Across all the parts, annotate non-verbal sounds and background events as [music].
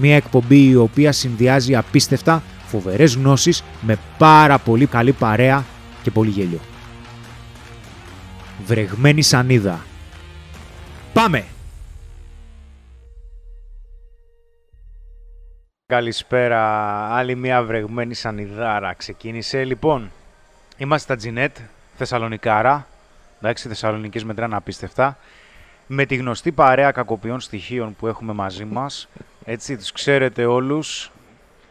Μία εκπομπή η οποία συνδυάζει απίστευτα φοβερές γνώσεις με πάρα πολύ καλή παρέα και πολύ γέλιο. Βρεγμένη σανίδα. Πάμε! Καλησπέρα. Άλλη μια βρεγμένη σανιδάρα ξεκίνησε. Λοιπόν, είμαστε στα Τζινέτ, Θεσσαλονικάρα. Εντάξει, Θεσσαλονίκες μετράνε απίστευτα. Με τη γνωστή παρέα κακοποιών στοιχείων που έχουμε μαζί μας. Έτσι, τους ξέρετε όλους.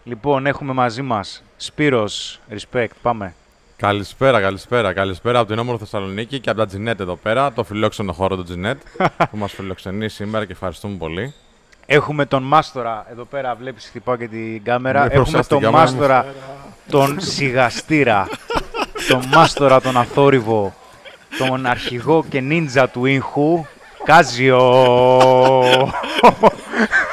Λοιπόν, έχουμε μαζί μας Σπύρος, respect, πάμε. Καλησπέρα, καλησπέρα. Καλησπέρα από την όμορφη Θεσσαλονίκη και από τα Τζινέτ εδώ πέρα, το φιλόξενο χώρο του Τζινέτ [laughs] που μας φιλοξενεί σήμερα και ευχαριστούμε πολύ. Έχουμε τον Μάστορα, εδώ πέρα βλέπεις χτυπάω και την κάμερα. Έχουμε τον Μάστορα, τον σιγαστήρα, τον Μάστορα, τον αθόρυβο, τον αρχηγό και νίντζα του ήχου, Κάζιο. [laughs]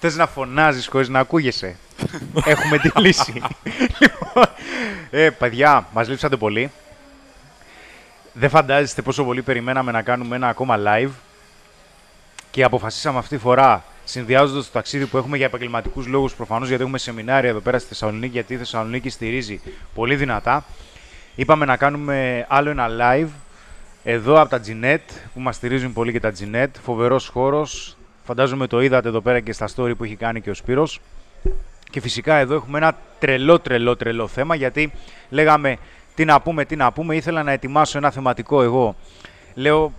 Θες να φωνάζεις χωρίς να ακούγεσαι; Έχουμε τη λύση. λοιπόν, ε, παιδιά, μας λείψατε πολύ. Δεν φαντάζεστε πόσο πολύ περιμέναμε να κάνουμε ένα ακόμα live και αποφασίσαμε αυτή τη φορά, συνδυάζοντας το ταξίδι που έχουμε για επαγγελματικούς λόγους, προφανώς γιατί έχουμε σεμινάρια εδώ πέρα στη Θεσσαλονίκη, γιατί η Θεσσαλονίκη στηρίζει πολύ δυνατά. Είπαμε να κάνουμε άλλο ένα live εδώ από τα Gnet, που μας στηρίζουν πολύ και τα Gnet. Φοβερός χώρος. Φαντάζομαι το είδατε εδώ πέρα και στα story που έχει κάνει και ο Σπύρος. Και φυσικά εδώ έχουμε ένα τρελό, τρελό, τρελό θέμα, γιατί λέγαμε τι να πούμε, τι να πούμε. Ήθελα να ετοιμάσω ένα θεματικό εγώ. Λέω,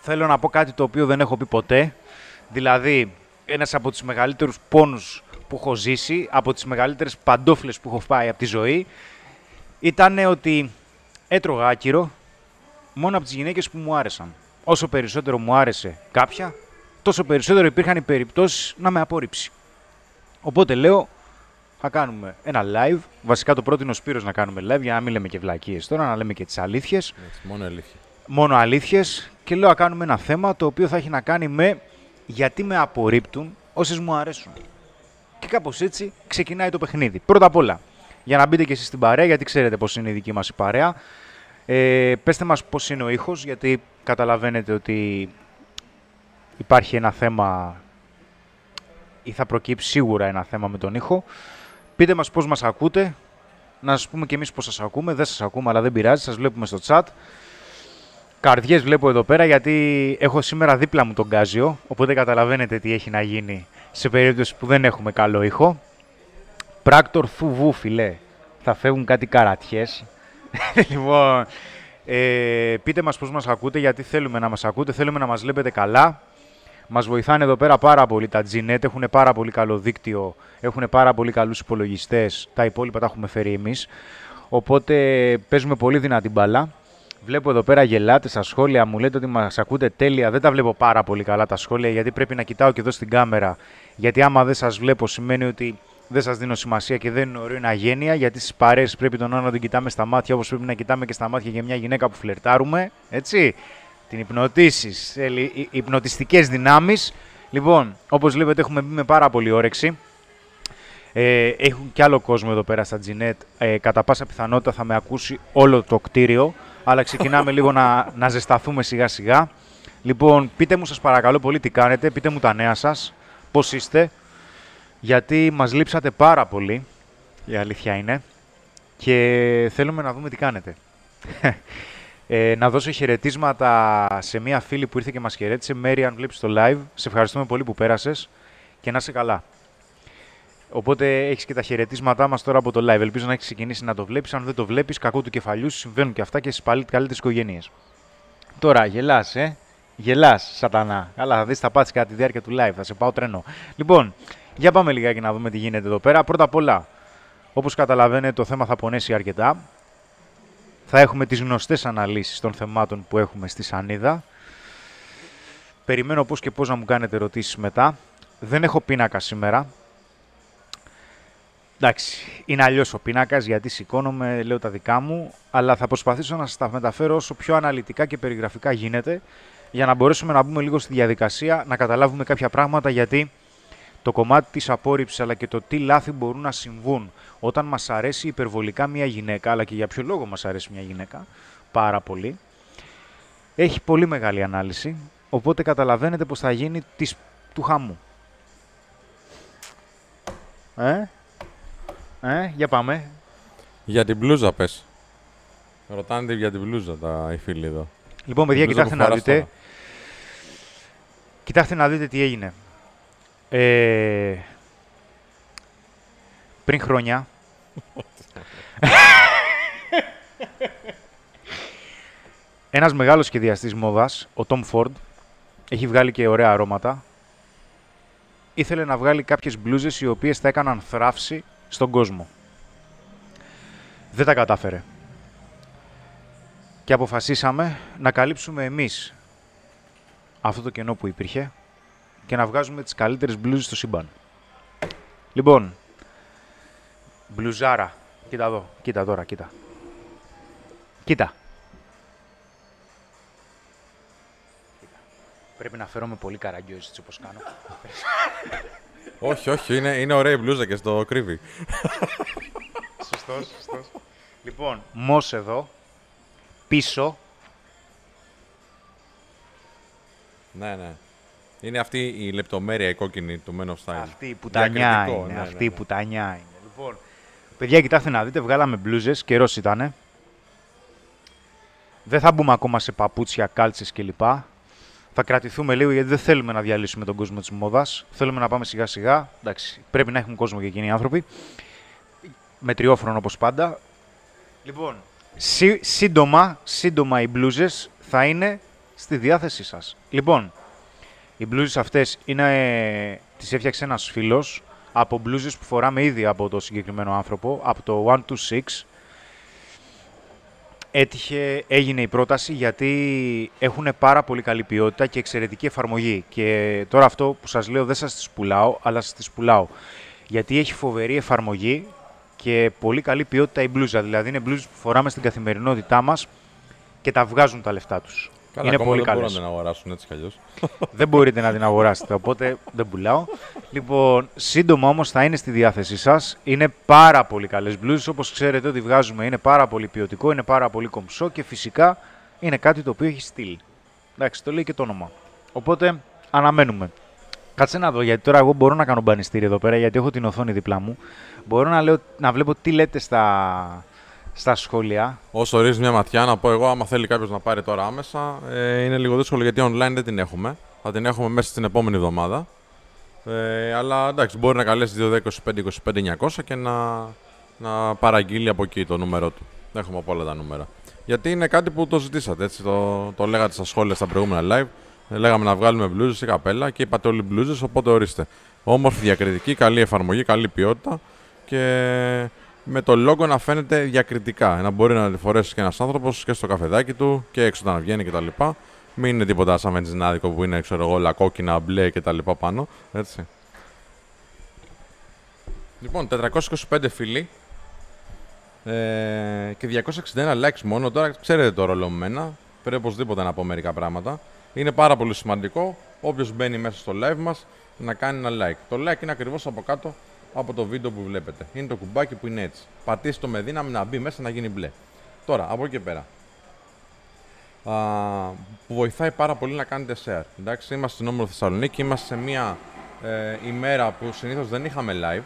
θέλω να πω κάτι το οποίο δεν έχω πει ποτέ. Δηλαδή, ένας από τους μεγαλύτερους πόνους που έχω ζήσει, από τις μεγαλύτερες παντόφλες που έχω φάει από τη ζωή, ήταν ότι έτρωγα άκυρο μόνο από τις γυναίκες που μου άρεσαν. Όσο περισσότερο μου άρεσε κάποια, τόσο περισσότερο υπήρχαν οι περιπτώσεις να με απορρίψει. Οπότε λέω, θα κάνουμε ένα live. Βασικά το πρότεινε ο Σπύρος να κάνουμε live για να μην λέμε και βλακίες τώρα, να λέμε και τις αλήθειες. μόνο αλήθεια. Μόνο αλήθειες. Και λέω να κάνουμε ένα θέμα το οποίο θα έχει να κάνει με γιατί με απορρίπτουν όσες μου αρέσουν. Και κάπως έτσι ξεκινάει το παιχνίδι. Πρώτα απ' όλα, για να μπείτε και εσείς στην παρέα, γιατί ξέρετε πώς είναι η δική μας η παρέα. Ε, πέστε μας πώς είναι ο ήχος, γιατί καταλαβαίνετε ότι υπάρχει ένα θέμα ή θα προκύψει σίγουρα ένα θέμα με τον ήχο. Πείτε μας πώς μας ακούτε, να σας πούμε και εμείς πώς σας ακούμε. Δεν σας ακούμε, αλλά δεν πειράζει, σας βλέπουμε στο chat. Καρδιές βλέπω εδώ πέρα, γιατί έχω σήμερα δίπλα μου τον Γκάζιο, οπότε καταλαβαίνετε τι έχει να γίνει σε περίπτωση που δεν έχουμε καλό ήχο. Πράκτορ θουβού, φιλέ. Θα φεύγουν κάτι καρατιές. [laughs] λοιπόν, ε, πείτε μας πώς μας ακούτε, γιατί θέλουμε να μας ακούτε, θέλουμε να μας βλέπετε καλά. Μας βοηθάνε εδώ πέρα πάρα πολύ τα Gnet, έχουν πάρα πολύ καλό δίκτυο, έχουν πάρα πολύ καλούς υπολογιστές, τα υπόλοιπα τα έχουμε φέρει εμείς. Οπότε παίζουμε πολύ δυνατή μπάλα. Βλέπω εδώ πέρα γελάτε στα σχόλια, μου λέτε ότι μας ακούτε τέλεια. Δεν τα βλέπω πάρα πολύ καλά τα σχόλια, γιατί πρέπει να κοιτάω και εδώ στην κάμερα. Γιατί άμα δεν σας βλέπω σημαίνει ότι δεν σας δίνω σημασία και δεν είναι ωραίο είναι αγένεια, γιατί στις παρέες πρέπει τον άλλο να τον κοιτάμε στα μάτια όπως πρέπει να κοιτάμε και στα μάτια για μια γυναίκα που φλερτάρουμε. Έτσι. Την υπνοτήσεις, θέλει υπνοτιστικές δυνάμεις. Λοιπόν, όπως βλέπετε, έχουμε μπει με πάρα πολύ όρεξη. Ε, έχουν και άλλο κόσμο εδώ πέρα στα Gnet. Ε, κατά πάσα πιθανότητα θα με ακούσει όλο το κτίριο. Αλλά ξεκινάμε λίγο να, να ζεσταθούμε σιγά σιγά. Λοιπόν, πείτε μου σας παρακαλώ πολύ τι κάνετε, πείτε μου τα νέα σας, πώς είστε, γιατί μας λείψατε πάρα πολύ, η αλήθεια είναι, και θέλουμε να δούμε τι κάνετε. [laughs] Ε, να δώσω χαιρετίσματα σε μία φίλη που ήρθε και μας χαιρέτησε. Μέρη, αν βλέπεις το live, σε ευχαριστούμε πολύ που πέρασες και να είσαι καλά. Οπότε έχεις και τα χαιρετίσματά μας τώρα από το live. Ελπίζω να έχεις ξεκινήσει να το βλέπεις. Αν δεν το βλέπεις, κακό του κεφαλιού συμβαίνουν και αυτά και στις καλύτερες οικογένειες. Τώρα, γελάς, ε; Γελάς, σατανά. Καλά, θα δεις τα πάτσει κατά τη διάρκεια του live. Θα σε πάω τρένο. Λοιπόν, για πάμε λιγάκι να δούμε τι γίνεται εδώ πέρα. Πρώτα απ' όλα, όπως καταλαβαίνετε, το θέμα θα πονέσει αρκετά. Θα έχουμε τις γνωστές αναλύσεις των θεμάτων που έχουμε στη Σανίδα. Περιμένω πώς και πώς να μου κάνετε ερωτήσεις μετά. Δεν έχω πίνακα σήμερα. Εντάξει, είναι αλλιώς ο πίνακας γιατί σηκώνομαι, λέω τα δικά μου, αλλά θα προσπαθήσω να σας τα μεταφέρω όσο πιο αναλυτικά και περιγραφικά γίνεται για να μπορέσουμε να μπούμε λίγο στη διαδικασία, να καταλάβουμε κάποια πράγματα γιατί το κομμάτι της απόρριψης αλλά και το τι λάθη μπορούν να συμβούν όταν μας αρέσει υπερβολικά μια γυναίκα, αλλά και για ποιο λόγο μας αρέσει μια γυναίκα, πάρα πολύ, έχει πολύ μεγάλη ανάλυση, οπότε καταλαβαίνετε πως θα γίνει της, του χαμού. Ε, ε, για πάμε. Για την μπλούζα πες. Ρωτάνε για την μπλούζα τα οι φίλοι εδώ. Λοιπόν, παιδιά, κοιτάξτε να δείτε. Κοιτάξτε να δείτε τι έγινε. Ε, πριν χρόνια... ένας μεγάλος σχεδιαστής μόδας, ο Tom Ford, έχει βγάλει και ωραία αρώματα. Ήθελε να βγάλει κάποιες μπλούζες οι οποίες θα έκαναν θράψη στον κόσμο. Δεν τα κατάφερε. Και αποφασίσαμε να καλύψουμε εμείς αυτό το κενό που υπήρχε και να βγάζουμε τις καλύτερες μπλούζες στο σύμπαν. Λοιπόν, μπλουζάρα. Κοίτα εδώ, κοίτα τώρα, κοίτα. Κοίτα. Πρέπει να φέρω με πολύ καραγκιόζη, έτσι όπως κάνω. [laughs] όχι, όχι, είναι, είναι ωραία η μπλούζα και στο κρύβει. [laughs] σωστός, σωστός. Λοιπόν, μος εδώ, πίσω. Ναι, ναι. Είναι αυτή η λεπτομέρεια η κόκκινη του Men of Style. Αυτή η πουτανιά είναι. Ναι, ναι, αυτή η ναι. πουτανιά είναι. Λοιπόν, παιδιά, κοιτάξτε να δείτε, βγάλαμε μπλούζες, καιρός ήταν. Δεν θα μπούμε ακόμα σε παπούτσια, κάλτσες κλπ. Θα κρατηθούμε λίγο γιατί δεν θέλουμε να διαλύσουμε τον κόσμο της μόδας. Θέλουμε να πάμε σιγά σιγά. Εντάξει, πρέπει να έχουν κόσμο και εκείνοι οι άνθρωποι. Με τριόφρονο όπως πάντα. Λοιπόν, σύ- σύντομα, σύντομα οι μπλούζες θα είναι στη διάθεσή σας. Λοιπόν, οι μπλούζες αυτές είναι, τις έφτιαξε ένας φίλος από μπλούζες που φοράμε ήδη από το συγκεκριμένο άνθρωπο, από το 126. Έτυχε, έγινε η πρόταση γιατί έχουν πάρα πολύ καλή ποιότητα και εξαιρετική εφαρμογή. Και τώρα αυτό που σας λέω δεν σας τις πουλάω, αλλά σας τις πουλάω. Γιατί έχει φοβερή εφαρμογή και πολύ καλή ποιότητα η μπλούζα. Δηλαδή είναι μπλούζες που φοράμε στην καθημερινότητά μας και τα βγάζουν τα λεφτά τους. Καλά, είναι ακόμα πολύ δεν μπορούν καλές. να την αγοράσουν έτσι κι αλλιώς. [laughs] δεν μπορείτε να την αγοράσετε, οπότε δεν πουλάω. Λοιπόν, σύντομα όμως θα είναι στη διάθεσή σας. Είναι πάρα πολύ καλές μπλούζες, όπως ξέρετε ότι βγάζουμε. Είναι πάρα πολύ ποιοτικό, είναι πάρα πολύ κομψό και φυσικά είναι κάτι το οποίο έχει στυλ. Εντάξει, το λέει και το όνομα. Οπότε αναμένουμε. Κάτσε να δω, γιατί τώρα εγώ μπορώ να κάνω μπανιστήρι εδώ πέρα, γιατί έχω την οθόνη δίπλα μου. Μπορώ να, λέω, να βλέπω τι λέτε στα, στα σχόλια. Όσο ρίχνει μια ματιά, να πω εγώ, άμα θέλει κάποιος να πάρει τώρα άμεσα, ε, είναι λίγο δύσκολο γιατί online δεν την έχουμε. Θα την έχουμε μέσα στην επόμενη εβδομάδα. Ε, αλλά εντάξει, μπορεί να καλέσει 210-25-25-900 και να, να παραγγείλει από εκεί το νούμερό του. Έχουμε από όλα τα νούμερα. Γιατί είναι κάτι που το ζητήσατε, έτσι. Το, το λέγατε στα σχόλια στα προηγούμενα live. Ε, Λέγαμε να βγάλουμε μπλούζε ή καπέλα και είπατε όλοι μπλούζε, οπότε ορίστε. Όμορφη διακριτική, καλή εφαρμογή, καλή ποιότητα και με το λόγο να φαίνεται διακριτικά. Να μπορεί να τη φορέσεις και ένας άνθρωπος και στο καφεδάκι του και έξω όταν βγαίνει κτλ. Μην είναι τίποτα σαν βενζινάδικο που είναι ξέρω εγώ, όλα κόκκινα, μπλε κτλ. πάνω. Έτσι. Λοιπόν, 425 φίλοι ε, και 261 likes μόνο. Τώρα ξέρετε το ρόλο μου μένα. Πρέπει οπωσδήποτε να πω μερικά πράγματα. Είναι πάρα πολύ σημαντικό όποιος μπαίνει μέσα στο live μας να κάνει ένα like. Το like είναι ακριβώς από κάτω από το βίντεο που βλέπετε. Είναι το κουμπάκι που είναι έτσι. Πατήστε το με δύναμη να μπει μέσα να γίνει μπλε. Τώρα, από εκεί και πέρα. Α, που βοηθάει πάρα πολύ να κάνετε share. Εντάξει, είμαστε στην Όμορφη Θεσσαλονίκη, είμαστε σε μια ε, ημέρα που συνήθως δεν είχαμε live.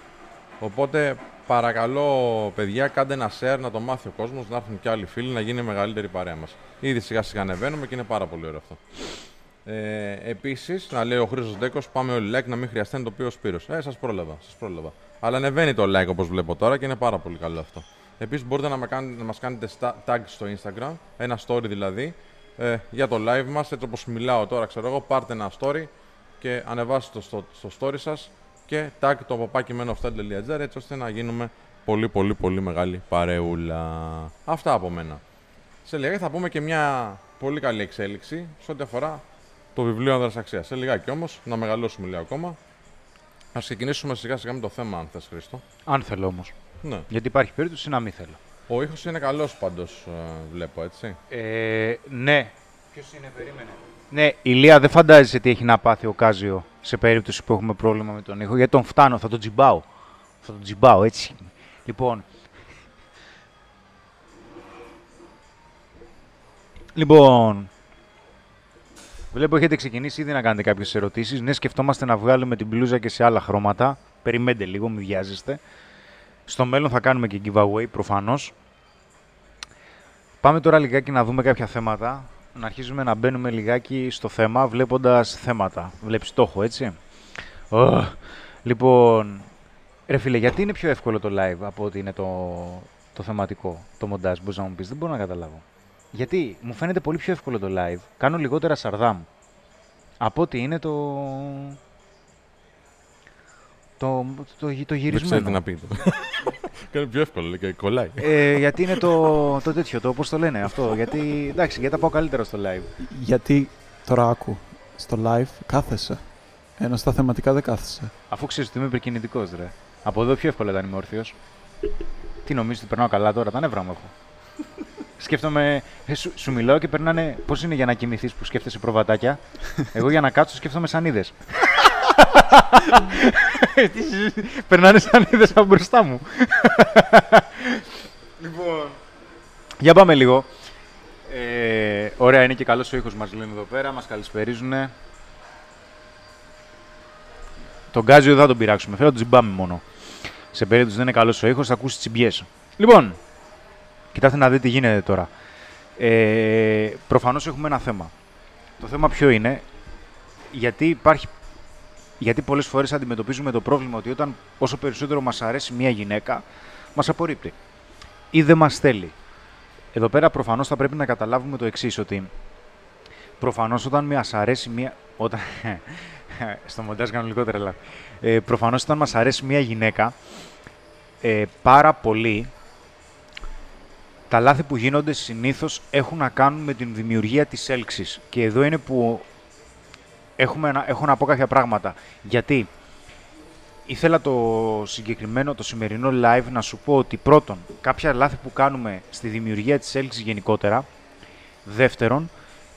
Οπότε παρακαλώ, παιδιά, κάντε ένα share να το μάθει ο κόσμος, να έρθουν και άλλοι φίλοι, να γίνει μεγαλύτερη η παρέα μας. Ήδη σιγά σιγά ανεβαίνουμε και είναι πάρα πολύ ωραίο αυτό. Ε, Επίσης, να λέει ο Χρήσο Ντέκος, πάμε όλοι like να μην χρειαστεί να το πει ο Σπύρος. Ε, σας πρόλαβα, σας πρόλαβα. Αλλά ανεβαίνει το like όπως βλέπω τώρα και είναι πάρα πολύ καλό αυτό. Επίσης, μπορείτε να, μα κάνετε, να μας κάνετε sta- tag στο Instagram, ένα story δηλαδή, ε, για το live μας. Έτσι όπως μιλάω τώρα, ξέρω εγώ, πάρτε ένα story και ανεβάστε το στο, στο story σας και tag το παπάκι menofstyle.gr έτσι ώστε να γίνουμε πολύ πολύ πολύ μεγάλη παρεούλα. Αυτά από μένα. Σε λίγα θα πούμε και μια πολύ καλή εξέλιξη σε ό,τι αφορά το βιβλίο Ανδρασαξία. Σε λιγάκι όμως, να μεγαλώσουμε λίγο ακόμα. Α ξεκινήσουμε σιγά σιγά με το θέμα, αν θες, Χρήστο. Αν θέλω όμως. Ναι. Γιατί υπάρχει περίπτωση να μην θέλω. Ο ήχος είναι καλός πάντως, βλέπω έτσι. Ε, ναι. Ποιος είναι, περίμενε. Ναι, η Λία δεν φαντάζεσαι τι έχει να πάθει ο Κάζιο σε περίπτωση που έχουμε πρόβλημα με τον ήχο. Γιατί τον φτάνω, θα τον τζιμπάω. Θα τον τζιμπάω, έτσι. Λοιπόν. Λοιπόν. Βλέπω έχετε ξεκινήσει ήδη να κάνετε κάποιες ερωτήσεις. Ναι, σκεφτόμαστε να βγάλουμε την μπλούζα και σε άλλα χρώματα. Περιμένετε λίγο, μην βιάζεστε. Στο μέλλον θα κάνουμε και giveaway, προφανώς. Πάμε τώρα λιγάκι να δούμε κάποια θέματα. Να αρχίσουμε να μπαίνουμε λιγάκι στο θέμα, βλέποντας θέματα. Βλέπεις το έχω, έτσι. Ω, Λοιπόν, ρε φίλε, γιατί είναι πιο εύκολο το live από ότι είναι το, το θεματικό, το μοντάζ, μπορείς να μου πεις. Δεν μπορώ να καταλάβω. Γιατί μου φαίνεται πολύ πιο εύκολο το live. Κάνω λιγότερα σαρδάμ. Από ότι είναι το... Το, το, το, Δεν ξέρω γυρισμένο. τι να πείτε. Κάνει πιο εύκολο, λέει, και κολλάει. Ε, γιατί είναι το, το τέτοιο, το πώς το λένε αυτό. Γιατί, εντάξει, γιατί τα πάω καλύτερα στο live. Γιατί τώρα άκου, στο live κάθεσαι. Ενώ στα θεματικά δεν κάθεσαι. Αφού ξέρεις ότι είμαι υπερκινητικός, ρε. Από εδώ πιο εύκολα ήταν είμαι όρθιος. Τι νομίζεις ότι περνάω καλά τώρα, τα νεύρα μου έχω. Σκέφτομαι, ε, σου, σου μιλάω και περνάνε. Πώς είναι για να κοιμηθείς που σκέφτεσαι προβατάκια; Εγώ για να κάτσω σκέφτομαι σανίδες. [laughs] περνάνε σανίδες από μπροστά μου. λοιπόν. Για πάμε λίγο. Ε, ωραία, είναι και καλός ο ήχος μας λένε εδώ πέρα, μας καλησπερίζουνε. Τον Γκάζιο δεν θα τον πειράξουμε, θέλω να τον τζιμπάμε μόνο. Σε περίπτωση δεν είναι καλός ο ήχος, θα ακούσει τσιμπιές. Λοιπόν, κοιτάξτε να δείτε τι γίνεται τώρα. Ε, προφανώς έχουμε ένα θέμα. Το θέμα ποιο είναι, γιατί υπάρχει γιατί πολλές φορές αντιμετωπίζουμε το πρόβλημα ότι όταν όσο περισσότερο μας αρέσει μια γυναίκα, μας απορρίπτει ή δεν μας θέλει. Εδώ πέρα προφανώς θα πρέπει να καταλάβουμε το εξής, ότι προφανώς όταν μας αρέσει μια... Όταν... [laughs] Στο μοντάζ κάνω λιγότερα λάθη. Ε, προφανώς όταν μας αρέσει μια γυναίκα, ε, πάρα πολύ, τα λάθη που γίνονται συνήθως έχουν να κάνουν με την δημιουργία της έλξης. Και εδώ είναι που έχουμε να, έχω να πω κάποια πράγματα. Γιατί ήθελα το συγκεκριμένο, το σημερινό live να σου πω ότι πρώτον, κάποια λάθη που κάνουμε στη δημιουργία της έλξης γενικότερα. Δεύτερον,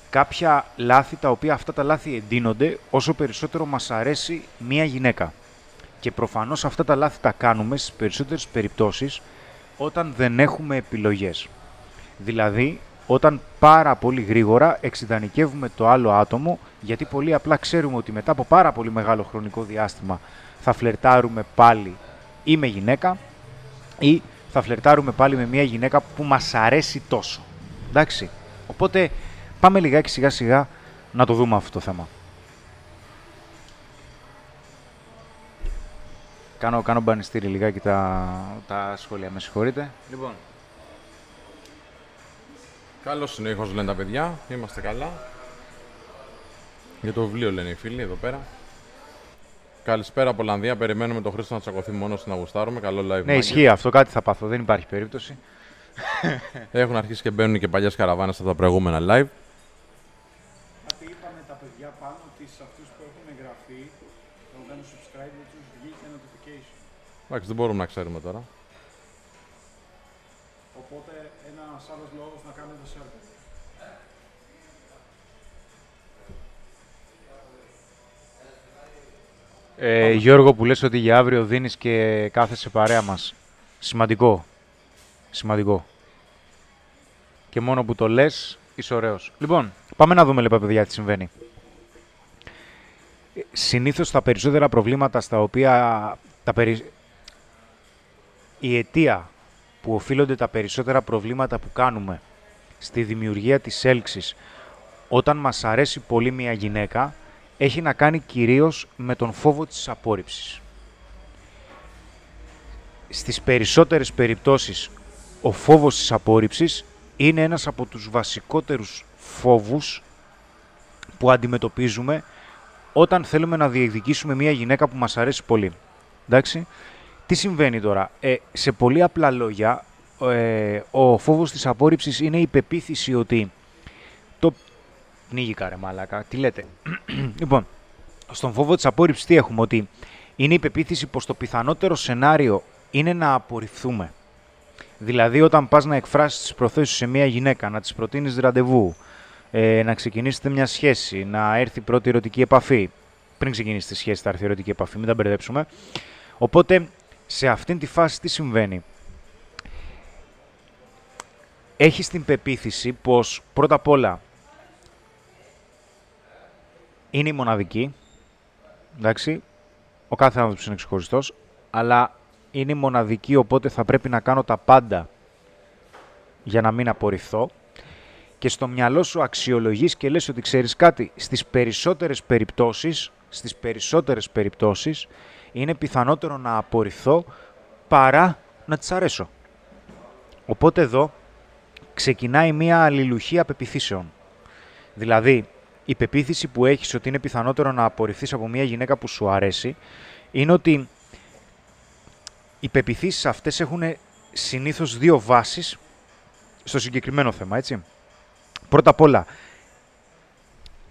κάποια λάθη τα οποία αυτά τα λάθη εντείνονται όσο περισσότερο μας αρέσει μία γυναίκα. Και προφανώς αυτά τα λάθη τα κάνουμε στις περισσότερες περιπτώσεις όταν δεν έχουμε επιλογές. Δηλαδή, όταν πάρα πολύ γρήγορα εξειδανικεύουμε το άλλο άτομο, γιατί πολύ απλά ξέρουμε ότι μετά από πάρα πολύ μεγάλο χρονικό διάστημα θα φλερτάρουμε πάλι ή με γυναίκα ή θα φλερτάρουμε πάλι με μια γυναίκα που μας αρέσει τόσο. Εντάξει. Οπότε πάμε λιγάκι σιγά σιγά να το δούμε αυτό το θέμα. Κάνω, κάνω μπανιστήρι λιγάκι τα, τα σχόλια, με συγχωρείτε. Λοιπόν, Καλό είναι ο ήχος, λένε τα παιδιά. Είμαστε καλά. Για το βιβλίο λένε οι φίλοι εδώ πέρα. Καλησπέρα από Ολλανδία. Περιμένουμε τον Χρήστο να τσακωθεί μόνος να γουστάρουμε. Καλό live. ναι, μάγκες. ισχύει αυτό, κάτι θα πάθω, δεν υπάρχει περίπτωση. Έχουν αρχίσει και μπαίνουν και παλιές καραβάνες από τα προηγούμενα live. Εντάξει, δεν μπορούμε να ξέρουμε τώρα. Οπότε ένας άλλος λόγος να κάνετε server. Ε, Γιώργο που λες ότι για αύριο δίνεις και κάθεσαι παρέα μας. Σημαντικό. Σημαντικό. Και μόνο που το λες, είσαι ωραίος. Λοιπόν, πάμε να δούμε λοιπόν παιδιά τι συμβαίνει. Ε, Συνήθως τα περισσότερα προβλήματα στα οποία... Τα περι... Η αιτία που οφείλονται τα περισσότερα προβλήματα που κάνουμε στη δημιουργία της έλξης όταν μας αρέσει πολύ μια γυναίκα, έχει να κάνει κυρίως με τον φόβο της απόρριψης. Στις περισσότερες περιπτώσεις, ο φόβος της απόρριψης είναι ένας από τους βασικότερους φόβους που αντιμετωπίζουμε όταν θέλουμε να διεκδικήσουμε μια γυναίκα που μας αρέσει πολύ. Εντάξει; Τι συμβαίνει τώρα; Ε, σε πολύ απλά λόγια, ε, ο φόβος της απόρριψης είναι η πεποίθηση ότι το... Πνίγηκα ρε μαλάκα, τι λέτε; [clears throat] λοιπόν, στον φόβο της απόρριψης τι έχουμε, ότι είναι η πεποίθηση πως το πιθανότερο σενάριο είναι να απορριφθούμε. Δηλαδή, όταν πας να εκφράσεις τις προθέσεις σε μια γυναίκα, να της προτείνεις ραντεβού, ε, να ξεκινήσετε μια σχέση, να έρθει πρώτη ερωτική επαφή. Πριν ξεκινήσει τη σχέση, θα έρθει ερωτική επαφή, μην τα μπερδέψουμε. Οπότε, σε αυτήν τη φάση τι συμβαίνει. Έχεις την πεποίθηση πως πρώτα απ' όλα είναι η μοναδική, εντάξει, ο κάθε άνθρωπος είναι ξεχωριστός, αλλά είναι η μοναδική, οπότε θα πρέπει να κάνω τα πάντα για να μην απορριφθώ και στο μυαλό σου αξιολογείς και λες ότι ξέρεις κάτι, στις περισσότερες περιπτώσεις, στις περισσότερες περιπτώσεις είναι πιθανότερο να απορριφθώ παρά να της αρέσω. Οπότε εδώ ξεκινάει μία αλληλουχία πεπιθήσεων. Δηλαδή, η πεποίθηση που έχεις ότι είναι πιθανότερο να απορριφθείς από μία γυναίκα που σου αρέσει, είναι ότι οι πεπιθήσεις αυτές έχουν συνήθως δύο βάσεις στο συγκεκριμένο θέμα, έτσι. Πρώτα απ' όλα,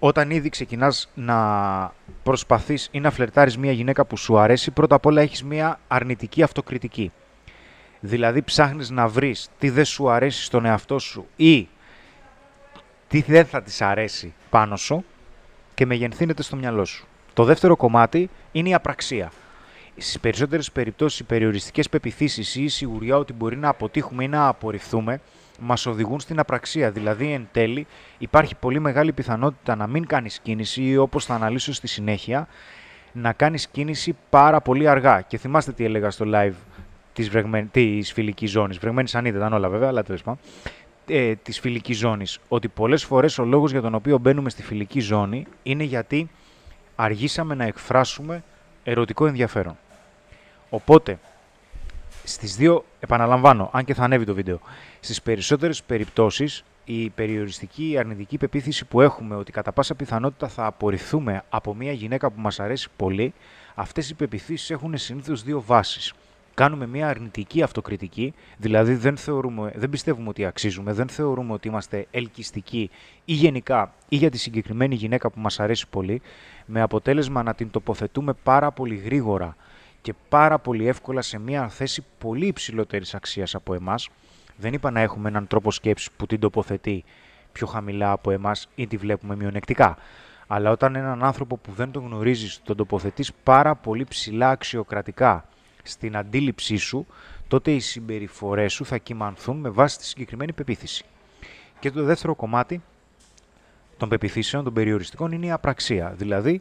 όταν ήδη ξεκινάς να προσπαθείς ή να φλερτάρεις μια γυναίκα που σου αρέσει, πρώτα απ' όλα έχεις μια αρνητική αυτοκριτική. Δηλαδή ψάχνεις να βρεις τι δεν σου αρέσει στον εαυτό σου ή τι δεν θα της αρέσει πάνω σου και μεγενθύνεται στο μυαλό σου. Το δεύτερο κομμάτι είναι η απραξία. Στις περισσότερες περιπτώσεις οι περιοριστικές πεπιθήσεις ή η σιγουριά ότι μπορεί να αποτύχουμε ή να απορριφθούμε μας οδηγούν στην απραξία. Δηλαδή, εν τέλει, υπάρχει πολύ μεγάλη πιθανότητα να μην κάνεις κίνηση ή όπως θα αναλύσω στη συνέχεια, να κάνεις κίνηση πάρα πολύ αργά. Και θυμάστε τι έλεγα στο live της, βρεγμεν... της φιλικής ζώνης. Βρεγμένη αν ήταν όλα βέβαια, αλλά τέλος πάντων. Ε, της φιλικής ζώνης. Ότι πολλές φορές ο λόγος για τον οποίο μπαίνουμε στη φιλική ζώνη είναι γιατί αργήσαμε να εκφράσουμε ερωτικό ενδιαφέρον. Οπότε, στις δύο, επαναλαμβάνω, αν και θα ανέβει το βίντεο, στις περισσότερες περιπτώσεις η περιοριστική η αρνητική πεποίθηση που έχουμε ότι κατά πάσα πιθανότητα θα απορριφθούμε από μια γυναίκα που μας αρέσει πολύ, αυτές οι πεπιθήσεις έχουν συνήθως δύο βάσεις. Κάνουμε μια αρνητική αυτοκριτική, δηλαδή δεν, θεωρούμε, δεν πιστεύουμε ότι αξίζουμε, δεν θεωρούμε ότι είμαστε ελκυστικοί ή γενικά ή για τη συγκεκριμένη γυναίκα που μας αρέσει πολύ, με αποτέλεσμα να την τοποθετούμε πάρα πολύ γρήγορα και πάρα πολύ εύκολα σε μια θέση πολύ υψηλότερης αξίας από εμάς. Δεν είπα να έχουμε έναν τρόπο σκέψης που την τοποθετεί πιο χαμηλά από εμάς ή τη βλέπουμε μειονεκτικά. Αλλά όταν έναν άνθρωπο που δεν τον γνωρίζεις τον τοποθετείς πάρα πολύ ψηλά αξιοκρατικά στην αντίληψή σου, τότε οι συμπεριφορές σου θα κυμανθούν με βάση τη συγκεκριμένη πεποίθηση. Και το δεύτερο κομμάτι των πεπιθήσεων, των περιοριστικών, είναι η απραξία. Δηλαδή,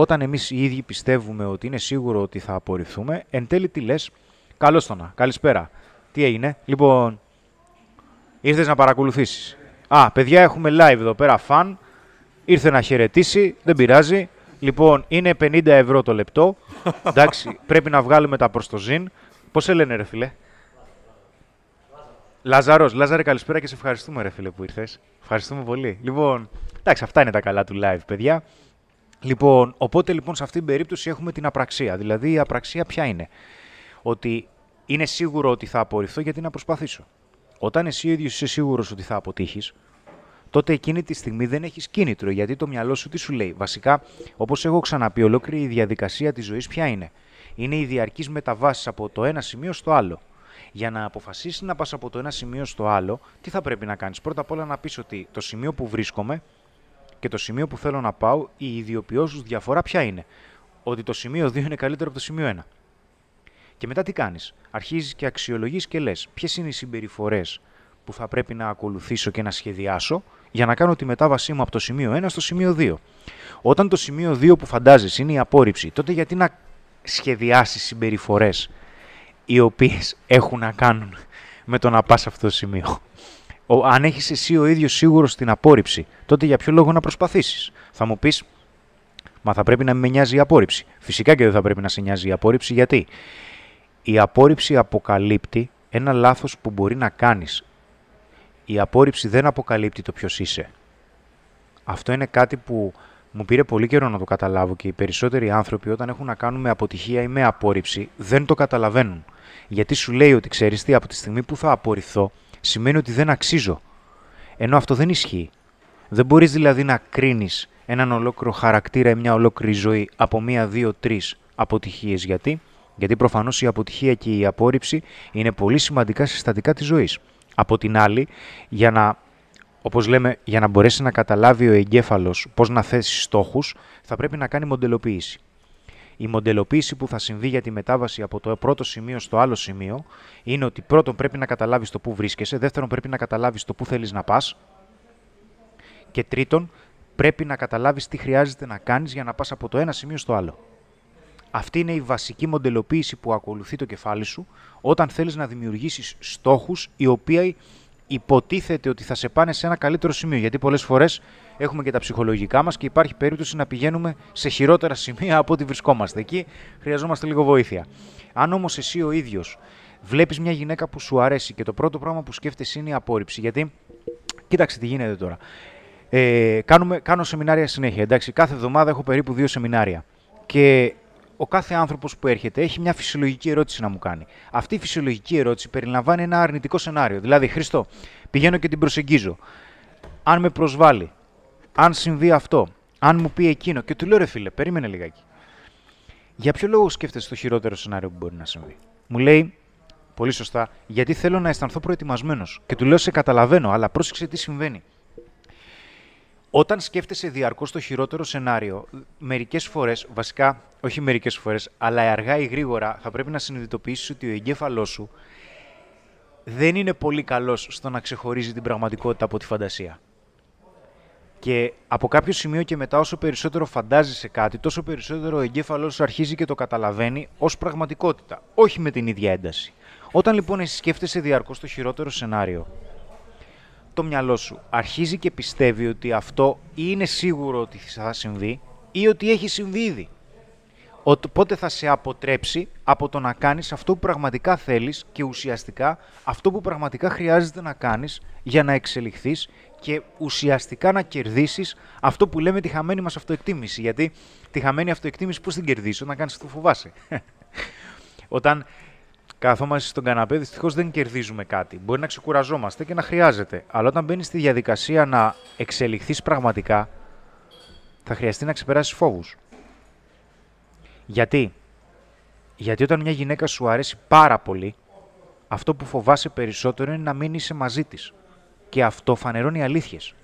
όταν εμείς οι ίδιοι πιστεύουμε ότι είναι σίγουρο ότι θα απορριφθούμε, εν τέλει τι λες, καλώς το να, καλησπέρα. Τι έγινε, λοιπόν, ήρθες να παρακολουθήσεις. Α, παιδιά, έχουμε live εδώ πέρα, φαν. Ήρθε να χαιρετήσει, δεν πειράζει. Λοιπόν, είναι 50 ευρώ το λεπτό. [laughs] Εντάξει, πρέπει να βγάλουμε τα προς το ζήν. Πώς σε λένε, ρε φίλε; Λάζαρος, Λάζαρε, καλησπέρα και σε ευχαριστούμε, ρε φίλε, που ήρθες. Ευχαριστούμε πολύ. Λοιπόν, εντάξει, αυτά είναι τα καλά του live, παιδιά. Λοιπόν, οπότε λοιπόν σε αυτήν την περίπτωση έχουμε την απραξία. Δηλαδή η απραξία ποια είναι; Ότι είναι σίγουρο ότι θα απορριφθώ γιατί να προσπαθήσω. Όταν εσύ ίδιος είσαι σίγουρος ότι θα αποτύχεις, τότε εκείνη τη στιγμή δεν έχεις κίνητρο. Γιατί το μυαλό σου τι σου λέει; Βασικά, όπως έχω ξαναπεί, ολόκληρη η διαδικασία της ζωής ποια είναι; Είναι η διαρκής μεταβάση από το ένα σημείο στο άλλο. Για να αποφασίσεις να πας από το ένα σημείο στο άλλο, τι θα πρέπει να κάνεις; Πρώτα απ' όλα να πεις ότι το σημείο που βρίσκομαι και το σημείο που θέλω να πάω, η ιδιοποιώσου διαφορά ποια είναι; Ότι το σημείο 2 είναι καλύτερο από το σημείο 1. Και μετά τι κάνεις; Αρχίζεις και αξιολογείς και λες ποιες είναι οι συμπεριφορές που θα πρέπει να ακολουθήσω και να σχεδιάσω για να κάνω τη μετάβασή μου από το σημείο 1 στο σημείο 2. Όταν το σημείο 2 που φαντάζεσαι είναι η απόρριψη, τότε γιατί να σχεδιάσεις συμπεριφορές οι οποίες έχουν να κάνουν με το να πας σε αυτό το σημείο; Ο, αν έχεις εσύ ο ίδιος σίγουρος στην απόρριψη, τότε για ποιο λόγο να προσπαθήσεις; Θα μου πεις, Μα θα πρέπει να με νοιάζει η απόρριψη. Φυσικά και δεν θα πρέπει να σε νοιάζει η απόρριψη. Γιατί η απόρριψη αποκαλύπτει ένα λάθος που μπορεί να κάνεις. Η απόρριψη δεν αποκαλύπτει το ποιος είσαι. Αυτό είναι κάτι που μου πήρε πολύ καιρό να το καταλάβω και οι περισσότεροι άνθρωποι όταν έχουν να κάνουν με αποτυχία ή με απόρριψη δεν το καταλαβαίνουν. Γιατί σου λέει ότι ξέρεις τι, από τη στιγμή που θα απορριφθώ σημαίνει ότι δεν αξίζω. Ενώ αυτό δεν ισχύει. Δεν μπορείς δηλαδή να κρίνεις έναν ολόκληρο χαρακτήρα ή μια ολόκληρη ζωή από μία, δύο, τρεις αποτυχίες. Γιατί; Γιατί προφανώς η αποτυχία και η απόρριψη είναι πολύ σημαντικά συστατικά της ζωής. Από την άλλη, για να, όπως λέμε, για να μπορέσει να καταλάβει ο εγκέφαλος πώς να θέσει στόχους, θα πρέπει να κάνει μοντελοποίηση. Η μοντελοποίηση που θα συμβεί για τη μετάβαση από το πρώτο σημείο στο άλλο σημείο είναι ότι πρώτον πρέπει να καταλάβεις το πού βρίσκεσαι, δεύτερον πρέπει να καταλάβεις το πού θέλεις να πας και τρίτον πρέπει να καταλάβεις τι χρειάζεται να κάνεις για να πας από το ένα σημείο στο άλλο. Αυτή είναι η βασική μοντελοποίηση που ακολουθεί το κεφάλι σου όταν θέλεις να δημιουργήσεις στόχους οι οποίοι υποτίθεται ότι θα σε πάνε σε ένα καλύτερο σημείο. Γιατί πολλές φορές έχουμε και τα ψυχολογικά μας και υπάρχει περίπτωση να πηγαίνουμε σε χειρότερα σημεία από ό,τι βρισκόμαστε. Εκεί χρειαζόμαστε λίγο βοήθεια. Αν όμως εσύ ο ίδιος βλέπεις μια γυναίκα που σου αρέσει και το πρώτο πράγμα που σκέφτεσαι είναι η απόρριψη. Γιατί, κοίταξε τι γίνεται τώρα. Ε, κάνουμε, κάνω σεμινάρια συνέχεια. Εντάξει, κάθε εβδομάδα έχω περίπου δύο σεμινάρια. Και ο κάθε άνθρωπος που έρχεται έχει μια φυσιολογική ερώτηση να μου κάνει. Αυτή η φυσιολογική ερώτηση περιλαμβάνει ένα αρνητικό σενάριο. Δηλαδή, Χριστό, πηγαίνω και την προσεγγίζω. Αν με προσβάλλει, αν συμβεί αυτό, αν μου πει εκείνο. Και του λέω, ρε φίλε, περίμενε λιγάκι. Για ποιο λόγο σκέφτεσαι το χειρότερο σενάριο που μπορεί να συμβεί; Μου λέει, πολύ σωστά, γιατί θέλω να αισθανθώ προετοιμασμένος. Και του λέω, σε καταλαβαίνω, αλλά πρόσεξε τι συμβαίνει. Όταν σκέφτεσαι διαρκώς το χειρότερο σενάριο, μερικές φορές, βασικά όχι μερικές φορές, αλλά αργά ή γρήγορα, θα πρέπει να συνειδητοποιήσεις ότι ο εγκέφαλός σου δεν είναι πολύ καλός στο να ξεχωρίζει την πραγματικότητα από τη φαντασία. Και από κάποιο σημείο και μετά, όσο περισσότερο φαντάζεσαι κάτι, τόσο περισσότερο ο εγκέφαλός σου αρχίζει και το καταλαβαίνει ως πραγματικότητα, όχι με την ίδια ένταση. Όταν λοιπόν εσύ σκέφτεσαι διαρκώς το χειρότερο σενάριο, το μυαλό σου αρχίζει και πιστεύει ότι αυτό είναι σίγουρο ότι θα συμβεί ή ότι έχει συμβεί ήδη. Οπότε θα σε αποτρέψει από το να κάνεις αυτό που πραγματικά θέλεις και ουσιαστικά αυτό που πραγματικά χρειάζεται να κάνεις για να εξελιχθείς και ουσιαστικά να κερδίσεις αυτό που λέμε τη χαμένη μας αυτοεκτίμηση. Γιατί τη χαμένη αυτοεκτίμηση πώς την κερδίσεις όταν κάνεις αυτό που φοβάσαι. [laughs] όταν καθόμαστε στον καναπέ, δυστυχώς δεν κερδίζουμε κάτι. Μπορεί να ξεκουραζόμαστε και να χρειάζεται. Αλλά όταν μπαίνεις στη διαδικασία να εξελιχθείς πραγματικά, θα χρειαστεί να ξεπεράσεις φόβους. Γιατί; Γιατί όταν μια γυναίκα σου αρέσει πάρα πολύ, αυτό που φοβάσαι περισσότερο είναι να μην είσαι μαζί της. Και αυτό φανερώνει αλήθειες.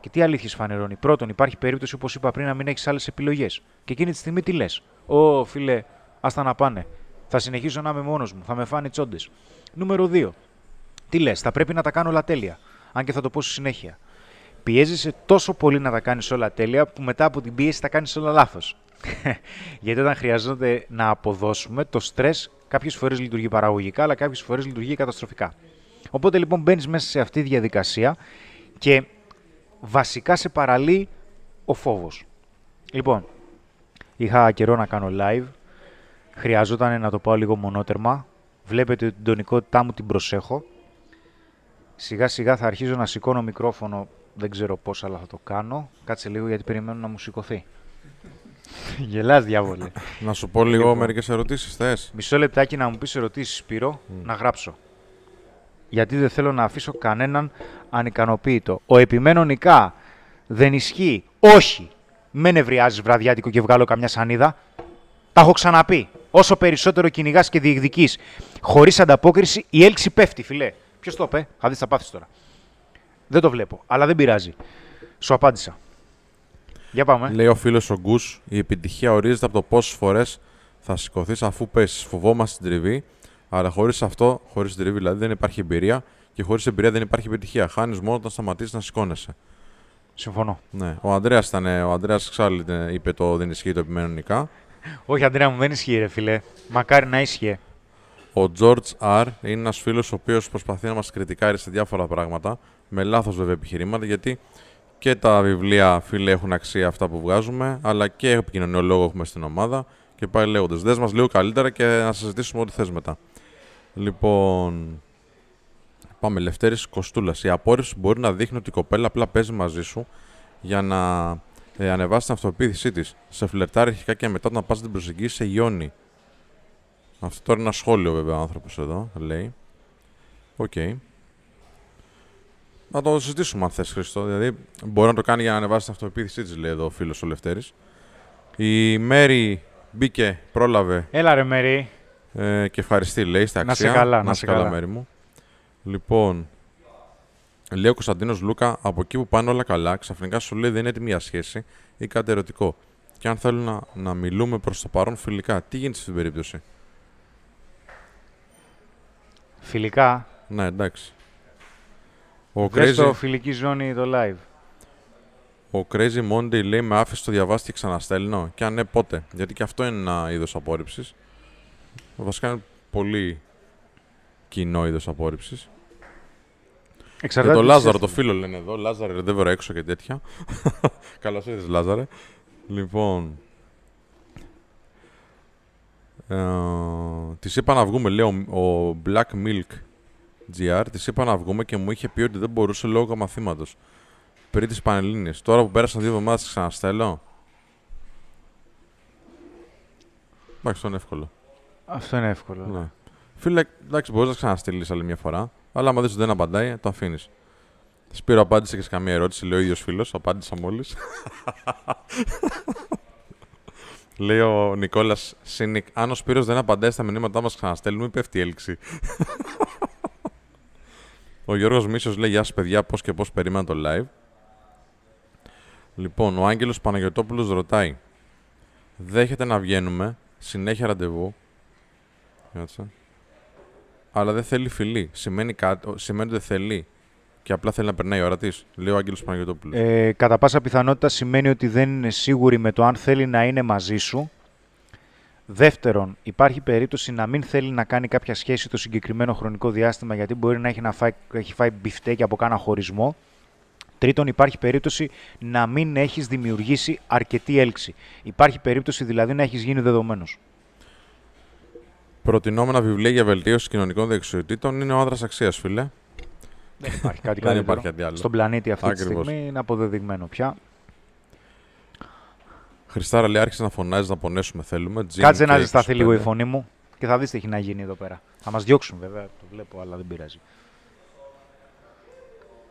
Και τι αλήθειες φανερώνει; Πρώτον, υπάρχει περίπτωση, όπως είπα πριν, να μην έχεις άλλες επιλογές. Και εκείνη τη στιγμή τι λες; Ω, φίλε, άστα να πάνε. Θα συνεχίσω να είμαι μόνος μου. Θα με φάνει τσόντες. Νούμερο 2. Τι λες, θα πρέπει να τα κάνω όλα τέλεια. Αν και θα το πω στη συνέχεια. Πιέζεσαι τόσο πολύ να τα κάνεις όλα τέλεια που μετά από την πίεση θα κάνεις όλα λάθος. [laughs] Γιατί όταν χρειαζόταν να αποδώσουμε, το στρες κάποιες φορές λειτουργεί παραγωγικά, αλλά κάποιες φορές λειτουργεί καταστροφικά. Οπότε λοιπόν μπαίνεις μέσα σε αυτή τη διαδικασία και βασικά σε παραλύει ο φόβος. Λοιπόν, είχα καιρό να κάνω live Χρειαζόταν να το πάω λίγο μονότερμα. Βλέπετε ότι την τονικότητά μου την προσέχω. Σιγά σιγά θα αρχίζω να σηκώνω μικρόφωνο. Δεν ξέρω πώς, αλλά θα το κάνω. Κάτσε λίγο γιατί περιμένω να μου σηκωθεί. [laughs] Γελάς διάβολε. Να σου πω λίγο λοιπόν, μερικές ερωτήσεις θες; Μισό λεπτάκι να μου πεις ερωτήσεις Σπύρο, να γράψω. Γιατί δεν θέλω να αφήσω κανέναν ανικανοποίητο. Ο επιμένω νικά δεν ισχύει. Όχι. Με νευριάζεις βραδιάτικο και βγάλω καμιά σανίδα. Τα έχω ξαναπεί. Όσο περισσότερο κυνηγάς και διεκδική χωρίς ανταπόκριση, η έλξη πέφτει, φιλέ. Ποιος το είπε, θα δει τα πάθη τώρα. Δεν το βλέπω, αλλά δεν πειράζει. Σου απάντησα. Για πάμε. Λέει ο φίλος ο Γκου, η επιτυχία ορίζεται από το πόσες φορές θα σηκωθείς αφού πέσει. Φοβόμαστε την τριβή, αλλά χωρίς αυτό, χωρίς την τριβή δηλαδή, δεν υπάρχει εμπειρία και χωρίς εμπειρία δεν υπάρχει επιτυχία. Χάνεις μόνο όταν σταματήσεις να σηκώνεσαι. Συμφωνώ. Ναι. Ο Αντρέα ήταν, ο Αντρέα Ξάλλη είπε το δεν ισχύει το επιμένω νικά. Όχι, Αντρέα μου, δεν ισχύει, ρε φίλε. Μακάρι να ίσχυε. Ο George R. είναι ένας φίλος ο οποίος προσπαθεί να μας κριτικάρει σε διάφορα πράγματα. Με λάθος βέβαια επιχειρήματα, γιατί και τα βιβλία, φίλε, έχουν αξία αυτά που βγάζουμε, αλλά και επικοινωνιολόγο έχουμε στην ομάδα. Και πάει λέγοντας: Δες μας λίγο καλύτερα και να συζητήσουμε ό,τι θες μετά. Λοιπόν. Πάμε, Λευτέρης Κοστούλας. Η απόρριψη μπορεί να δείχνει ότι η κοπέλα απλά παίζει μαζί σου για να ε, ανεβάσει την αυτοποίθησή της. Σε φλερτάρει αρχικά και μετά όταν πας την προσεγγίσει σε γειώνει. Αυτό τώρα είναι ένα σχόλιο βέβαια ο άνθρωπος εδώ, λέει. OK. Okay. Να το συζητήσουμε αν θες, Χρήστο. Δηλαδή, μπορεί να το κάνει για να ανεβάσει την αυτοποίθησή της, λέει εδώ ο φίλος ο Λευτέρης. Η Μέρη μπήκε, πρόλαβε Έλα ρε Μέρη. ε, και ευχαριστεί, λέει, στα Να αξία. σε καλά, να να σε σε καλά, καλά. μέρη μου. Λοιπόν, λέει ο Κωνσταντίνος Λούκα, από εκεί που πάνε όλα καλά, ξαφνικά σου λέει δεν είναι έτοιμη για σχέση ή κάτι ερωτικό. Και αν θέλουν να, να μιλούμε προς το παρόν φιλικά, τι γίνεται στην περίπτωση; Φιλικά. Ναι, εντάξει. Ο Δες Crazy, το φιλική ζώνη το live. ο Crazy Monday λέει με άφησε το διαβάσει και ξαναστέλνω. Και αν ναι, πότε. Γιατί και αυτό είναι ένα είδος απόρριψης. Βασικά είναι πολύ κοινό είδος απόρριψης. Για Εξαρτάται τον τι Λάζαρο, ψεύδι. το φίλο λένε εδώ. Λάζαρε, δεν βρω έξω και τέτοια. [laughs] Καλώς ήρθες, Λάζαρε. Λοιπόν. Ε, της είπα να βγούμε, λέει ο, ο Black Milk GR. Της είπα να βγούμε και μου είχε πει ότι δεν μπορούσε λόγω μαθήματος. Πριν τι Πανελλήνιες. Τώρα που πέρασαν δύο εβδομάδες, ξαναστέλνω. Εντάξει, αυτό είναι εύκολο. Αυτό είναι εύκολο. Ναι. Φίλε, εντάξει, μπορείς να ξαναστείλεις άλλη μια φορά. Αλλά άμα δεις ότι δεν απαντάει, το αφήνεις. Σπύρο, απάντησε και σε καμία ερώτηση, λέει ο ίδιος φίλος. Απάντησα μόλις. [laughs] λέει ο Νικόλας Σίνικ, αν ο Σπύρος δεν απαντάει στα μηνύματά μας, ξαναστέλνουμε, πέφτει η έλξη. Ο Γιώργος Μίσος λέει: Γεια σας, παιδιά, πώς και πώς περίμενα το live. Λοιπόν, ο Άγγελος Παναγιωτόπουλος ρωτάει: Δέχεται να βγαίνουμε, συνέχεια ραντεβού; Κάτσε. Αλλά δεν θέλει φιλή. Σημαίνει, κάτι, ο- σημαίνει ότι δεν θέλει. Και απλά θέλει να περνάει η ώρα της. Λέει ο Άγγελος Παναγιώτοπουλο. Ε, κατά πάσα πιθανότητα σημαίνει ότι δεν είναι σίγουρη με το αν θέλει να είναι μαζί σου. Δεύτερον, υπάρχει περίπτωση να μην θέλει να κάνει κάποια σχέση το συγκεκριμένο χρονικό διάστημα γιατί μπορεί να έχει, να φάει, έχει φάει μπιφτέκι από κάνα χωρισμό. Τρίτον, υπάρχει περίπτωση να μην έχεις δημιουργήσει αρκετή έλξη. Υπάρχει περίπτωση δηλαδή να έχεις γίνει δεδομένος. Προτινόμενα βιβλία για βελτίωση κοινωνικών δεξιοτήτων είναι ο άνδρας αξίας, φίλε. Δεν υπάρχει κάτι [laughs] Δεν καλύτερο. υπάρχει κάτι άλλο. Στον πλανήτη αυτή Ακριβώς. τη στιγμή είναι αποδεδειγμένο πια. Χριστάρα λέει: Άρχισε να φωνάζει, να πονέσουμε. Θέλουμε. Gin Κάτσε να και ζεσταθεί 25. λίγο η φωνή μου και θα δεις τι έχει να γίνει εδώ πέρα. Θα μας διώξουν βέβαια, το βλέπω, αλλά δεν πειράζει.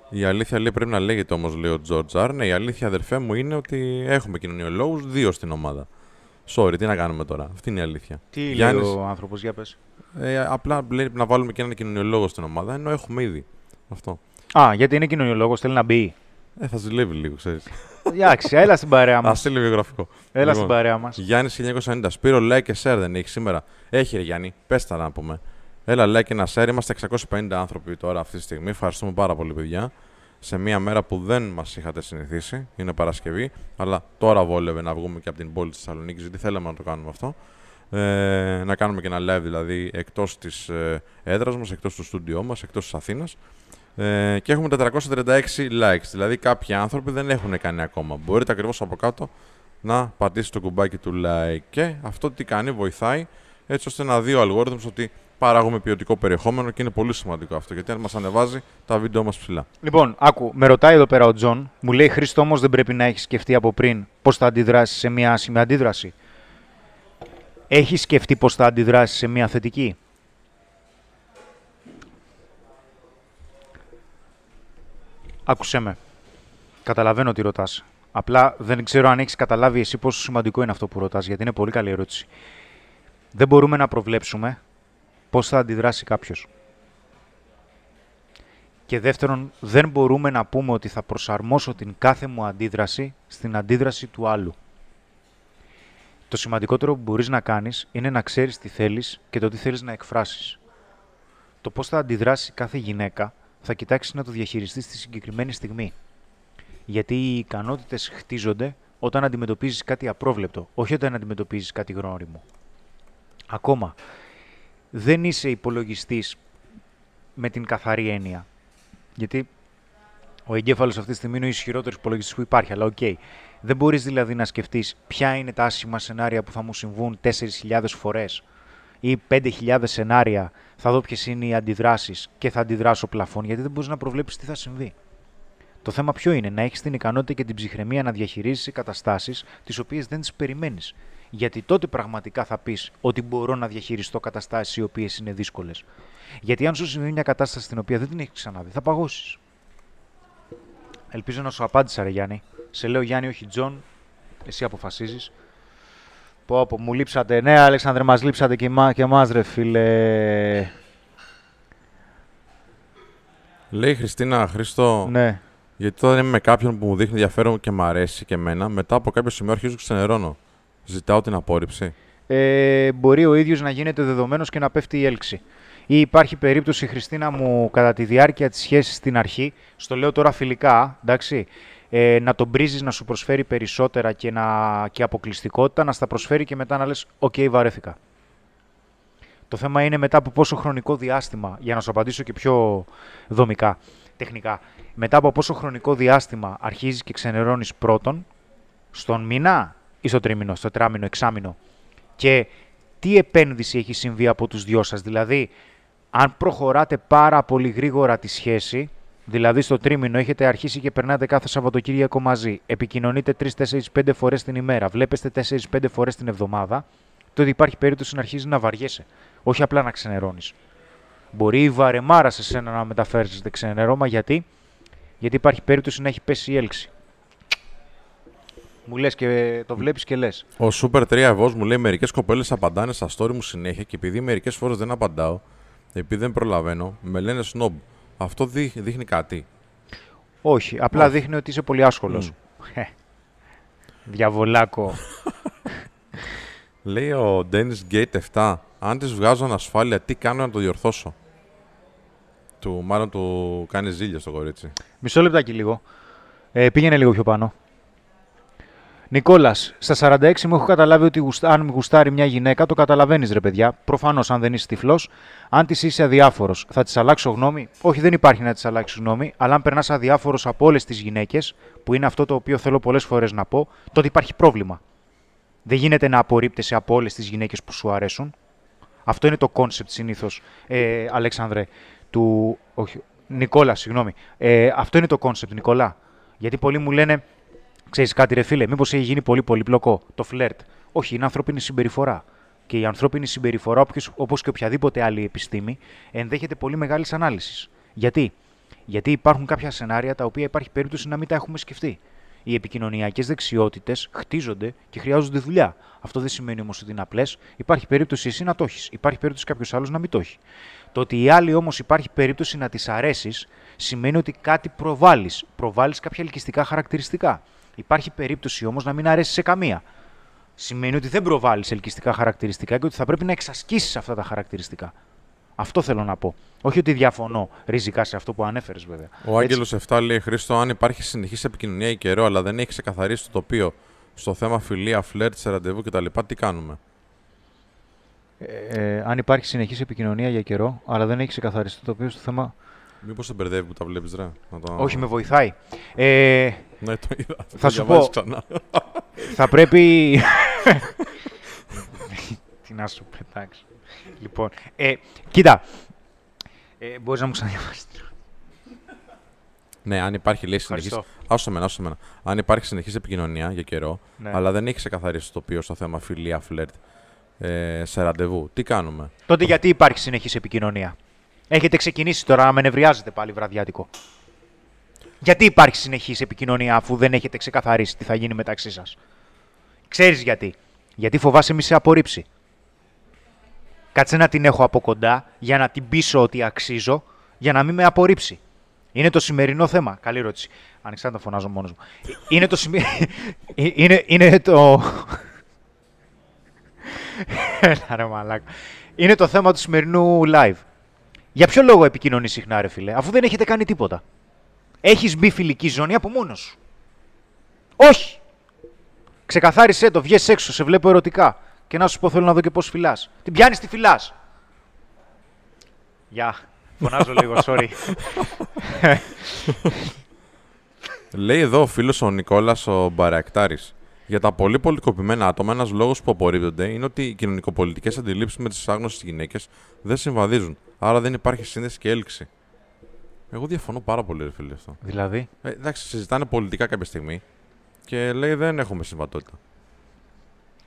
Η αλήθεια λέει πρέπει να λέγεται όμως, λέει ο Τζορτζ Άρ. Ναι, η αλήθεια, αδερφέ μου, είναι ότι έχουμε κοινωνιολόγους δύο στην ομάδα. Sorry, τι να κάνουμε τώρα. Αυτή είναι η αλήθεια. Τι Γιάννης, λέει ο άνθρωπος, για πες. ε, απλά λέει να βάλουμε και έναν κοινωνιολόγο στην ομάδα, ενώ έχουμε ήδη. Αυτό. Α, γιατί είναι κοινωνιολόγος, θέλει να μπει. Ε, θα ζηλεύει λίγο, ξέρεις. Εντάξει, έλα στην παρέα Α μας. στείλει βιογραφικό. Έλα Λοιπόν, στην παρέα μας. Γιάννης 1990. Σπύρο, like και share δεν έχει σήμερα. Έχει, ρε Γιάννη. Πες τα να πούμε. Έλα, like και ένα share. Είμαστε 650 άνθρωποι τώρα αυτή τη στιγμή. Ευχαριστούμε πάρα πολύ, παιδιά. Σε μια μέρα που δεν μας είχατε συνηθίσει. Είναι Παρασκευή. Αλλά τώρα βόλευε να βγούμε και από την πόλη της Θεσσαλονίκης, γιατί θέλαμε να το κάνουμε αυτό. Ε, να κάνουμε και ένα live δηλαδή εκτός της ε, έδρας μας, εκτός του στούντιό μας, εκτός της Αθήνας. Ε, και έχουμε 436 likes. Δηλαδή κάποιοι άνθρωποι δεν έχουν κάνει ακόμα. Μπορείτε ακριβώς από κάτω να πατήσει το κουμπάκι του like. Και αυτό τι κάνει, βοηθάει έτσι ώστε να δει ο αλγόριθμος ότι παράγουμε ποιοτικό περιεχόμενο και είναι πολύ σημαντικό αυτό γιατί μας ανεβάζει τα βίντεο μας ψηλά. Λοιπόν, άκου, με ρωτάει εδώ πέρα ο Τζον, μου λέει Χρήστο όμως δεν πρέπει να έχεις σκεφτεί από πριν πώς θα αντιδράσεις σε μια άσχημη αντίδραση. Έχεις σκεφτεί πώς θα αντιδράσεις σε μια θετική. Άκουσέ με. Καταλαβαίνω τι ρωτάς. Απλά δεν ξέρω αν έχεις καταλάβει εσύ πόσο σημαντικό είναι αυτό που ρωτάς, γιατί είναι πολύ καλή ερώτηση. Δεν μπορούμε να προβλέψουμε πώς θα αντιδράσει κάποιος. Και δεύτερον, δεν μπορούμε να πούμε ότι θα προσαρμόσω την κάθε μου αντίδραση στην αντίδραση του άλλου. Το σημαντικότερο που μπορείς να κάνεις είναι να ξέρεις τι θέλεις και το τι θέλεις να εκφράσεις. Το πώς θα αντιδράσει κάθε γυναίκα θα κοιτάξεις να το διαχειριστείς στη συγκεκριμένη στιγμή. Γιατί οι ικανότητες χτίζονται όταν αντιμετωπίζεις κάτι απρόβλεπτο, όχι όταν αντιμετωπίζεις κάτι γνώριμο. Ακόμα, δεν είσαι υπολογιστής με την καθαρή έννοια. Γιατί ο εγκέφαλος αυτή τη στιγμή είναι ο ισχυρότερος υπολογιστής που υπάρχει, αλλά οκ. Δεν μπορείς δηλαδή να σκεφτείς ποια είναι τα άσχημα σενάρια που θα μου συμβούν 4.000 φορές ή 5.000 σενάρια, θα δω ποιες είναι οι αντιδράσεις και θα αντιδράσω πλαφόν, γιατί δεν μπορείς να προβλέψεις τι θα συμβεί. Το θέμα ποιο είναι, να έχεις την ικανότητα και την ψυχραιμία να διαχειρίζεσαι καταστάσεις τις οποίες δεν τις περιμένεις. Γιατί τότε πραγματικά θα πεις ότι μπορώ να διαχειριστώ καταστάσεις οι οποίες είναι δύσκολες. Γιατί αν σου συμβεί μια κατάσταση την οποία δεν την έχεις ξαναδεί, θα παγώσεις. Ελπίζω να σου απάντησα, ρε Γιάννη. Σε λέω Γιάννη, όχι Τζον. Εσύ αποφασίζεις. Πω, πω, μου λείψατε. Ναι, Αλέξανδρε, μας λείψατε και, εμά, και εμάς, ρε φίλε. Λέει η Χριστίνα Χρήστο, Ναι. γιατί όταν είμαι με κάποιον που μου δείχνει ενδιαφέρον και μου αρέσει και εμένα, μετά από κάποιο σημείο αρχίζω και ξενερώνω. Ζητάω την απόρριψη. Ε, μπορεί ο ίδιος να γίνεται δεδομένος και να πέφτει η έλξη. Ή υπάρχει περίπτωση, Χριστίνα μου, κατά τη διάρκεια της σχέσης στην αρχή, στο λέω τώρα φιλικά, εντάξει, ε, να τον μπρίζεις να σου προσφέρει περισσότερα και, να, και αποκλειστικότητα, να στα προσφέρει και μετά να λες «ΟΚ, βαρέθηκα». Το θέμα είναι μετά από πόσο χρονικό διάστημα, για να σου απαντήσω και πιο δομικά, τεχνικά, μετά από πόσο χρονικό διάστημα αρχίζεις και ξενερώνεις πρώτον, στον μήνα ή στο τρίμηνο, στο τράμηνο, εξάμηνο, και τι επένδυση έχει συμβεί από τους δυο σας; Δηλαδή, αν προχωράτε πάρα πολύ γρήγορα τη σχέση, δηλαδή στο τρίμηνο έχετε αρχίσει και περνάτε κάθε Σαββατοκύριακο μαζί, επικοινωνείτε 3, 4, 5 φορές την ημέρα, βλέπεστε 4-5 φορές την εβδομάδα, τότε υπάρχει περίπτωση να αρχίζει να βαριέσαι. Όχι απλά να ξενερώνεις. Μπορεί η βαρεμάρα σε σένα να μεταφέρεις ξενερώμα, γιατί; γιατί υπάρχει περίπτωση να έχει πέσει η έλξη. Μου λες και το βλέπεις και λες. Ο Super 3 Ευώ μου λέει: Μερικές κοπέλες απαντάνε στα story μου συνέχεια και επειδή μερικές φορές δεν απαντάω, επειδή δεν προλαβαίνω, με λένε snob. Αυτό δείχ- δείχνει κάτι. Όχι, απλά Όχι. δείχνει ότι είσαι πολύ άσχολος. Ε, Διαβολάκο. [laughs] Λέει ο Dennis Gate 7, αν της βγάζω ανασφάλεια, τι κάνω να το διορθώσω; Του, μάλλον του κάνει ζήλια στο κορίτσι. Μισό λεπτάκι λίγο. Ε, πήγαινε λίγο πιο πάνω. Νικόλας, στα 46 μου έχω καταλάβει ότι γουστα- αν γουστάρει μια γυναίκα, το καταλαβαίνεις ρε παιδιά. Προφανώς, αν δεν είσαι τυφλός, αν της είσαι αδιάφορος, θα της αλλάξω γνώμη. Όχι, δεν υπάρχει να της αλλάξεις γνώμη, αλλά αν περνάς αδιάφορος από όλες τις γυναίκες, που είναι αυτό το οποίο θέλω πολλές φορές να πω, τότε υπάρχει πρόβλημα. Δεν γίνεται να απορρίπτεσαι από όλες τις γυναίκες που σου αρέσουν. Αυτό είναι το κόνσεπτ συνήθως, ε, Αλέξανδρε, του. Όχι, Νικόλα, συγγνώμη. Ε, αυτό είναι το κόνσεπτ, Νικόλα. Γιατί πολλοί μου λένε, ξέρεις κάτι, ρε φίλε, μήπως έχει γίνει πολύ πολύπλοκο το φλερτ. Όχι, είναι ανθρώπινη συμπεριφορά. Και η ανθρώπινη συμπεριφορά, όπως και οποιαδήποτε άλλη επιστήμη, ενδέχεται πολύ μεγάλης ανάλυσης. Γιατί; Γιατί υπάρχουν κάποια σενάρια τα οποία υπάρχει περίπτωση να μην τα έχουμε σκεφτεί. Οι επικοινωνιακές δεξιότητες χτίζονται και χρειάζονται δουλειά. Αυτό δεν σημαίνει όμως ότι είναι απλές. Υπάρχει περίπτωση εσύ να το έχεις. Υπάρχει περίπτωση κάποιος άλλος να μην το έχει. Το ότι η άλλη όμως υπάρχει περίπτωση να της αρέσεις, σημαίνει ότι κάτι προβάλλεις. Προβάλλεις κάποια ελκυστικά χαρακτηριστικά. Υπάρχει περίπτωση όμως να μην αρέσει σε καμία. Σημαίνει ότι δεν προβάλλεις ελκυστικά χαρακτηριστικά και ότι θα πρέπει να εξασκήσεις αυτά τα χαρακτηριστικά. Αυτό θέλω να πω. Όχι ότι διαφωνώ ριζικά σε αυτό που ανέφερες, βέβαια. Ο Έτσι. Άγγελος 7 λέει: Χρήστο, αν υπάρχει συνεχής επικοινωνία ή καιρό, αλλά δεν έχει ξεκαθαρίσει το τοπίο στο θέμα φιλία, φλερτ, σε ραντεβού κτλ., τι κάνουμε; Ε, αν υπάρχει συνεχής επικοινωνία για καιρό, αλλά δεν έχει ξεκαθαριστεί το οποίο στο θέμα. Μήπως σε μπερδεύει που τα βλέπεις, ρε. Να το... Όχι, με βοηθάει. Ε, Ναι, το είδα. Θα Το σου διαβάζεις πω. Ξανά. θα πρέπει. Τι να σου πετάξω. Λοιπόν, ε, κοίτα. Ε, Μπορείς να μου ξαναδιαβάσεις. ναι, αν υπάρχει λέει συνεχή. Ευχαριστώ. Άσο μένα, άσο μένα. Αν υπάρχει συνεχής επικοινωνία για καιρό, Ναι. αλλά δεν έχει ξεκαθαρίσει το τοπίο στο θέμα φιλία, φλερτ, ε, σε ραντεβού, τι κάνουμε; Τότε γιατί υπάρχει συνεχής επικοινωνία; Έχετε ξεκινήσει τώρα να με νευριάζετε πάλι βραδιάτικο. Γιατί υπάρχει συνεχής επικοινωνία αφού δεν έχετε ξεκαθαρίσει τι θα γίνει μεταξύ σας; Ξέρεις γιατί. Γιατί φοβάσαι μη σε απορρίψει. Κάτσε να την έχω από κοντά για να την πείσω ότι αξίζω για να μην με απορρίψει. Είναι το σημερινό θέμα. Καλή ερώτηση. Ανοιξά να το φωνάζω μόνος μου. Είναι το σημερινό... [laughs] είναι, είναι το... [laughs] Έλα ρε μαλάκα. Είναι το θέμα του σημερινού live. Για ποιο λόγο επικοινωνείς συχνά, ρε φίλε, αφού δεν έχετε κάνει τίποτα; Έχεις μπει φιλική ζώνη από μόνος σου; Όχι! Ξεκαθάρισέ το, βγες έξω, σε βλέπω ερωτικά. Και να σου πω, θέλω να δω και πώς φυλάς. Την πιάνεις, τη φυλάς. Γεια. Φωνάζω λίγο, sorry. [laughs] Λέει εδώ ο φίλος ο Νικόλας ο Μπαρακτάρης. Για τα πολύ πολιτικοποιημένα άτομα, ένας λόγος που απορρίπτονται είναι ότι οι κοινωνικοπολιτικές αντιλήψεις με τις άγνωστες γυναίκες δεν συμβαδίζουν. Άρα δεν υπάρχει σύνδεση και έλξη. Εγώ διαφωνώ πάρα πολύ, ρε φίλε, αυτό. δηλαδή, Ε, εντάξει, συζητάνε πολιτικά κάποια στιγμή και λέει δεν έχουμε συμβατότητα.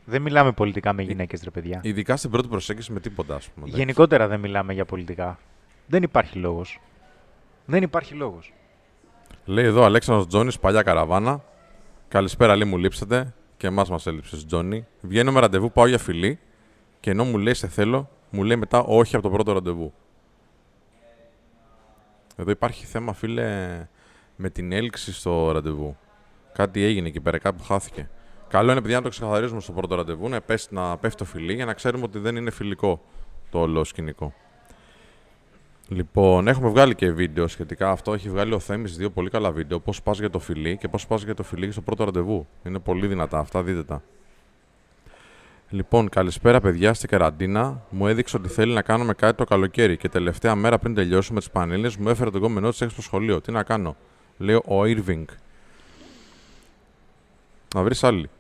δεν μιλάμε πολιτικά με γυναίκες, ρε παιδιά. Ειδικά στην πρώτη προσέγγιση με τίποτα, ας πούμε. εντάξει. Γενικότερα δεν μιλάμε για πολιτικά. Δεν υπάρχει λόγος. Δεν υπάρχει λόγος. Λέει εδώ Αλέξανδρος Τζόνης, παλιά καραβάνα. Καλησπέρα, λέει μου λείψατε. Και εμάς μας έλειψες, Τζόνι. Βγαίνω με ραντεβού, πάω για φιλή. Και ενώ μου λέει σε θέλω, μου λέει μετά όχι από το πρώτο ραντεβού. Εδώ υπάρχει θέμα, φίλε, με την έλξη στο ραντεβού. Κάτι έγινε εκεί πέρα, κάπου χάθηκε. Καλό είναι, παιδιά, να το ξεκαθαρίζουμε στο πρώτο ραντεβού, να, πέσει, να πέφτει το φιλί για να ξέρουμε ότι δεν είναι φιλικό το όλο σκηνικό. Λοιπόν, έχουμε βγάλει και βίντεο σχετικά αυτό. Έχει βγάλει ο Θέμης δύο πολύ καλά βίντεο. Πώς πας για το φιλί και πώς πας για το φιλί στο πρώτο ραντεβού. Είναι πολύ δυνατά αυτά, δείτε τα. Λοιπόν, καλησπέρα παιδιά στην καραντίνα. Μου έδειξε ότι θέλει να κάνουμε κάτι το καλοκαίρι και τελευταία μέρα πριν τελειώσουμε τις πανέλε μου έφερε τον κόμενό της έξω στο σχολείο. Τι να κάνω, λέει ο Irving. Να βρεις άλλη.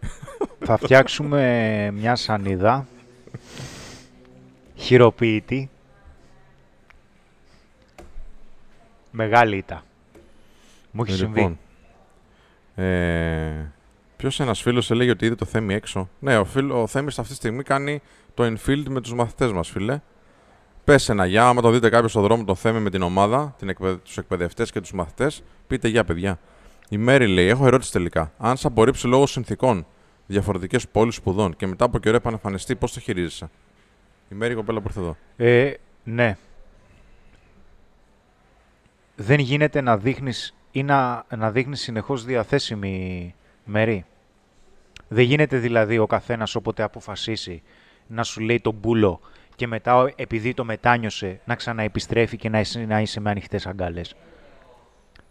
Θα φτιάξουμε μια σανίδα χειροποίητη μεγάλη ήττα. Μου έχει συμβεί. Λοιπόν, ε, Ποιος ένας φίλος έλεγε ότι είδε το Θέμη έξω. Ναι, ο, φίλ, ο Θέμης αυτή τη στιγμή κάνει το infield με τους μαθητές μας, φίλε. Πες ένα γεια, άμα το δείτε κάποιος στον δρόμο τον Θέμη με την ομάδα, την εκπαιδε... τους εκπαιδευτές και τους μαθητές, πείτε γεια, παιδιά. Η Μέρη λέει: Έχω ερώτηση τελικά. Αν σε απορρίψει λόγω συνθήκων διαφορετικές πόλεις σπουδών και μετά από καιρό επανεμφανιστεί, πώς το χειρίζεσαι; Η Μέρη η κοπέλα που ήρθε εδώ. Ε, ναι. Δεν γίνεται να δείχνεις ή να, να δείχνεις συνεχώς διαθέσιμη μέρη. Δεν γίνεται δηλαδή ο καθένας όποτε αποφασίσει να σου λέει τον μπούλο και μετά επειδή το μετάνιωσε να ξαναεπιστρέφει και να είσαι, να είσαι με ανοιχτές αγκάλες.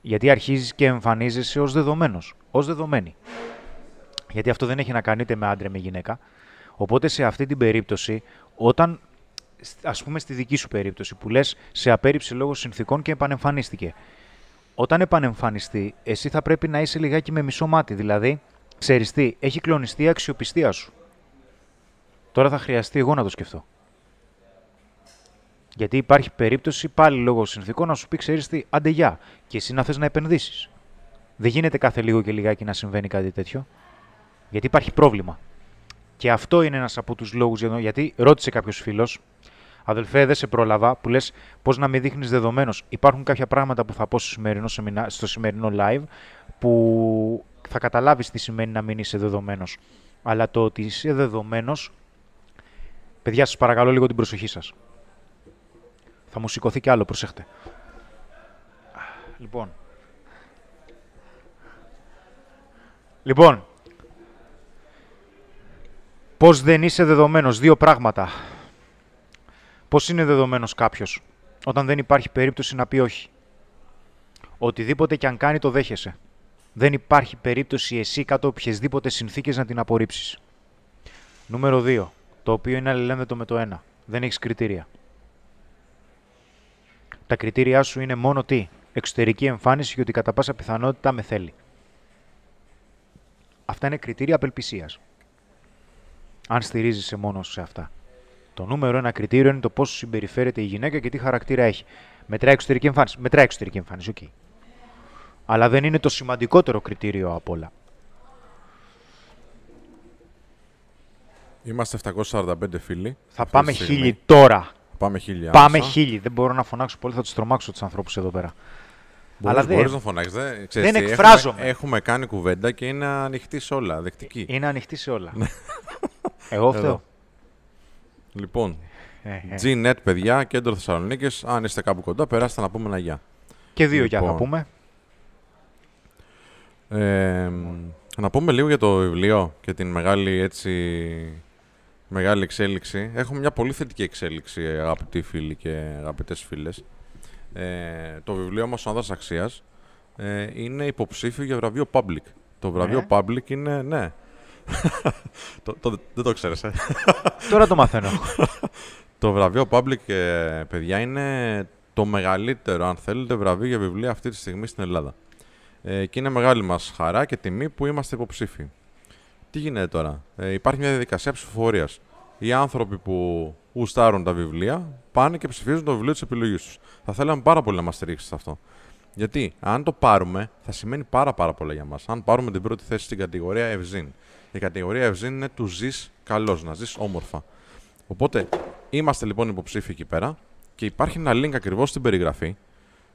Γιατί αρχίζεις και εμφανίζεσαι ως δεδομένος, ως δεδομένη. Γιατί αυτό δεν έχει να κάνει είτε με άντρα με γυναίκα. Οπότε σε αυτή την περίπτωση, όταν ας πούμε στη δική σου περίπτωση που λες σε απέρριψε λόγω συνθήκων και επανεμφανίστηκε. Όταν επανεμφανιστεί, εσύ θα πρέπει να είσαι λιγάκι με μισό μάτι. Δηλαδή, ξέρεις τι, έχει κλονιστεί η αξιοπιστία σου. Τώρα θα χρειαστεί εγώ να το σκεφτώ. Γιατί υπάρχει περίπτωση πάλι λόγω συνθήκων να σου πει, ξέρεις τι, άντε γεια, και εσύ να θες να επενδύσεις. Δεν γίνεται κάθε λίγο και λιγάκι να συμβαίνει κάτι τέτοιο. Γιατί υπάρχει πρόβλημα. Και αυτό είναι ένας από τους λόγους, για το- γιατί ρώτησε κάποιος φίλος, Αδελφέ, δεν σε πρόλαβα που λες πώς να με δείχνεις δεδομένος. Υπάρχουν κάποια πράγματα που θα πω στο σημερινό, σεμινά- στο σημερινό live που θα καταλάβεις τι σημαίνει να μην είσαι δεδομένος. Αλλά το ότι είσαι δεδομένος, παιδιά σας παρακαλώ λίγο την προσοχή σας. Θα μου σηκωθεί κι άλλο, προσέχτε. Λοιπόν. Λοιπόν. Πώς δεν είσαι δεδομένος. Δύο πράγματα. Πώς είναι δεδομένος κάποιος όταν δεν υπάρχει περίπτωση να πει όχι; Οτιδήποτε και αν κάνει το δέχεσαι. Δεν υπάρχει περίπτωση εσύ κάτω οποιασδήποτε συνθήκες να την απορρίψεις. Νούμερο 2. Το οποίο είναι αλληλένδετο με το 1. Δεν έχεις κριτήρια. Τα κριτήριά σου είναι μόνο τι; Εξωτερική εμφάνιση και ότι κατά πάσα πιθανότητα με θέλει. Αυτά είναι κριτήρια απελπισίας. Αν στηρίζεσαι μόνο σε αυτά. Το νούμερο ένα κριτήριο είναι το πώς συμπεριφέρεται η γυναίκα και τι χαρακτήρα έχει. Μετράει εξωτερική εμφάνιση. Μετράει εξωτερική εμφάνιση, οκ. Αλλά δεν είναι το σημαντικότερο κριτήριο από όλα. Είμαστε 745 φίλοι. Θα αυτή πάμε τη στιγμή. χίλιοι τώρα. Πάμε χίλια. Πάμε άμεσα. χίλιοι. Δεν μπορώ να φωνάξω πολύ, θα τους τρομάξω τους ανθρώπους εδώ πέρα. Μπορείς, Αλλά δεν- μπορείς να φωνάξεις. Δεν, ξέρεις Δεν τι, εκφράζομαι. Έχουμε, έχουμε κάνει κουβέντα και είναι ανοιχτή σε όλα, δεκτική. Είναι ανοιχτή σε όλα. Εγώ φταίω. Εδώ. Λοιπόν, Ε, ε. Gnet, παιδιά, κέντρο Θεσσαλονίκης. Αν είστε κάπου κοντά, περάστε να πούμε ένα γεια. Και δύο για θα Λοιπόν. πούμε. Ε, να πούμε λίγο για το βιβλίο και την μεγάλη έτσι μεγάλη εξέλιξη. Έχουμε μια πολύ θετική εξέλιξη, αγαπητοί φίλοι και αγαπητές φίλες. Ε, το βιβλίο μας, ο Άνδρας Αξίας, ε, είναι υποψήφιο για βραβείο Public. Το βραβείο Ναι. Public είναι, ναι. [laughs] το, το- δεν το ξέρεις, ε. [laughs] Τώρα το μαθαίνω. Το βραβείο Public, ε, παιδιά, είναι το μεγαλύτερο, αν θέλετε, βραβείο για βιβλία αυτή τη στιγμή στην Ελλάδα. Ε, και είναι μεγάλη μας χαρά και τιμή που είμαστε υποψήφοι. Τι γίνεται τώρα; Ε, υπάρχει μια διαδικασία ψηφοφορίας. Οι άνθρωποι που γουστάρουν τα βιβλία πάνε και ψηφίζουν το βιβλίο της επιλογής τους. Θα θέλαμε πάρα πολύ να μας στηρίξετε σε αυτό. Γιατί αν το πάρουμε, θα σημαίνει πάρα, πάρα πολλά για μας. Αν πάρουμε την πρώτη θέση στην κατηγορία Ευζήν. Η κατηγορία Ευζήν είναι του ζεις καλώ, να ζεις όμορφα. Οπότε είμαστε λοιπόν υποψήφοι εκεί πέρα και υπάρχει ένα link ακριβώς στην περιγραφή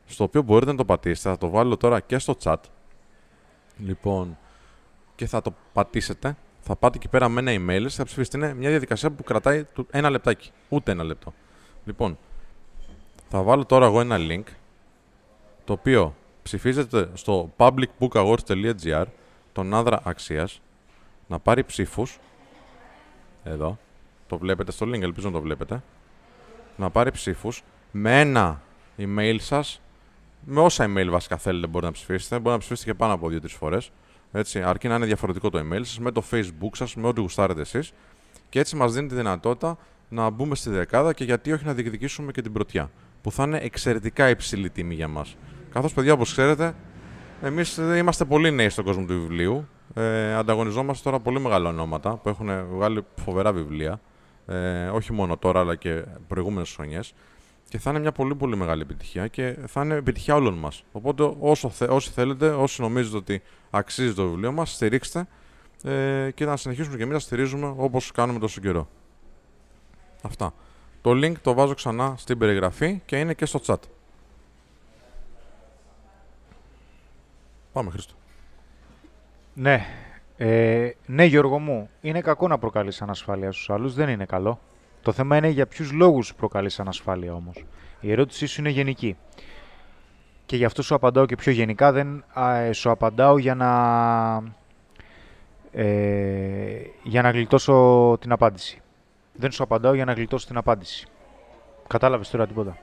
στο οποίο μπορείτε να το πατήσετε. Θα το βάλω τώρα και στο chat. Λοιπόν, και θα το πατήσετε. Θα πάτε εκεί πέρα με ένα email και θα ψηφίσετε. Είναι μια διαδικασία που κρατάει ένα λεπτάκι. Ούτε ένα λεπτό. Λοιπόν, θα βάλω τώρα εγώ ένα link το οποίο ψηφίζεται στο publicbookawards.gr τον άδρα αξίας να πάρει ψήφους. Εδώ, το βλέπετε στο link, ελπίζω να το βλέπετε. Να πάρει ψήφους με ένα email σας. Με όσα email βασικά θέλετε μπορείτε να ψηφίσετε. Μπορείτε να ψηφίσετε και πάνω από 2-3 φορές. Έτσι, αρκεί να είναι διαφορετικό το email σας με το facebook σας, με ό,τι γουστάρετε εσείς. Και έτσι μας δίνει τη δυνατότητα να μπούμε στη δεκάδα και γιατί όχι να διεκδικήσουμε και την πρωτιά που θα είναι εξαιρετικά υψηλή τιμή για μας. Καθώς, παιδιά, όπως ξέρετε, εμείς είμαστε πολύ νέοι στον κόσμο του βιβλίου. Ε, ανταγωνιζόμαστε τώρα πολύ μεγάλα ονόματα που έχουν βγάλει φοβερά βιβλία. Ε, όχι μόνο τώρα, αλλά και προηγούμενες χρονιές. Και θα είναι μια πολύ πολύ μεγάλη επιτυχία και θα είναι επιτυχία όλων μας. Οπότε, όσο θε, όσοι θέλετε, όσοι νομίζετε ότι αξίζει το βιβλίο μας, στηρίξτε ε, και να συνεχίσουμε και εμείς να στηρίζουμε όπως κάνουμε τόσο καιρό. Αυτά. Το link το βάζω ξανά στην περιγραφή και είναι και στο chat. Πάμε, Χρήστο. Ναι. Ε, ναι, Γιώργο μου, είναι κακό να προκαλείς ανασφάλεια στους άλλους. Δεν είναι καλό. Το θέμα είναι για ποιους λόγους προκαλείς ανασφάλεια όμως. Η ερώτησή σου είναι γενική. Και γι' αυτό σου απαντάω και πιο γενικά. Δεν α, σου απαντάω για να, ε, για να γλιτώσω την απάντηση. Δεν σου απαντάω για να γλιτώσω την απάντηση. Κατάλαβες τώρα τίποτα.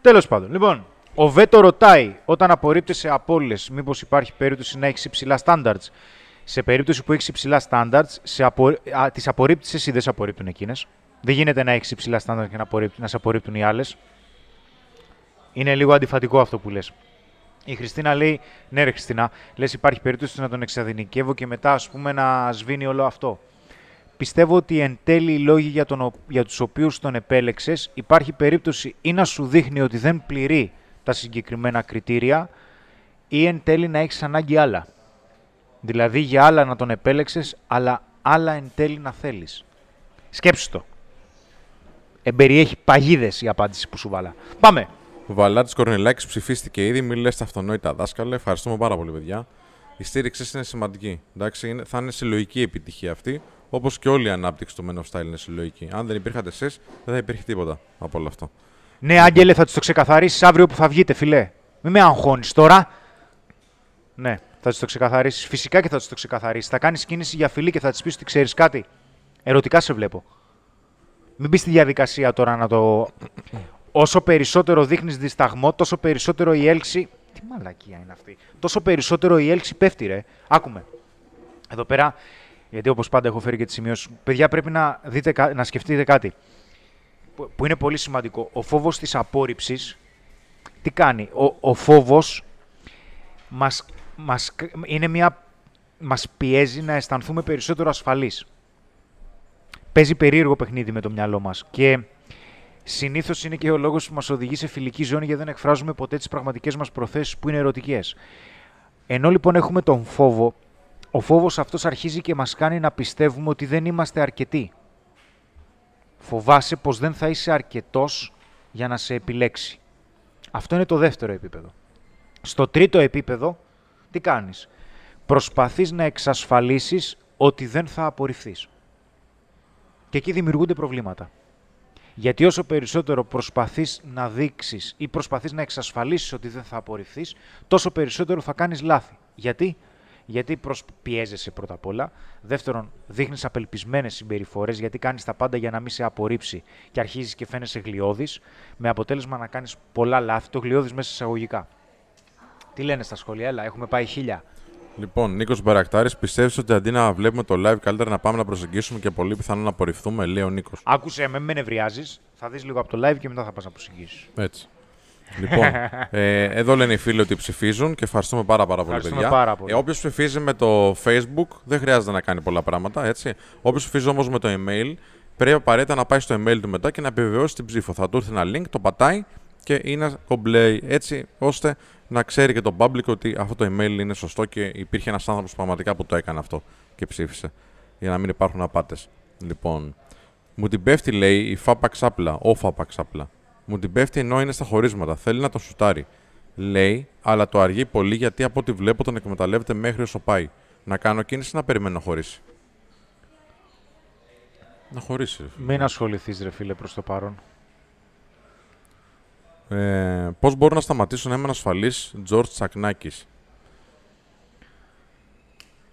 Τέλος πάντων. Λοιπόν, ο Βέτο ρωτάει, όταν απορρίπτεσαι από όλες, μήπως υπάρχει περίπτωση να έχεις υψηλά standards. Σε περίπτωση που έχεις υψηλά standards, σε απο... τις απορρίπτει εσύ, δεν σε απορρίπτουν εκείνες; Δεν γίνεται να έχεις υψηλά standards και να, να σε απορρίπτουν οι άλλες. Είναι λίγο αντιφατικό αυτό που λες. Η Χριστίνα λέει, ναι, ρε Χριστίνα, λες υπάρχει περίπτωση να τον εξαδυνικεύω και μετά, ας πούμε, να σβήνει όλο αυτό. Πιστεύω ότι εν τέλει οι λόγοι για, τον, για τους οποίους τον επέλεξες υπάρχει περίπτωση ή να σου δείχνει ότι δεν πληρεί τα συγκεκριμένα κριτήρια ή εν τέλει να έχεις ανάγκη άλλα. Δηλαδή για άλλα να τον επέλεξες, αλλά άλλα εν τέλει να θέλεις. Σκέψου το. Εμπεριέχει παγίδες η απάντηση που σου βάλα. Πάμε. Ο Βαλάτης Κορνελάκης ψηφίστηκε ήδη. Μην λες τα αυτονόητα δάσκαλε. Ευχαριστούμε πάρα πολύ, παιδιά. Η στήριξή είναι σημαντική. Εντάξει, είναι, θα είναι συλλογική επιτυχία αυτή. Όπως και όλη η ανάπτυξη του Men of Style είναι συλλογική. Αν δεν υπήρχατε εσείς, δεν θα υπήρχε τίποτα από όλο αυτό. Ναι, Άγγελε, θα τους το ξεκαθαρίσεις αύριο που θα βγείτε, φιλέ. Μην με αγχώνεις τώρα. Ναι, θα τους το ξεκαθαρίσεις. Φυσικά και θα τους το ξεκαθαρίσεις. Θα κάνεις κίνηση για φιλή και θα της πεις ότι ξέρεις κάτι. Ερωτικά σε βλέπω. Μην μπεις στη διαδικασία τώρα να το. Όσο περισσότερο δείχνεις δισταγμό, τόσο περισσότερο η έλξη. Τι μαλακία είναι αυτή. Τόσο περισσότερο η έλξη πέφτει, ρε. Άκουμε. Εδώ πέρα, γιατί όπως πάντα έχω φέρει και τις σημειώσεις. Παιδιά, πρέπει να, δείτε, να σκεφτείτε κάτι που είναι πολύ σημαντικό. Ο φόβος της απόρριψης, τι κάνει; Ο, ο φόβος μας, μας, είναι μια, μας πιέζει να αισθανθούμε περισσότερο ασφαλείς. Παίζει περίεργο παιχνίδι με το μυαλό μας και συνήθως είναι και ο λόγος που μας οδηγεί σε φιλική ζώνη γιατί δεν εκφράζουμε ποτέ τις πραγματικές μας προθέσεις που είναι ερωτικές. Ενώ λοιπόν έχουμε τον φόβο, ο φόβος αυτός αρχίζει και μας κάνει να πιστεύουμε ότι δεν είμαστε αρκετοί φοβάσαι πως δεν θα είσαι αρκετός για να σε επιλέξει. Αυτό είναι το δεύτερο επίπεδο. Στο τρίτο επίπεδο, τι κάνεις; Προσπαθείς να εξασφαλίσεις ότι δεν θα απορριφθείς. Και εκεί δημιουργούνται προβλήματα. Γιατί όσο περισσότερο προσπαθείς να δείξεις ή προσπαθείς να εξασφαλίσεις ότι δεν θα απορριφθείς, τόσο περισσότερο θα κάνεις λάθη. Γιατί; Γιατί προσπιέζεσαι πρώτα απ' όλα. Δεύτερον, δείχνεις απελπισμένες συμπεριφορές γιατί κάνεις τα πάντα για να μην σε απορρίψει και αρχίζεις και φαίνεσαι γλιώδη, με αποτέλεσμα να κάνεις πολλά λάθη, το γλιώδη μέσα εισαγωγικά. Τι λένε στα σχόλια, έλα, έχουμε πάει χίλια. Λοιπόν, Νίκος Μπαρακτάρης, πιστεύεις ότι αντί να βλέπουμε το live, καλύτερα να πάμε να προσεγγίσουμε και πολύ πιθανό να απορριφθούμε, λέει ο Νίκος. Άκουσε με, με νευριάζεις. Θα δεις λίγο από το live και μετά θα πας να προσεγγίσεις. Έτσι. Λοιπόν, [laughs] ε, εδώ λένε οι φίλοι ότι ψηφίζουν και ευχαριστούμε πάρα, πάρα πολύ, Ευχαριστούμε παιδιά. πάρα πολύ. Ε, Όποιος ψηφίζει με το Facebook δεν χρειάζεται να κάνει πολλά πράγματα, έτσι. Όποιος ψηφίζει όμως με το email, πρέπει απαραίτητα να πάει στο email του μετά και να επιβεβαιώσει την ψήφο. Θα του έρθει ένα link, το πατάει και είναι κομπλέι. Έτσι ώστε να ξέρει και το public ότι αυτό το email είναι σωστό και υπήρχε ένας άνθρωπος πραγματικά που το έκανε αυτό και ψήφισε. Για να μην υπάρχουν απάτες. Λοιπόν, μου την πέφτει, λέει, η Φάπα Ξάπλα, ο Φάπα Ξάπλα. Μου την πέφτει ενώ είναι στα χωρίσματα. Θέλει να τον σουτάρει. Λέει, αλλά το αργεί πολύ γιατί από ό,τι βλέπω τον εκμεταλλεύεται μέχρι όσο πάει. Να κάνω κίνηση ή να περιμένω να χωρίσει. Να χωρίσει. ρε φίλε. Μην ασχοληθείς, ρε φίλε, προς το παρόν. Ε, Πώς μπορώ να σταματήσω να είμαι ασφαλής, Τζορτ Τσακνάκης;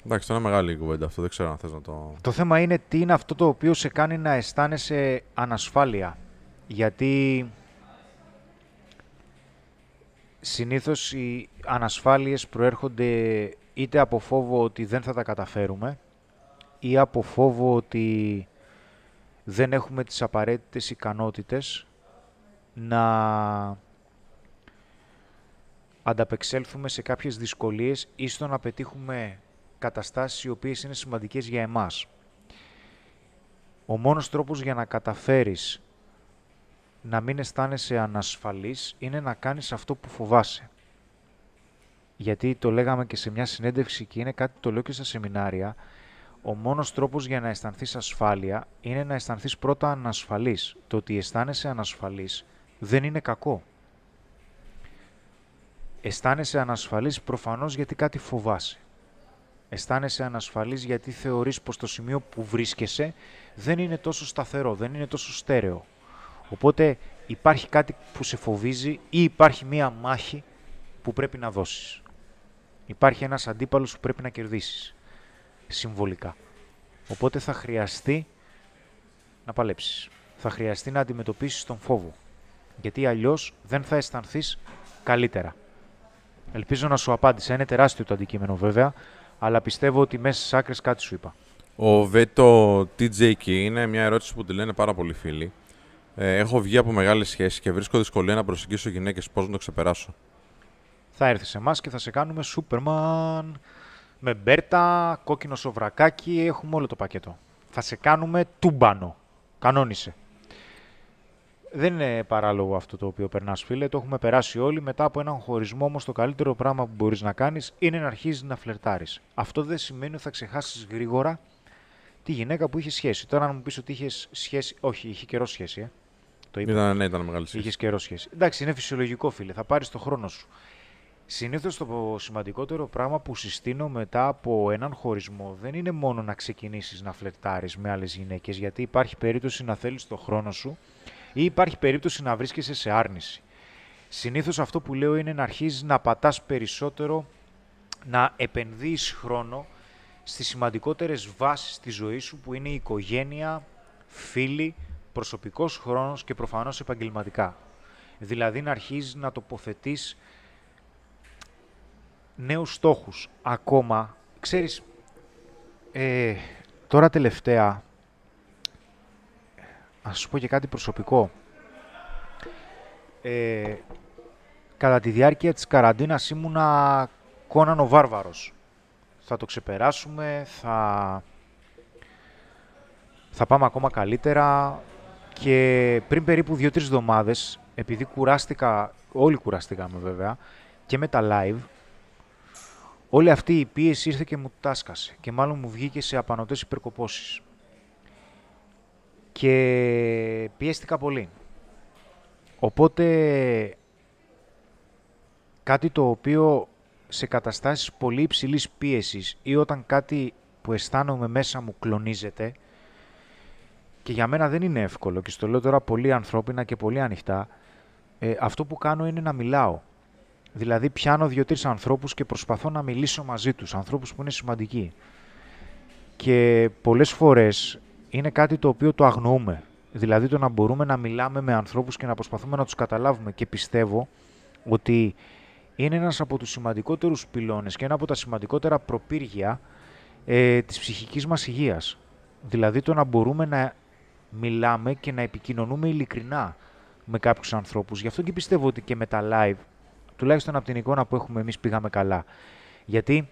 Εντάξει, τώρα είναι μεγάλη η κουβέντα αυτό. Δεν ξέρω αν θες να το. Το θέμα είναι τι είναι αυτό το οποίο σε κάνει να αισθάνεσαι ανασφάλεια. Γιατί συνήθως οι ανασφάλειες προέρχονται είτε από φόβο ότι δεν θα τα καταφέρουμε ή από φόβο ότι δεν έχουμε τις απαραίτητες ικανότητες να ανταπεξέλθουμε σε κάποιες δυσκολίες ή στο να πετύχουμε καταστάσεις οι οποίες είναι σημαντικές για εμάς. Ο μόνος τρόπος για να καταφέρεις να μην αισθάνεσαι ανασφαλής είναι να κάνεις αυτό που φοβάσαι. Γιατί το λέγαμε και σε μια συνέντευξη και είναι κάτι που το λέω και στα σεμινάρια, ο μόνος τρόπος για να αισθανθείς ασφάλεια είναι να αισθανθείς πρώτα ανασφαλής. Το ότι αισθάνεσαι ανασφαλής δεν είναι κακό. Αισθάνεσαι ανασφαλής προφανώς γιατί κάτι φοβάσαι. Αισθάνεσαι ανασφαλής γιατί θεωρείς πως το σημείο που βρίσκεσαι δεν είναι τόσο σταθερό, δεν είναι τόσο στέρεο. Οπότε υπάρχει κάτι που σε φοβίζει ή υπάρχει μία μάχη που πρέπει να δώσεις. Υπάρχει ένας αντίπαλος που πρέπει να κερδίσεις. Συμβολικά. Οπότε θα χρειαστεί να παλέψεις. Θα χρειαστεί να αντιμετωπίσεις τον φόβο. Γιατί αλλιώς δεν θα αισθανθείς καλύτερα. Ελπίζω να σου απάντησα. Είναι τεράστιο το αντικείμενο βέβαια, αλλά πιστεύω ότι μέσα στις άκρες κάτι σου είπα. Ο Βέτο TJK είναι μια ερώτηση που τη λένε πάρα πολλοί φίλοι. Ε, έχω βγει από μεγάλες σχέσεις και βρίσκω δυσκολία να προσεγγίσω γυναίκες. Πώς να το ξεπεράσω; Θα έρθει σε εμάς και θα σε κάνουμε Σούπερμαν. Με μπέρτα, κόκκινο σοβρακάκι, έχουμε όλο το πακέτο. Θα σε κάνουμε τούμπανο. Κανόνισε. Δεν είναι παράλογο αυτό το οποίο περνάς, φίλε. Το έχουμε περάσει όλοι. Μετά από έναν χωρισμό, όμως, το καλύτερο πράγμα που μπορείς να κάνεις είναι να αρχίζεις να φλερτάρεις. Αυτό δεν σημαίνει ότι θα ξεχάσεις γρήγορα τη γυναίκα που είχε σχέση. Τώρα, να μου πεις ότι είχες σχέση. Όχι, είχε καιρό σχέση, ε. Το είπα. Ήταν, ναι, ήταν μεγάλη σχέση. Είχες καιρό σχέση. Εντάξει, είναι φυσιολογικό, φίλε. Θα πάρεις το χρόνο σου. Συνήθως το σημαντικότερο πράγμα που συστήνω μετά από έναν χωρισμό δεν είναι μόνο να ξεκινήσεις να φλερτάρεις με άλλες γυναίκες, γιατί υπάρχει περίπτωση να θέλεις το χρόνο σου ή υπάρχει περίπτωση να βρίσκεσαι σε άρνηση. Συνήθως αυτό που λέω είναι να αρχίζεις να πατάς περισσότερο, να επενδύεις χρόνο στις σημαντικότερες βάσεις της ζωής σου που είναι η οικογένεια, φίλοι, προσωπικός χρόνος και προφανώς επαγγελματικά. Δηλαδή να αρχίζεις να τοποθετείς νέους στόχους. Ακόμα, ξέρεις, ε, τώρα τελευταία, ας σου πω και κάτι προσωπικό. Ε, κατά τη διάρκεια της καραντίνας ήμουνα Κόναν ο Βάρβαρος. Θα το ξεπεράσουμε, θα, θα πάμε ακόμα καλύτερα και πριν περίπου 2-3 εβδομάδες, επειδή κουράστηκα, όλοι κουραστήκαμε βέβαια, και με τα live, όλη αυτή η πίεση ήρθε και μου τάσκασε και μάλλον μου βγήκε σε απανοτές υπερκοπώσεις. Και πιέστηκα πολύ. Οπότε, κάτι το οποίο σε καταστάσεις πολύ υψηλής πίεσης ή όταν κάτι που αισθάνομαι μέσα μου κλονίζεται και για μένα δεν είναι εύκολο και στο λέω τώρα πολύ ανθρώπινα και πολύ ανοιχτά, ε, αυτό που κάνω είναι να μιλάω. Δηλαδή πιάνω δύο-τρεις ανθρώπους και προσπαθώ να μιλήσω μαζί τους, ανθρώπους που είναι σημαντικοί. Και πολλές φορές είναι κάτι το οποίο το αγνοούμε. Δηλαδή το να μπορούμε να μιλάμε με ανθρώπους και να προσπαθούμε να τους καταλάβουμε. Και πιστεύω ότι είναι ένας από τους σημαντικότερους πυλώνες και ένα από τα σημαντικότερα προπύργια ε, της ψυχικής μας υγείας. Δηλαδή το να μπορούμε να μιλάμε και να επικοινωνούμε ειλικρινά με κάποιους ανθρώπους. Γι' αυτό και πιστεύω ότι και με τα live, τουλάχιστον από την εικόνα που έχουμε εμείς πήγαμε καλά. Γιατί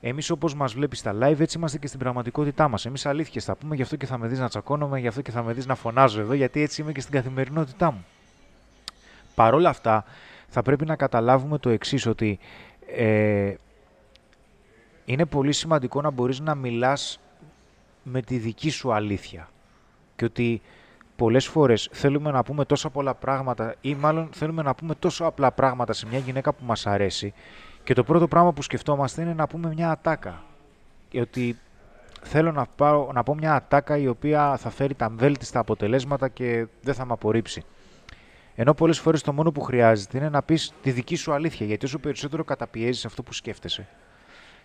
Εμείς, όπως μας βλέπεις στα live, έτσι είμαστε και στην πραγματικότητά μας. Εμείς αλήθειες θα πούμε, γι' αυτό και θα με δεις να τσακώνομαι, γι' αυτό και θα με δεις να φωνάζω εδώ, γιατί έτσι είμαι και στην καθημερινότητά μου. Παρ' όλα αυτά, θα πρέπει να καταλάβουμε το εξής ότι ε, είναι πολύ σημαντικό να μπορείς να μιλάς με τη δική σου αλήθεια. Και ότι πολλές φορές θέλουμε να πούμε τόσα πολλά πράγματα ή μάλλον θέλουμε να πούμε τόσο απλά πράγματα σε μια γυναίκα που μας αρέσει και το πρώτο πράγμα που σκεφτόμαστε είναι να πούμε μια ατάκα. Και ότι θέλω να, πάω, να πω μια ατάκα η οποία θα φέρει τα βέλτιστα αποτελέσματα και δεν θα με απορρίψει. Ενώ πολλές φορές το μόνο που χρειάζεται είναι να πεις τη δική σου αλήθεια. Γιατί όσο περισσότερο καταπιέζεις αυτό που σκέφτεσαι,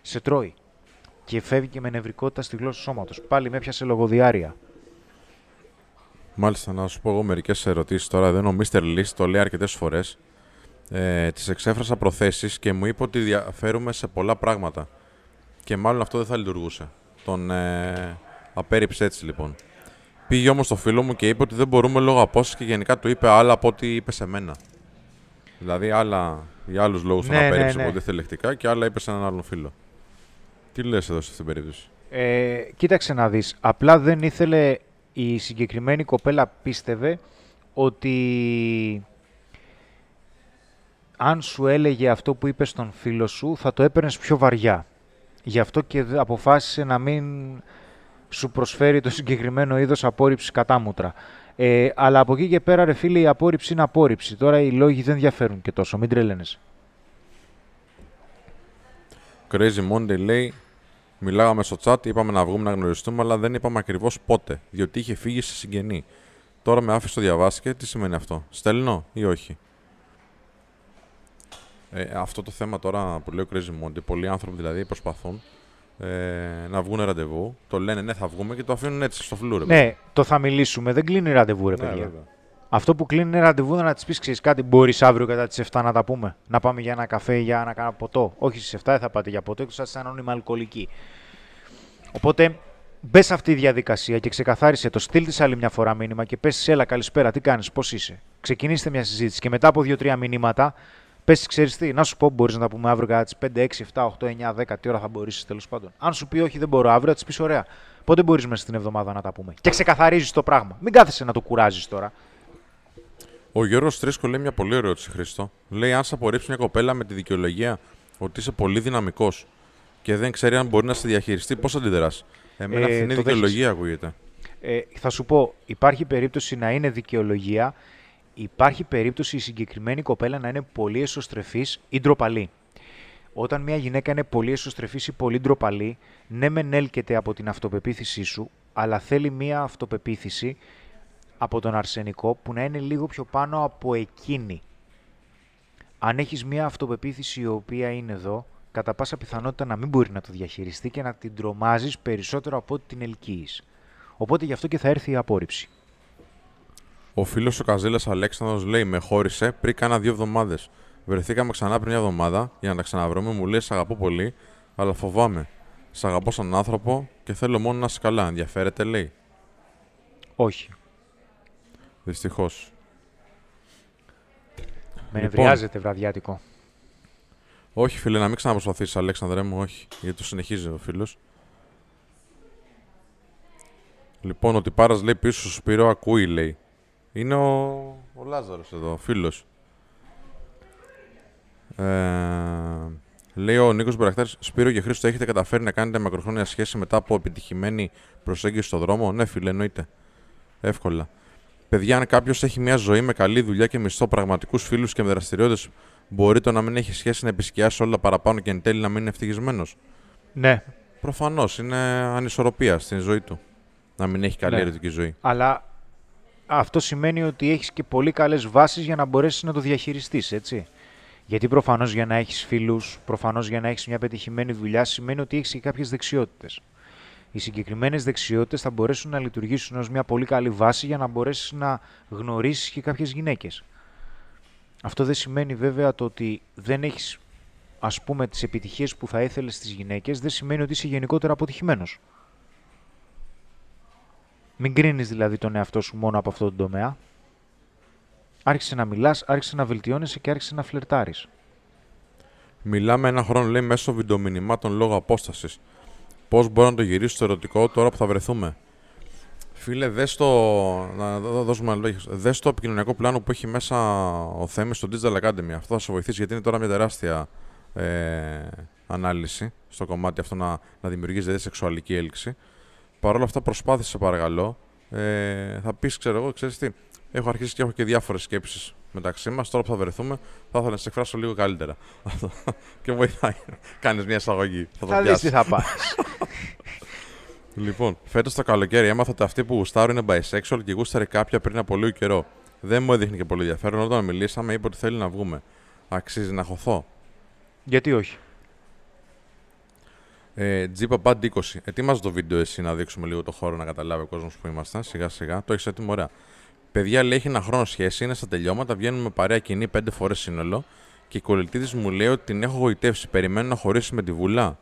σε τρώει. Και φεύγει και με νευρικότητα στη γλώσσα του σώματος. Πάλι με έπιασε λογοδιάρεια. Μάλιστα, να σου πω εγώ μερικές ερωτήσεις τώρα. Δεν ο Mr. List το λέει αρκετές φορές. Ε, Τη εξέφρασα προθέσεις και μου είπε ότι διαφέρουμε σε πολλά πράγματα. Και μάλλον αυτό δεν θα λειτουργούσε. Τον ε, απέρριψε έτσι λοιπόν. Πήγε όμως το φίλο μου και είπε ότι δεν μπορούμε λόγω απόστασης και γενικά του είπε άλλα από ό,τι είπε σε μένα. Δηλαδή, άλλα για άλλους λόγους Ναι, τον ναι, απέρριψε ναι. ναι, θελεκτικά και άλλα είπε σε έναν άλλον φίλο. Τι λες εδώ σε αυτήν την περίπτωση; Ε, κοίταξε να δεις. Απλά δεν ήθελε η συγκεκριμένη κοπέλα πίστευε ότι αν σου έλεγε αυτό που είπες στον φίλο σου θα το έπαιρνες πιο βαριά. Γι' αυτό και δε- αποφάσισε να μην σου προσφέρει το συγκεκριμένο είδος απόρριψης κατάμουτρα. Ε, αλλά από εκεί και πέρα, ρε φίλε, η απόρριψη είναι απόρριψη. Τώρα οι λόγοι δεν διαφέρουν και τόσο. Μην τρελαίνεσαι. Crazy Monday λέει: Μιλάγαμε στο chat, είπαμε να βγούμε να γνωριστούμε, αλλά δεν είπαμε ακριβώς πότε, διότι είχε φύγει σε συγγενή. Τώρα με άφησε το διαβάσει και τι σημαίνει αυτό. Στέλνω ή όχι; Ε, αυτό το θέμα τώρα που λέει ο Crazy Monday, πολλοί άνθρωποι δηλαδή προσπαθούν ε, να βγουν ραντεβού. Το λένε ναι, θα βγούμε και το αφήνουν έτσι στο φλούρε. Ναι, το θα μιλήσουμε. Δεν κλείνει ραντεβού, ρε παιδιά. Αυτό που κλείνει είναι ραντεβού να της πεις: Ξέρεις κάτι, μπορείς αύριο κατά τις 7 να τα πούμε. Να πάμε για ένα καφέ ή για να κάνουμε ποτό. Όχι στις 7 δεν θα πάτε για ποτό, εκτός αν είστε ανώνυμα αλκοολική. Οπότε μπες σε αυτή τη διαδικασία και ξεκαθάρισε το. Στείλ της άλλη μια φορά μήνυμα και πες: Έλα, καλησπέρα, τι κάνεις, πώς είσαι. Ξεκινήστε μια συζήτηση και μετά από 2-3 μηνύματα πες: Ξέρεις τι, να σου πω, μπορείς να τα πούμε αύριο κατά τις 5, 6, 7, 8, 9, 10, τι ώρα θα μπορείς τέλος πάντων. Αν σου πει όχι, δεν μπορώ αύριο, θα της πεις: Ωραία. Πότε μπορείς μέσα στην εβδομάδα να τα πούμε. Και ξεκαθαρίζεις το πράγμα. Μην κάθεσαι να το κουράζεις τώρα. Ο Γιώργος Τρίσκο λέει μια πολύ ερώτηση, Χρήστο. Λέει: Αν σε απορρίψει μια κοπέλα με τη δικαιολογία ότι είσαι πολύ δυναμικός και δεν ξέρει αν μπορεί να σε διαχειριστεί, πώς αντιδρά. Εμένα Ε, φθηνή το δικαιολογία ακούγεται. Ε, θα σου πω, υπάρχει περίπτωση να είναι δικαιολογία, υπάρχει περίπτωση η συγκεκριμένη κοπέλα να είναι πολύ εσωστρεφής ή ντροπαλή. Όταν μια γυναίκα είναι πολύ εσωστρεφής ή πολύ ντροπαλή, ναι μεν έλκεται από την αυτοπεποίθησή σου, αλλά θέλει μια αυτοπεποίθηση από τον αρσενικό που να είναι λίγο πιο πάνω από εκείνη. Αν έχεις μια αυτοπεποίθηση η οποία είναι εδώ, κατά πάσα πιθανότητα να μην μπορεί να το διαχειριστεί και να την τρομάζεις περισσότερο από ό,τι την ελκύεις. Οπότε γι' αυτό και θα έρθει η απόρριψη. Ο φίλος ο Καζέλα Αλέξανδρος λέει: Με χώρισε πριν κάνα δύο εβδομάδες. Βρεθήκαμε ξανά πριν μια εβδομάδα για να τα ξαναβρούμε. Μου λέει: Σ' αγαπώ πολύ, αλλά φοβάμαι. Σ' αγαπώ σαν άνθρωπο και θέλω μόνο να είσαι καλά. Ενδιαφέρεται, λέει. Όχι. Δυστυχώς. Με Λοιπόν. νευριάζεται βραδιάτικο. Όχι, φίλε, να μην ξαναπροσπαθήσεις, Αλέξανδρε μου, όχι. Γιατί το συνεχίζει ο φίλος. Λοιπόν, ότι πάρας λέει πίσω στο Σπύρο ακούει, λέει. Είναι ο, ο Λάζαρος εδώ, ο φίλος. Ε, λέει ο Νίκος Μπραχτάρης, Σπύρο και Χρήστο, έχετε καταφέρει να κάνετε μακροχρόνια σχέση μετά από επιτυχημένη προσέγγιση στο δρόμο; Ναι, φίλε, εννοείται. Εύκολα. Παιδιά, αν κάποιος έχει μια ζωή με καλή δουλειά και μισθό, πραγματικούς φίλους και με δραστηριότητες, μπορεί το να μην έχει σχέση να επισκιάσει όλα παραπάνω και εν τέλει να μην είναι ευτυχισμένος. Ναι, Προφανώς είναι ανισορροπία στην ζωή του. Να μην έχει καλή Ναι. ερωτική ζωή. αλλά αυτό σημαίνει ότι έχεις και πολύ καλές βάσεις για να μπορέσεις να το διαχειριστείς, έτσι. Γιατί προφανώς για να έχεις φίλους, προφανώς για να έχεις μια πετυχημένη δουλειά, σημαίνει ότι έχεις και κάποιες δεξιότητες. Οι συγκεκριμένες δεξιότητες θα μπορέσουν να λειτουργήσουν ως μια πολύ καλή βάση για να μπορέσεις να γνωρίσεις και κάποιες γυναίκες. Αυτό δεν σημαίνει βέβαια το ότι δεν έχεις ας πούμε τις επιτυχίες που θα ήθελες στις γυναίκες, δεν σημαίνει ότι είσαι γενικότερα αποτυχημένος. Μην κρίνεις δηλαδή τον εαυτό σου μόνο από αυτόν τον τομέα. Άρχισε να μιλάς, άρχισε να βελτιώνεσαι και άρχισε να φλερτάρεις. Μιλάμε ένα χρόνο, λέει, μέσω βιντεομηνυμάτων λόγω απόστασης. Πώς μπορώ να το γυρίσω στο ερωτικό τώρα που θα βρεθούμε. Φίλε, δες το, να δώ- δώσουμε ένα λόγο. Δες το επικοινωνιακό πλάνο που έχει μέσα ο Θέμης στο Digital Academy. Αυτό θα σε βοηθήσει γιατί είναι τώρα μια τεράστια ε, ανάλυση στο κομμάτι αυτό να, να δημιουργήσει δηλαδή σεξουαλική έλξη. Παρ' όλα αυτά προσπάθησε, σε παρακαλώ. Ε, θα πεις, ξέρω εγώ, ξέρεις τι, έχω αρχίσει και έχω και διάφορες σκέψεις μεταξύ μας. Τώρα που θα βρεθούμε, θα ήθελα να σε εκφράσω λίγο καλύτερα. Αυτό. [laughs] και βοηθάει. Κάνεις μια εισαγωγή. Θα το Θα δεις πιάσεις. τι θα πάρεις. [laughs] Λοιπόν, φέτος το καλοκαίρι έμαθα ότι αυτή που γουστάρω είναι bisexual και γούσταρε κάποια πριν από λίγο καιρό. Δεν μου έδειχνε και πολύ ενδιαφέρον. Όταν μιλήσαμε, είπε ότι θέλει να βγούμε. Αξίζει να χωθώ; Γιατί όχι; Ε, Τζίπα Band 20. Ετοίμαζε το βίντεο εσύ να δείξουμε λίγο το χώρο να καταλάβει ο κόσμος που ήμασταν. Σιγά σιγά. Το έχεις έτοιμο, ωραία. Παιδιά λέει έχει ένα χρόνο σχέση, είναι στα τελειώματα, βγαίνουμε παρέα κοινή πέντε φορές σύνολο. Και η κολλητή μου λέει ότι την έχω γοητεύσει. Περιμένω να χωρίσει με τη βουλά.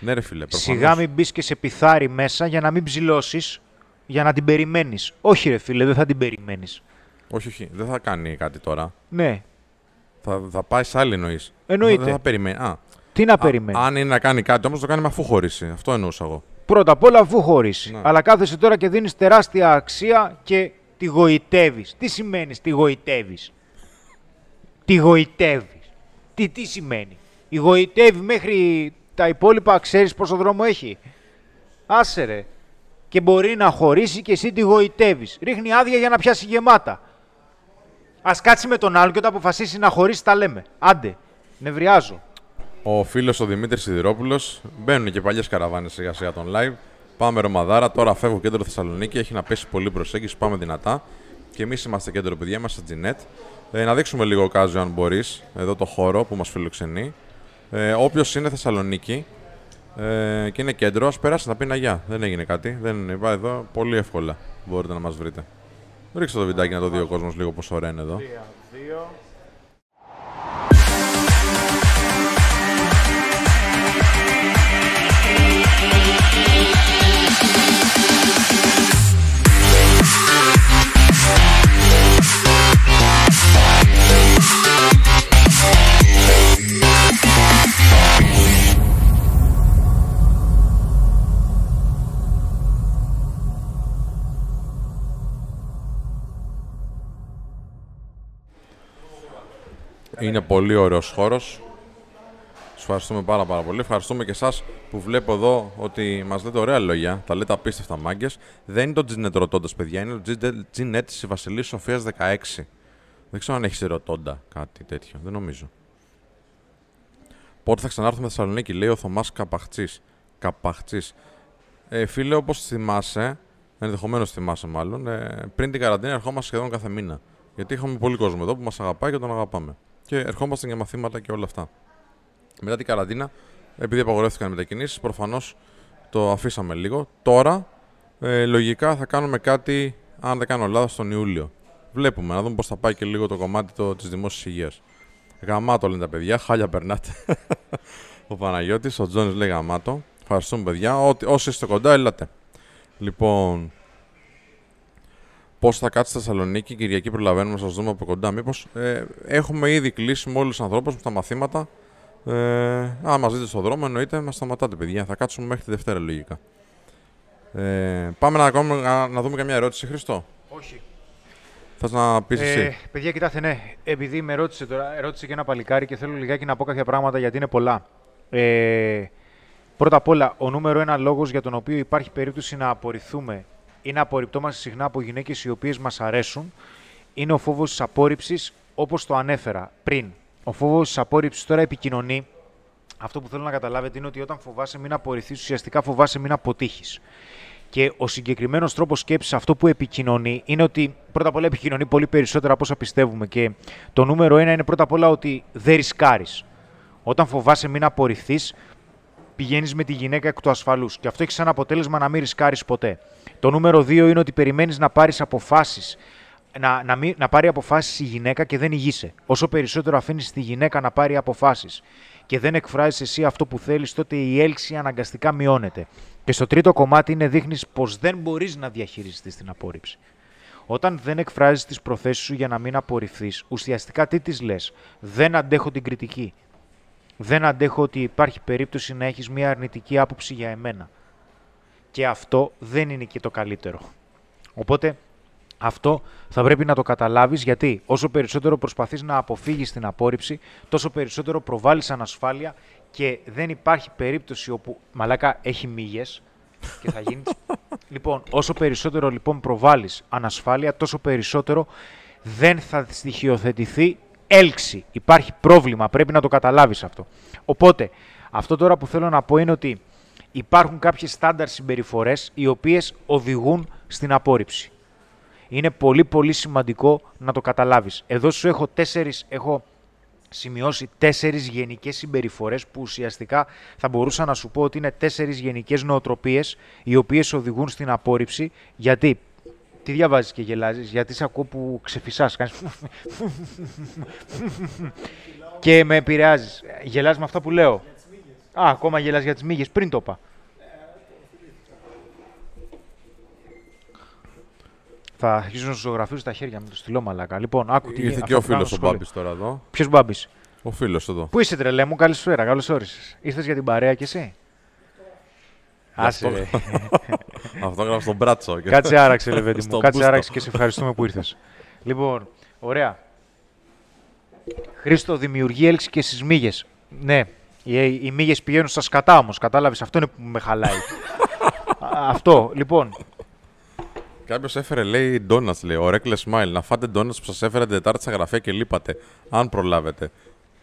Ναι, ρε φίλε, προφανώς. Σιγά μην μπεις και σε πιθάρι μέσα για να μην ψηλώσεις, για να την περιμένεις. Όχι, ρε φίλε, δεν θα την περιμένεις. Όχι, όχι, δεν θα κάνει κάτι τώρα. Ναι, Θα, θα πάει σε άλλη εννοείς. Εννοείται. Δεν θα περιμένει. Α, τι να α, περιμένει; αν είναι να κάνει κάτι όμως, το κάνει με αφού χωρίσει. Αυτό εννοούσα εγώ. Πρώτα απ' όλα αφού χωρίσει. Ναι. Αλλά κάθεσαι τώρα και δίνεις τεράστια αξία και τη γοητεύεις. Τι σημαίνει τη γοητεύεις; Τη γοητεύεις. Τι, τι σημαίνει; Η γοητεύει μέχρι τα υπόλοιπα, ξέρεις πόσο δρόμο έχει; Άσε ρε. Και μπορεί να χωρίσει και εσύ τη γοητεύεις. Ρίχνει άδεια για να πιάσει γεμάτα. Α κάτσει με τον άλλο και όταν αποφασίσει να χωρίσει, τα λέμε. Άντε. Νευριάζω. Ο φίλος ο Δημήτρης Σιδηρόπουλος. Μπαίνουν και παλιές καραβάνες σιγά σιγά τον live. Πάμε ρομαδάρα. Τώρα φεύγω κέντρο Θεσσαλονίκη. Έχει να πέσει πολύ προσέγγιση. Πάμε δυνατά. Και εμείς είμαστε κέντρο, παιδιά. Είμαστε Τζινέτ. Ε, να δείξουμε λίγο κάζιο, αν μπορείς, εδώ το χώρο που μας φιλοξενεί. Ε, Όποιος είναι Θεσσαλονίκη ε, και είναι κέντρο, ας περάσει να πει ένα γεια. Δεν έγινε κάτι. Δεν είπα εδώ. Πολύ εύκολα μπορείτε να μας βρείτε. Ρίξτε το βιντεάκι να το δει ο κόσμος λίγο πόσο ωραία είναι εδώ. Είναι πολύ ωραίος χώρος. Σας ευχαριστούμε πάρα πάρα πολύ. Ευχαριστούμε και εσάς που βλέπω εδώ ότι μας λέτε ωραία λόγια. Τα λέτε απίστευτα μάγκες. Δεν είναι το Gnet ρωτώντας, παιδιά. Είναι το Gnet της Βασιλή Σοφίας 16. Δεν ξέρω αν έχεις ρωτώντα κάτι τέτοιο. Δεν νομίζω. Πότε θα ξανάρθουμε Θεσσαλονίκη, λέει ο Θωμάς Καπαχτσής. Καπαχτσής. Ε, φίλε, όπως θυμάσαι, ενδεχομένως θυμάσαι μάλλον, ε, πριν την καραντίνα ερχόμαστε σχεδόν κάθε μήνα. Γιατί είχαμε πολύ κόσμο εδώ που μας αγαπάει και τον αγαπάμε. Και ερχόμαστε για μαθήματα και όλα αυτά. Μετά την καραντίνα, επειδή απαγορεύτηκαν οι μετακινήσεις, προφανώς το αφήσαμε λίγο. Τώρα, ε, λογικά θα κάνουμε κάτι, αν δεν κάνω λάθος, τον Ιούλιο. Βλέπουμε, να δούμε πώς θα πάει και λίγο το κομμάτι το, της δημόσιας υγείας. Γαμάτο λένε τα παιδιά, χάλια περνάτε. [laughs] ο Παναγιώτης, ο Τζόνι λέει γαμάτο. Ευχαριστούμε, παιδιά. Ό,τι- όσοι είστε κοντά, έλατε. Λοιπόν, πώς θα κάτσει στη Θεσσαλονίκη, Κυριακή προλαβαίνουμε να σας δούμε από κοντά. Μήπως ε, έχουμε ήδη κλείσει με όλους τους ανθρώπους στα μαθήματα. Ε, αν μας δείτε στον δρόμο, εννοείται μας σταματάτε, παιδιά. Θα κάτσουμε μέχρι τη Δευτέρα, λογικά. Ε, πάμε να, κάνουμε, να, να δούμε καμιά ερώτηση, Χριστό. Όχι. Θες να πεις Ε, εσύ; παιδιά, κοιτάξτε, ναι. Επειδή με ρώτησε τώρα, ρώτησε και ένα παλικάρι και θέλω λιγάκι να πω κάποια πράγματα γιατί είναι πολλά. Ε, πρώτα απ' όλα, ο νούμερο ένα λόγος για τον οποίο υπάρχει περίπτωση να απορριφθούμε ή να απορριπτόμαστε συχνά από γυναίκες οι οποίες μας αρέσουν είναι ο φόβος της απόρριψης, όπως το ανέφερα πριν. Ο φόβος της απόρριψης τώρα επικοινωνεί. Αυτό που θέλω να καταλάβετε είναι ότι όταν φοβάσαι μην απορριφθείς, ουσιαστικά φοβάσαι μην αποτύχεις. Και ο συγκεκριμένος τρόπος σκέψης, αυτό που επικοινωνεί, είναι ότι πρώτα απ' όλα επικοινωνεί πολύ περισσότερα από όσα πιστεύουμε. Και το νούμερο ένα είναι πρώτα απ' όλα ότι δεν ρισκάρεις. Όταν φοβάσαι μην απορριφθεί, πηγαίνεις με τη γυναίκα εκ του ασφαλούς. Και αυτό έχει σαν αποτέλεσμα να μην ρισκάρεις ποτέ. Το νούμερο δύο είναι ότι περιμένεις να πάρεις αποφάσεις να, να, μην, να πάρει αποφάσεις η γυναίκα και δεν ηγείσαι. Όσο περισσότερο αφήνεις τη γυναίκα να πάρει αποφάσεις και δεν εκφράζεις εσύ αυτό που θέλεις, τότε η έλξη αναγκαστικά μειώνεται. Και στο τρίτο κομμάτι είναι δείχνεις πως δεν μπορείς να διαχειριστείς την απόρριψη. Όταν δεν εκφράζεις τις προθέσεις σου για να μην απορριφθείς, ουσιαστικά τι τις λες; Δεν αντέχω την κριτική. Δεν αντέχω ότι υπάρχει περίπτωση να έχεις μια αρνητική άποψη για εμένα. Και αυτό δεν είναι και το καλύτερο. Οπότε αυτό θα πρέπει να το καταλάβεις γιατί όσο περισσότερο προσπαθείς να αποφύγεις την απόρριψη, τόσο περισσότερο προβάλλεις ανασφάλεια και δεν υπάρχει περίπτωση όπου μαλάκα έχει μύγες και θα γίνεις... [laughs] λοιπόν, όσο περισσότερο λοιπόν προβάλλεις ανασφάλεια, τόσο περισσότερο δεν θα στοιχειοθετηθεί έλξη. Υπάρχει πρόβλημα, πρέπει να το καταλάβεις αυτό. Οπότε, αυτό τώρα που θέλω να πω είναι ότι υπάρχουν κάποιες στάνταρ συμπεριφορές οι οποίες οδηγούν στην απόρριψη. Είναι πολύ πολύ σημαντικό να το καταλάβεις. Εδώ σου έχω τέσσερις, έχω σημειώσει τέσσερις γενικές συμπεριφορές που ουσιαστικά θα μπορούσα να σου πω ότι είναι τέσσερις γενικές νοοτροπίες οι οποίες οδηγούν στην απόρριψη. Γιατί; Τι διαβάζεις και γελάζεις, γιατί σε ακούω που ξεφυσάς, κάνεις... και με επηρεάζεις. Γελάς με αυτά που λέω; Α, ακόμα γελάς για τις μύγες, πριν το είπα. Θα αρχίσω να σου ζωγραφίζω τα χέρια με το στυλό μαλάκα. Λοιπόν, άκου τι Ήρθε αυτό και ο που κάνω φίλος στο ο σχολείο. Μπάμπης τώρα εδώ. Ποιος Μπάμπης; Ο φίλος εδώ. Πού είσαι τρελέ μου, καλησπέρα, καλώς όρισες. Ήρθες για την παρέα κι εσύ; Άσε [laughs] αυτό. ρε. Αυτό έγραφε στον μπράτσο. και- Κάτσε άραξε, Λεβέντη μου. [laughs] Στον Κάτσε μπούστο. άραξε και σε ευχαριστούμε που ήρθες. Λοιπόν, ωραία. Χρήστο, δημιουργεί έλξη και στις μύγες. Ναι, οι, οι μύγες πηγαίνουν στα σκατά όμως, κατάλαβες. Αυτό είναι που με χαλάει. Α, [laughs] Αυτό, λοιπόν. Κάποιος έφερε, λέει, ντόνατς, λέει. Ο Reckless Smile. Να φάτε ντόνατς που σας έφερε την Τετάρτη στα γραφεία και λείπατε. Αν προλάβετε.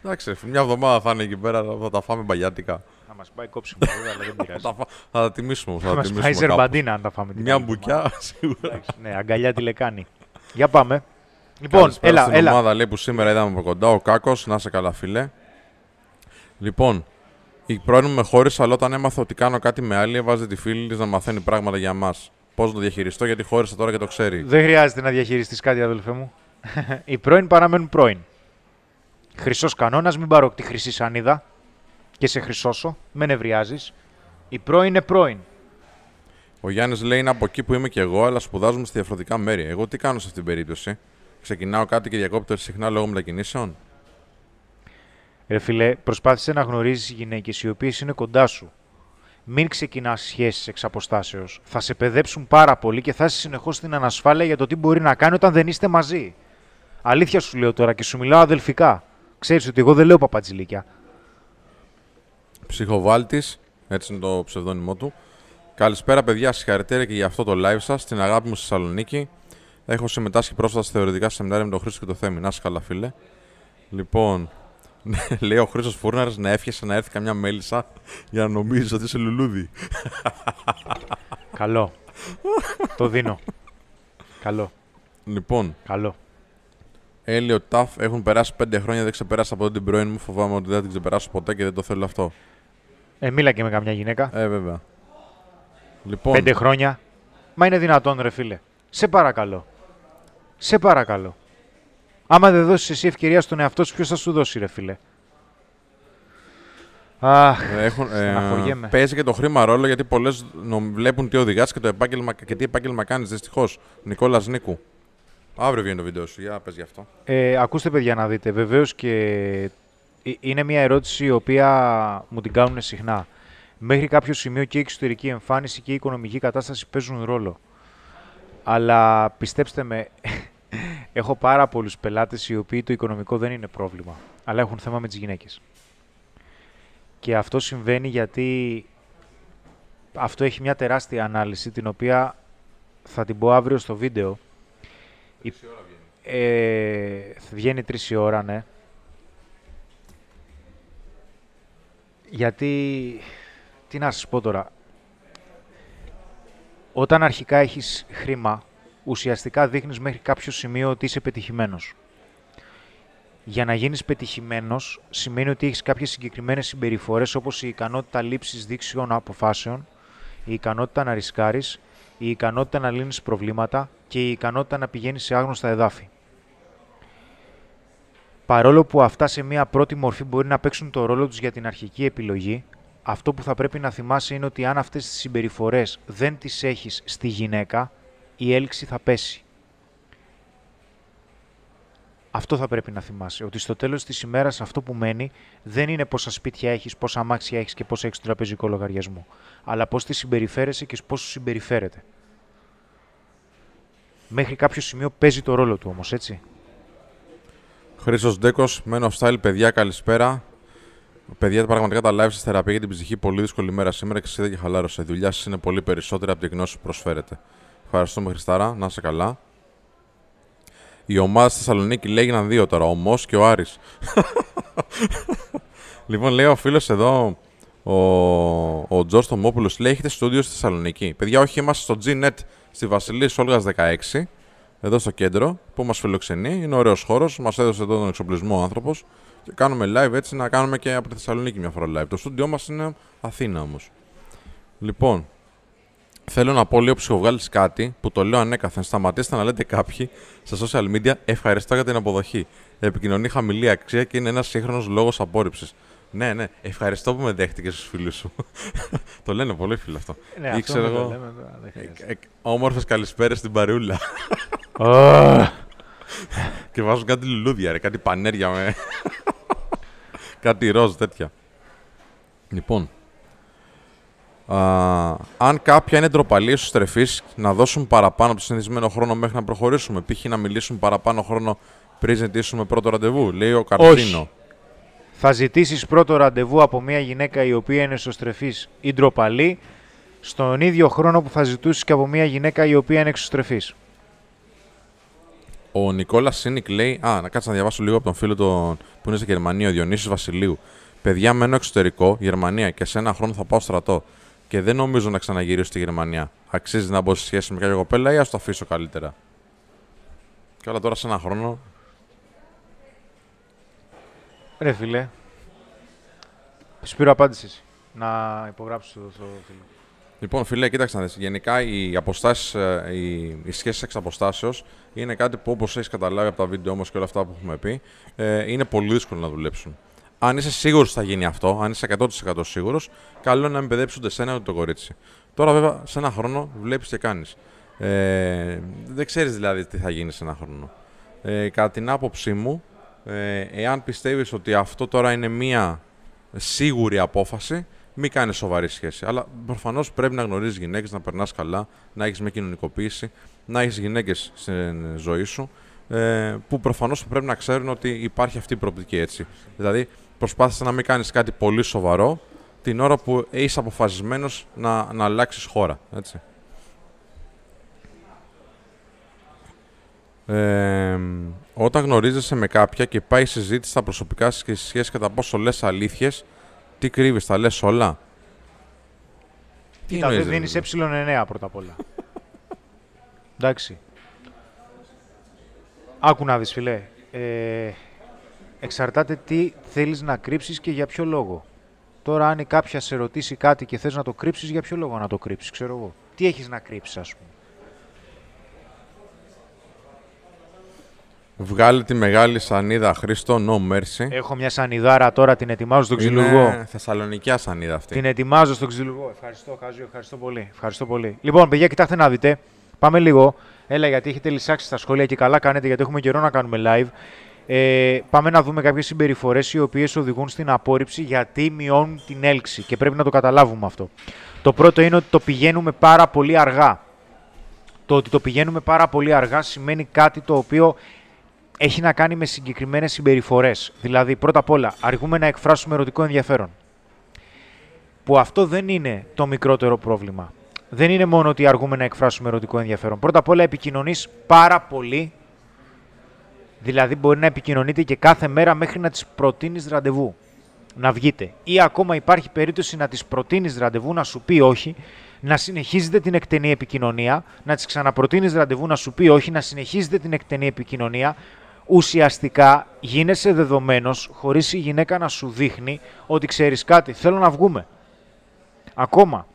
Εντάξει, ρε, φίλε, μια εβδομάδα θα είναι εκεί πέρα, θα τα φάμε μπαγιάτικα. Θα μας πάει κόψιμο, βέβαια, αλλά δεν Θα πειράζει. τα, φά... θα τα τιμήσουμε. Θα Θα τα μας τιμήσουμε πάει κάπως. ζερμπαντίνα αν τα φάμε την Μια άλλη εβδομάδα. μπουκιά, [laughs] σίγουρα. Εντάξει, ναι, αγκαλιά τηλεκάνη. Για πάμε. Λοιπόν, Καλησπέρα έλα, στην έλα. ομάδα λέει, που σήμερα είδαμε από κοντά. Ο Κάκος, να σε καλά, φίλε. Λοιπόν, η πρώην μου με χώρισε, αλλά όταν έμαθα ότι κάνω κάτι με άλλη, έβαζε τη φίλη της να μαθαίνει πράγματα για μας. Πώς να το διαχειριστώ, γιατί χώρισε τώρα και το ξέρει. Δεν χρειάζεται να διαχειριστείς κάτι, αδελφέ μου. [laughs] Οι πρώην παραμένουν πρώην. Χρυσός κανόνας, μην πάρω τη χρυσή σανίδα και σε χρυσώσω, με νευριάζεις. Η πρώην είναι πρώην. Ο Γιάννης λέει είναι από εκεί που είμαι και εγώ, αλλά σπουδάζουμε σε διαφορετικά μέρη. Εγώ τι κάνω σε αυτήν την περίπτωση; Ξεκινάω κάτι και διακόπτω συχνά λόγω μετακινήσεων; Ρε φίλε, προσπάθησε να γνωρίζεις γυναίκες οι οποίες είναι κοντά σου. Μην ξεκινάς σχέσεις εξ αποστάσεως. Θα σε παιδέψουν πάρα πολύ και θα είσαι συνεχώς στην ανασφάλεια για το τι μπορεί να κάνει όταν δεν είστε μαζί. Αλήθεια σου λέω τώρα και σου μιλάω αδελφικά. Ξέρεις ότι εγώ δεν λέω παπατζηλίκια. Ψυχοβάλτης, έτσι είναι το ψευδόνυμό του. Καλησπέρα, παιδιά. Συγχαρητήρια και για αυτό το live σας. Στην αγάπη μου στη Θεσσαλονίκη. Έχω συμμετάσχει πρόσφατα σε θεωρητικά σεμινάρια με τον Χρήστο και το Θέμη. Να είσαι καλά, φίλε. Λοιπόν, λέει ο Χρήστος Φούρναρης να εύχεσαι να έρθει καμιά μέλισσα για να νομίζεις ότι είσαι λουλούδι. Καλό. το δίνω. Καλό. Λοιπόν, Καλό. Έλιο Ταφ έχουν περάσει πέντε χρόνια, δεν ξεπέρασα από την πρώην μου. Φοβάμαι ότι δεν την ξεπεράσω ποτέ και δεν το θέλω αυτό. Ε, μίλα και με καμιά γυναίκα. Ε, βέβαια. Λοιπόν, Πέντε χρόνια. Μα είναι δυνατόν, ρε φίλε. Σε παρακαλώ. Σε παρακαλώ. Άμα δεν δώσεις εσύ ευκαιρία στον εαυτό σου, ποιος θα σου δώσει, ρε φίλε; Αχ, Έχουν, ε, Στεναχωριέμαι. παίζει και το χρήμα ρόλο γιατί πολλές βλέπουν τι οδηγά και, το επάγγελμα, και τι επάγγελμα κάνεις. Δυστυχώς. Νικόλας Νίκου. Αύριο βγαίνει το βίντεο σου. Για πες γι' αυτό. Ε, ακούστε, παιδιά, να δείτε. Βεβαίως και ε, είναι μια ερώτηση η οποία μου την κάνουν συχνά. Μέχρι κάποιο σημείο και η εξωτερική εμφάνιση και η οικονομική κατάσταση παίζουν ρόλο. Αλλά πιστέψτε με, έχω πάρα πολλούς πελάτες οι οποίοι το οικονομικό δεν είναι πρόβλημα, αλλά έχουν θέμα με τις γυναίκες. Και αυτό συμβαίνει γιατί αυτό έχει μια τεράστια ανάλυση, την οποία θα την πω αύριο στο βίντεο. Η- ε, θα βγαίνει τρεις η ώρα, ναι. Γιατί, τι να σας πω τώρα, όταν αρχικά έχεις χρήμα, ουσιαστικά δείχνεις μέχρι κάποιο σημείο ότι είσαι πετυχημένος. Για να γίνεις πετυχημένος σημαίνει ότι έχεις κάποιες συγκεκριμένες συμπεριφορές όπως η ικανότητα λήψης δίξιων αποφάσεων, η ικανότητα να ρισκάρεις, η ικανότητα να λύνεις προβλήματα και η ικανότητα να πηγαίνεις σε άγνωστα εδάφη. Παρόλο που αυτά σε μία πρώτη μορφή μπορεί να παίξουν το ρόλο τους για την αρχική επιλογή, αυτό που θα πρέπει να θυμάσαι είναι ότι αν αυτές τις συμπεριφορές δεν τις έχεις στη γυναίκα, η έλξη θα πέσει. Αυτό θα πρέπει να θυμάσαι. Ότι στο τέλος της ημέρας αυτό που μένει δεν είναι πόσα σπίτια έχεις, πόσα αμάξια έχεις και πόσα έχεις στον τραπεζικό λογαριασμό. Αλλά πώς τη συμπεριφέρεσαι και πώς σου συμπεριφέρεται. Μέχρι κάποιο σημείο παίζει το ρόλο του όμως, έτσι. Χρήσο Ντέκος, Men of Style, παιδιά, καλησπέρα. Παιδιά, πραγματικά τα live σας θεραπεία για την ψυχή. Πολύ δύσκολη μέρα σήμερα και σα είδα και χαλάρωσε. Η δουλειάς σα είναι πολύ περισσότερη από τη γνώση που προσφέρετε. Ευχαριστούμε, Χριστάρα. Να είσαι καλά. Η ομάδα στη Θεσσαλονίκη λέει έγιναν δύο τώρα, ο Μος και ο Άρης. [laughs] λοιπόν, λέει ο φίλος εδώ, ο, ο Τζο Τομόπουλο, λέει: Έχετε στούντιο στη Θεσσαλονίκη. Παιδιά, όχι, είμαστε στο Gnet στη Βασιλής Όλγας 16, εδώ στο κέντρο, που μας φιλοξενεί. Είναι ωραίος χώρος, μας έδωσε εδώ τον εξοπλισμό ο άνθρωπος. Και κάνουμε live έτσι να κάνουμε και από τη Θεσσαλονίκη μια φορά live. Το στούντιό μας είναι Αθήνα όμως. Λοιπόν, Θέλω να πω λίγο ψυχοβγάλει κάτι που το λέω ανέκαθεν. Σταματήστε να λέτε κάποιοι στα social media ευχαριστώ για την αποδοχή. Επικοινωνεί χαμηλή αξία και είναι ένας σύγχρονος λόγος απόρριψης. Ναι, ναι, ευχαριστώ που με δέχτηκε στους φίλους σου. [laughs] το λένε πολύ φίλοι αυτό. Ναι, αυτό ξέρω με το εγώ. λέμε τώρα, δεν χρειάζεται. Ε, Όμορφες καλησπέρες στην παρεούλα. [laughs] και βάζουν κάτι λουλούδια, ρε, κάτι πανέρια με. [laughs] κάτι ροζ τέτοια. Λοιπόν. Α, αν κάποια είναι ντροπαλή στους τρεφή, να δώσουν παραπάνω από το συνηθισμένο χρόνο μέχρι να προχωρήσουμε. Π.χ. να μιλήσουν παραπάνω χρόνο πριν ζητήσουμε πρώτο ραντεβού. Λέει ο Καρδίνο. Θα ζητήσεις πρώτο ραντεβού από μια γυναίκα η οποία είναι εσωστρεφή ή ντροπαλή, στον ίδιο χρόνο που θα ζητούσες και από μια γυναίκα η οποία είναι εξωστρεφή. Ο Νικόλας Σίνικ λέει: Α, να κάτσε να διαβάσω λίγο από τον φίλο τον, που είναι στη Γερμανία, ο Διονύσης Βασιλείου. Παιδιά, μένω εξωτερικό, Γερμανία και σε ένα χρόνο θα πάω στρατό. Και δεν νομίζω να ξαναγυρίσω στη Γερμανία. Αξίζει να μπω σε σχέση με κάποια κοπέλα ή ας το αφήσω καλύτερα. Καλά, τώρα σε ένα χρόνο. Ρε φίλε, Σπύρο απάντησες. Να υπογράψεις το, το φίλο. Λοιπόν, φίλε, κοίταξε να δεις. Γενικά οι αποστάσεις, ε, οι, οι σχέσεις εξ αποστάσεως είναι κάτι που όπως έχεις καταλάβει από τα βίντεο όμως και όλα αυτά που έχουμε πει, ε, είναι πολύ δύσκολο να δουλέψουν. Αν είσαι σίγουρος ότι θα γίνει αυτό, αν είσαι 100% σίγουρος, καλό είναι να μην παιδέψει ούτε εσένα ούτε το κορίτσι. Τώρα βέβαια σε ένα χρόνο βλέπεις και κάνεις. Ε, δεν ξέρεις δηλαδή τι θα γίνει σε ένα χρόνο. Ε, κατά την άποψή μου, ε, εάν πιστεύεις ότι αυτό τώρα είναι μία σίγουρη απόφαση, μην κάνεις σοβαρή σχέση. Αλλά προφανώς πρέπει να γνωρίζεις γυναίκες, να περνάς καλά, να έχεις μια κοινωνικοποίηση, να έχεις γυναίκες στην ζωή σου, ε, που προφανώς πρέπει να ξέρουν ότι υπάρχει αυτή η προοπτική έτσι. Δηλαδή, προσπάθησε να μην κάνεις κάτι πολύ σοβαρό την ώρα που είσαι αποφασισμένος να, να αλλάξεις χώρα. Έτσι. Ε, όταν γνωρίζεσαι με κάποια και πάει η συζήτηση στα προσωπικά σας και στις σχέσεις κατά πόσο λες αλήθειες, τι κρύβεις, τα λες όλα; Τι Κοίτα, δεν εννοείς, δίνεις ρε, ε9 πρώτα απ' όλα. [laughs] Εντάξει. Άκου να δεις, φιλέ. Ε, εξαρτάται τι θέλεις να κρύψεις και για ποιο λόγο. Τώρα, αν η κάποια σε ρωτήσει κάτι και θες να το κρύψεις, για ποιο λόγο να το κρύψεις, ξέρω εγώ. Τι έχεις να κρύψεις, ας πούμε. Βγάλε τη μεγάλη σανίδα Χρήστο, no mercy. Έχω μια σανιδάρα τώρα, την ετοιμάζω στον ξυλουργό. Είναι θεσσαλονικιά σανίδα αυτή. Την ετοιμάζω στον ξυλουργό. Ευχαριστώ, Χάζιο, ευχαριστώ πολύ. Ευχαριστώ πολύ. Λοιπόν, παιδιά, κοιτάξτε να δείτε. Πάμε λίγο. Έλα, γιατί έχετε λησάξει στα σχόλια και καλά κάνετε, γιατί έχουμε καιρό να κάνουμε live. Ε, πάμε να δούμε κάποιες συμπεριφορές οι οποίες οδηγούν στην απόρριψη γιατί μειώνουν την έλξη και πρέπει να το καταλάβουμε αυτό. Το πρώτο είναι ότι το πηγαίνουμε πάρα πολύ αργά. Το ότι το πηγαίνουμε πάρα πολύ αργά σημαίνει κάτι το οποίο έχει να κάνει με συγκεκριμένες συμπεριφορές. Δηλαδή, πρώτα απ' όλα, αργούμε να εκφράσουμε ερωτικό ενδιαφέρον. Που αυτό δεν είναι το μικρότερο πρόβλημα. Δεν είναι μόνο ότι αργούμε να εκφράσουμε ερωτικό ενδιαφέρον. Πρώτα απ' όλα, επικοινωνείς πάρα πολύ. Δηλαδή, μπορεί να επικοινωνείτε και κάθε μέρα μέχρι να τη προτείνεις ραντεβού. Να βγείτε. Ή ακόμα υπάρχει περίπτωση να τη προτείνεις ραντεβού, να σου πει όχι, να συνεχίζετε την εκτενή επικοινωνία, να τη ξαναπροτείνεις ραντεβού, να σου πει όχι, να συνεχίζετε την εκτενή επικοινωνία, ουσιαστικά γίνεσαι δεδομένος χωρίς η γυναίκα να σου δείχνει ότι ξέρεις κάτι, θέλω να βγούμε. Ακόμα,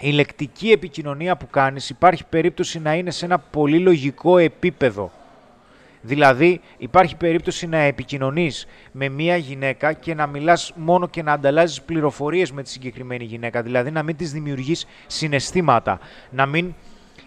η λεκτική επικοινωνία που κάνεις υπάρχει περίπτωση να είναι σε ένα πολύ λογικό επίπεδο. Δηλαδή υπάρχει περίπτωση να επικοινωνείς με μία γυναίκα και να μιλάς μόνο και να ανταλλάζεις πληροφορίες με τη συγκεκριμένη γυναίκα. Δηλαδή να μην της δημιουργείς συναισθήματα, να μην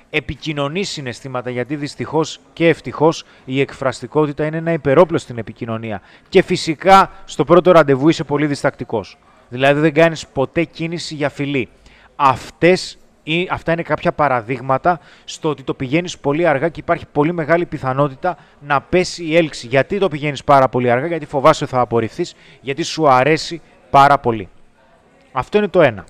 επικοινωνείς συναισθήματα γιατί δυστυχώς και ευτυχώς η εκφραστικότητα είναι ένα υπερόπλο στην επικοινωνία. Και φυσικά στο πρώτο ραντεβού είσαι πολύ διστακτικός. Δηλαδή δεν κάνεις ποτέ κίνηση για φιλή. Αυτές ή αυτά είναι κάποια παραδείγματα στο ότι το πηγαίνεις πολύ αργά και υπάρχει πολύ μεγάλη πιθανότητα να πέσει η έλξη. Γιατί το πηγαίνεις πάρα πολύ αργά, γιατί φοβάσαι ότι θα απορριφθείς, γιατί σου αρέσει πάρα πολύ. Αυτό είναι το ένα.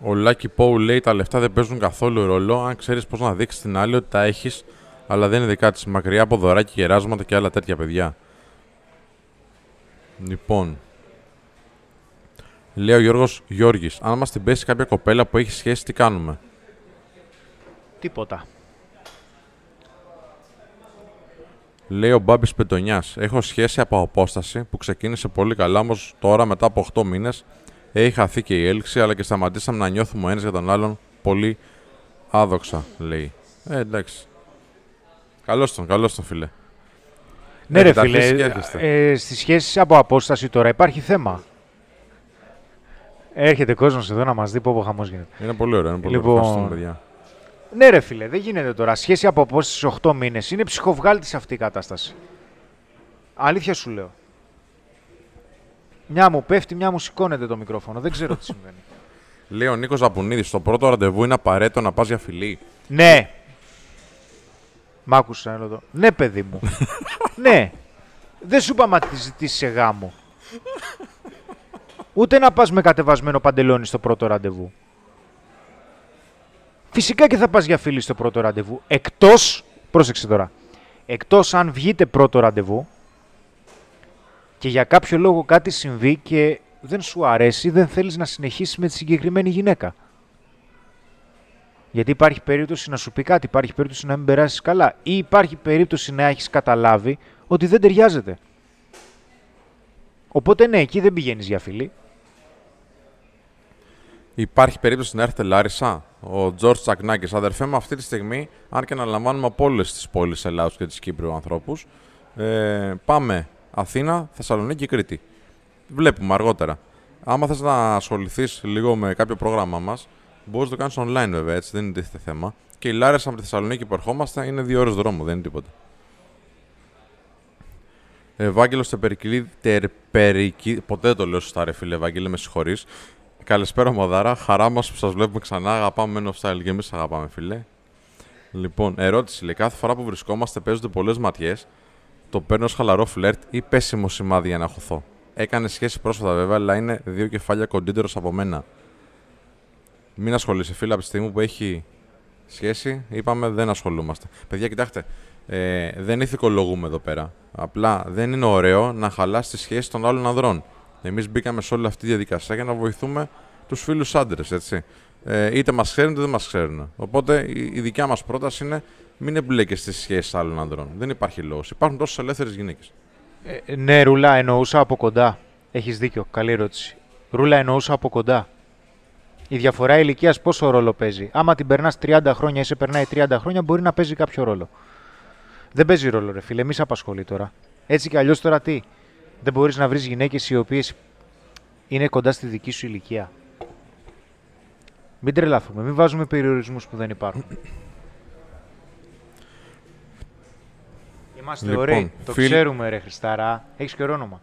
Ο Lucky Poe λέει τα λεφτά δεν παίζουν καθόλου ρόλο αν ξέρεις πώς να δείξεις την άλλη ότι τα έχεις, αλλά δεν είναι δικά της. Μακριά από δωράκι, γεράσματα και άλλα τέτοια παιδιά. Λοιπόν. Λέει ο Γιώργος Γιώργης, αν μας την πέσει κάποια κοπέλα που έχει σχέση, τι κάνουμε; Τίποτα. Λέει ο Μπάμπης Πετονιά. Έχω σχέση από απόσταση που ξεκίνησε πολύ καλά, όμως τώρα μετά από 8 μήνες έχει χαθεί και η έλξη, αλλά και σταματήσαμε να νιώθουμε ο ένας για τον άλλον πολύ άδοξα, λέει. Ε, εντάξει. Καλώς τον, καλώς τον, φίλε. Ναι, ρε Έχετε φίλε, αρχίσει και έρχεστε. ε, στις σχέσεις από απόσταση τώρα υπάρχει θέμα. Έρχεται κόσμος εδώ να μας δει πω πω χαμός γίνεται. Είναι πολύ ωραίο, είναι πολύ Λοιπόν, ωραίο. Ευχαριστούμε, παιδιά. Ναι ρε φίλε, δεν γίνεται τώρα. Σχέση από απόσταση 8 μήνες. Είναι ψυχοβγάλτης αυτή η κατάσταση. Αλήθεια σου λέω. Μια μου πέφτει, μια μου σηκώνεται το μικρόφωνο. Δεν ξέρω τι [laughs] συμβαίνει. Λέει ο Νίκος Ζαπουνίδη, στο πρώτο ραντεβού είναι απαραίτητο να πας για φιλή. ναι. Μ' άκουσα ένα εδώ. Ναι, παιδί μου. [laughs] ναι. Δεν σου είπα μα τη ζητήσεις σε γάμο. Ούτε να πας με κατεβασμένο παντελόνι στο πρώτο ραντεβού. Φυσικά και θα πας για φίλη στο πρώτο ραντεβού. Εκτός, πρόσεξε τώρα, εκτός αν βγείτε πρώτο ραντεβού και για κάποιο λόγο κάτι συμβεί και δεν σου αρέσει, δεν θέλεις να συνεχίσεις με τη συγκεκριμένη γυναίκα. Γιατί υπάρχει περίπτωση να σου πει κάτι, υπάρχει περίπτωση να μην περάσεις καλά ή υπάρχει περίπτωση να έχεις καταλάβει ότι δεν ταιριάζεται. Οπότε ναι, εκεί δεν πηγαίνεις για φίλη. Υπάρχει περίπτωση να έρθετε Λάρισα. Ο Τζορτ Τσακνάκη, αδερφέ μου, αυτή τη στιγμή, αν και αναλαμβάνουμε από όλες τις πόλεις Ελλάδος και της Κύπρου ανθρώπους, ε, πάμε Αθήνα, Θεσσαλονίκη, Κρήτη. Βλέπουμε αργότερα. Άμα θες να ασχοληθείς λίγο με κάποιο πρόγραμμά μας, μπορείς να το κάνεις online βέβαια, έτσι δεν είναι τίθεται θέμα. Και η Λάρισα με τη Θεσσαλονίκη που ερχόμαστε είναι δύο ώρες δρόμο, δεν είναι τίποτα. Ευάγγελος Τερπερικυλή. Τερπερικη... Ποτέ δεν το λέω σωστά, ρε φίλε, Ευάγγελε, με συγχωρείς. Καλησπέρα, Μοδάρα. Χαρά μας που σας βλέπουμε ξανά. Αγαπάμε Men of Style και εμείς αγαπάμε, φίλε. Λοιπόν, ερώτηση λέει: Κάθε φορά που βρισκόμαστε παίζονται πολλές ματιές. Το παίρνω ως χαλαρό φλερτ ή πέσιμο σημάδι για να χωθώ; Έκανε σχέση πρόσφατα βέβαια, αλλά είναι δύο κεφάλια κοντύτερος από μένα. Μην ασχολείσαι, φίλε, από τη στιγμή που έχει σχέση, είπαμε δεν ασχολούμαστε. Παιδιά, κοιτάξτε, ε, δεν ηθικολογούμε εδώ πέρα. Απλά δεν είναι ωραίο να χαλάσει τη σχέση των άλλων ανδρών. Εμείς μπήκαμε σε όλη αυτή τη διαδικασία για να βοηθούμε τους φίλους άντρες, έτσι. Ε, είτε μας ξέρουν είτε δεν μας ξέρουν. Οπότε η, η δικιά μας πρόταση είναι μην εμπλέκεσαι στις σχέσεις άλλων ανδρών. Δεν υπάρχει λόγος. Υπάρχουν τόσες ελεύθερες γυναίκες. Ε, ναι, Ρούλα, εννοούσα από κοντά. Έχεις δίκιο, καλή ερώτηση. Ρούλα, εννοούσα από κοντά. Η διαφορά ηλικίας πόσο ρόλο παίζει. Άμα την περνάς 30 χρόνια ή σε περνάει 30 χρόνια, μπορεί να παίζει κάποιο ρόλο. Δεν παίζει ρόλο, ρε φίλε, μη σε απασχολεί τώρα. Έτσι κι αλλιώς τώρα τι; Δεν μπορείς να βρεις γυναίκες οι οποίες είναι κοντά στη δική σου ηλικία. Μην τρελαθούμε, μην βάζουμε περιορισμούς που δεν υπάρχουν. Είμαστε Λοιπόν, ωραίοι. Το φίλ- ξέρουμε, ρε Χριστάρα. Έχεις και όνομα.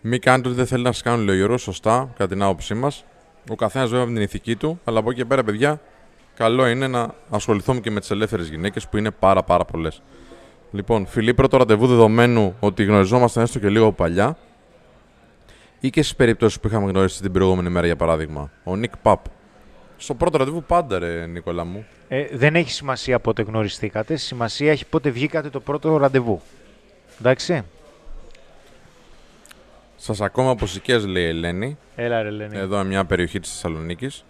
Μην κάνετε ότι δεν θέλει να σας κάνουν, λέει ο Γιώργος, σωστά, κατά την άποψή μας. Ο καθένας βέβαια με την ηθική του, αλλά από εκεί και πέρα, παιδιά, καλό είναι να ασχοληθούμε και με τις ελεύθερες γυναίκες που είναι πάρα πάρα πολλές. Λοιπόν, φιλή πρώτο ραντεβού δεδομένου ότι γνωριζόμασταν έστω και λίγο παλιά ή και στις περιπτώσεις που είχαμε γνωρίσει την προηγούμενη μέρα, για παράδειγμα. Ο Νικ Παπ. Στο πρώτο ραντεβού πάντα, ρε Νίκολα μου. Ε, δεν έχει σημασία πότε γνωριστήκατε. Σημασία έχει πότε βγήκατε το πρώτο ραντεβού. Εντάξει. Σας ακόμα από Σικές, λέει η Ελένη. Έλα ρε Λένη. Εδώ μια περιοχή της Θεσσαλονίκης.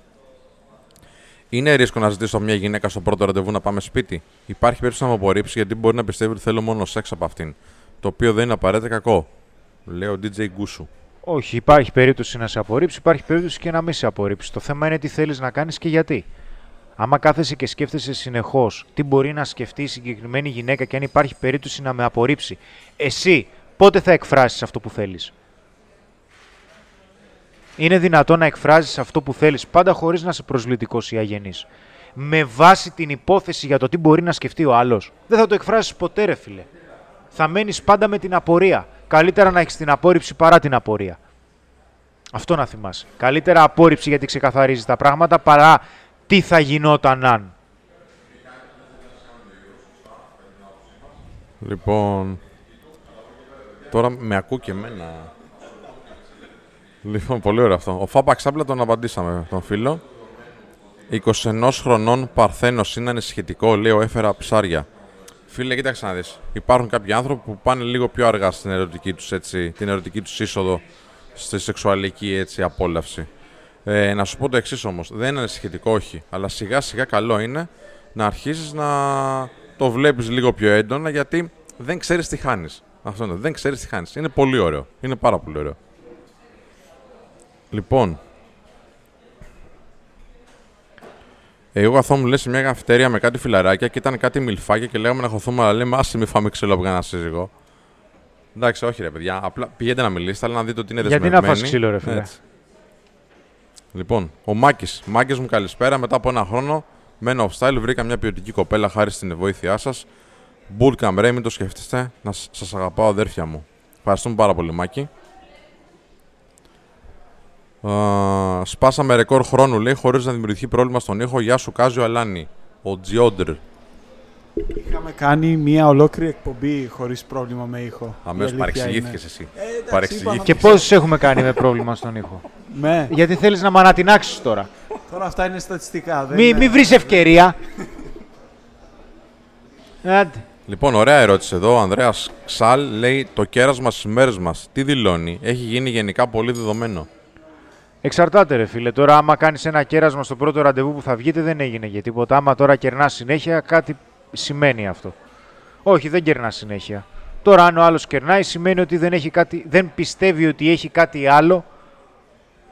Είναι ρίσκο να ζητήσω μια γυναίκα στο πρώτο ραντεβού να πάμε σπίτι. Υπάρχει περίπτωση να με απορρίψει γιατί μπορεί να πιστεύει ότι θέλω μόνο σεξ από αυτήν. Το οποίο δεν είναι απαραίτητα κακό. Λέει ο DJ Γκούσου. Όχι, υπάρχει περίπτωση να σε απορρίψει, υπάρχει περίπτωση και να μην σε απορρίψει. Το θέμα είναι τι θέλεις να κάνεις και γιατί. Άμα κάθεσαι και σκέφτεσαι συνεχώς τι μπορεί να σκεφτεί η συγκεκριμένη γυναίκα και αν υπάρχει περίπτωση να με απορρίψει, εσύ πότε θα εκφράσεις αυτό που θέλεις; Είναι δυνατό να εκφράζεις αυτό που θέλεις πάντα χωρίς να είσαι προσβλητικό ή αγενής. Με βάση την υπόθεση για το τι μπορεί να σκεφτεί ο άλλος. Δεν θα το εκφράσει ποτέ, ρε φίλε. Θα μένεις πάντα με την απορία. Καλύτερα να έχεις την απόρριψη παρά την απορία. Αυτό να θυμάσαι. Καλύτερα απόρριψη γιατί ξεκαθαρίζει τα πράγματα παρά τι θα γινόταν αν. Λοιπόν, τώρα με ακού και εμένα. Λοιπόν, πολύ ωραίο αυτό. Ο Φάπα Ξάπλα τον απαντήσαμε τον φίλο. 21 χρονών Παρθένος είναι ανησυχητικό, λέω, έφερα ψάρια. Φίλε, κοίταξε να δεις. Υπάρχουν κάποιοι άνθρωποι που πάνε λίγο πιο αργά στην ερωτική τους, έτσι, την ερωτική τους είσοδο στη σεξουαλική έτσι, απόλαυση. Ε, να σου πω το εξής όμως. Δεν είναι ανησυχητικό, όχι. Αλλά σιγά σιγά καλό είναι να αρχίσει να το βλέπεις λίγο πιο έντονα γιατί δεν ξέρεις τι χάνεις. Αυτό είναι. Δεν ξέρεις τι χάνεις. Είναι πολύ ωραίο. Είναι πάρα πολύ ωραίο. Λοιπόν. Εγώ καθόμουν λες σε μια καυτέρια με κάτι φιλαράκια και ήταν κάτι μιλφάκια και λέγαμε να χωθούμε, αλλά λέμε άσε μη φάμε ξύλο από κανένα σύζυγο. Εντάξει, όχι ρε παιδιά. Απλά πηγαίνετε να μιλήσετε, αλλά να δείτε ότι είναι δεσμευμένοι. Γιατί να φας ξύλο, ρε φίλε; Έτσι. Λοιπόν, ο Μάκης. Μάκης μου, καλησπέρα. Μετά από ένα χρόνο, μένω off style. Βρήκα μια ποιοτική κοπέλα χάρη στην βοήθειά σας. Μπουρκαμ, ρε, μην το σκέφτεστε. Να σας αγαπάω, αδέρφια μου. Ευχαριστούμε πάρα πολύ, Μάκη. Uh, σπάσαμε ρεκόρ χρόνου, λέει, χωρίς να δημιουργηθεί πρόβλημα στον ήχο. Γεια σου, Κάζιο Αλάνη. Ο Τζιόντρ. Είχαμε κάνει μια ολόκληρη εκπομπή χωρίς πρόβλημα με ήχο. Αμέσως Η αλήθεια παρεξηγήθηκες είναι. εσύ. Ε, εντάξει, Παρεξηγήθηκες. είπαμε Και πόσους έχουμε κάνει με πρόβλημα στον ήχο; Με. Γιατί θέλεις να με ανατινάξεις τώρα. Τώρα αυτά είναι στατιστικά. Δεν Μη, είναι- μη βρεις ευκαιρία. Άντε. Λοιπόν, ωραία ερώτηση εδώ. Ο Ανδρέας Ξάλ λέει: Το κέρασμα στις μέρες μας τι δηλώνει, έχει γίνει γενικά πολύ δεδομένο. Εξαρτάται, ρε φίλε. Τώρα, άμα κάνεις ένα κέρασμα στο πρώτο ραντεβού που θα βγείτε, δεν έγινε για τίποτα. Άμα τώρα κερνάς συνέχεια, κάτι σημαίνει αυτό. Όχι, δεν κερνάς συνέχεια. Τώρα, αν ο άλλος κερνάει, σημαίνει ότι δεν, έχει κάτι, δεν πιστεύει ότι έχει κάτι άλλο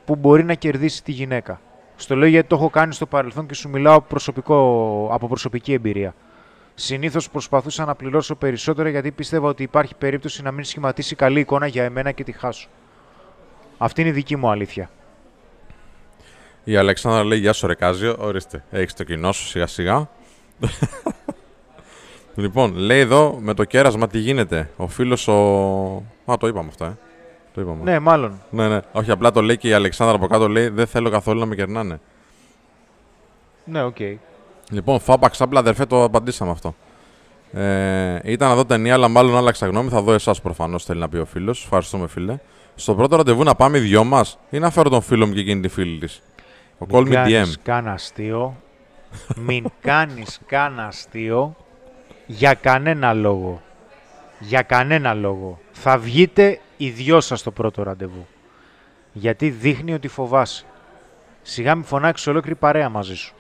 που μπορεί να κερδίσει τη γυναίκα. Στο λέω γιατί το έχω κάνει στο παρελθόν και σου μιλάω προσωπικό, από προσωπική εμπειρία. Συνήθως προσπαθούσα να πληρώσω περισσότερο γιατί πίστευα ότι υπάρχει περίπτωση να μην σχηματίσει καλή εικόνα για εμένα και τη χάσω. Αυτή είναι η δική μου αλήθεια. Η Αλεξάνδρα λέει: Γεια σου, Ρεκάζιο. Ορίστε, έχεις το κοινό σου σιγά σιγά. [laughs] λοιπόν, λέει εδώ με το κέρασμα τι γίνεται. Ο φίλος ο. Α, το είπαμε αυτό, ε. Το είπαμε. Ναι, μάλλον. ναι, ναι. Όχι, απλά το λέει και η Αλεξάνδρα από κάτω λέει: Δεν θέλω καθόλου να με κερνάνε. Ναι, οκ. Λοιπόν, Φάπαξ, απλά αδερφέ, το απαντήσαμε αυτό. Ε, ήταν να δω ταινία, αλλά μάλλον άλλαξα γνώμη. Θα δω εσάς προφανώς, θέλει να πει ο φίλος. Ευχαριστούμε, φίλε. Στο πρώτο ραντεβού να πάμε οι δυο μας ή να φέρω τον φίλο μου και εκείνη τη φίλη της; Ο Call me DM. κάνεις καν αστείο. Μην [laughs] κάνεις καν αστείο για κανένα λόγο. Για κανένα λόγο. Θα βγείτε οι δυο σας στο πρώτο ραντεβού. Γιατί δείχνει ότι φοβάσαι. Σιγά μη φωνάξεις ολόκληρη παρέα μαζί σου.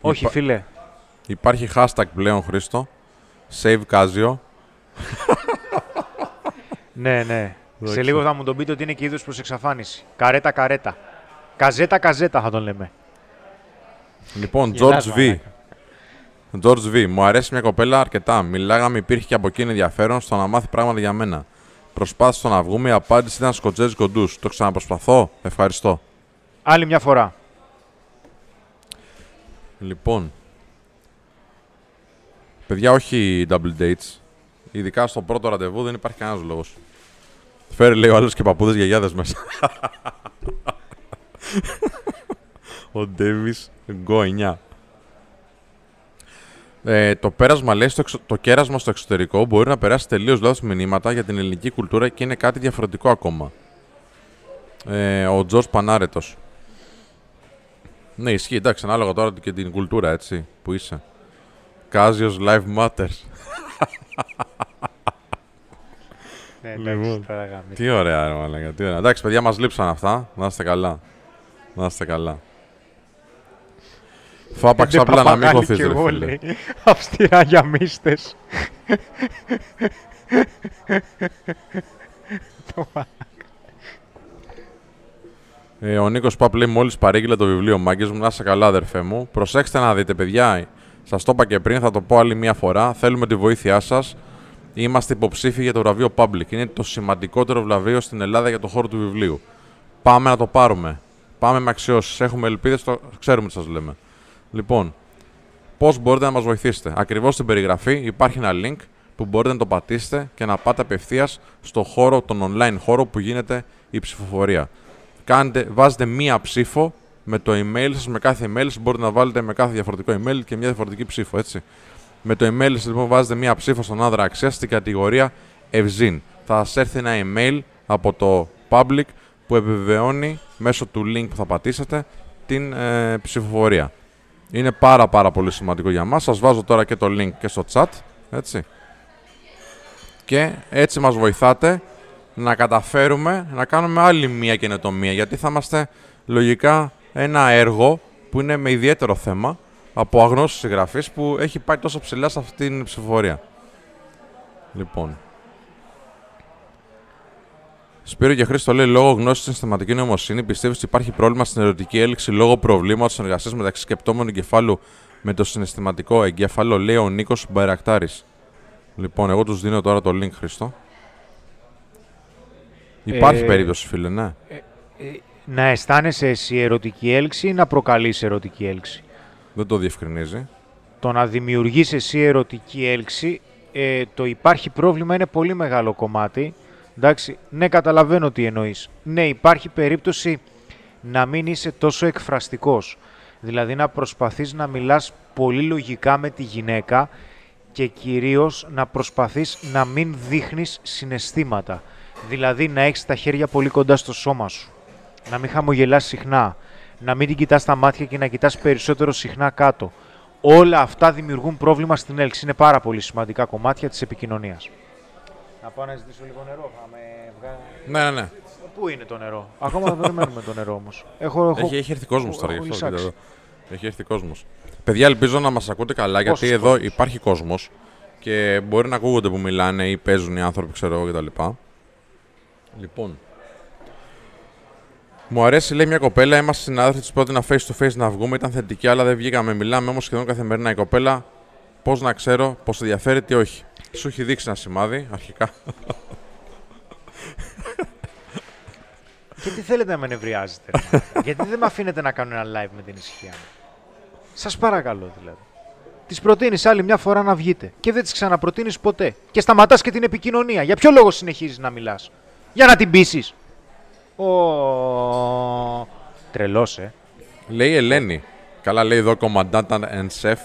Όχι Υπά- φίλε. Υπάρχει hashtag πλέον, Χρήστο. Save Casio. Ναι, ναι. Σε Εντάξει. λίγο θα μου τον πείτε ότι είναι και είδος προς εξαφάνιση. Καρέτα, καρέτα. Καζέτα, καζέτα θα τον λέμε. Λοιπόν, Γελάς, George V. μαλάκα. George V. Μου αρέσει μια κοπέλα αρκετά. Μιλάγαμε, υπήρχε και από εκείνη ενδιαφέρον στο να μάθει πράγματα για μένα. Προσπάθησα να βγούμε, η απάντηση ήταν σκοτζέζικο ντους. Το ξαναπροσπαθώ. Ευχαριστώ. Άλλη μια φορά. Λοιπόν. Παιδιά, όχι double dates. Ειδικά στο πρώτο ραντεβού δεν υπάρχει κανένας λόγος. Φέρει λέει ο άλλος και παππούδες γιαγιάδες μέσα. [laughs] ο Ντέβις Γκο 9. Ε, το πέρασμα, λέει, στο εξω- το κέρασμα στο εξωτερικό μπορεί να περάσει τελείως λάθος μηνύματα για την ελληνική κουλτούρα και είναι κάτι διαφορετικό ακόμα. Ε, ο Τζορ Πανάρετος. Ναι, ισχύει. Εντάξει, ανάλογα τώρα και την κουλτούρα, έτσι, που είσαι. Κάζιος Live Matters. Ναι, Λοιπόν. τώρα γάμι. τι ωραία, ρε μαλάκα, τι ωραία. Εντάξει, παιδιά, μας λείψαν αυτά. Να είστε καλά. Να είστε καλά. Φάπαξ απλά να μην χωθείς, ρε φίλε. Αυστηρά για μίστες. Το μαλάκα. Ε, ο Νίκος Παπ λέει: Μόλις παρήγγειλε το βιβλίο Μάγκες μου, να είσαι καλά, αδερφέ μου. Προσέξτε να δείτε, παιδιά. Σας το είπα και πριν, θα το πω άλλη μία φορά. Θέλουμε τη βοήθειά σας. Είμαστε υποψήφοι για το βραβείο Public. Είναι το σημαντικότερο βραβείο στην Ελλάδα για το χώρο του βιβλίου. Πάμε να το πάρουμε. Πάμε με αξιώσεις. Έχουμε ελπίδες, το... ξέρουμε τι σας λέμε. Λοιπόν, πώς μπορείτε να μας βοηθήσετε. Ακριβώς στην περιγραφή υπάρχει ένα link που μπορείτε να το πατήσετε και να πάτε απευθείας στο χώρο, τον online χώρο που γίνεται η ψηφοφορία. Κάνετε, βάζετε μία ψήφο με το email σας, με κάθε email σας μπορείτε να βάλετε με κάθε διαφορετικό email και μια διαφορετική ψήφο, έτσι. Με το email σας λοιπόν βάζετε μία ψήφο στον άδρα αξίας στην κατηγορία Ευζήν. Θα σας έρθει ένα email από το public που επιβεβαιώνει μέσω του link που θα πατήσετε την ε, ψηφοφορία. Είναι πάρα πάρα πολύ σημαντικό για μας. Σας βάζω τώρα και το link και στο chat, έτσι. Και έτσι μας βοηθάτε να καταφέρουμε να κάνουμε άλλη μία καινοτομία, γιατί θα είμαστε λογικά ένα έργο που είναι με ιδιαίτερο θέμα από αγνώστους συγγραφείς που έχει πάει τόσο ψηλά σε αυτή την ψηφοφορία. Λοιπόν. Σπύρο και Χρήστο λέει: Λόγω γνώσης στην συστηματική νοημοσύνη, πιστεύεις ότι υπάρχει πρόβλημα στην ερωτική έλξη λόγω προβλήματος συνεργασίας μεταξύ σκεπτόμενου εγκεφάλου με το συναισθηματικό εγκέφαλο, λέει ο Νίκος Μπαϊρακτάρης. Λοιπόν, εγώ τους δίνω τώρα το link, Χρήστο. Υπάρχει Ε, περίπτωση, φίλε, ναι. Ε, να αισθάνεσαι εσύ ερωτική έλξη ή να προκαλείς ερωτική έλξη; Δεν το διευκρινίζει. Το να δημιουργείς εσύ ερωτική έλξη, ε, το υπάρχει πρόβλημα είναι πολύ μεγάλο κομμάτι. Εντάξει, ναι, καταλαβαίνω τι εννοείς. Ναι, υπάρχει περίπτωση να μην είσαι τόσο εκφραστικός. Δηλαδή να προσπαθείς να μιλάς πολύ λογικά με τη γυναίκα και κυρίως να προσπαθείς να μην δείχνεις συναισθήματα. Δηλαδή να έχεις τα χέρια πολύ κοντά στο σώμα σου. Να μην χαμογελάς συχνά. Να μην την κοιτάς στα μάτια και να κοιτάς περισσότερο συχνά κάτω. Όλα αυτά δημιουργούν πρόβλημα στην έλξη. Είναι πάρα πολύ σημαντικά κομμάτια της επικοινωνίας. Να πάω να ζητήσω λίγο νερό. Θα με βγάλει... Ναι, ναι, ναι. Πού είναι το νερό; Ακόμα δεν περιμένουμε το νερό όμως. Έχω, έχω... Έχει, έχει έρθει κόσμος τώρα γι' έχω αυτό. κοίτα λυσάξει. εδώ. Έχει έρθει κόσμος. Παιδιά, ελπίζω να μας ακούτε καλά γιατί Πόσος εδώ κόσμος; υπάρχει κόσμος και μπορεί να ακούγονται που μιλάνε ή παίζουν οι άνθρωποι, ξέρω εγώ κτλ. Λοιπόν. Μου αρέσει, λέει μια κοπέλα. Είμαστε συνάδελφοι, της πρότεινα face to face να βγούμε. Ήταν θετική, αλλά δεν βγήκαμε. Μιλάμε όμως σχεδόν καθημερινά. Η κοπέλα, πώς να ξέρω, πώς ενδιαφέρει, τι όχι. Σου έχει δείξει ένα σημάδι αρχικά. Γιατί θέλετε να με νευριάζετε. ρε μαλάκα; Γιατί δεν με αφήνετε να κάνω ένα live με την ησυχία μου; Σας παρακαλώ δηλαδή. Τη προτείνεις άλλη μια φορά να βγείτε και δεν τη ξαναπροτείνεις ποτέ. Και σταματάς και την επικοινωνία. Για ποιο λόγο συνεχίζεις να μιλάς, Για να την πείσεις. Ο. Τρελός, ε. Λέει η Ελένη. Καλά, λέει εδώ commandant and chef.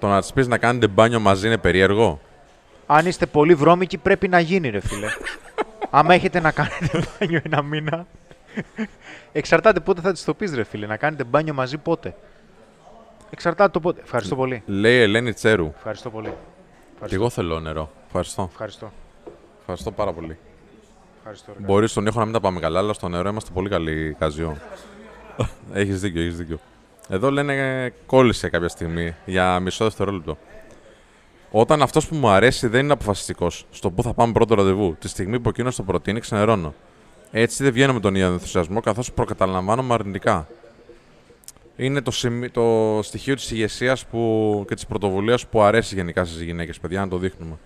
Το να της πεις να κάνετε μπάνιο μαζί είναι περίεργο. Αν είστε πολύ βρώμικοι, πρέπει να γίνει, ρε φίλε. Άμα έχετε να κάνετε μπάνιο ένα μήνα. Εξαρτάται πότε θα τη το πει, ρε φίλε. Να κάνετε μπάνιο μαζί πότε. Εξαρτάται το πότε. Ευχαριστώ πολύ. Λέει η Ελένη Τσέρου. Ευχαριστώ πολύ. Και Ευχαριστώ. εγώ θέλω νερό. Ευχαριστώ. Ευχαριστώ. Ευχαριστώ πάρα πολύ. Ευχαριστώ ρε. Μπορείς στον ήχο να μην τα πάμε καλά, αλλά στο νερό είμαστε πολύ καλοί καζιό. [laughs] έχεις δίκιο, έχεις δίκιο. Εδώ λένε ε, κόλλησε κάποια στιγμή για μισό δευτερόλεπτο. Όταν αυτός που μου αρέσει δεν είναι αποφασιστικός στο πού θα πάμε πρώτο ραντεβού, τη στιγμή που εκείνος το προτείνει, ξενερώνω. Έτσι δεν βγαίνω με τον ίδιο ενθουσιασμό καθώς προκαταλαμβάνομαι αρνητικά. Είναι το, σημεί- το στοιχείο της ηγεσίας που... και της πρωτοβουλίας που αρέσει γενικά στις γυναίκες, παιδιά, να το δείχνουμε.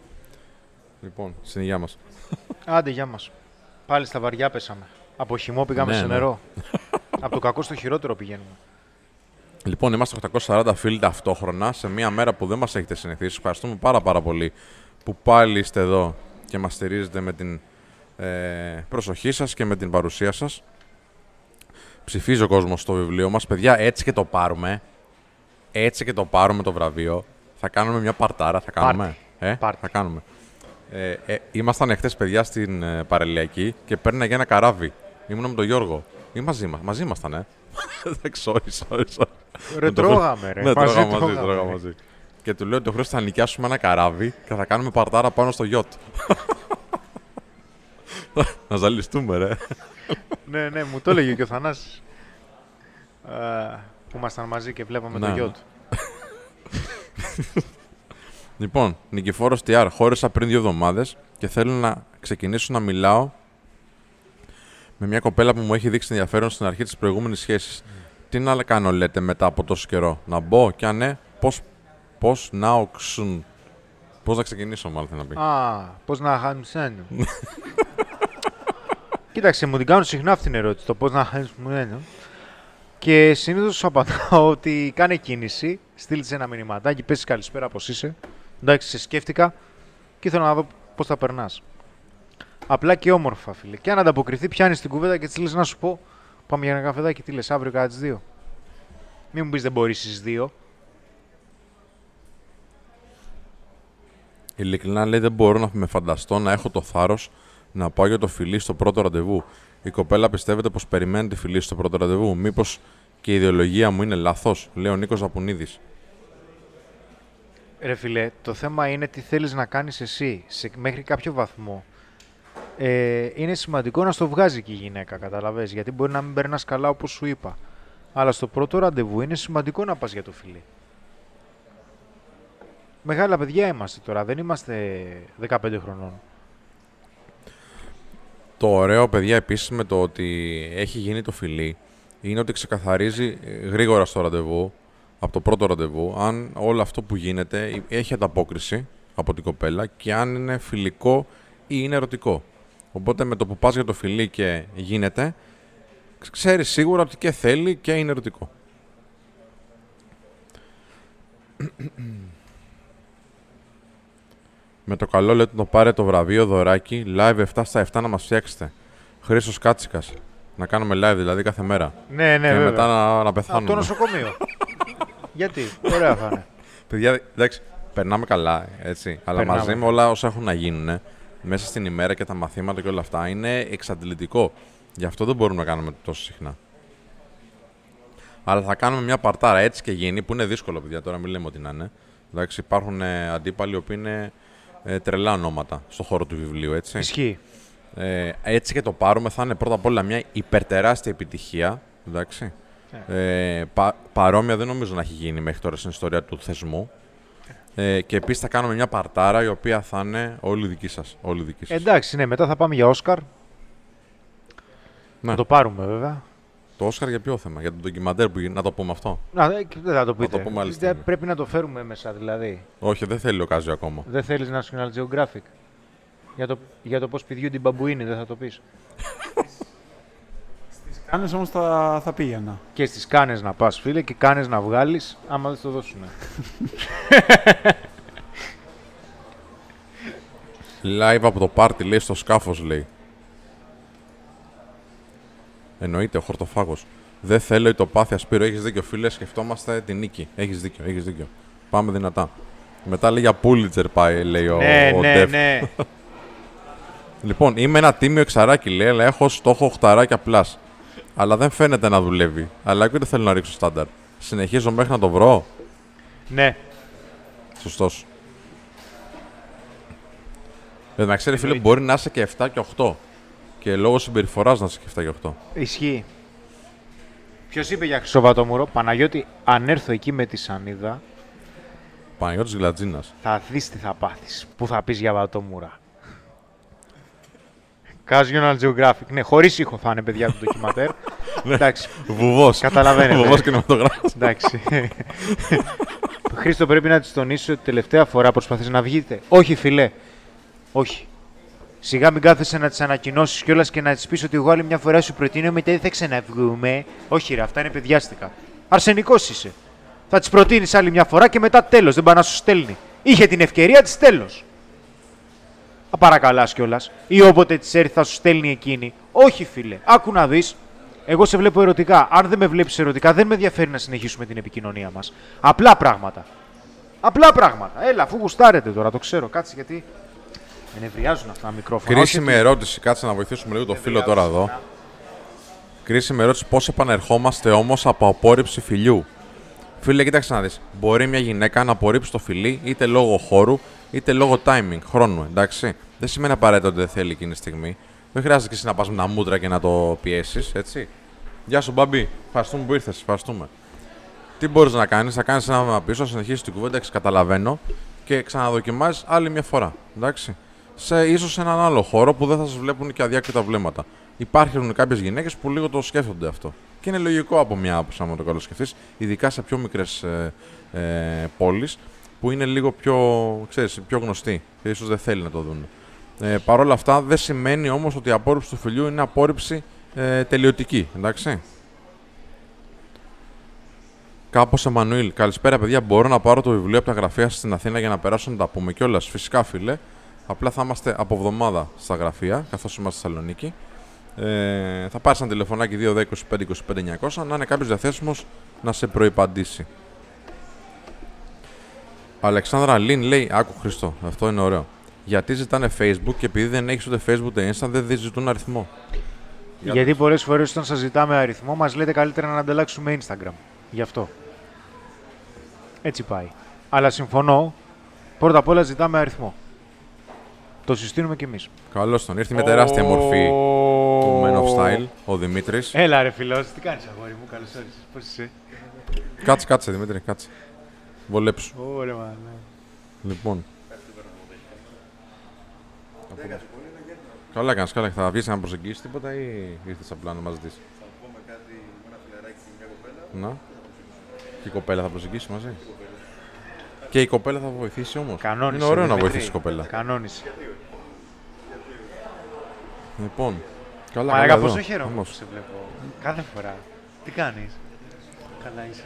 Λοιπόν, στην υγεία μας. Άντε, γεια μας. Πάλι στα βαριά πέσαμε. Από χυμό πήγαμε Ναι, σε ναι. νερό. Από το κακό στο χειρότερο πηγαίνουμε. Λοιπόν, είμαστε 840 φίλοι ταυτόχρονα σε μια μέρα που δεν μας έχετε συνηθίσει. Ευχαριστούμε πάρα πάρα πολύ που πάλι είστε εδώ και μας στηρίζετε με την ε, προσοχή σας και με την παρουσία σας. Ψηφίζει ο κόσμος στο βιβλίο μας. Παιδιά, έτσι και το πάρουμε. Έτσι και το πάρουμε το βραβείο. Θα κάνουμε μια παρτάρα. Θα κάνουμε. Ε, Πάρτι. θα κάνουμε. Ε, ε, ήμασταν εχθές παιδιά στην ε, παραλιακή και παίρνει για ένα καράβι. Ήμουν με τον Γιώργο. Ή μαζί μας. Μαζί ήμασταν, ε. [laughs] Εντάξει, sorry, sorry, sorry. Ρε, Με το τρώγαμε, ρε. Ναι, Μαζί τρώγαμε μαζί, τρώγαμε, τρώγαμε ρε. μαζί. Και του λέω ότι ο Χρήστος θα νοικιάσουμε ένα καράβι και θα κάνουμε παρτάρα πάνω στο γιότ. [laughs] να ζαλιστούμε, ρε. Ναι, ναι, μου το έλεγε και ο Θανάσης. Α, που ήμασταν μαζί και βλέπαμε Ναι, το ναι. γιο του. [laughs] Λοιπόν, Νικηφόρος TR, χώρισα πριν δύο εβδομάδες και θέλω να ξεκινήσω να μιλάω με μια κοπέλα που μου έχει δείξει ενδιαφέρον στην αρχή της προηγούμενης σχέσης. Τι να κάνω, λέτε, μετά από τόσο καιρό; Να μπω, και αν ναι, πώς πώς να οξουν; Πώς να ξεκινήσω, μάλλον θέλω να πει. Α, πώς να χάνουν [laughs] Κοίταξε, μου την κάνουν συχνά αυτή την ερώτηση. Το πώς να χάνουν Και συνήθως απαντάω [laughs] ότι κάνε κίνηση, στείλει ένα μηνυματάκι, πέσει καλησπέρα, πώς είσαι. Εντάξει, σε σκέφτηκα και ήθελα να δω πώς θα περνάς. Απλά και όμορφα, φίλε. Και αν ανταποκριθεί, πιάνεις την κουβέντα και της λες να σου πω: Πάμε για ένα καφεδάκι, τι λες, αύριο κατά τις δύο. Μην μου πεις δεν μπορείς στις δύο. Ειλικρινά λέει δεν μπορώ να με φανταστώ να έχω το θάρρος να πάω για το φιλί στο πρώτο ραντεβού. Η κοπέλα πιστεύετε πως περιμένει τη φιλή στο πρώτο ραντεβού. Μήπως και η ιδεολογία μου είναι λάθος, λέει ο Νίκος Ζαπουνίδης. Ρε φιλέ, το θέμα είναι τι θέλεις να κάνεις εσύ σε, μέχρι κάποιο βαθμό. Ε, είναι σημαντικό να στο βγάζει και η γυναίκα, καταλαβες, γιατί μπορεί να μην περνάς καλά όπως σου είπα. Αλλά στο πρώτο ραντεβού είναι σημαντικό να πας για το φιλί. Μεγάλα παιδιά είμαστε τώρα, δεν είμαστε 15 χρονών. Το ωραίο, παιδιά, επίσης με το ότι έχει γίνει το φιλί, είναι ότι ξεκαθαρίζει γρήγορα στο ραντεβού από το πρώτο ραντεβού αν όλο αυτό που γίνεται έχει ανταπόκριση από την κοπέλα και αν είναι φιλικό ή είναι ερωτικό. Οπότε με το που πας για το φιλί και γίνεται, ξέρεις σίγουρα ότι και θέλει και είναι ερωτικό. με το καλό λέτε το πάρε το βραβείο δωράκι live 7 στα 7 να μας φτιάξετε. Χρήστος Κάτσικας. Να κάνουμε live δηλαδή κάθε μέρα. Ναι, ναι, και βέβαια. μετά να, να πεθάνουμε. Από το νοσοκομείο. [laughs] Γιατί, ωραία θα είναι. Παιδιά, εντάξει, περνάμε καλά, έτσι. Αλλά Περνάμε. μαζί με όλα όσα έχουν να γίνουν μέσα στην ημέρα και τα μαθήματα και όλα αυτά είναι εξαντλητικό. Γι' αυτό δεν μπορούμε να κάνουμε τόσο συχνά. Αλλά θα κάνουμε μια παρτάρα έτσι και γίνει, που είναι δύσκολο, παιδιά, τώρα μην λέμε ότι να είναι. Εντάξει, υπάρχουν ε, αντίπαλοι οι οποίοι είναι ε, τρελά ονόματα στον χώρο του βιβλίου, έτσι. Ισχύει. Ε, έτσι και το πάρουμε θα είναι πρώτα απ' όλα μια υπερτεράστια επιτυχία. Εντάξει. Ε, πα, παρόμοια δεν νομίζω να έχει γίνει μέχρι τώρα στην ιστορία του θεσμού. Ε, και επίσης θα κάνουμε μια παρτάρα η οποία θα είναι όλη δική σας. Όλη δική σας. Εντάξει, ναι, μετά θα πάμε για Όσκαρ. Ναι. Θα το πάρουμε βέβαια. Το Όσκαρ για ποιο θέμα, για το ντοκιμαντέρ που γίνει, να το πούμε αυτό. Να, ε, δεν θα το πείτε. το πούμε άλλη Δεν- στιγμή. Πρέπει να το φέρουμε μέσα δηλαδή. Όχι, δεν θέλει ο Κάζιο ακόμα. Δεν θέλεις National Geographic. Για το, για το πώς πηδιούν την μπαμπουίνη, δεν θα το πεις. [laughs] Κάνεις όμως θα, θα πήγαινα. Και στις κάνες να πας φίλε και κάνες να βγάλεις, άμα δεν στο δώσουνε. Live από το πάρτι λέει στο σκάφος λέει. Εννοείται, ο χορτοφάγος. Δεν θέλω ηττοπάθεια Σπύρο, έχεις δίκιο φίλε. Σκεφτόμαστε την νίκη. Έχεις δίκιο, έχεις δίκιο. Πάμε δυνατά. Μετά λέει για Πούλιτσερ πάει, λέει ο, ναι, ο ναι, Ντεφ. ναι. Λοιπόν, είμαι ένα τίμιο εξαράκι, λέει, αλλά έχω στόχο οχταράκια plus. Αλλά δεν φαίνεται να δουλεύει. Αλλά και δεν θέλω να ρίξω στάνταρ. Συνεχίζω μέχρι να το βρω. ναι. Σωστός. Ε, να ξέρει, φίλε, μπορεί να είσαι και 7 και 8. Και λόγω συμπεριφοράς να είσαι και 7 και 8. Ισχύει. Ποιος είπε για Χρυσοβατόμουρο, Παναγιώτη, αν έρθω εκεί με τη σανίδα, Παναγιώτης Γλατζίνας. θα δεις τι θα πάθεις. Πού θα πεις για Βατόμουρα. Casual Geographic. Ναι, χωρίς ήχο θα είναι παιδιά του ντοκιματέρ. [laughs] Εντάξει, Βουβός. Καταλαβαίνετε. Βουβός κινηματογράφος. εντάξει. [laughs] Χρήστο, πρέπει να της τονίσει ότι τελευταία φορά προσπαθείς να βγείτε. Όχι, φιλέ. Όχι. Σιγά μην κάθεσαι να τις ανακοινώσεις κιόλας και να της πεις ότι εγώ άλλη μια φορά σου προτείνω, μετά δεν θα ξαναβγούμε. Όχι, ρε, αυτά είναι παιδιάστικα. Αρσενικός είσαι. Θα τη προτείνεις άλλη μια φορά και μετά τέλος. Δεν πάει να σου στέλνει. Είχε την ευκαιρία της τέλος. Θα παρακαλάς κιόλας. Ή όποτε της έρθει θα σου στέλνει εκείνη. Όχι, φίλε. Άκου να δεις. Εγώ σε βλέπω ερωτικά. Αν δεν με βλέπεις ερωτικά, δεν με ενδιαφέρει να συνεχίσουμε την επικοινωνία μας. Απλά πράγματα. Απλά πράγματα. Έλα, αφού γουστάρετε τώρα, το ξέρω. Κάτσε γιατί. Με νευριάζουν αυτά τα μικρόφωνα. Κρίσιμη Όχι ότι- ερώτηση. Κάτσε να βοηθήσουμε λίγο το φίλο τώρα εδώ. Κρίσιμη ερώτηση. Πώς επανερχόμαστε όμως από απόρριψη φιλιού; Φίλε, κοίταξε να δεις. Μπορεί μια γυναίκα να απορρίψει το φιλί είτε λόγω χώρου είτε λόγω timing, χρόνου. Εντάξει. Δεν σημαίνει απαραίτητα ότι δεν θέλει εκείνη τη στιγμή. Δεν χρειάζεται και εσύ να πας με τα μούτρα και να το πιέσεις, έτσι. Γεια σου, Μπαμπή. Ευχαριστούμε που ήρθες. Ευχαριστούμε. Τι μπορείς να κάνεις, θα κάνεις ένα βήμα πίσω, συνεχίσεις την κουβέντα, εντάξει, καταλαβαίνω και ξαναδοκιμάζεις άλλη μια φορά. Εντάξει. Σε ίσως σε έναν άλλο χώρο που δεν θα σας βλέπουν και αδιάκριτα βλέμματα. υπάρχουν κάποιες γυναίκες που λίγο το σκέφτονται αυτό. Και είναι λογικό από μια άποψη, άμα το καλό σκεφτείς, ειδικά σε πιο μικρές ε, ε, πόλεις που είναι λίγο πιο, ξέρεις, πιο γνωστοί και ίσως δεν θέλει να το δουν. Ε, Παρ' όλα αυτά, δεν σημαίνει όμως ότι η απόρριψη του φιλιού είναι απόρριψη ε, τελειωτική. Εντάξει. Κάπως Εμμανουήλ. Καλησπέρα, παιδιά. Μπορώ να πάρω το βιβλίο από τα γραφεία σας στην Αθήνα για να περάσω να τα πούμε κιόλας. Φυσικά, φίλε. Απλά θα είμαστε από εβδομάδα στα γραφεία, καθώς είμαστε στη Θεσσαλονίκη. Ε, θα πάρεις ένα τηλεφωνάκι 210-25-25-900 να είναι κάποιος διαθέσιμος να σε προϋπαντήσει. Αλεξάνδρα Λίν λέει: Άκου Χριστό, αυτό είναι ωραίο. Γιατί ζητάνε Facebook και επειδή δεν έχεις ούτε Facebook ούτε Insta, δεν ζητούν αριθμό. Για Γιατί πολλές φορές όταν σας ζητάμε αριθμό, μας λέτε καλύτερα να ανταλλάξουμε Instagram. Γι' αυτό. Έτσι πάει. Αλλά συμφωνώ. Πρώτα απ' όλα ζητάμε αριθμό. Το συστήνουμε κι εμείς. Καλώς τον. Ήρθε με τεράστια μορφή του Men of Style, ο Δημήτρης. Έλα, ρε φιλός, τι κάνεις, αγόρι μου, καλώς όρισες. Πώς είσαι; Κάτσε, κάτσε, Δημήτρη, κάτσε. Βολέψου. Ωραία, μα, ναι. Λοιπόν. Καλά κάνεις, καλά. Θα βγεις να προσεγγίσεις τίποτα ή ήρθες απλά να μας δεις; Θα πούμε κάτι με ένα φιλαράκι και μια κοπέλα. Να. Και η κοπέλα θα προσεγγίσει μαζί. Και η κοπέλα θα βοηθήσει όμως. Κανόνισε. Είναι ωραίο να Δημήτρη. βοηθήσεις η κοπέλα. Κανόνισε. Λοιπόν. Καλά, Μαλάκα, καλά πόσο εδώ. χαίρομαι που Όμως, σε βλέπω. Κάθε φορά. Τι κάνεις; Καλά είσαι.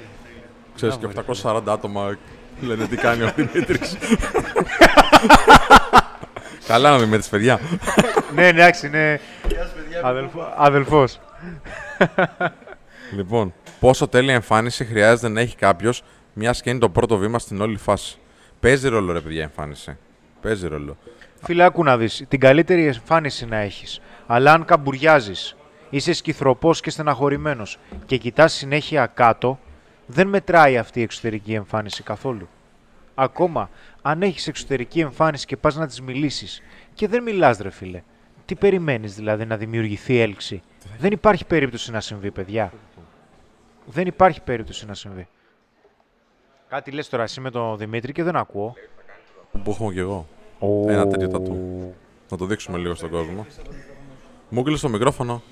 Ξέρεις και Μπράβο, ρε 840 άτομα λένε τι κάνει ο Δημήτρης. Καλά να Δημήτρης, παιδιά. ναι, εντάξει, είναι αδελφο... αδελφός. Λοιπόν, πόσο τέλεια εμφάνιση χρειάζεται να έχει κάποιος, μια και είναι το πρώτο βήμα στην όλη φάση. Παίζει ρόλο, ρε παιδιά, η εμφάνιση. Παίζει ρόλο. Φίλε, άκου να δεις. Την καλύτερη εμφάνιση να έχεις. Αλλά αν καμπουριάζεις, είσαι σκυθροπός και στεναχωρημένος και κοιτάς συνέχεια κάτω, δεν μετράει αυτή η εξωτερική εμφάνιση καθόλου. Ακόμα, αν έχεις εξωτερική εμφάνιση και πας να της μιλήσεις και δεν μιλάς ρε φίλε, τι περιμένεις δηλαδή να δημιουργηθεί έλξη; Δεν υπάρχει περίπτωση να συμβεί, παιδιά. Δεν υπάρχει περίπτωση να συμβεί. Κάτι λες τώρα εσύ με τον Δημήτρη και δεν ακούω. Που έχω κι εγώ. Ένα τέτοιο τατού. Να το δείξουμε λίγο στον κόσμο. Μου έκλεισε το μικρόφωνο.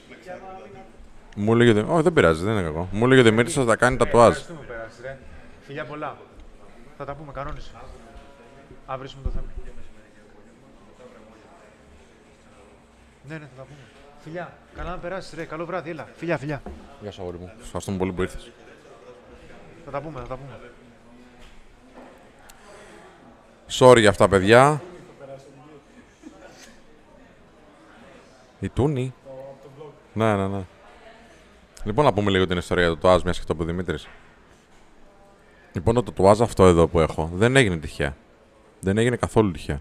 Μου έλεγε ότι. Όχι, δεν πειράζει, δεν είναι κακό. Μου έλεγε ότι ο Δημήτρης θα τα κάνει τατουάζ. Ευχαριστούμε που πέρασες, ρε. Φιλιά πολλά. Θα τα πούμε, κανόνισε. Αύριο με το θέμα. Ναι, ναι, θα τα πούμε. Φιλιά, καλά να περάσεις, ρε. Καλό βράδυ, έλα. Φιλιά, φιλιά. Γεια σου, αγόρι μου. Σας Ευχαριστούμε πολύ που ήρθες. Θα τα πούμε, θα τα πούμε. Sorry για αυτά, παιδιά. Η Τούνη. Ναι, ναι, ναι. Λοιπόν, να πούμε λίγο την ιστορία του τατουάζ, μιας και το είπε ο Δημήτρης. Λοιπόν, το τατουάζ αυτό εδώ που έχω δεν έγινε τυχαία. Δεν έγινε καθόλου τυχαία.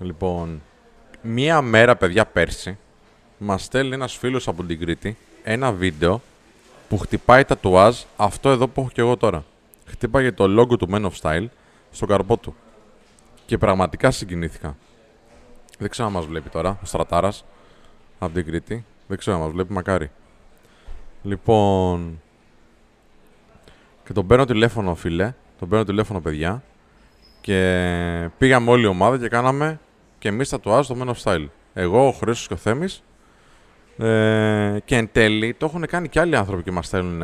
Λοιπόν, μία μέρα, παιδιά, πέρσι, μας στέλνει ένας φίλος από την Κρήτη ένα βίντεο που χτυπάει τατουάζ αυτό εδώ που έχω και εγώ τώρα. Χτύπαγε το logo του Men of Style στο καρπό του. Και πραγματικά συγκινήθηκα. Δεν ξέρω αν μας βλέπει τώρα, ο Στρατάρας, από την Κρήτη. Δεν ξέρω αν μας βλέπει, μακάρι. Λοιπόν... Και τον παίρνω τηλέφωνο, φίλε. Τον παίρνω τηλέφωνο, παιδιά. Και πήγαμε όλη η ομάδα και κάναμε και εμείς τατουάζ το Men of Style. Εγώ, ο Χρήστος και ο Θέμης. Ε, και εν τέλει το έχουν κάνει και άλλοι άνθρωποι και μας στέλνουν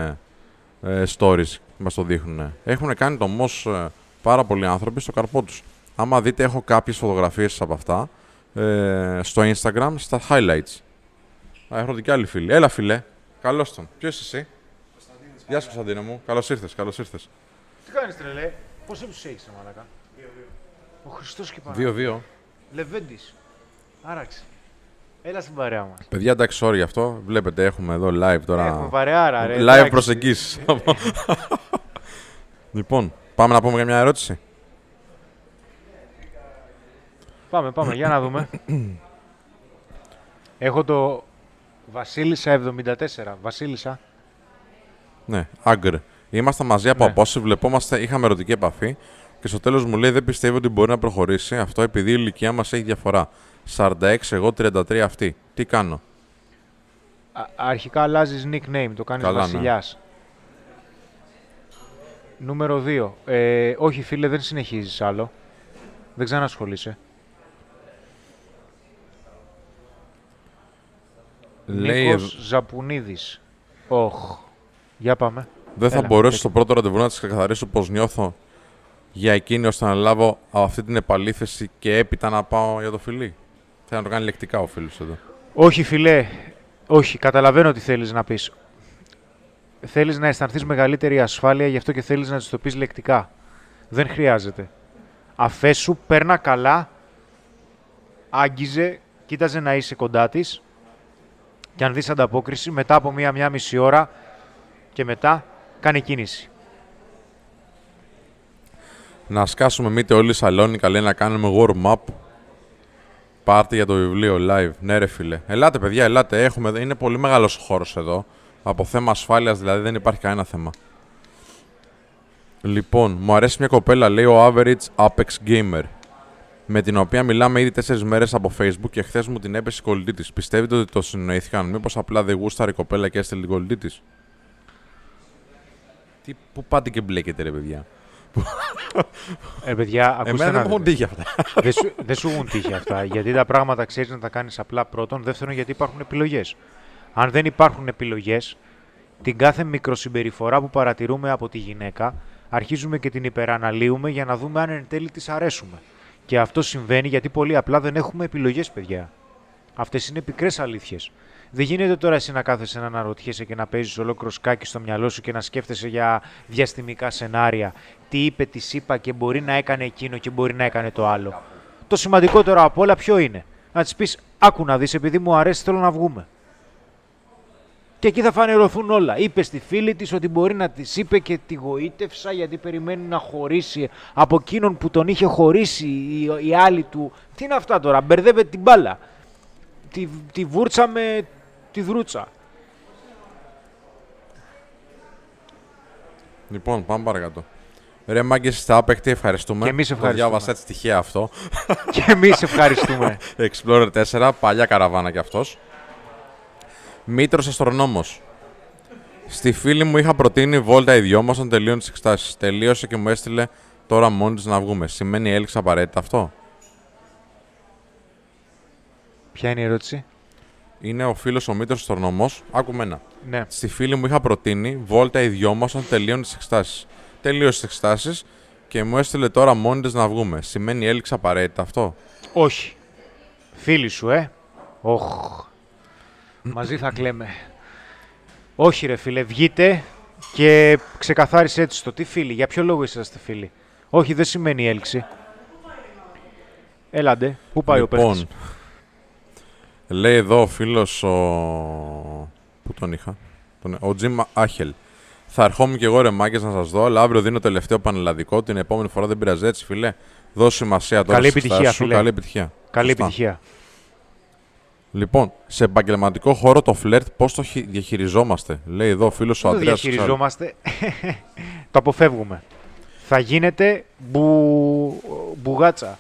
ε, stories και μας το δείχνουν. Έχουν κάνει το μος ε, πάρα πολλοί άνθρωποι στο καρπό τους. Άμα δείτε έχω κάποιες φωτογραφίες από αυτά ε, στο Instagram στα highlights. Α, έρχονται και άλλοι φίλοι. Έλα φίλε. Καλώς τον. Ποιος είσαι εσύ; Γεια σου Κωνσταντίνο μου. Καλώς ήρθες, καλώς ήρθες. Τι κάνεις, τρελέ; Πόσο τους έχεις, ρε μαλάκα; Ο Χριστός και πάνω. 2-2. Λεβέντης. Άραξε. Έλα στην παρέα μας. Παιδιά, εντάξει, sorry γι' αυτό. Βλέπετε, έχουμε εδώ live τώρα. Έχουμε παρεάρα, ρε. live εντάξει. προσεγγίσεις. [laughs] λοιπόν, πάμε να πούμε για μια ερώτηση. Πάμε, πάμε, για να δούμε. [clears throat] Έχω το Βασίλισσα 74. Βασίλισσα. Ναι, άγκρ. Είμαστε μαζί από Ναι. απόσταση, βλεπόμαστε, είχαμε ερωτική επαφή και στο τέλος μου λέει: Δεν πιστεύω ότι μπορεί να προχωρήσει αυτό επειδή η ηλικία μας έχει διαφορά. 46, εγώ 33 αυτή. Τι κάνω; Α- αρχικά αλλάζεις nickname, το κάνεις Καλά, ναι. Βασιλιάς. Νούμερο 2. Ε, όχι φίλε, δεν συνεχίζεις άλλο. Δεν ξανασχολείσαι. Λέει Νίκος Ζαπουνίδης. Οχ. Για πάμε. Δεν θα Έλα, μπορέσω τέτοιο. στο πρώτο ραντεβού να τη ξεκαθαρίσω πώς νιώθω για εκείνη ώστε να λάβω αυτή την επαλήθευση και έπειτα να πάω για το φιλί. Θέλει να το κάνει λεκτικά ο φίλος εδώ. Όχι φιλέ, όχι, καταλαβαίνω τι θέλεις να πεις. Θέλεις να αισθανθείς μεγαλύτερη ασφάλεια, γι' αυτό και θέλεις να της το πεις λεκτικά. Δεν χρειάζεται. Αφέσου, παίρνα καλά, άγγιζε, κοίταζε να είσαι κοντά της και αν δεις ανταπόκριση, μετά από μία-μία μισή ώρα και μετά κάνει κίνηση. Να σκάσουμε μύτη όλοι σαλόνικα, λέει να κάνουμε warm-up. Πάρτι για το βιβλίο live. Ναι, ρε φίλε. Ελάτε, παιδιά, ελάτε. Έχουμε, είναι πολύ μεγάλος ο χώρος εδώ. Από θέμα ασφάλειας δηλαδή δεν υπάρχει κανένα θέμα. Λοιπόν, μου αρέσει μια κοπέλα, λέει ο Average Apex Gamer. Με την οποία μιλάμε ήδη 4 μέρες από Facebook και χθες μου την έπεσε η κολλητή της. Πιστεύετε ότι το συνοήθηκαν, Μήπως απλά δεν γούσταρε η κοπέλα και έστειλε την κολλητή της; Τι, πού πάτε και μπλέκετε, ρε παιδιά; Ε, παιδιά, ακούστε Εμένα να δεν μου έχουν δείτε. τύχει αυτά. δεν, σου, δεν σου έχουν τύχει αυτά. Γιατί τα πράγματα ξέρεις να τα κάνεις απλά πρώτον. Δεύτερον, γιατί υπάρχουν επιλογές. Αν δεν υπάρχουν επιλογές, την κάθε μικροσυμπεριφορά που παρατηρούμε από τη γυναίκα, αρχίζουμε και την υπεραναλύουμε για να δούμε αν εν τέλει της αρέσουμε. Και αυτό συμβαίνει γιατί πολύ απλά δεν έχουμε επιλογές, παιδιά. Αυτές είναι πικρές αλήθειες. Δεν γίνεται τώρα εσύ να κάθεσαι να αναρωτιέσαι και να παίζεις ολόκληρο σκάκι στο μυαλό σου και να σκέφτεσαι για διαστημικά σενάρια. Τι είπε, τι είπα και μπορεί να έκανε εκείνο και μπορεί να έκανε το άλλο. Το σημαντικότερο από όλα ποιο είναι; Να της πεις: Άκου να δεις, επειδή μου αρέσει, θέλω να βγούμε. Και εκεί θα φανερωθούν όλα. Είπε στη φίλη της ότι μπορεί να της είπε και τη γοήτευσα γιατί περιμένει να χωρίσει από εκείνον που τον είχε χωρίσει η, η άλλη του. Τι είναι αυτά τώρα, μπερδεύεται την μπάλα. Τη, τη βούρτσα με τη δρούτσα. Λοιπόν, πάμε παρακάτω. Ρε μάγκες είστε άπεκτοι, ευχαριστούμε. Και εμείς Το ευχαριστούμε. διάβασα έτσι τυχαία αυτό. και εμείς ευχαριστούμε. [laughs] Explorer 4, παλιά καραβάνα κι αυτός. Μήτρος αστρονόμος. Στη φίλη μου είχα προτείνει βόλτα οι δυο μας όταν τελείωνε τις εξετάσει. Τελείωσε και μου έστειλε τώρα μόνη της να βγούμε. Σημαίνει έλξη απαραίτητα αυτό; Ποια είναι η ερώτηση; Είναι ο φίλος ο Μήτρος αστρονόμος. Άκου μένα. Ναι. Στη φίλη μου είχα προτείνει βόλτα οι δυο μας όταν τελείωνε τις εξετάσει. Τελείωσε τις εξετάσει και μου έστειλε τώρα μόνη της να βγούμε. Σημαίνει έλξη απαραίτητα αυτό; Όχι. Φίλοι σου, ε. Οχ. Μαζί θα κλαίμε. Όχι ρε φίλε, βγείτε και ξεκαθάρισε έτσι το τι φίλοι. Για ποιο λόγο είσαστε φίλοι. Όχι, δεν σημαίνει έλξη. Έλαντε, πού πάει ο λοιπόν, παίχτης. λέει εδώ ο φίλος ο... Πού τον είχα; Τον... Ο Τζιμ Άχελ. Θα ερχόμουν κι εγώ ρε μάγκες να σας δω, αλλά αύριο δίνω τελευταίο πανελλαδικό. Την επόμενη φορά δεν πειράζει έτσι, φίλε. Δώσε σημασία τώρα Καλή στις επιτυχία, εξετάσεις σου. φίλε. Καλή επιτυχία. Καλή Σωστά. επιτυχία. Λοιπόν, σε επαγγελματικό χώρο το φλερτ πώς το χει- διαχειριζόμαστε; Λέει εδώ ο φίλος ο Δεν το Αντρέας. διαχειριζόμαστε; [laughs] το αποφεύγουμε. Θα γίνεται μπου... μπουγάτσα.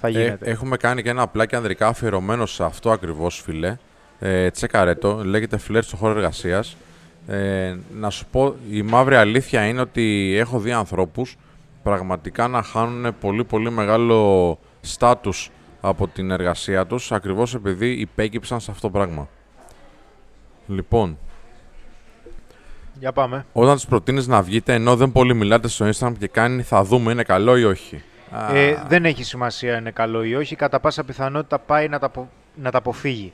Θα Ε, γίνεται. έχουμε κάνει και ένα απλάκι ανδρικά αφιερωμένο σε αυτό ακριβώς, φίλε. Ε, τσέκαρε το. Λέγεται φλερτ στο χώρο εργασίας. Ε, να σου πω, η μαύρη αλήθεια είναι ότι έχω δει ανθρώπους πραγματικά να χάνουν πολύ πολύ μεγάλο στάτους από την εργασία τους ακριβώς επειδή υπέκυψαν σε αυτό το πράγμα. Λοιπόν, Για πάμε. όταν τους προτείνεις να βγείτε ενώ δεν πολύ μιλάτε στο Instagram και κάνει θα δούμε είναι καλό ή όχι. Ε, Α, δεν έχει σημασία είναι καλό ή όχι. Κατά πάσα πιθανότητα πάει να τα, απο- να τα αποφύγει.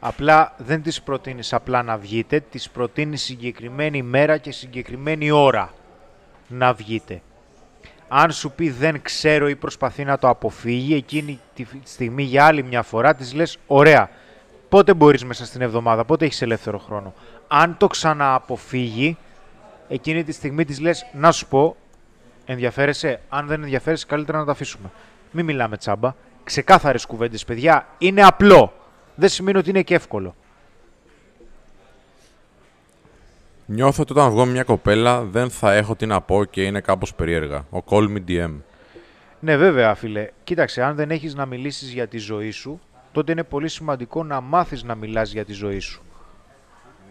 Απλά δεν τις προτείνεις απλά να βγείτε, τις προτείνεις συγκεκριμένη μέρα και συγκεκριμένη ώρα να βγείτε. Αν σου πει δεν ξέρω ή προσπαθεί να το αποφύγει, εκείνη τη στιγμή για άλλη μια φορά της λες ωραία, πότε μπορείς μέσα στην εβδομάδα, πότε έχεις ελεύθερο χρόνο. Αν το ξανααποφύγει, εκείνη τη στιγμή της λες να σου πω, ενδιαφέρεσαι, αν δεν ενδιαφέρεσαι καλύτερα να το αφήσουμε. Μην μιλάμε τσάμπα. Ξεκάθαρες κουβέντες, παιδιά. Είναι απλό. Δεν σημαίνει ότι είναι και εύκολο. Νιώθω ότι όταν βγω με μια κοπέλα δεν θα έχω τι να πω και είναι κάπως περίεργα. Ο Call Me DM. Ναι, βέβαια, φίλε. Κοίταξε, αν δεν έχεις να μιλήσεις για τη ζωή σου, τότε είναι πολύ σημαντικό να μάθεις να μιλάς για τη ζωή σου.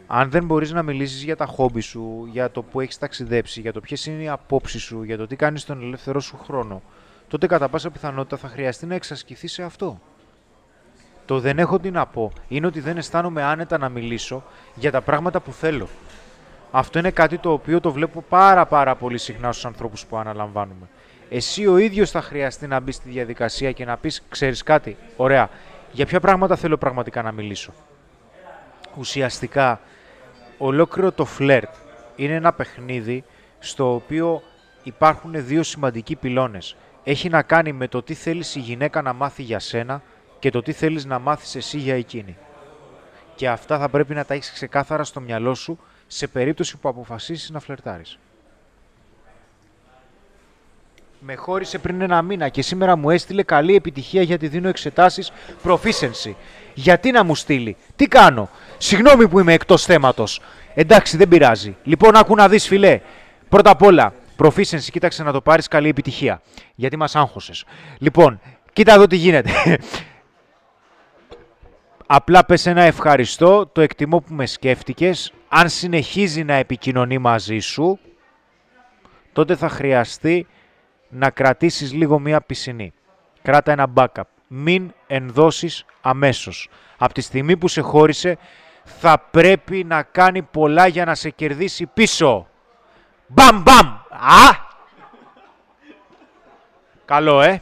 Αν δεν μπορείς να μιλήσεις για τα χόμπι σου, για το που έχεις ταξιδέψει, για το ποιες είναι οι απόψεις σου, για το τι κάνεις στον ελεύθερό σου χρόνο, τότε κατά πάσα πιθανότητα θα χρειαστεί να εξασκηθεί σε αυτό. Το δεν έχω τι να πω είναι ότι δεν αισθάνομαι άνετα να μιλήσω για τα πράγματα που θέλω. Αυτό είναι κάτι το οποίο το βλέπω πάρα πάρα πολύ συχνά στους ανθρώπους που αναλαμβάνουμε. Εσύ ο ίδιος θα χρειαστεί να μπεις στη διαδικασία και να πεις, ξέρεις κάτι, ωραία, για ποια πράγματα θέλω πραγματικά να μιλήσω. Ουσιαστικά, ολόκληρο το φλερτ είναι ένα παιχνίδι στο οποίο υπάρχουν δύο σημαντικοί πυλώνες. Έχει να κάνει με το τι θέλεις η γυναίκα να μάθει για σένα και το τι θέλεις να μάθεις εσύ για εκείνη. Και αυτά θα πρέπει να τα έχεις ξεκάθαρα στο μυαλό σου σε περίπτωση που αποφασίσεις να φλερτάρεις. Με χώρισε πριν ένα μήνα και σήμερα μου έστειλε καλή επιτυχία γιατί δίνω εξετάσεις proficiency. Γιατί να μου στείλει, τι κάνω, συγγνώμη που είμαι εκτός θέματος. Εντάξει, δεν πειράζει. Λοιπόν, άκου να δεις φιλέ. Πρώτα απ' όλα, proficiency, κοίταξε να το πάρεις καλή επιτυχία. Γιατί μας άγχωσες. Λοιπόν, κοίτα εδώ τι γίνεται. [laughs] Απλά πες ένα ευχαριστώ, το εκτιμώ που με σκέφτηκες. Αν συνεχίζει να επικοινωνεί μαζί σου, τότε θα χρειαστεί να κρατήσεις λίγο μία πισινή. Κράτα ένα backup. Μην ενδώσεις αμέσως. Από τη στιγμή που σε χώρισε, θα πρέπει να κάνει πολλά για να σε κερδίσει πίσω. Μπαμ μπαμ! Α! Καλό, ε!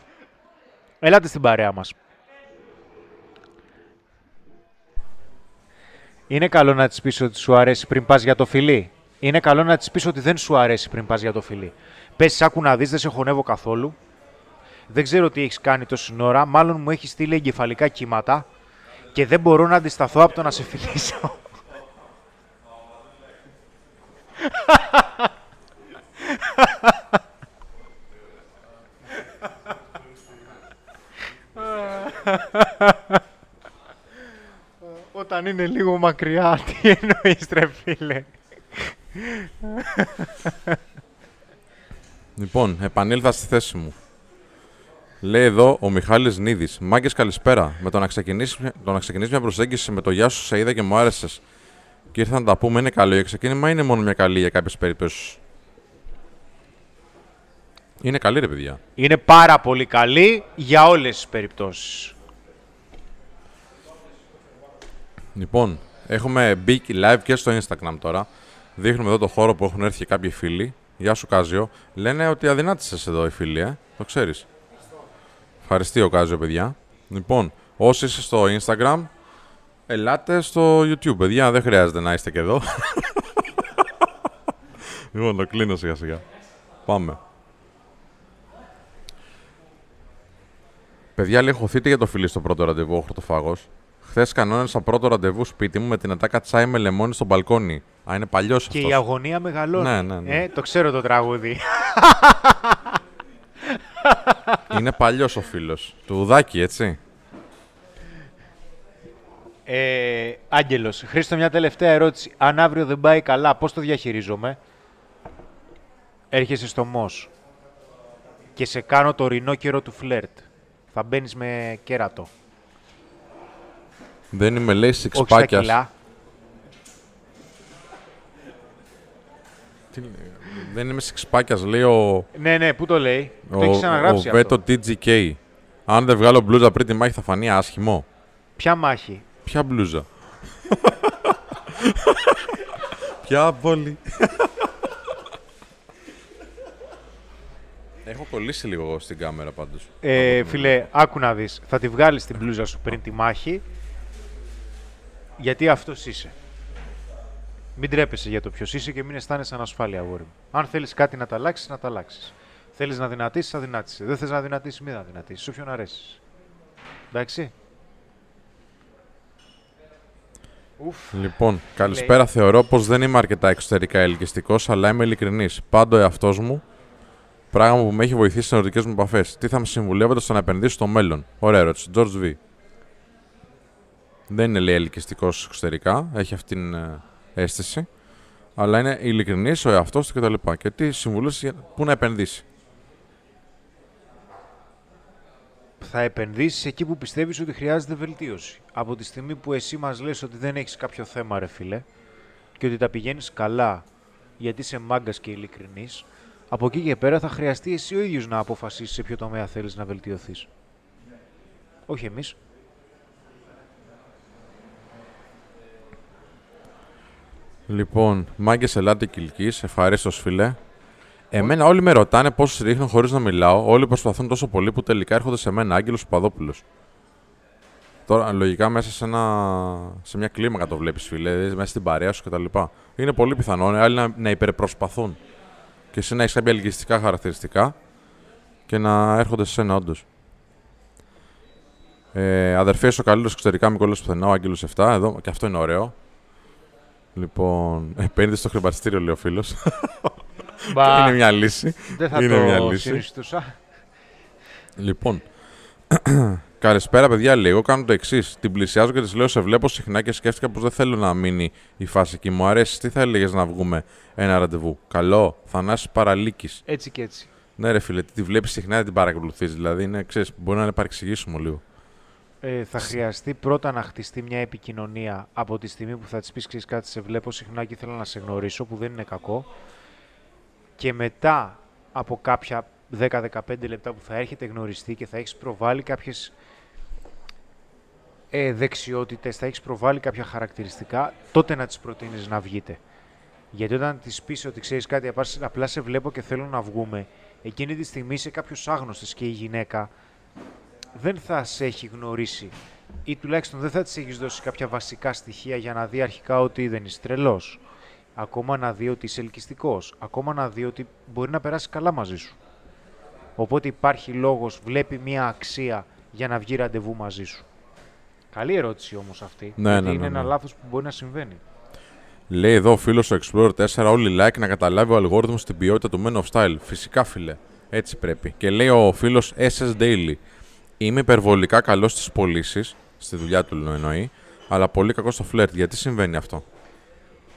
Ελάτε στην παρέα μας. Είναι καλό να τη πει ότι σου αρέσει πριν πα για το φιλί. Είναι καλό να τη πει ότι δεν σου αρέσει πριν πα για το φιλί. Πε, άκου να δει, δεν σε χωνεύω καθόλου. Δεν ξέρω τι έχει κάνει τόση ώρα. Μάλλον μου έχει στείλει εγκεφαλικά κύματα και δεν μπορώ να αντισταθώ από το να σε φιλήσω. Όταν είναι λίγο μακριά, [laughs] τι εννοείς ρε φίλε. Λοιπόν, επανήλθα στη θέση μου. Λέει εδώ ο Μιχάλης Νίδης. Μάγκες, καλησπέρα. Με το να ξεκινήσεις το να ξεκινήσεις μια προσέγγιση με το Γεια σου, σε είδα και μου άρεσες. Και ήρθα να τα πούμε, είναι καλό. Η ξεκίνημα είναι μόνο μια καλή για κάποιες περιπτώσεις. Είναι καλή, ρε παιδιά. Είναι πάρα πολύ καλή για όλες τις περιπτώσεις. Λοιπόν, έχουμε μπει live και στο Instagram τώρα. Δείχνουμε εδώ το χώρο που έχουν έρθει και κάποιοι φίλοι. Γεια σου, Κάζιο. Λένε ότι αδυνάτησες εδώ οι φίλοι, ε. Το ξέρεις. Ευχαριστεί ο Κάζιο, παιδιά. Λοιπόν, όσοι είστε στο Instagram, ελάτε στο YouTube, παιδιά. Δεν χρειάζεται να είστε και εδώ. [laughs] λοιπόν, το κλείνω σιγά σιγά. Πάμε. Παιδιά, λέει, χωθείτε για το φίλι στο πρώτο ραντεβού, ο χορτοφάγος. Χθες κανόνισα πρώτο ραντεβού σπίτι μου με την ατάκα τσάι με λεμόνι στο μπαλκόνι. Α, είναι παλιός αυτό. Και η αγωνία μεγαλώνει. Ναι, ναι, ναι. Ε, το ξέρω το τραγούδι. [laughs] είναι παλιός ο φίλος. Του ουδάκι, έτσι. Ε, Άγγελος, Χρήστο, μια τελευταία ερώτηση. Αν αύριο δεν πάει καλά, πώς το διαχειρίζομαι; Έρχεσαι στο ΜΟΣ και σε κάνω το ρινό καιρό του φλερτ. Θα μπαίνεις με κέρατο. Δεν είμαι, λέει, Όχι στα σιξπάκιας. κιλά. Τι λέει, Δεν είμαι σιξπάκιας, λέει ο, Ναι, ναι, πού το λέει; το έχει ο, ο αναγράψει αυτό. Βέτο TGK. Αν δεν βγάλω μπλούζα πριν τη μάχη θα φανεί άσχημο. Ποια μάχη; Ποια μπλούζα; [laughs] Ποια πόλη. [laughs] Έχω κολλήσει λίγο εγώ στην κάμερα πάντως. Ε, φίλε, άκου να δεις. Θα τη βγάλεις την μπλούζα σου πριν τη μάχη. Γιατί αυτός είσαι. Μην τρέπεσαι για το ποιος είσαι και μην αισθάνεσαι ανασφάλεια, αγόρι μου. Αν θέλεις κάτι να τα αλλάξεις, να τα αλλάξεις. Θέλεις να δυνατήσεις, θα δυνατήσεις. Δεν θες να δυνατήσεις, μην να δυνατήσεις. Όποιον αρέσεις. Εντάξει. Ουφ. Λοιπόν, καλησπέρα. Θεωρώ πως δεν είμαι αρκετά εξωτερικά ελκυστικός, αλλά είμαι ειλικρινής. Πάντο εαυτός μου, πράγμα που με έχει βοηθήσει στις ερωτικές μου επαφές. Τι θα με συμβουλεύετε στο να επενδύσω στο μέλλον; Ωραία ερώτηση. George V. Δεν είναι λέει ελκυστικός εξωτερικά, έχει αυτή την ε, αίσθηση. Αλλά είναι ειλικρινής ο εαυτός του κτλ. Και, και τι συμβουλές πού να επενδύσει; θα επενδύσεις εκεί που πιστεύεις ότι χρειάζεται βελτίωση. Από τη στιγμή που εσύ μας λες ότι δεν έχεις κάποιο θέμα, ρε φίλε, και ότι τα πηγαίνεις καλά γιατί είσαι μάγκας και ειλικρινής, από εκεί και πέρα θα χρειαστεί εσύ ο ίδιος να αποφασίσεις σε ποιο τομέα θέλεις να βελτιωθείς. Όχι εμείς. Λοιπόν, μάγκες ελάτε κυλική. Ευχαρίστως, φίλε. Εμένα όλοι με ρωτάνε πώς ρίχνω χωρίς να μιλάω. Όλοι προσπαθούν τόσο πολύ που τελικά έρχονται σε μένα Άγγελος Παδόπουλο. Τώρα, λογικά μέσα σε, ένα, σε μια κλίμακα το βλέπεις, φίλε, δηλαδή μέσα στην παρέα σου κτλ. Είναι πολύ πιθανό άλλοι να, να υπερπροσπαθούν και εσύ να έχεις κάποια ελκυστικά χαρακτηριστικά και να έρχονται σε σένα, όντως. Ε, αδερφέ, ο καλύτερος εξωτερικά Μικολό πουθενά, ο Άγγελος 7. Εδώ, και αυτό είναι ωραίο. Λοιπόν, επένδυση στο χρηματιστήριο, λέει ο φίλος. είναι μια λύση. Δεν θα είναι το μια λύση. συνιστούσα. Λοιπόν, [clears throat] καλησπέρα παιδιά. Λίγο κάνω το εξής. Την πλησιάζω και της λέω: Σε βλέπω συχνά και σκέφτηκα πως δεν θέλω να μείνει η φάση εκεί. Μου αρέσει. Τι θα έλεγες να βγούμε ένα ραντεβού; Καλό. Θανάσης παραλίκης. Έτσι και έτσι. Ναι, ρε φίλε, τη βλέπεις συχνά δεν την παρακολουθείς. Δηλαδή, είναι, ξέρεις, μπορεί να είναι παρεξηγήσουμε λίγο. Ε, θα χρειαστεί πρώτα να χτιστεί μια επικοινωνία από τη στιγμή που θα της πεις ξέρεις κάτι, σε βλέπω συχνά και ήθελα να σε γνωρίσω, που δεν είναι κακό. Και μετά από κάποια 10-15 λεπτά που θα έχετε γνωριστεί και θα έχεις προβάλει κάποιες ε, δεξιότητες, θα έχεις προβάλει κάποια χαρακτηριστικά, τότε να τις προτείνεις να βγείτε. Γιατί όταν της πεις ότι ξέρεις κάτι, απλά- απλά σε βλέπω και θέλω να βγούμε, εκείνη τη στιγμή είσαι κάποιος άγνωστος και η γυναίκα δεν θα σε έχει γνωρίσει ή τουλάχιστον δεν θα της έχεις δώσει κάποια βασικά στοιχεία για να δει αρχικά ότι δεν είσαι τρελός. Ακόμα να δει ότι είσαι ελκυστικός. Ακόμα να δει ότι μπορεί να περάσει καλά μαζί σου. Οπότε υπάρχει λόγος, βλέπει μία αξία για να βγει ραντεβού μαζί σου. Καλή ερώτηση όμως αυτή, Ναι, γιατί ναι, είναι ναι, ένα ναι. λάθος που μπορεί να συμβαίνει. Λέει εδώ ο φίλος ο Explorer 4, όλοι like να καταλάβει ο αλγόριθμος την ποιότητα του Men of Style. Φυσικά, φίλε. Έτσι πρέπει. Και λέει ο φίλος SS Daily, Είμαι υπερβολικά καλός στις πωλήσεις, στη δουλειά του εννοεί, αλλά πολύ κακός στο φλερτ. Γιατί συμβαίνει αυτό;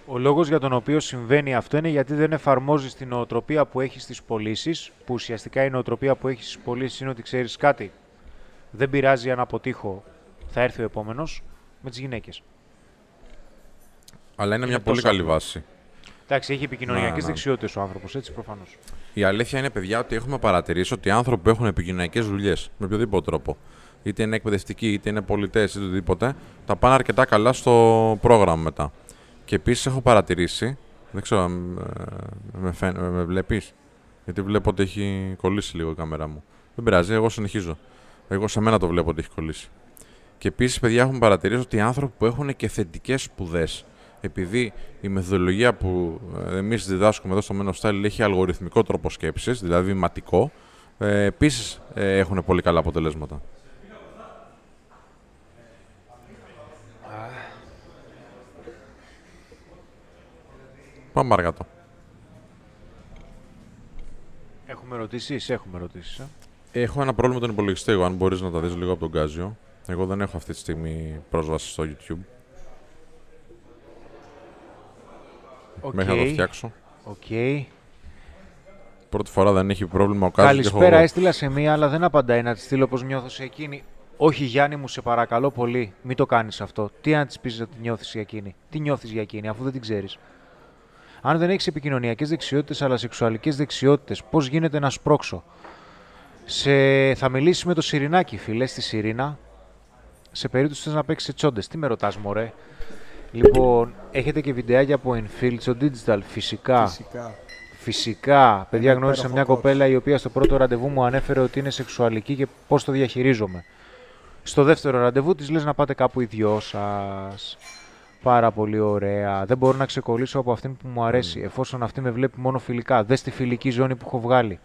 Ο λόγος για τον οποίο συμβαίνει αυτό είναι γιατί δεν εφαρμόζεις την νοοτροπία που έχεις στις πωλήσεις, που ουσιαστικά η νοοτροπία που έχεις στις πωλήσεις είναι ότι ξέρεις κάτι. Δεν πειράζει αν αποτύχω, θα έρθει ο επόμενος με τις γυναίκες. Αλλά είναι, Είναι μια πολύ τόσο καλή απλό. βάση. Εντάξει, έχει επικοινωνιακές Ναι, ναι. δεξιότητες ο άνθρωπος, έτσι προφανώς. Η αλήθεια είναι, παιδιά, ότι έχουμε παρατηρήσει ότι οι άνθρωποι που έχουν επικοινωνιακές δουλειές, με οποιοδήποτε τρόπο, είτε είναι εκπαιδευτικοί, είτε είναι πολιτές, είτε οτιδήποτε, τα πάνε αρκετά καλά στο πρόγραμμα μετά. Και επίσης έχω παρατηρήσει, δεν ξέρω αν ε, με, φαίν- με, με βλέπεις, γιατί βλέπω ότι έχει κολλήσει λίγο η κάμερα μου. Δεν πειράζει, εγώ συνεχίζω. Εγώ σε μένα το βλέπω ότι έχει κολλήσει. Και επίσης, παιδιά, έχουμε παρατηρήσει ότι οι άνθρωποι που έχουν και θετικές σπουδές, επειδή η μεθοδολογία που ε, εμείς διδάσκουμε εδώ στο Men of Style έχει αλγοριθμικό τρόπο σκέψης, δηλαδή ματικό, ε, επίσης έχουν πολύ καλά αποτελέσματα. Πάμε παρακάτω. Έχουμε ρωτήσεις, έχουμε ρωτήσεις. Ε; Έχω ένα πρόβλημα με τον υπολογιστή, εγώ, αν μπορείς να τα δεις λίγο από τον Κάζιο. Εγώ δεν έχω αυτή τη στιγμή πρόσβαση στο YouTube. Οκ, Μέχρι να το φτιάξω. οκ. Πρώτη φορά δεν έχει πρόβλημα ο Κάζιο. Καλησπέρα, έστειλα σε μία, αλλά δεν απαντάει να τη στείλω πώς νιώθω σε εκείνη. Όχι, Γιάννη μου, σε παρακαλώ πολύ, μην το κάνεις αυτό. Τι αν της πεις ότι νιώθεις για εκείνη; Τι νιώθεις για εκείνη, αφού δεν την ξέρεις; Αν δεν έχεις επικοινωνιακές δεξιότητες αλλά σεξουαλικές δεξιότητες, πώς γίνεται να σπρώξω; Σε... Θα μιλήσεις με το Σιρινάκι, φίλε, στη Σιρήνα; Σε περίπτωση που θες να παίξεις τσόντες. Τι με ρωτάς, Μωρέ; Λοιπόν, έχετε και βιντεάκια από Infield στο Digital, φυσικά. Φυσικά. Φυσικά. Παιδιά, Ένα γνώρισα υπέροχο μια coach. κοπέλα η οποία στο πρώτο ραντεβού μου ανέφερε ότι είναι σεξουαλική και πώς το διαχειρίζομαι. Στο δεύτερο ραντεβού της λες να πάτε κάπου οι δυο σας. Πάρα πολύ ωραία. Δεν μπορώ να ξεκολλήσω από αυτήν που μου αρέσει, εφόσον αυτή με βλέπει μόνο φιλικά. Δες τη φιλική ζώνη που έχω βγάλει.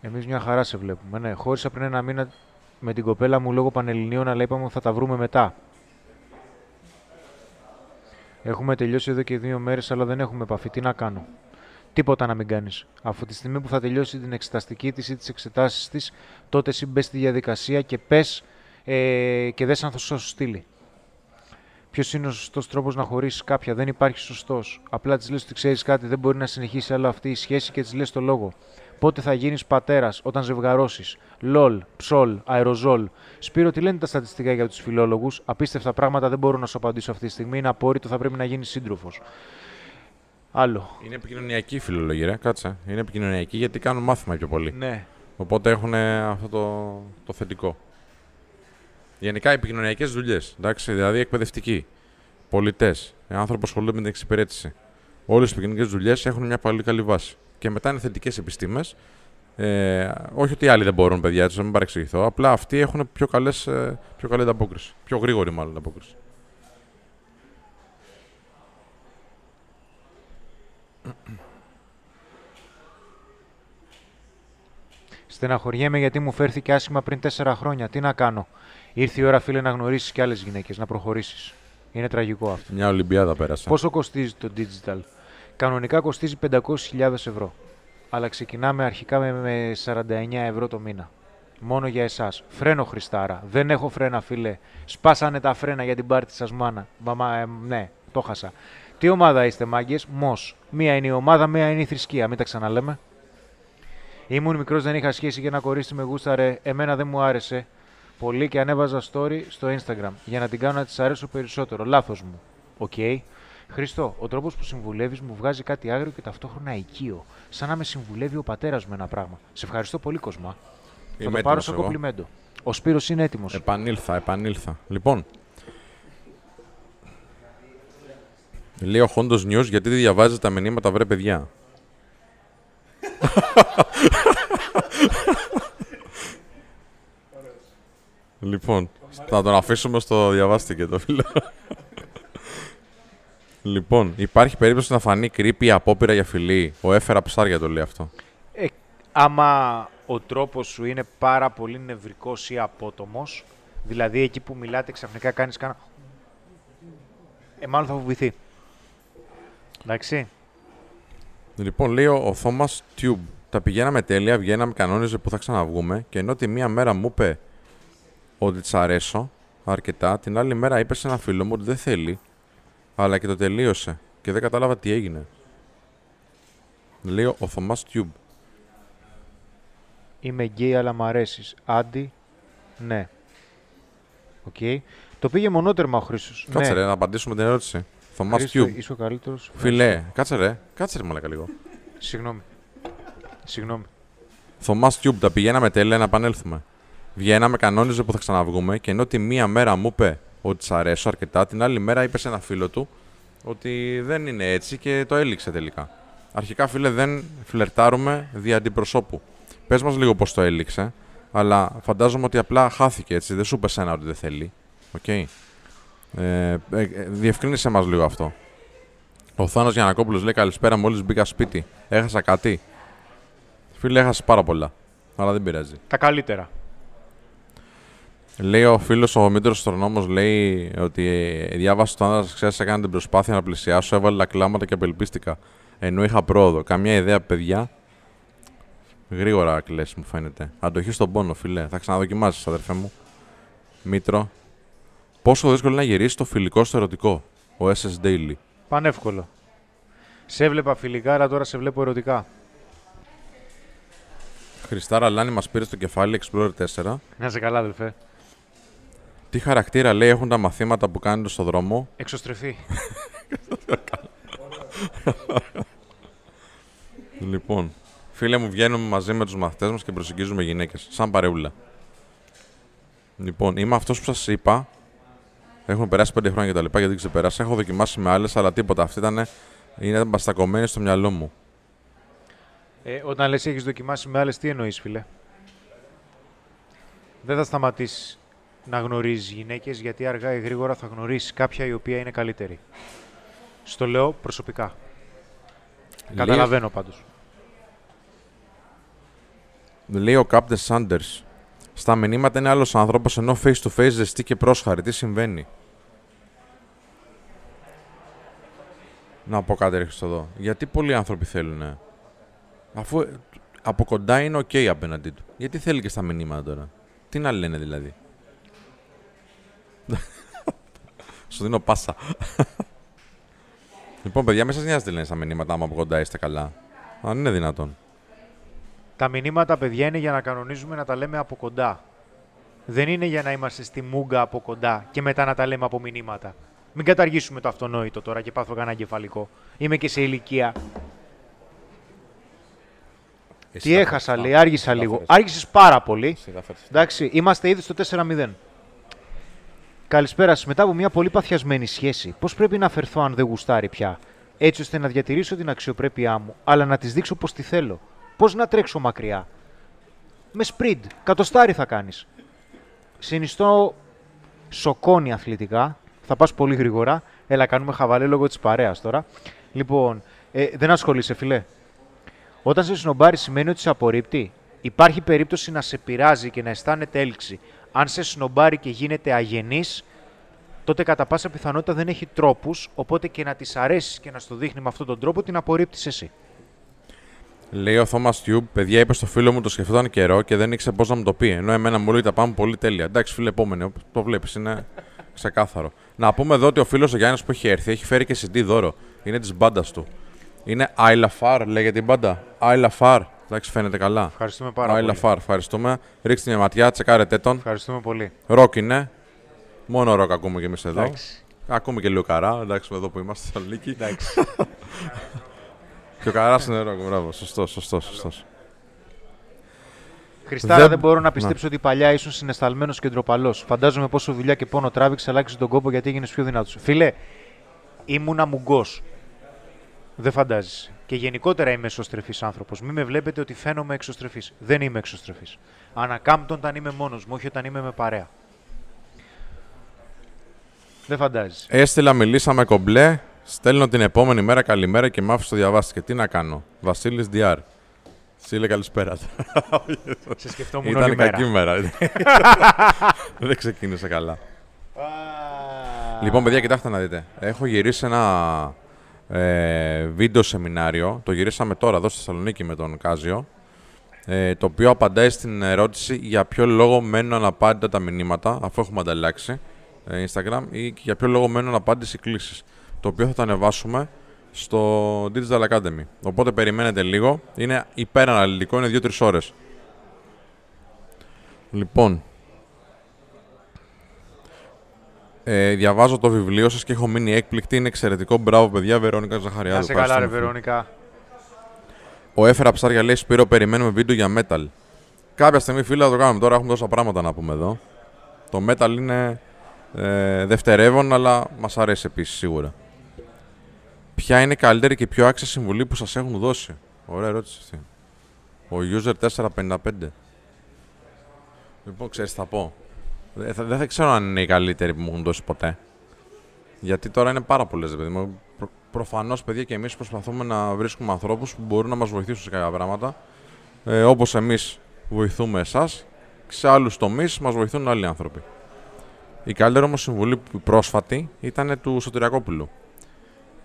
Εμείς μια χαρά σε βλέπουμε. Ναι, χώρισα πριν ένα μήνα με την κοπέλα μου λόγω πανελληνίων, αλλά είπαμε ότι θα τα βρούμε μετά. Έχουμε τελειώσει εδώ και δύο μέρες, αλλά δεν έχουμε επαφή. Τι να κάνω; Τίποτα να μην κάνεις. Αφού τη στιγμή που θα τελειώσει την εξεταστική της ή τις εξετάσεις της, τότε εσύ μπες στη διαδικασία και πες ε, και δες αν θα σου στείλει. Ποιος είναι ο σωστός τρόπος να χωρίσεις κάποια; Δεν υπάρχει σωστός. Απλά της λες ότι ξέρεις κάτι, δεν μπορεί να συνεχίσει άλλο αυτή η σχέση και της λες το λόγο. Πότε θα γίνεις πατέρας, όταν ζευγαρώσεις; Λολ, ψολ, αεροζόλ. Σπύρο, τι λένε τα στατιστικά για τους φιλόλογους; Απίστευτα πράγματα δεν μπορώ να σου απαντήσω αυτή τη στιγμή. Είναι απόρριτο, θα πρέπει να γίνεις σύντροφος. Άλλο. Είναι επικοινωνιακή η φιλολογία, ρε. Κάτσε. Είναι επικοινωνιακή γιατί κάνουν μάθημα πιο πολύ. Ναι. Οπότε έχουν αυτό το, το θετικό. Γενικά επικοινωνιακές δουλειές. Δηλαδή εκπαιδευτικοί, πολιτές, άνθρωποι που ασχολούνται με την εξυπηρέτηση. Όλες οι επικοινωνιακές δουλειές έχουν μια πολύ καλή βάση. Και μετά είναι θετικές επιστήμες. Ε, όχι ότι οι άλλοι δεν μπορούν, παιδιά, έτσι, να μην παρεξηγηθώ. Απλά αυτοί έχουν πιο, καλές, ε, πιο καλή ανταπόκριση. Πιο γρήγορη, μάλλον, ανταπόκριση. Στεναχωριέμαι γιατί μου φέρθηκε άσχημα πριν τέσσερα χρόνια. Τι να κάνω; Ήρθε η ώρα, φίλε, να γνωρίσεις και άλλες γυναίκες, να προχωρήσεις. Είναι τραγικό αυτό. Μια Ολυμπιάδα πέρασε. Πόσο κοστίζει το digital; Κανονικά κοστίζει 500.000 ευρώ. Αλλά ξεκινάμε αρχικά με, με 49 ευρώ το μήνα. Μόνο για εσάς. Φρένο Χριστάρα. Δεν έχω φρένα, φίλε. Σπάσανε τα φρένα για την πάρτι σας, μάνα. Μαμά, ε, ναι, το χάσα. Τι ομάδα είστε, μάγκες; Μος. Μία είναι η ομάδα, μία είναι η θρησκεία. Μην τα ξαναλέμε. Ήμουν μικρός, δεν είχα σχέση και ένα κορίτσι με γούσταρε. Εμένα δεν μου άρεσε πολύ και ανέβαζα story στο Instagram για να την κάνω να της αρέσω περισσότερο. Λάθος μου. Οκ. Okay. Χρήστο, ο τρόπος που συμβουλεύεις μου βγάζει κάτι άγριο και ταυτόχρονα οικείο. Σαν να με συμβουλεύει ο πατέρας μου ένα πράγμα. Σε ευχαριστώ πολύ, Κοσμά. Είμαι Θα το πάρω σαν κομπλιμέντο. Ο Σπύρος είναι έτοιμος. Επανήλθα, επανήλθα. Λοιπόν. Λέει ο Χόντος News γιατί δεν διαβάζεις τα μηνύματα, βρε παιδιά. [laughs] λοιπόν, θα τον αφήσουμε στο διαβάστηκε το φίλο. Λοιπόν, υπάρχει περίπτωση να φανεί creepy απόπειρα για φιλή. Ο έφερα ψάρια το λέει αυτό. Ε, άμα ο τρόπος σου είναι πάρα πολύ νευρικός ή απότομος, δηλαδή εκεί που μιλάτε ξαφνικά κάνεις κάνα... Ε, μάλλον θα φοβηθεί. Εντάξει. Λοιπόν, λέει ο Θωμάς Tube. Τα πηγαίναμε τέλεια, βγαίναμε, κανόνιζε που θα ξαναβγούμε και ενώ τη μία μέρα μου είπε ότι της αρέσω αρκετά, την άλλη μέρα είπε σε ένα φίλο μου ότι δεν θέλει, αλλά και το τελείωσε και δεν κατάλαβα τι έγινε. Λέει ο Θωμάς Tube. Είμαι γκέι αλλά μ' αρέσεις. Άντι, ναι. Οκ. Το πήγε μονότερμα ο Χρήστος. Κάτσε ναι. ρε, να απαντήσουμε την ερώτηση. Θωμάς Χρήστο, Tube. είσαι ο καλύτερος. Φιλέ, κάτσε ρε, κάτσε ρε μαλάκα λίγο. Συγγνώμη. Συγγνώμη. Θωμάς Tube, τα πηγαίναμε τέλεια να επανέλθουμε. Βγαίναμε, κανόνιζε που θα ξαναβγούμε και ενώ τη μία μέρα μου είπε ότι σ' αρέσω αρκετά, την άλλη μέρα είπες σε ένα φίλο του ότι δεν είναι έτσι και το έληξε τελικά. Αρχικά, φίλε, δεν φλερτάρουμε δια αντιπροσώπου. Πες μας λίγο πώς το έληξε, αλλά φαντάζομαι ότι απλά χάθηκε έτσι. Δεν σου είπε εσένα ότι δεν θέλει. Οκ; Ε, ε, ε, διευκρίνησε μας λίγο αυτό. Ο Θάνος Γιανακόπουλος λέει καλησπέρα. Μόλις μπήκα σπίτι. Έχασα κάτι; Φίλε, έχασες πάρα πολλά. Αλλά δεν πειράζει. Τα καλύτερα. Λέει ο φίλος ο Μήτρος Τρονόμο, λέει ότι ε, διάβασε το άντρα, ξέρει, έκανε την προσπάθεια να πλησιάσω, έβαλε τα κλάματα και απελπίστηκα. Ενώ είχα πρόοδο. Καμιά ιδέα, παιδιά. Γρήγορα κλες, μου φαίνεται. Αντοχή στον πόνο, φίλε. Θα ξαναδοκιμάσεις, αδερφέ μου. Μήτρο. Πόσο δύσκολο είναι να γυρίσεις το φιλικό στο ερωτικό. Ο SS Daily. Πανεύκολο. Σε έβλεπα φιλικά, αλλά τώρα σε βλέπω ερωτικά. Χριστάρα Λάνη μας πήρες στο κεφάλι Explorer 4. Να είσαι καλά, αδελφέ. Τι χαρακτήρα λέει έχουν τα μαθήματα που κάνετε στο δρόμο; Εξωστρεφή. [laughs] Λοιπόν, φίλε μου, βγαίνουμε μαζί με τους μαθητές μας και προσεγγίζουμε γυναίκες. Σαν παρεούλα. Λοιπόν, είμαι αυτός που σας είπα. Έχουν περάσει πέντε χρόνια και τα λοιπά γιατί δεν ξεπεράσα. Έχω δοκιμάσει με άλλες, αλλά τίποτα. Αυτή ήταν. Είναι μπαστακωμένη στο μυαλό μου. Ε, όταν λες έχεις δοκιμάσει με άλλες, τι εννοείς, φίλε; Δεν θα σταματήσεις να γνωρίζεις γυναίκες, γιατί αργά ή γρήγορα θα γνωρίσεις κάποια η οποία είναι καλύτερη. Στο λέω προσωπικά. Καταλαβαίνω πάντως. Λέει ο Captain Sanders. Στα μηνύματα είναι άλλος άνθρωπος ενώ face to face ζεστή και πρόσχαρη. Τι συμβαίνει; Να πω κάτι, ρε Χριστοδό. Γιατί πολλοί άνθρωποι θέλουν. Αφού ε, από κοντά είναι οκ απέναντί του. Γιατί θέλει και στα μηνύματα τώρα; Τι να λένε δηλαδή; [laughs] Σου δίνω πάσα. λοιπόν, παιδιά, μέσα νοιάζει τι λένε στα μηνύματα άμα από κοντά είστε καλά. Αν είναι δυνατόν. Τα μηνύματα, παιδιά, είναι για να κανονίζουμε να τα λέμε από κοντά. Δεν είναι για να είμαστε στη μούγκα από κοντά και μετά να τα λέμε από μηνύματα. Μην καταργήσουμε το αυτονόητο τώρα και πάθω κανένα κεφαλικό. Είμαι και σε ηλικία. Εσύ Τι τα έχασα, φέρεις. λέει, Α, άργησα τα λίγο. φέρεις. Άργησες πάρα πολύ. Εσύ τα φέρεις. Εντάξει, είμαστε ήδη στο 4-0. Καλησπέρα σας. Μετά από μια πολύ παθιασμένη σχέση, πώς πρέπει να αφαιρθώ αν δεν γουστάρει πια, έτσι ώστε να διατηρήσω την αξιοπρέπειά μου, αλλά να της δείξω πώ τη θέλω; Πώς να τρέξω μακριά; Με σπριντ, κατοστάρι θα κάνεις. Συνιστώ σοκώνει αθλητικά. Θα πας πολύ γρήγορα. Έλα, κάνουμε χαβαλέ λόγω της παρέας τώρα. Λοιπόν, ε, δεν ασχολείσαι, φιλέ. Όταν σε σνομπάρει σημαίνει ότι σε απορρίπτει. Υπάρχει περίπτωση να σε πειράζει και να αισθάνεται έλξη. Αν σε σνομπάρει και γίνεται αγενής, τότε κατά πάσα πιθανότητα δεν έχει τρόπους. Οπότε και να της αρέσεις και να στο δείχνει με αυτόν τον τρόπο, την απορρίπτεις εσύ. Λέει ο Θόμα Τιούμπ, παιδιά είπε στο φίλο μου το σκεφτόταν καιρό και δεν ήξερε πώς να μου το πει. Ενώ εμένα μου λέει τα πάμε πολύ τέλεια. Εντάξει, φίλε, επόμενο. Το βλέπεις, είναι ξεκάθαρο. Να πούμε εδώ ότι ο φίλος ο Γιάννης που έχει έρθει έχει φέρει και CD δώρο. Είναι της μπάντας του. Είναι Άιλα Φαρ, λέγεται η μπάντα. Άιλα Φαρ. Εντάξει, φαίνεται καλά. Ευχαριστούμε πάρα Άιλα πολύ. Φαρ, ευχαριστούμε. Ρίξτε μια ματιά, τσεκάρετε τον. Ευχαριστούμε πολύ. Ροκ είναι. Μόνο ροκ ακούμε κι εμείς εδώ. Εντάξει. Ακούμε και λίγο καρά, εντάξει, εδώ που είμαστε στη Θεσσαλονίκη. Εντάξει. Και ο καρά είναι ροκ, μπράβο. Σωστό, σωστό, σωστό. Χριστάρα, Δεν- δεν, μπορώ να πιστέψω ότι παλιά ήσουν συναισθαλμένο και ντροπαλό. Φαντάζομαι πόσο δουλειά και πόνο τράβηξε, αλλάξει τον κόπο γιατί έγινες πιο δυνατός. Φίλε, ήμουνα μουγκός. Δεν φαντάζεσαι. Και γενικότερα είμαι εσωστρεφή άνθρωπος. Μην με βλέπετε ότι φαίνομαι εξωστρεφής. Δεν είμαι εξωστρεφής. Ανακάμπτω όταν είμαι μόνος μου, όχι όταν είμαι με παρέα. Δεν φαντάζεσαι. Έστειλα, μιλήσαμε κομπλέ. Στέλνω την επόμενη μέρα καλημέρα και μ' άφησε το διαβάσει. Και τι να κάνω; Βασίλης Διάρ. Στείλε καλησπέρα. Σε σκεφτόμουν όλη Ήταν μέρα. κακή μέρα. [laughs] Δεν ξεκίνησε καλά. Λοιπόν, παιδιά, κοιτάξτε να δείτε. Έχω γυρίσει ένα ε, βίντεο σεμινάριο. Το γυρίσαμε τώρα εδώ στη Θεσσαλονίκη με τον Κάζιο. Ε, το οποίο απαντάει στην ερώτηση για ποιο λόγο μένουν αναπάντητα τα μηνύματα, αφού έχουμε ανταλλάξει ε, Instagram, ή και για ποιο λόγο μένουν αναπάντητες οι κλήσεις. Το οποίο θα το ανεβάσουμε στο Digital Academy. Οπότε περιμένετε λίγο. Είναι υπεραναλυτικό, είναι 2-3 ώρες. Λοιπόν, ε, διαβάζω το βιβλίο σας και έχω μείνει έκπληκτη. Είναι εξαιρετικό. Μπράβο, παιδιά. Βερόνικα Ζαχαριάδου. Να σε καλά, ρε Ευχαριστούμε, φίλε. Βερόνικα. Ο Έφερα Ψάρια λέει Σπύρο, περιμένουμε βίντεο για metal. Κάποια στιγμή, φίλε, θα το κάνουμε. Τώρα έχουμε τόσα πράγματα να πούμε εδώ. Το metal είναι ε, δευτερεύον, αλλά μας αρέσει επίσης σίγουρα. Ποια είναι η καλύτερη και πιο άξια συμβουλή που σας έχουν δώσει; Ωραία ερώτηση αυτή. Ο user 455. Λοιπόν, ξέρεις, θα πω. Δεν θα, δεν θα ξέρω αν είναι η καλύτερη που μου έχουν δώσει ποτέ. Γιατί τώρα είναι πάρα πολλές, παιδί μου. Προ, Προφανώς, παιδιά, και εμείς προσπαθούμε να βρίσκουμε ανθρώπους που μπορούν να μας βοηθήσουν σε κάποια πράγματα. Ε, Όπως εμείς βοηθούμε εσάς, σε άλλους τομείς μας βοηθούν άλλοι άνθρωποι. Η καλύτερη όμως συμβουλή που πρόσφατη ήταν του Σωτηρακόπουλου.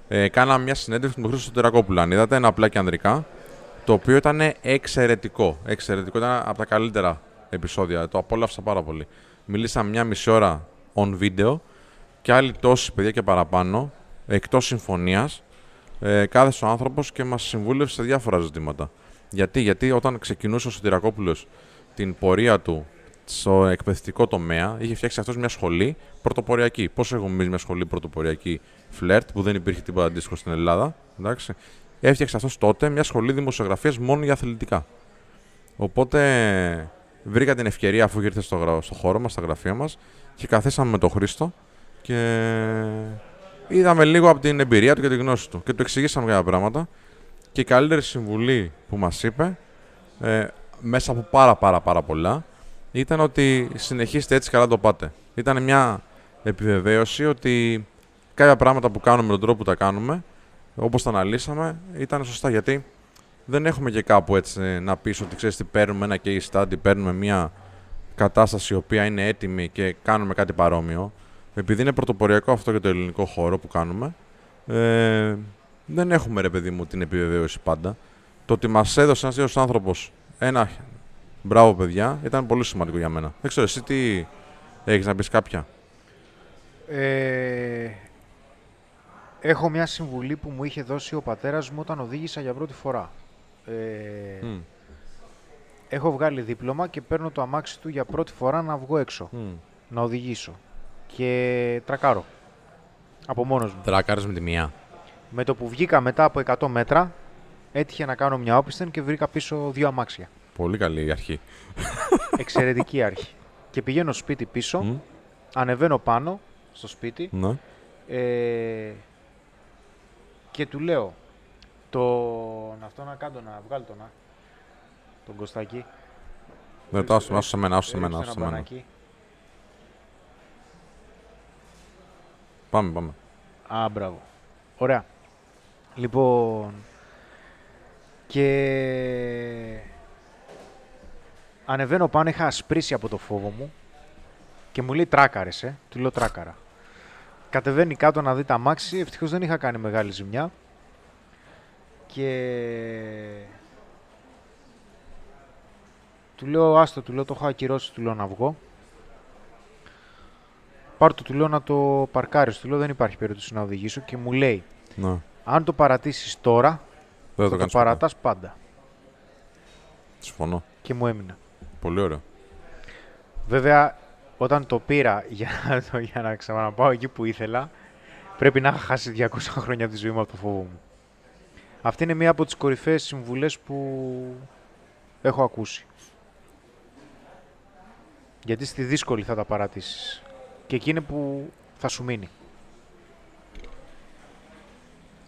Ε, κάναμε μια συνέντευξη με τον Χρήστο Σωτηρακόπουλο. Αν είδατε, ένα απλά και ανδρικά, το οποίο ήταν εξαιρετικό. Εξαιρετικό, ήταν από τα καλύτερα επεισόδια. Το απόλαυσα πάρα πολύ. Μιλήσαμε μια μισή ώρα on video και άλλοι τόσοι παιδιά και παραπάνω, εκτός συμφωνίας, ε, κάθεσε ο άνθρωπος και μας συμβούλευσε σε διάφορα ζητήματα. Γιατί, Γιατί όταν ξεκινούσε ο Σωτηρακόπουλο την πορεία του στο εκπαιδευτικό τομέα, είχε φτιάξει αυτός μια σχολή πρωτοποριακή. Πώς έχουμε εμείς μια σχολή πρωτοποριακή φλερτ, που δεν υπήρχε τίποτα αντίστοιχο στην Ελλάδα. Εντάξει. Έφτιαξε αυτός τότε μια σχολή δημοσιογραφίας μόνο για αθλητικά. Οπότε βρήκα την ευκαιρία αφού ήρθε στο, γρα- στο χώρο μας, στα γραφεία μας και καθίσαμε με τον Χρήστο και είδαμε λίγο από την εμπειρία του και τη γνώση του. Και του εξηγήσαμε κάποια πράγματα. Και η καλύτερη συμβουλή που μας είπε, ε, μέσα από πάρα πάρα πάρα πολλά, ήταν ότι συνεχίστε έτσι καλά το πάτε. Ήταν μια επιβεβαίωση ότι κάποια πράγματα που κάνουμε με τον τρόπο που τα κάνουμε, όπως τα αναλύσαμε, ήταν σωστά. Γιατί δεν έχουμε και κάπου έτσι να πεις ότι ξέρεις τι παίρνουμε ένα case study, παίρνουμε μια κατάσταση η οποία είναι έτοιμη και κάνουμε κάτι παρόμοιο. Επειδή είναι πρωτοποριακό αυτό για το ελληνικό χώρο που κάνουμε, ε, δεν έχουμε ρε παιδί μου την επιβεβαίωση πάντα. Το ότι μας έδωσε ένας τέτοιο άνθρωπος ένα μπράβο παιδιά ήταν πολύ σημαντικό για μένα. Δεν ξέρω, εσύ τι έχεις να πεις κάποια; Ε, έχω μια συμβουλή που μου είχε δώσει ο πατέρας μου όταν οδήγησα για πρώτη φορά. Ε, Μμ, Έχω βγάλει δίπλωμα και παίρνω το αμάξι του για πρώτη φορά να βγω έξω, μμ. να οδηγήσω. Και τρακάρω. Από μόνος μου. Τράκαρες με τη μία. Με το που βγήκα μετά από 100 μέτρα, έτυχε να κάνω μια όπισθεν και βρήκα πίσω δύο αμάξια. Πολύ καλή η αρχή. [laughs] Εξαιρετική αρχή. Και πηγαίνω σπίτι πίσω Μμ. ανεβαίνω πάνω στο σπίτι Ναι. ε, και του λέω τον αυτό να κάνω να βγάλει τον, α, τον Κωστάκη. Δεν το άσου, άσου σε μένα, άσου σε Ρίξτε μένα, ένα άσου σε μένα. μπανάκι. Πάμε, πάμε. Α, μπράβο. Ωραία. Λοιπόν, και ανεβαίνω πάνω, είχα ασπρίσει από το φόβο μου και μου λέει τράκαρες, ε. Του λέω τράκαρα. Κατεβαίνει κάτω να δει τα μάξι, ευτυχώς δεν είχα κάνει μεγάλη ζημιά. Και του λέω άστο, του λέω το έχω ακυρώσει, του λέω να βγω. Πάρ' το, του λέω να το παρκάρεις, του λέω δεν υπάρχει περίπτωση να οδηγήσω και μου λέει Ναι. αν το παρατήσεις τώρα, Δεν θα το το, κάνεις ποτέ. παρατάς πάντα. Συμφωνώ. Και μου έμεινε. Πολύ ωραίο. Βέβαια, όταν το πήρα για, να το- για να ξαναπάω εκεί που ήθελα, πρέπει να είχα χάσει 200 χρόνια από τη ζωή μου από το φόβο μου. Αυτή είναι μία από τις κορυφαίες συμβουλές που έχω ακούσει. Γιατί στη δύσκολη θα τα παρατήσεις. Και εκεί είναι που θα σου μείνει.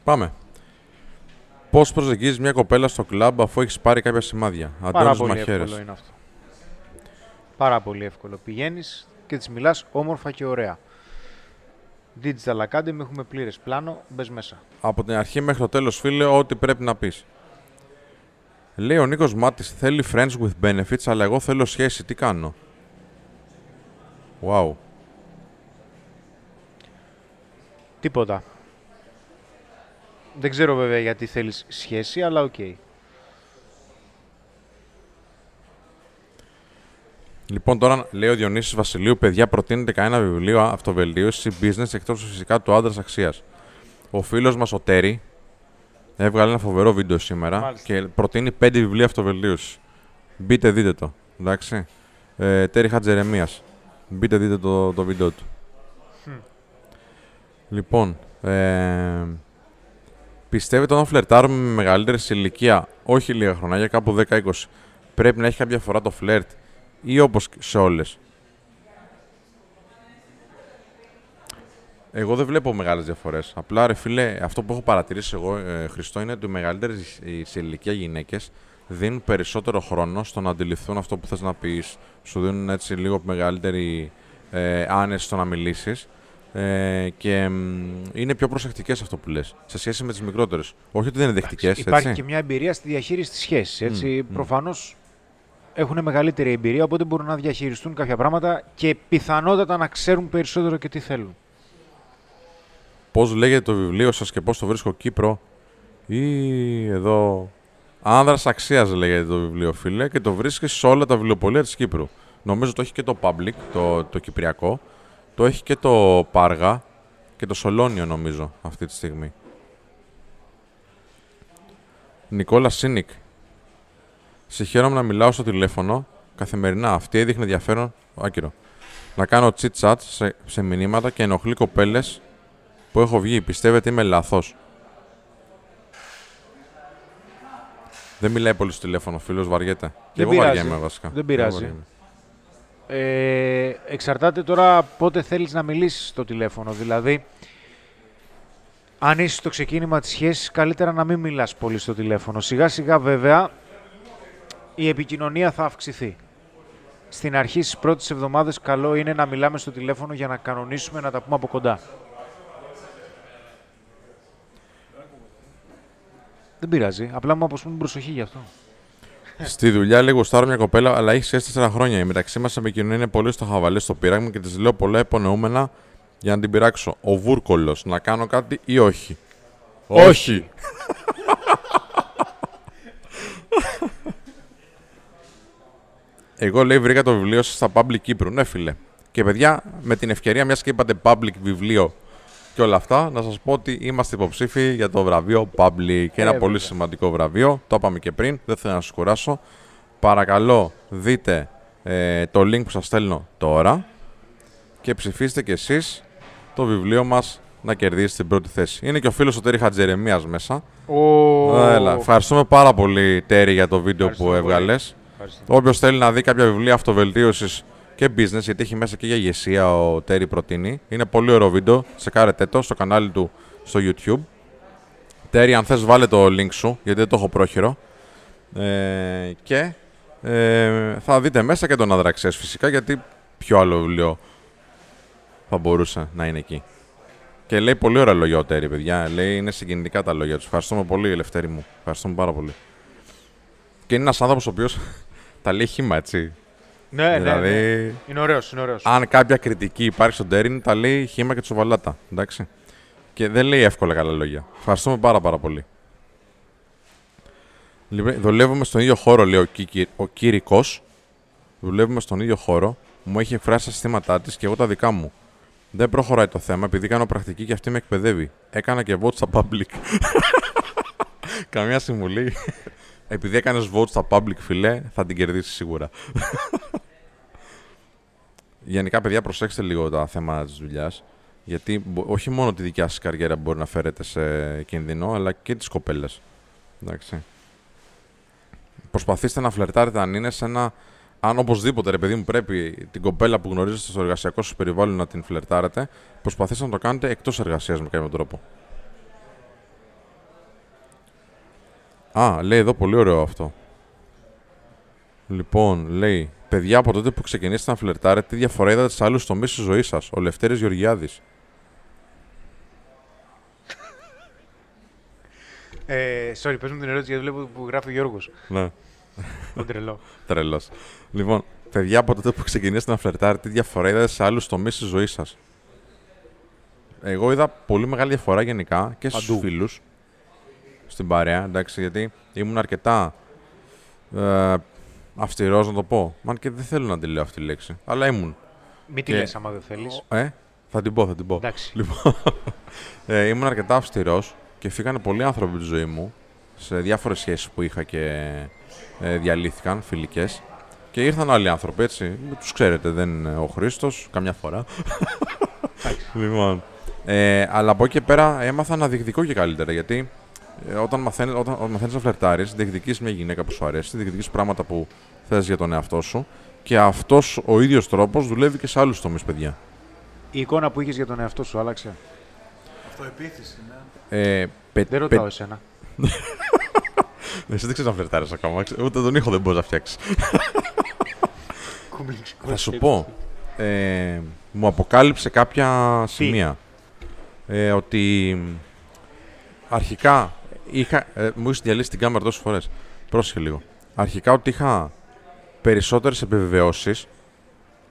Πάμε. Πώς προσεγγίζεις μια κοπέλα στο κλαμπ αφού έχεις πάρει κάποια σημάδια; Πάρα Αντώνης πολύ Μαχαίρες. εύκολο είναι αυτό. Πάρα πολύ εύκολο. Πηγαίνεις και της μιλάς όμορφα και ωραία. Digital Academy, έχουμε πλήρες πλάνο, μπες μέσα. Από την αρχή μέχρι το τέλος, φίλε, ό,τι πρέπει να πεις. Λέει ο Νίκος Μάτης, θέλει friends with benefits, αλλά εγώ θέλω σχέση. Τι κάνω; Wow. Τίποτα. Δεν ξέρω βέβαια γιατί θέλεις σχέση, αλλά οκ. Λοιπόν, τώρα λέει ο Διονύσης Βασιλείου, παιδιά, προτείνετε κανένα βιβλίο αυτοβελτίωσης ή business εκτός φυσικά του άντρας αξίας. Ο φίλος μας ο Τέρι έβγαλε ένα φοβερό βίντεο σήμερα Μάλιστα. και προτείνει πέντε βιβλία αυτοβελτίωσης. Μπείτε, δείτε το. Εντάξει. Ε, Τέρι Χατζερεμία. Μπείτε, δείτε το, το βίντεο του. Λοιπόν, ε, πιστεύετε όταν φλερτάρουμε με μεγαλύτερη σε ηλικία, όχι λίγα χρονάκια, κάπου 10-20, πρέπει να έχει κάποια φορά το φλερτ ή όπως σε όλες. Εγώ δεν βλέπω μεγάλες διαφορές. Απλά ρε φίλε, αυτό που έχω παρατηρήσει εγώ, ε, Χριστό, είναι ότι οι μεγαλύτερες ε, σε ηλικία γυναίκες δίνουν περισσότερο χρόνο στο να αντιληφθούν αυτό που θες να πεις. Σου δίνουν έτσι λίγο μεγαλύτερη ε, άνεση στο να μιλήσεις. Ε, και μ, είναι πιο προσεκτικές αυτό που λες, σε σχέση με τις μικρότερες. Όχι ότι δεν είναι δεκτικές, Υπάρχει έτσι. και μια εμπειρία στη διαχείριση της σχέσης, έτσι. Μμ, μμ. Προφανώς έχουν μεγαλύτερη εμπειρία, οπότε μπορούν να διαχειριστούν κάποια πράγματα και πιθανότατα να ξέρουν περισσότερο και τι θέλουν. Πώς λέγεται το βιβλίο σας και πώς το βρίσκω Κύπρο; Ή εδώ... Άνδρας αξίας λέγεται το βιβλίο, φίλε, και το βρίσκεις σε όλα τα βιβλιοπωλεία της Κύπρου. Νομίζω το έχει και το Public, το, το Κυπριακό, το έχει και το Πάργα και το Σολόνιο, νομίζω, αυτή τη στιγμή. Νικόλα Σίνικ. Συγχαίρομαι να μιλάω στο τηλέφωνο καθημερινά. Αυτή έδειχνε ενδιαφέρον. Άκυρο. Να κάνω chit-chat σε, σε μηνύματα και ενοχλεί κοπέλες που έχω βγει. Πιστεύετε είμαι λάθος; Δεν μιλάει πολύ στο τηλέφωνο, φίλος, βαριέται. Και εγώ πειράζει. βαριέμαι βασικά. Δεν Και εγώ πειράζει. βαριέμαι. Ε, εξαρτάται τώρα πότε θέλεις να μιλήσεις στο τηλέφωνο. Δηλαδή, αν είσαι στο ξεκίνημα της σχέσης, καλύτερα να μην μιλάς πολύ στο τηλέφωνο. Σιγά σιγά βέβαια, η επικοινωνία θα αυξηθεί. Στην αρχή, στις πρώτες εβδομάδες, καλό είναι να μιλάμε στο τηλέφωνο για να κανονίσουμε να τα πούμε από κοντά. Δεν πειράζει. Απλά μου αποσπούν την προσοχή γι' αυτό. Στη δουλειά λέει γουστάρω μια κοπέλα, αλλά έχεις σχέση 4 χρόνια. Η μεταξύ μας επικοινωνία είναι πολύ στο χαβαλέ στο πείραγμα και της λέω πολλά υπονοούμενα για να την πειράξω. Ο βούρκολος, να κάνω κάτι ή όχι. Όχι! [laughs] Εγώ λέει βρήκα το βιβλίο σας στα Public Κύπρου. Ναι, φίλε. Και παιδιά, με την ευκαιρία, μιας και είπατε Public βιβλίο και όλα αυτά, να σας πω ότι είμαστε υποψήφοι για το βραβείο Public. Ένα πολύ βέβαια. σημαντικό βραβείο. Το είπαμε και πριν, δεν θέλω να σας κουράσω. Παρακαλώ, δείτε ε, το link που σας στέλνω τώρα και ψηφίστε κι εσείς το βιβλίο μας να κερδίσετε την πρώτη θέση. Είναι και ο φίλος ο Τέρι Χατζερεμίας μέσα. Έλα, ευχαριστούμε πάρα πολύ, Τέρι, για το βίντεο Ευχαριστούμε που πολύ. Έβγαλες. Όποιος θέλει να δει κάποια βιβλία αυτοβελτίωσης και business, γιατί έχει μέσα και για ηγεσία ο Τέρι προτείνει. Είναι πολύ ωραίο βίντεο. Τσεκάρετε το στο κανάλι του στο YouTube. Τέρι, αν θες βάλε το link σου, γιατί δεν το έχω πρόχειρο. Ε, και ε, θα δείτε μέσα και τον Αδραξές φυσικά, γιατί ποιο άλλο βιβλίο θα μπορούσε να είναι εκεί. Και λέει πολύ ωραία λόγια ο Τέρι, παιδιά. Λέει είναι συγκινητικά τα λόγια του. Ευχαριστούμε πολύ, Ελευθέρη μου. Ευχαριστούμε πάρα πολύ. Και είναι ένας άνθρωπος ο οποίος τα λέει χήμα, έτσι. Ναι, δηλαδή, ναι, ναι. Είναι ωραίος, είναι ωραίος. αν κάποια κριτική υπάρχει στον Τέρι, τα λέει χήμα και τσοβαλάτα. Εντάξει. Και δεν λέει εύκολα καλά λόγια. Ευχαριστούμε πάρα πάρα πολύ. Λοιπόν, δουλεύουμε στον ίδιο χώρο, λέει ο, Κίκη, ο Κύρικος. Δουλεύουμε στον ίδιο χώρο. Μου έχει εκφράσει τα συστήματά της και εγώ τα δικά μου. Δεν προχωράει το θέμα επειδή κάνω πρακτική και αυτή με εκπαιδεύει. Έκανα και vote στα public. [laughs] Καμιά συμβουλή. Επειδή έκανες vote στα public, φιλέ, θα την κερδίσεις σίγουρα. Γενικά, παιδιά, προσέξτε λίγο τα θέματα της δουλειάς. Γιατί μπο- όχι μόνο τη δικιά σας καριέρα μπορεί να φέρετε σε κίνδυνο, αλλά και τις κοπέλες. Εντάξει. Προσπαθήστε να φλερτάρετε αν είναι σε ένα. Αν οπωσδήποτε, ρε παιδί μου, πρέπει την κοπέλα που γνωρίζετε στο εργασιακό σας περιβάλλον να την φλερτάρετε, προσπαθήστε να το κάνετε εκτός εργασίας με κάποιο τρόπο. Α, λέει εδώ πολύ ωραίο αυτό. Λοιπόν, λέει, παιδιά από τότε που ξεκινήσατε να φλερτάρετε, τι διαφορά είδατε σε άλλους τομείς τη ζωή σας; Ο Λευτέρης Γεωργιάδης. Ε, sorry, πες μου την ερώτηση γιατί βλέπω που γράφει ο Γιώργος. Ναι. Τον τρελό. [laughs] Τρελός. Λοιπόν, παιδιά από τότε που ξεκινήσατε να φλερτάρετε, τι διαφορά είδατε σε άλλους τομείς τη ζωή σας; Εγώ είδα πολύ μεγάλη διαφορά γενικά και στους Παντού. φίλους. Στην παρέα, εντάξει, γιατί ήμουν αρκετά ε, αυστηρός να το πω. Μαν και δεν θέλω να τη λέω αυτή τη λέξη. Αλλά ήμουν. Μην τη Και- λες άμα δεν θέλεις. Ε, θα την πω, θα την πω. Εντάξει. Λοιπόν, [laughs] ε, ήμουν αρκετά αυστηρός και φύγανε πολλοί άνθρωποι από τη ζωή μου σε διάφορες σχέσεις που είχα και ε, διαλύθηκαν, φιλικές. Και ήρθαν άλλοι άνθρωποι, έτσι. Τους ξέρετε, δεν είναι ο Χρήστος, καμιά φορά. [laughs] λοιπόν. Ε, αλλά από εκεί και πέρα έμαθα να διεκδικώ και καλύτερα. Γιατί ε, όταν μαθαίνει όταν, όταν μαθαίνεις να φλερτάρεις, διεκδικείς μια γυναίκα που σου αρέσει, διεκδικείς πράγματα που θες για τον εαυτό σου. Και αυτός ο ίδιος τρόπος δουλεύει και σε άλλους τομείς, παιδιά. Η εικόνα που είχες για τον εαυτό σου άλλαξε; Αυτοεπίθεση, ναι. Ε, πε, Δεν ρωτάω εσένα. [laughs] Εσύ δεν ξέρει να φλερτάρει ακόμα. ξέ- Ούτε τον ήχο δεν μπορείς να φτιάξεις. Θα σου πω. Ε, μου αποκάλυψε κάποια σημεία. Ε, ότι αρχικά είχα. Ε, μου έχεις διαλύσει την κάμερα τόσες φορές. Πρόσεχε λίγο. Αρχικά ότι είχα περισσότερες επιβεβαιώσεις,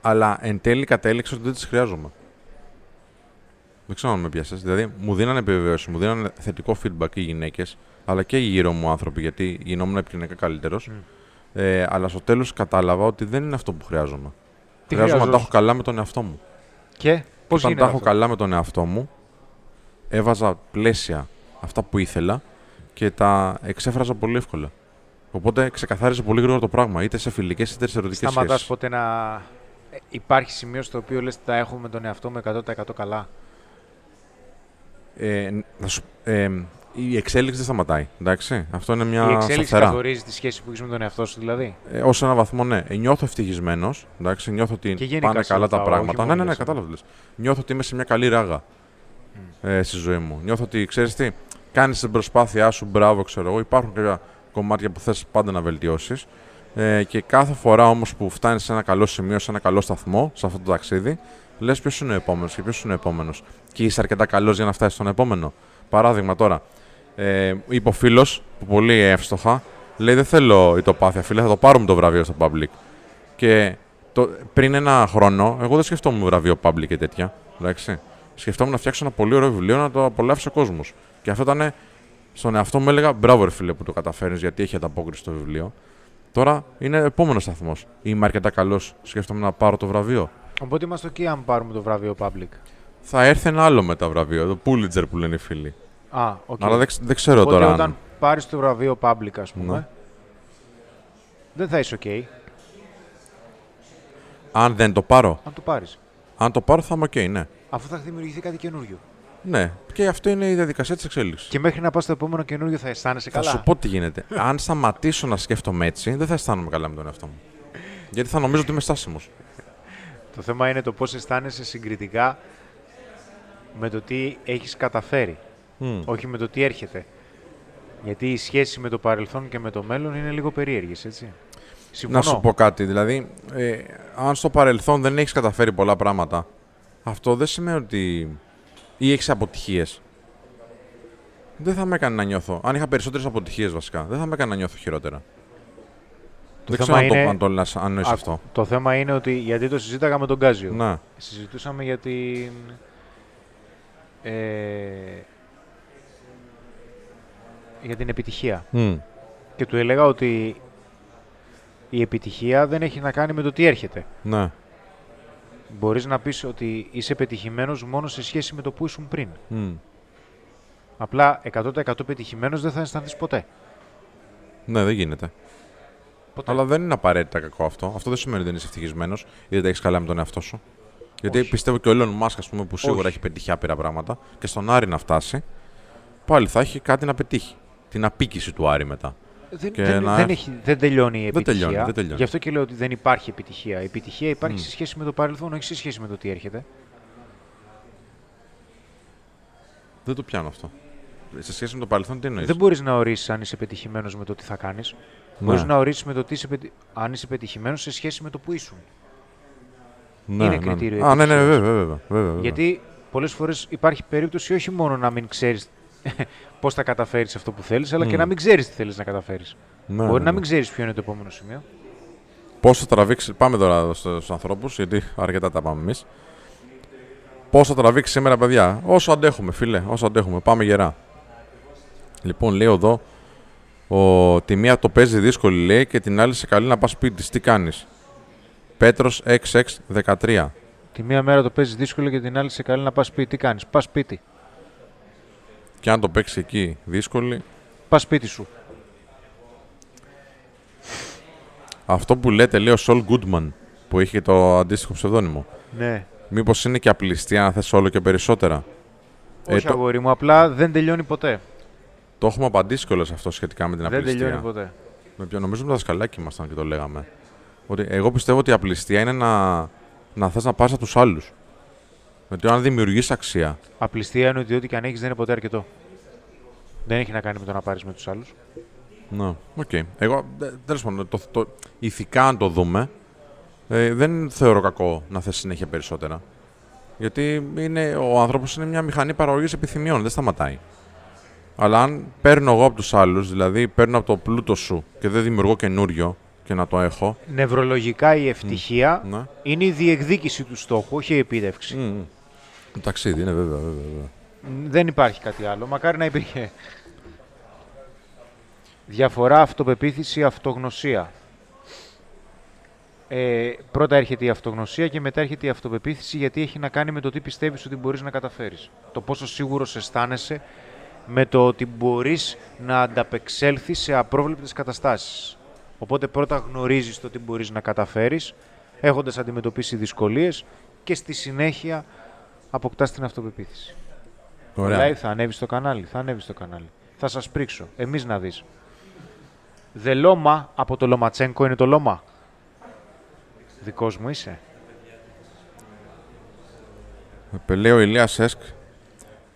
αλλά εν τέλει κατέληξα ότι δεν τις χρειάζομαι. Δεν ξέρω αν με πιάσες. Δηλαδή, μου δίνανε επιβεβαίωση, μου δίνανε θετικό feedback οι γυναίκες, αλλά και οι γύρω μου άνθρωποι, γιατί γινόμουν επικοινωνικά καλύτερος. Ε, αλλά στο τέλος κατάλαβα ότι δεν είναι αυτό που χρειάζομαι. Τι χρειάζομαι να τα έχω χρειάζεσαι; καλά με τον εαυτό μου. Και πώς Όταν γίνεται τα έχω αυτό; καλά με τον εαυτό μου, έβαζα πλαίσια αυτά που ήθελα και τα εξέφραζα πολύ εύκολα. Οπότε ξεκαθάριζε πολύ γρήγορα το πράγμα, είτε σε φιλικές είτε σε ερωτικές Σταματάς σχέσεις. ποτέ να... ε, Υπάρχει σημείο στο οποίο λες τα έχω με τον εαυτό μου 100% καλά. Ε, να σου- ε, η εξέλιξη δεν σταματάει. Εντάξει. Αυτό είναι μια Η εξέλιξη σταθερά. καθορίζει τη σχέση που έχεις με τον εαυτό σου δηλαδή. Ε, Ω ένα βαθμό, ναι. Ε, νιώθω ευτυχισμένος. Νιώθω ότι Και γενικά πάνε σε καλά τα ρωτάω, πράγματα. όχι Ναι, μόνο ναι, ναι, για σένα. κατάλαβες. Νιώθω ότι είμαι σε μια καλή ράγα ε, στη ζωή μου. Νιώθω ότι ξέρεις τι, κάνεις την προσπάθειά σου, μπράβο, ξέρω εγώ. Υπάρχουν κάποια κομμάτια που θες πάντα να βελτιώσεις. Ε, και κάθε φορά όμως που φτάνεις σε ένα καλό σημείο, σε ένα καλό σταθμό, σε αυτό το ταξίδι, λες ποιος είναι ο επόμενος και ποιος είναι ο επόμενος. Και είσαι αρκετά καλός για να φτάσεις στον επόμενο. Παράδειγμα τώρα, ε, είπε ο φίλος που πολύ εύστοχα, λέει: Δεν θέλω ητοπάθεια, φίλε, θα το πάρουμε το βραβείο στο public. Και το, πριν ένα χρόνο, εγώ δεν σκεφτόμουν βραβείο public και τέτοια. Εντάξει. Σκεφτόμουν να φτιάξω ένα πολύ ωραίο βιβλίο να το απολαύσει ο κόσμος. Και αυτό ήταν στον εαυτό μου έλεγα: Μπράβο, ρε φίλε, που το καταφέρνεις, γιατί έχει ανταπόκριση στο βιβλίο. Τώρα είναι επόμενος σταθμός. Είμαι αρκετά καλός. Σκέφτομαι να πάρω το βραβείο. Οπότε είμαστε ok αν πάρουμε το βραβείο public. Θα έρθει ένα άλλο μετά βραβείο, το Pulitzer που λένε οι φίλοι. Α, οκ. Αλλά δεν, ξ- δεν ξέρω Οπότε τώρα. αν- όταν πάρεις το βραβείο public, ας πούμε, Ναι. δεν θα είσαι ok Αν δεν το πάρω. αν το πάρεις. Αν το πάρω θα είμαι οκ, ναι. Αφού θα δημιουργηθεί κάτι καινούριο. Ναι. Και αυτό είναι η διαδικασία της εξέλιξης. Και μέχρι να πας στο επόμενο καινούριο θα αισθάνεσαι Θα καλά; σου πω τι γίνεται. Αν σταματήσω να σκέφτομαι έτσι, δεν θα αισθάνομαι καλά με τον εαυτό μου. Γιατί θα νομίζω ότι είμαι στάσιμος. Το θέμα είναι το πώς αισθάνεσαι συγκριτικά με το τι έχεις καταφέρει, Μμ. όχι με το τι έρχεται. Γιατί η σχέση με το παρελθόν και με το μέλλον είναι λίγο περίεργες, έτσι. Συμφωνώ. Να σου πω κάτι. Δηλαδή, ε, αν στο παρελθόν δεν έχεις καταφέρει πολλά πράγματα, αυτό δεν σημαίνει ότι. Ή έχεις αποτυχίες; Δεν θα με έκανε να νιώθω. Αν είχα περισσότερες αποτυχίες βασικά, δεν θα με έκανε να νιώθω χειρότερα. δεν ξέρω θέμα αν, το, είναι- αν το λες- αν εννοείς Α, αυτό. Το θέμα είναι ότι, γιατί το συζήταγα με τον Γκάζιο. Ναι. Συζητούσαμε για την... Ε, για την επιτυχία. Μμ. Και του έλεγα ότι η επιτυχία δεν έχει να κάνει με το τι έρχεται. Ναι. Μπορείς να πεις ότι είσαι πετυχημένος μόνο σε σχέση με το που ήσουν πριν. Μμ. Απλά 100% πετυχημένος δεν θα αισθανθείς ποτέ. Ναι, δεν γίνεται. ποτέ. Αλλά δεν είναι απαραίτητα κακό αυτό. Αυτό δεν σημαίνει ότι δεν είσαι ευτυχισμένος ή δεν τα έχεις καλά με τον εαυτό σου. Γιατί Όχι. πιστεύω και ο Elon Musk, ας πούμε, που σίγουρα Όχι. έχει πετύχει άπειρα πράγματα και στον Άρη να φτάσει, πάλι θα έχει κάτι να πετύχει. Την απίκηση του Άρη μετά. Δεν, Και δεν, να δεν, έχ- έχει, δεν τελειώνει η Δεν επιτυχία. τελειώνει, δεν τελειώνει. Γι' αυτό και λέω ότι δεν υπάρχει επιτυχία. Η επιτυχία υπάρχει Μμ. σε σχέση με το παρελθόν, όχι σε σχέση με το τι έρχεται. Δεν το πιάνω αυτό. Σε σχέση με το παρελθόν, τι εννοείς; Δεν μπορείς να ορίσει αν είσαι πετυχημένος με το τι θα κάνεις. Ναι. Μπορείς να ορίσει με το τι είσαι πετυ... αν είσαι πετυχημένος σε σχέση με το που ήσουν. ναι, είναι ναι, κριτήριο Ναι. Α, ναι, ναι, επιτυχίας. βέβαια, βέβαια, βέβαια, βέβαια. Γιατί πολλές φορές υπάρχει περίπτωση όχι μόνο να μην ξέρεις [laughs] πώς θα καταφέρεις αυτό που θέλεις, αλλά και Μμ. να μην ξέρεις τι θέλεις να καταφέρεις. Ναι, Μπορεί ναι, να ναι. μην ξέρεις ποιο είναι το επόμενο σημείο. Πώς θα τραβήξει. Πάμε τώρα στους ανθρώπους, γιατί αρκετά τα πάμε εμείς. Πώς θα τραβήξει σήμερα, παιδιά; Όσο αντέχουμε, φίλε, όσο αντέχουμε. Πάμε γερά. Λοιπόν, λέει εδώ. Ο, τη μία το παίζει δύσκολη, λέει, και την άλλη σε καλεί να πας σπίτι της. Τι κάνεις; Πέτρος XX13. Τη μία μέρα το παίζει δύσκολο και την άλλη σε καλεί να πας σπίτι. Τι κάνεις, πας σπίτι. Και αν το παίξει εκεί δύσκολη. Πας σπίτι σου. Αυτό που λέτε, λέει ο Σολ Γκούντμαν, που είχε το αντίστοιχο ψευδόνυμο. Ναι. Μήπως είναι και απληστία να θες όλο και περισσότερα; Ε, Όχι, το- αγόρι μου, απλά δεν τελειώνει ποτέ. Το έχουμε απαντήσει κιόλας αυτό σχετικά με την Δεν απληστία. τελειώνει ποτέ. Με ποιο, νομίζω με το δασκαλάκι ήμασταν και το λέγαμε. Ότι εγώ πιστεύω ότι η απληστία είναι να, να θες να πάρεις από τους άλλους. Γιατί αν δημιουργείς αξία. Απληστία είναι ότι ό,τι και αν έχεις δεν είναι ποτέ αρκετό. Δεν έχει να κάνει με το να πάρεις με τους άλλους. Ναι, οκ. Εγώ, τέλος πάντων, το, το, ηθικά αν το δούμε, ε, δεν θεωρώ κακό να θες συνέχεια περισσότερα. Γιατί είναι, ο άνθρωπος είναι μια μηχανή παραγωγής επιθυμιών, δεν σταματάει. Αλλά αν παίρνω εγώ από τους άλλους, δηλαδή παίρνω από το πλούτο σου και δεν δημιουργώ καινούριο και να το έχω. Νευρολογικά η ευτυχία Ναι. είναι η διεκδίκηση του στόχου, όχι η επίτευξη. Μμ, μμ. Το ταξίδι είναι βέβαια, βέβαια. βέβαια. Μ, Δεν υπάρχει κάτι άλλο. Μακάρι να υπήρχε. Διαφορά αυτοπεποίθηση, αυτογνωσία. Ε, πρώτα έρχεται η αυτογνωσία και μετά έρχεται η αυτοπεποίθηση γιατί έχει να κάνει με το τι πιστεύεις ότι μπορείς να καταφέρεις. Το πόσο σίγουρος αισθάνεσαι με το ότι μπορείς να ανταπεξέλθεις σε απρόβλεπτες καταστάσεις. Οπότε πρώτα γνωρίζεις το τι μπορείς να καταφέρεις έχοντας αντιμετωπίσει δυσκολίες και στη συνέχεια αποκτάς την αυτοπεποίθηση. Ωραία. Live θα ανέβεις στο κανάλι. Θα ανέβεις στο κανάλι. Θα σας πρίξω. Εμείς να δεις. The Loma από το Λοματσένκο είναι το Λόμα. Δικός μου είσαι; Ε, Λέει ο Ηλία Έσκ,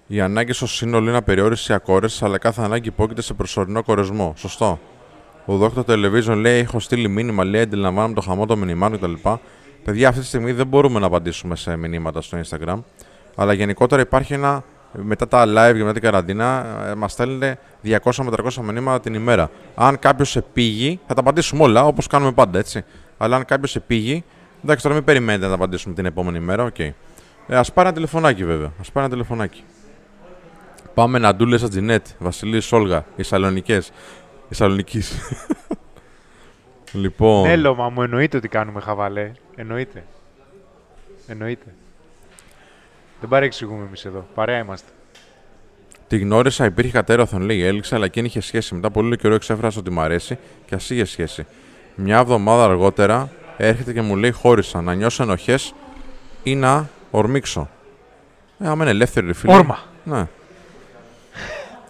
η ανάγκη στο σύνολο είναι απεριόριστη ακόρεση, αλλά κάθε ανάγκη υπόκειται σε προσωρινό κορεσμό. Σωστό. Ο Dr. Television λέει: Έχω στείλει μήνυμα, λέει: Αντιλαμβάνομαι το χαμό των μηνυμάτων κτλ. Παιδιά, αυτή τη στιγμή δεν μπορούμε να απαντήσουμε σε μηνύματα στο Instagram. Αλλά γενικότερα υπάρχει ένα. Μετά τα live και μετά την καραντίνα, ε, μας στέλνουν 200 με 300 μηνύματα την ημέρα. Αν κάποιος επήγει, θα τα απαντήσουμε όλα όπως κάνουμε πάντα, έτσι. Αλλά αν κάποιος επήγει, εντάξει, τώρα μην περιμένετε να τα απαντήσουμε την επόμενη μέρα, οκ. Ε, Α πάρει ένα τηλεφωνάκι βέβαια. Α πάρει ένα τηλεφωνάκι. Πάμε να ντούλε Ατζινέτ, Βασιλής Σόλγα, οι Σαλονικέ. Οι Σαλονική. [laughs] λοιπόν. Ναι, Λόμα μου, εννοείται ότι κάνουμε χαβαλέ. Εννοείται. Εννοείται. Δεν παρεξηγούμε εμείς εδώ. Παρέα είμαστε. Τη γνώρισα, υπήρχε κατέρωθον, λέει, έλξε, αλλά εκείνη είχε σχέση. Μετά πολύ καιρό εξέφρασε ότι μ' αρέσει και ας είχε σχέση. Μια εβδομάδα αργότερα έρχεται και μου λέει: Χώρισα να νιώσω ενοχές ή να ορμήξω. Ε, άμα είναι ελεύθερη, ρε φίλε. Όρμα. Ναι.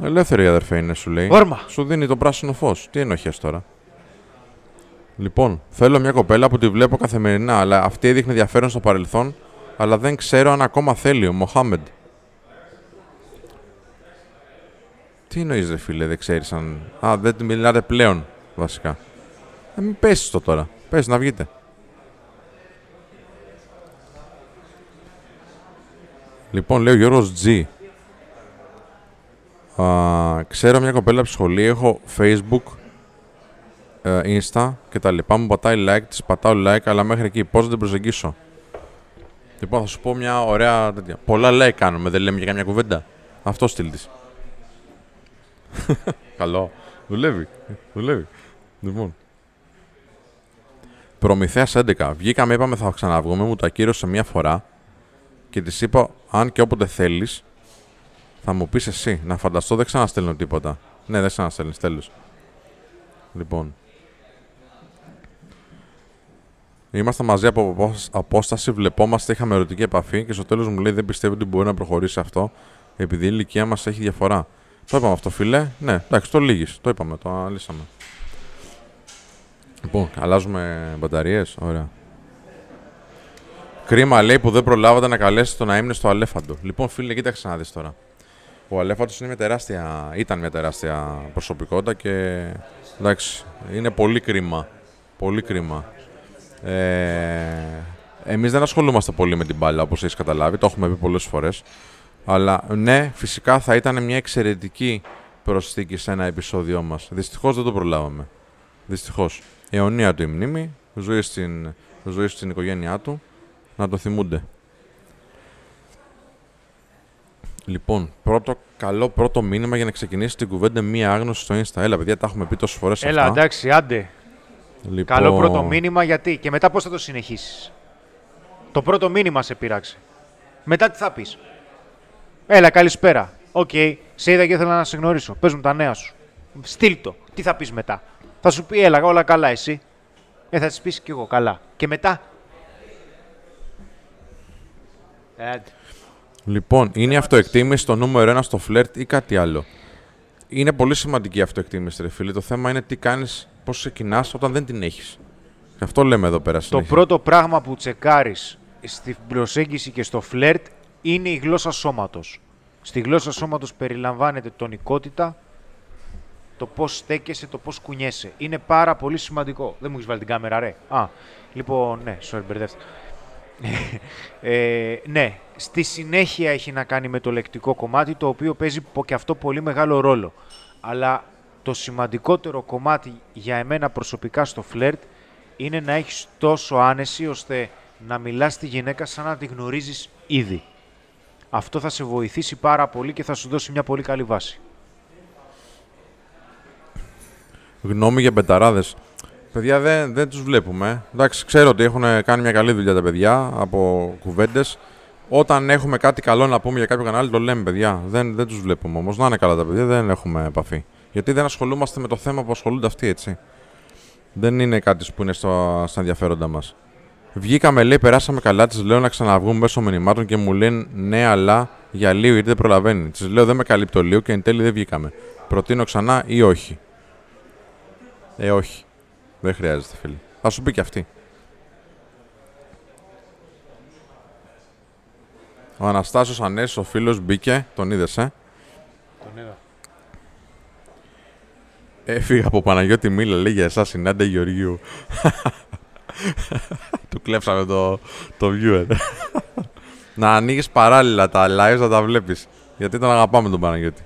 Ελεύθερη η αδερφέ είναι, σου λέει. Όρμα. Σου δίνει το πράσινο φως. Τι ενοχέ τώρα; Λοιπόν, θέλω μια κοπέλα που τη βλέπω καθημερινά, αλλά αυτή έδειχνε ενδιαφέρον στο παρελθόν, αλλά δεν ξέρω αν ακόμα θέλει ο Μοχάμεντ. Τι εννοείς ρε φίλε, δεν ξέρεις αν... Α, δεν μιλάτε πλέον, βασικά. Ε, μην πέσεις το τώρα. Πες να βγείτε. Λοιπόν, λέει ο Γιώργος G. Α, ξέρω μια κοπέλα από σχολή, έχω facebook, ε, insta και τα λοιπά. Μου πατάει like, της πατάω like, αλλά μέχρι εκεί πώς να την προσεγγίσω; Λοιπόν, θα σου πω μια ωραία τέτοια. Πολλά like κάνουμε, δεν λέμε για καμιά κουβέντα. Αυτό στυλ της. [laughs] Καλό. Δουλεύει. Δουλεύει. Λοιπόν. Προμηθέας 11. Βγήκαμε, είπαμε θα ξαναβγούμε, μου το ακύρωσε μια φορά και της είπα, αν και όποτε θέλεις, θα μου πεις εσύ. Να φανταστώ, δεν ξαναστέλνω τίποτα. Ναι, δεν ξαναστέλνεις, τέλος. Λοιπόν. Είμαστε μαζί από απόσταση, βλεπόμαστε, είχαμε ερωτική επαφή και στο τέλος μου λέει: Δεν πιστεύω ότι μπορεί να προχωρήσει αυτό, επειδή η ηλικία μας έχει διαφορά. Το είπαμε αυτό, φίλε. Ναι, εντάξει, το λύγεις. Το είπαμε, το αναλύσαμε. Λοιπόν, αλλάζουμε μπαταρίες. Ωραία. Κρίμα λέει που δεν προλάβατε να καλέσετε τον είναι στο Αλέφαντο. Λοιπόν, φίλε, κοίταξε να δεις τώρα. Ο Αλέφαντο είναι μια τεράστια, ήταν μια τεράστια προσωπικότητα και εντάξει, είναι πολύ κρίμα. Πολύ κρίμα. Ε, Εμείς δεν ασχολούμαστε πολύ με την μπάλα όπως έχεις καταλάβει, το έχουμε πει πολλές φορές. Αλλά ναι, φυσικά θα ήταν μια εξαιρετική προσθήκη σε ένα επεισόδιό μας. Δυστυχώς δεν το προλάβαμε. Δυστυχώς. Αιωνία του η μνήμη, ζωή στην, ζωή στην οικογένειά του να το θυμούνται. Λοιπόν, πρώτο, καλό πρώτο μήνυμα για να ξεκινήσει την κουβέντα μία άγνωση στο Insta. Έλα, παιδιά, τα έχουμε πει τόσες φορές αυτά. Έλα, εντάξει, άντε. Λοιπόν... Καλό πρώτο μήνυμα γιατί; Και μετά πώς θα το συνεχίσεις; Το πρώτο μήνυμα σε πείραξε. Μετά τι θα πεις; Έλα, καλησπέρα. Οκ, okay, σε είδα και ήθελα να σε γνωρίσω. Πες μου τα νέα σου. Στείλ' το. Τι θα πεις μετά; Θα σου πει, έλα, όλα καλά, εσύ. Ε, θα της πεις κι εγώ καλά. Και μετά, Λοιπόν, είναι η αυτοεκτίμηση το νούμερο ένα στο φλερτ ή κάτι άλλο. Είναι πολύ σημαντική η αυτοεκτίμηση, ρε φίλε. Το θέμα είναι τι κάνεις, πώς ξεκινάς όταν δεν την έχεις. Και αυτό λέμε εδώ πέρα συνέχεια. Το πρώτο πράγμα που τσεκάρεις στην προσέγγιση και στο φλερτ είναι η γλώσσα σώματος. Στη γλώσσα σώματος περιλαμβάνεται τονικότητα, το πώς στέκεσαι, το πώς κουνιέσαι. Είναι πάρα πολύ σημαντικό. Δεν μου έχεις βάλει την κάμερα, ρε. Α, λοιπόν, ναι, sorry, μπερδεύτηκα ε, ναι, στη συνέχεια έχει να κάνει με το λεκτικό κομμάτι, το οποίο παίζει και αυτό πολύ μεγάλο ρόλο. Αλλά το σημαντικότερο κομμάτι για εμένα προσωπικά στο φλερτ είναι να έχεις τόσο άνεση ώστε να μιλάς στη γυναίκα σαν να τη γνωρίζεις ήδη. Αυτό θα σε βοηθήσει πάρα πολύ και θα σου δώσει μια πολύ καλή βάση. Γνώμη για μπεταράδες. Παιδιά δεν, δεν τους βλέπουμε. Εντάξει, ξέρω ότι έχουν κάνει μια καλή δουλειά τα παιδιά από κουβέντες. Όταν έχουμε κάτι καλό να πούμε για κάποιο κανάλι, το λέμε παιδιά. Δεν, δεν τους βλέπουμε όμως. Να είναι καλά τα παιδιά, δεν έχουμε επαφή. Γιατί δεν ασχολούμαστε με το θέμα που ασχολούνται αυτοί, έτσι. Δεν είναι κάτι που είναι στο, στα ενδιαφέροντα μας. Βγήκαμε, λέει, περάσαμε καλά. Τη λέω να ξαναβγούμε μέσω μηνυμάτων και μου λένε ναι, αλλά για λίγο γιατί δεν προλαβαίνει. Τη λέω δεν με καλύπτω λίγο και εν τέλει δεν βγήκαμε. Προτείνω ξανά ή όχι. Ε, όχι. Δεν χρειάζεται, φίλε. Θα σου πει και αυτή. Ο Αναστάσιος Ανέσης, ο φίλος, μπήκε. Τον είδες, ε; Τον είδα. Έφυγα από Παναγιώτη Μίλα, λέει για εσάς συνάντε Γεωργίου. [laughs] Του κλέψαμε το, το viewer. [laughs] να ανοίγεις παράλληλα τα live να τα βλέπεις. Γιατί τον αγαπάμε τον Παναγιώτη.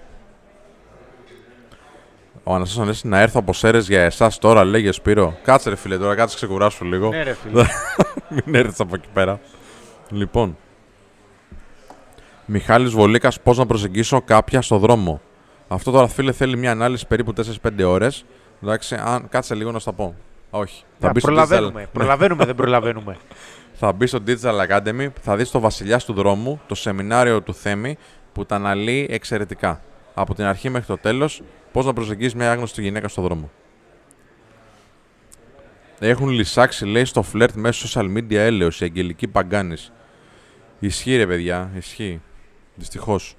Ο Αναστάσιο να έρθω από Σέρες για εσάς τώρα, λέγε Σπύρο. Κάτσε ρε φίλε τώρα, κάτσε ξεκουράσου λίγο. Ναι, ρε φίλε. [laughs] Μην έρθεις από εκεί πέρα. Λοιπόν. Μιχάλης Βολίκας, πώς να προσεγγίσω κάποια στο δρόμο; Αυτό τώρα, φίλε, θέλει μια ανάλυση περίπου 4-5 ώρες. Εντάξει, αν κάτσε λίγο να στα πω. Όχι. Θα μπει προλαβαίνουμε. Στο προλαβαίνουμε, [laughs] δεν προλαβαίνουμε. θα μπει στο Digital Academy, θα δεις το Βασιλιά του Δρόμου, το σεμινάριο του Θέμη που τα αναλύει εξαιρετικά. Από την αρχή μέχρι το τέλος Πώς να προσεγγίσεις μια άγνωστη γυναίκα στον δρόμο. Έχουν λυσάξει, λέει, στο φλερτ μέσω social media έλεος η Αγγελική Παγκάνη. Ισχύει, ρε παιδιά, ισχύει. Δυστυχώς.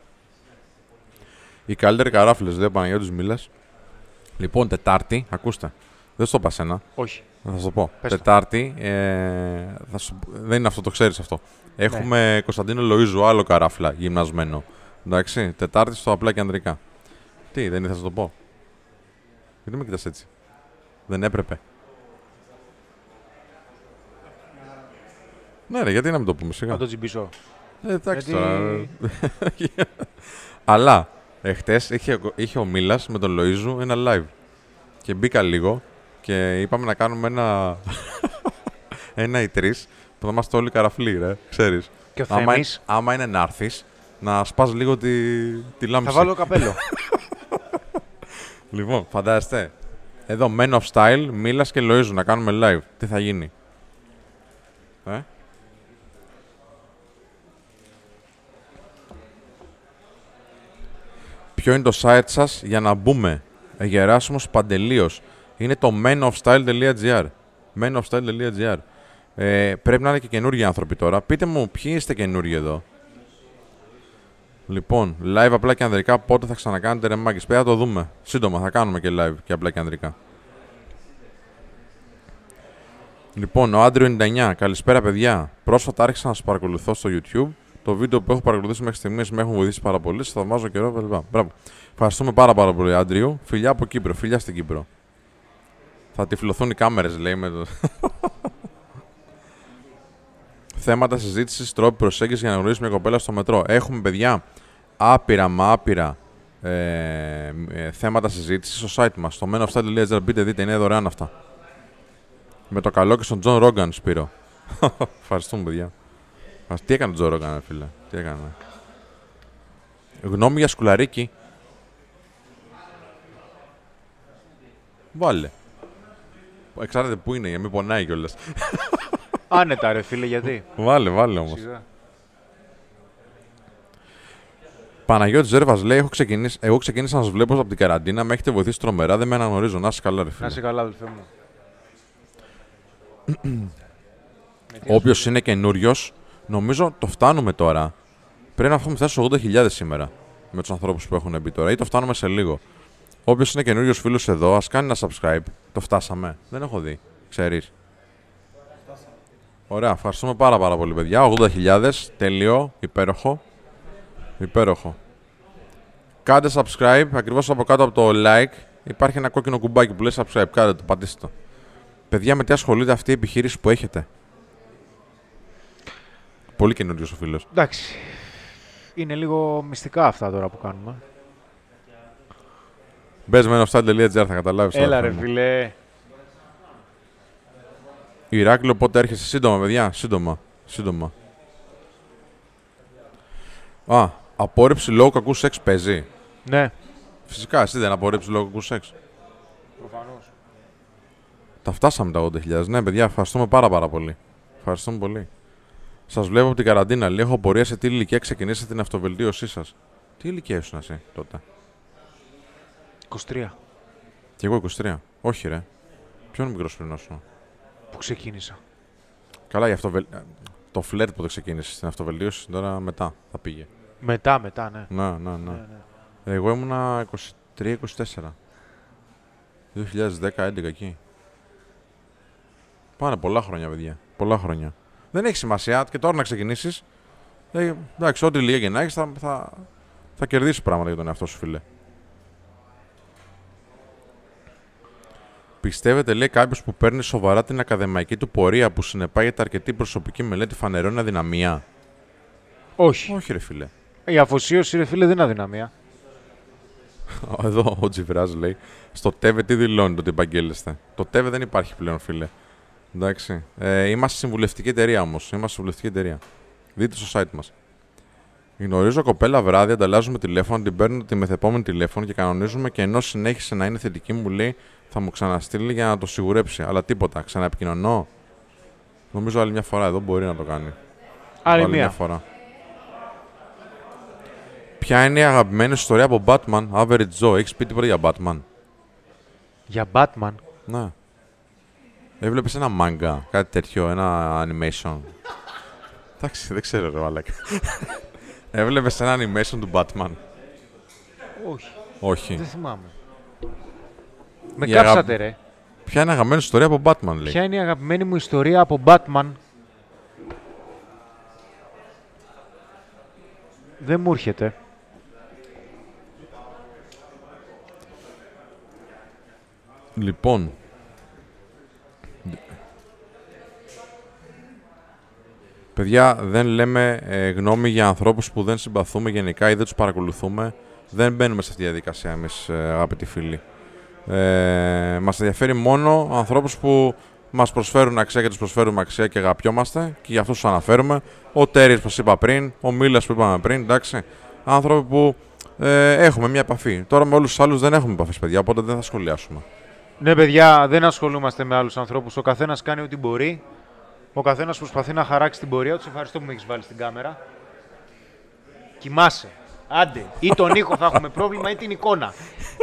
Οι καλύτεροι καράφλες, δεν Παναγιώτης Μίλας. Λοιπόν, Τετάρτη, ακούστε. Δεν στο είπα σένα. Όχι. Θα σου το πω. Πες το. Τετάρτη, ε, θα σου... δεν είναι αυτό, το ξέρεις αυτό. Έχουμε Κωνσταντίνο Λοίζου, άλλο καράφλα γυμνασμένο. Εντάξει, Τετάρτη στο απλά και ανδρικά. Τι, δεν ήθελα να το πω. Γιατί με κοιτάς έτσι; Δεν έπρεπε. Ναι, ρε, γιατί να μην το πούμε σιγά. Να το τσιμπήσω. Ε, εντάξει Γιατί- τώρα. [laughs] Αλλά εχθές είχε, είχε ο Μίλας με τον Λοίζου ένα live. Και μπήκα λίγο και είπαμε να κάνουμε ένα. [laughs] ένα ή τρεις που θα είμαστε όλοι καραφλοί, ρε. Ξέρεις. Και ο Άμα, Θέμης άμα είναι να έρθεις, να σπάς λίγο τη, τη θα λάμψη. βάλω καπέλο. [laughs] Λοιπόν, φαντάζεστε. Εδώ, Men of Style, Μίλας και Λοίζου να κάνουμε live. Τι θα γίνει; Ε; Ποιο είναι το site σας για να μπούμε; Ε, Γεράσιμος Παντελίος. Είναι το menofstyle.gr menofstyle.gr ε, Πρέπει να είναι και καινούργιοι άνθρωποι τώρα. Πείτε μου, ποιοι είστε καινούργιοι εδώ; Λοιπόν, live απλά και ανδρικά. Πότε θα ξανακάνετε ρε μάγκες; Πρέπει να το δούμε. Σύντομα θα κάνουμε και live και απλά και ανδρικά. Λοιπόν, ο Άντριο 99. Καλησπέρα, παιδιά. Πρόσφατα άρχισα να σας παρακολουθώ στο YouTube. Το βίντεο που έχω παρακολουθήσει μέχρι στιγμής με έχουν βοηθήσει πάρα πολύ. Σας θαυμάζω καιρό, κλπ. Μπράβο. Ευχαριστούμε πάρα, πάρα πολύ, Άντριο. Φιλιά από Κύπρο. Φιλιά στην Κύπρο. Θα τυφλωθούν οι κάμερες, λέει με το. [laughs] Θέματα συζήτησης, τρόποι προσέγγισης για να γνωρίσει μια κοπέλα στο μετρό. Έχουμε, παιδιά, άπειρα μα άπειρα ε, ε, θέματα συζήτησης στο site μας. Στο menofstyle.gr. Μπείτε, δείτε, είναι δωρεάν αυτά. Με το καλό και στον Τζο Ρόγκαν, Σπύρο. [laughs] Ευχαριστούμε, παιδιά. Ας, τι έκανε ο Τζο Ρόγκαν, ρε φίλε. Τι έκανε. Γνώμη για σκουλαρίκι. Βάλε. Εξαρτάται πού είναι, για να μην πονάει κιόλας. [laughs] Άνετα, ρε φίλε, γιατί; βάλε, βάλε όμως. Σιγά. Παναγιώτης Ζέρβας λέει: έχω ξεκινήσει, Εγώ ξεκίνησα να σας βλέπω από την καραντίνα. Με έχετε βοηθήσει τρομερά. Δεν με αναγνωρίζω. Να είσαι καλά, ρε φίλε. Να είσαι καλά, αδελφέ μου. [clears throat] Όποιος είναι καινούριος, νομίζω το φτάνουμε τώρα. Πρέπει να έχουμε φτάσει στου 80.000 σήμερα με τους ανθρώπους που έχουν μπει τώρα, ή το φτάνουμε σε λίγο. Όποιος είναι καινούριος φίλος εδώ, ας κάνει ένα subscribe. Το φτάσαμε. Δεν έχω δει. Ξέρεις. Ωραία, ευχαριστούμε πάρα πάρα πολύ, παιδιά. 80.000, τέλειο, υπέροχο. Υπέροχο. Κάντε subscribe, ακριβώς από κάτω από το like υπάρχει ένα κόκκινο κουμπάκι που λέει subscribe. Κάντε το, πατήστε το. Παιδιά, με τι ασχολείται αυτή η επιχείρηση που έχετε; Πολύ καινούριος ο φίλος. Εντάξει. Είναι λίγο μυστικά αυτά τώρα που κάνουμε. Μπες με nostalgia.gr θα καταλάβεις. Έλα, ρε φίλε. Ηράκλειο, πότε έρχεσαι; Σύντομα, παιδιά. Σύντομα. Σύντομα. Α, απόρριψη λόγω κακού σεξ παίζει; Ναι. Φυσικά, εσύ δεν απορρίψεις λόγω κακού σεξ. Προφανώς. Τα φτάσαμε τα 80.000. Ναι, παιδιά, ευχαριστούμε πάρα, πάρα πολύ. Ευχαριστούμε πολύ. Σας βλέπω από την καραντίνα. Λέει, έχω πορεία σε τι ηλικία ξεκινήσατε την αυτοβελτίωσή σας. Τι ηλικία ήσουν εσύ τότε; 23 Κι εγώ 23. Όχι, ρε. Ποιον μικρός πριν σου. Που ξεκίνησα. Καλά, για αυτοβελ... το φλερτ που το ξεκίνησες στην αυτοβελτίωση τώρα μετά θα πήγε. Μετά, μετά, ναι. Να, να, να. ναι, ναι. Εγώ ήμουνα 23-24. 2010-11 εκεί. Πάνε πολλά χρόνια, παιδιά. Πολλά χρόνια. Δεν έχει σημασία και τώρα να ξεκινήσεις. Ε, εντάξει, ό,τι λίγα και να έχεις, θα, θα, θα κερδίσεις πράγματα για τον εαυτό σου, φίλε. Πιστεύετε, λέει κάποιος που παίρνει σοβαρά την ακαδημαϊκή του πορεία που συνεπάγεται αρκετή προσωπική μελέτη φανερώνει αδυναμία; Όχι. Όχι, ρε φίλε. Η αφοσίωση, ρε φίλε, δεν είναι αδυναμία. [laughs] Εδώ ο Τζιβράζ λέει: Στο ΤΕΒΕ τι δηλώνει το ότι επαγγέλλεστε; Το ΤΕΒΕ δεν υπάρχει πλέον, φίλε. Εντάξει. Ε, είμαστε συμβουλευτική εταιρεία όμως. Είμαστε συμβουλευτική εταιρεία. Δείτε στο site μας. Γνωρίζω κοπέλα βράδυ, ανταλλάζουμε τηλέφωνο, την παίρνω τη μεθεπόμενη τηλέφωνο και κανονίζουμε και ενώ συνέχισε να είναι θετική, μου λέει θα μου ξαναστείλει για να το σιγουρέψει. Αλλά τίποτα. Ξαναεπικοινωνώ. Νομίζω άλλη μια φορά εδώ μπορεί να το κάνει. Άλλη μια μία. φορά. Ποια είναι η αγαπημένη σου ιστορία από Batman, Average Joe; Έχεις πει τίποτα για Batman; Για Batman; Ναι. Έβλεπες ένα manga, κάτι τέτοιο, ένα animation. Εντάξει, δεν ξέρω, ρε Μαλάκα. [laughs] Έβλεπες ένα animation του Batman; Όχι. Όχι. Δεν θυμάμαι. Με Η κάψατε, αγάπη- ρε. Ποια είναι η αγαπημένη ιστορία από Batman, λέει. Ποια είναι η αγαπημένη μου ιστορία από Batman; Δεν μου έρχεται. Λοιπόν. Παιδιά, δεν λέμε ε, γνώμη για ανθρώπους που δεν συμπαθούμε γενικά ή δεν τους παρακολουθούμε. Δεν μπαίνουμε σε αυτή τη διαδικασία εμείς, ε, αγαπητοί φίλοι. Ε, μας ενδιαφέρει μόνο ανθρώπους που μας προσφέρουν αξία και τους προσφέρουμε αξία και αγαπιόμαστε και για αυτούς τους αναφέρουμε. Ο Τέριες που σας είπα πριν, ο Μίλας που είπαμε πριν, εντάξει. Άνθρωποι που ε, έχουμε μια επαφή. Τώρα με όλους τους άλλους δεν έχουμε επαφές, παιδιά, οπότε δεν θα σχολιάσουμε. Ναι, παιδιά, δεν ασχολούμαστε με άλλους ανθρώπους. Ο καθένας κάνει ό,τι μπορεί. Ο καθένας προσπαθεί να χαράξει την πορεία του. Σε ευχαριστώ που με έχεις βάλει στην κάμερα. Κοιμάσαι. Άντε. Ή τον ήχο θα έχουμε πρόβλημα ή την εικόνα.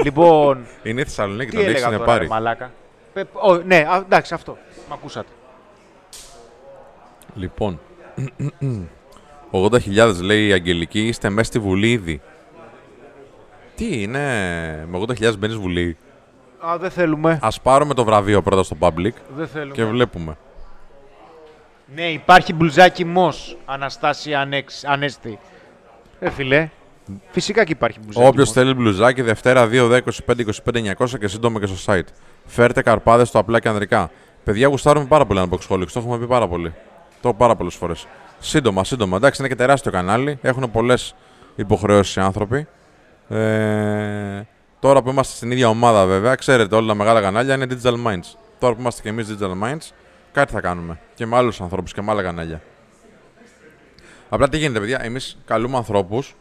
λοιπόν, Είναι η Θεσσαλονίκη, τι τον έλεγα έχεις τώρα, πάρει. ρε μαλάκα; Πε- ο, ναι, α, εντάξει, αυτό. Μ' ακούσατε. Λοιπόν, 80.000 λέει η Αγγελική, είστε μέσα στη Βουλή ήδη. Τι είναι, με 80.000 μπαίνεις Βουλή; Α, δεν θέλουμε. Ας πάρουμε το βραβείο πρώτα στο public Δεν θέλουμε. και βλέπουμε. Ναι, υπάρχει μπλουζάκι Μος, Αναστάσια Ανέξ, Ανέστη. Ε, φιλέ. Φυσικά και υπάρχει μπλουζάκι Όποιος Μος. θέλει μπλουζάκι, Δευτέρα 2, 10, 25, 25, 900 και σύντομα και στο site. Φέρτε καρπάδες στο απλά και ανδρικά. Παιδιά, γουστάρουμε πάρα πολύ Unboxholics. Το έχουμε πει πάρα πολύ. Το έχω πάρα πολλές φορές. Σύντομα, σύντομα. Εντάξει, είναι και τεράστιο κανάλι. Έχουν πολλές υποχρεώσεις οι άνθρωποι. Ε, τώρα που είμαστε στην ίδια ομάδα, βέβαια, ξέρετε, όλα τα μεγάλα κανάλια είναι Digital Minds. Τώρα που είμαστε και εμείς Digital Minds, κάτι θα κάνουμε. Και με άλλους ανθρώπους και με άλλα κανάλια. Απλά τι γίνεται, παιδιά, εμείς καλούμε ανθρώπους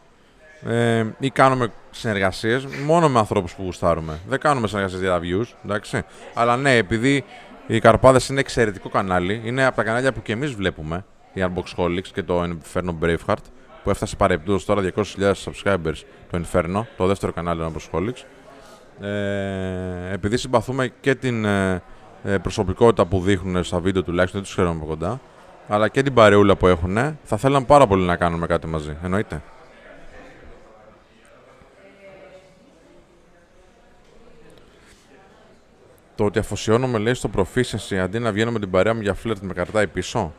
ε, ή κάνουμε συνεργασίες μόνο με ανθρώπους που γουστάρουμε. Δεν κάνουμε συνεργασίες για τα views, εντάξει. Αλλά ναι, επειδή οι Καρπάδες είναι εξαιρετικό κανάλι, είναι από τα κανάλια που και εμείς βλέπουμε, η Unboxholics και το Inferno Braveheart, που έφτασε παρεπτούδο τώρα 200.000 subscribers το Inferno, το δεύτερο κανάλι του Unboxholics. Ε, επειδή συμπαθούμε και την ε, ε, προσωπικότητα που δείχνουν στα βίντεο τουλάχιστον, δεν τους ξέρουμε από κοντά, αλλά και την παρεούλα που έχουν, θα θέλαμε πάρα πολύ να κάνουμε κάτι μαζί. Εννοείται. Το ότι αφοσιώνομαι λέει στο proficiency αντί να βγαίνω με την παρέα μου για φλερτ με κρατάει πίσω.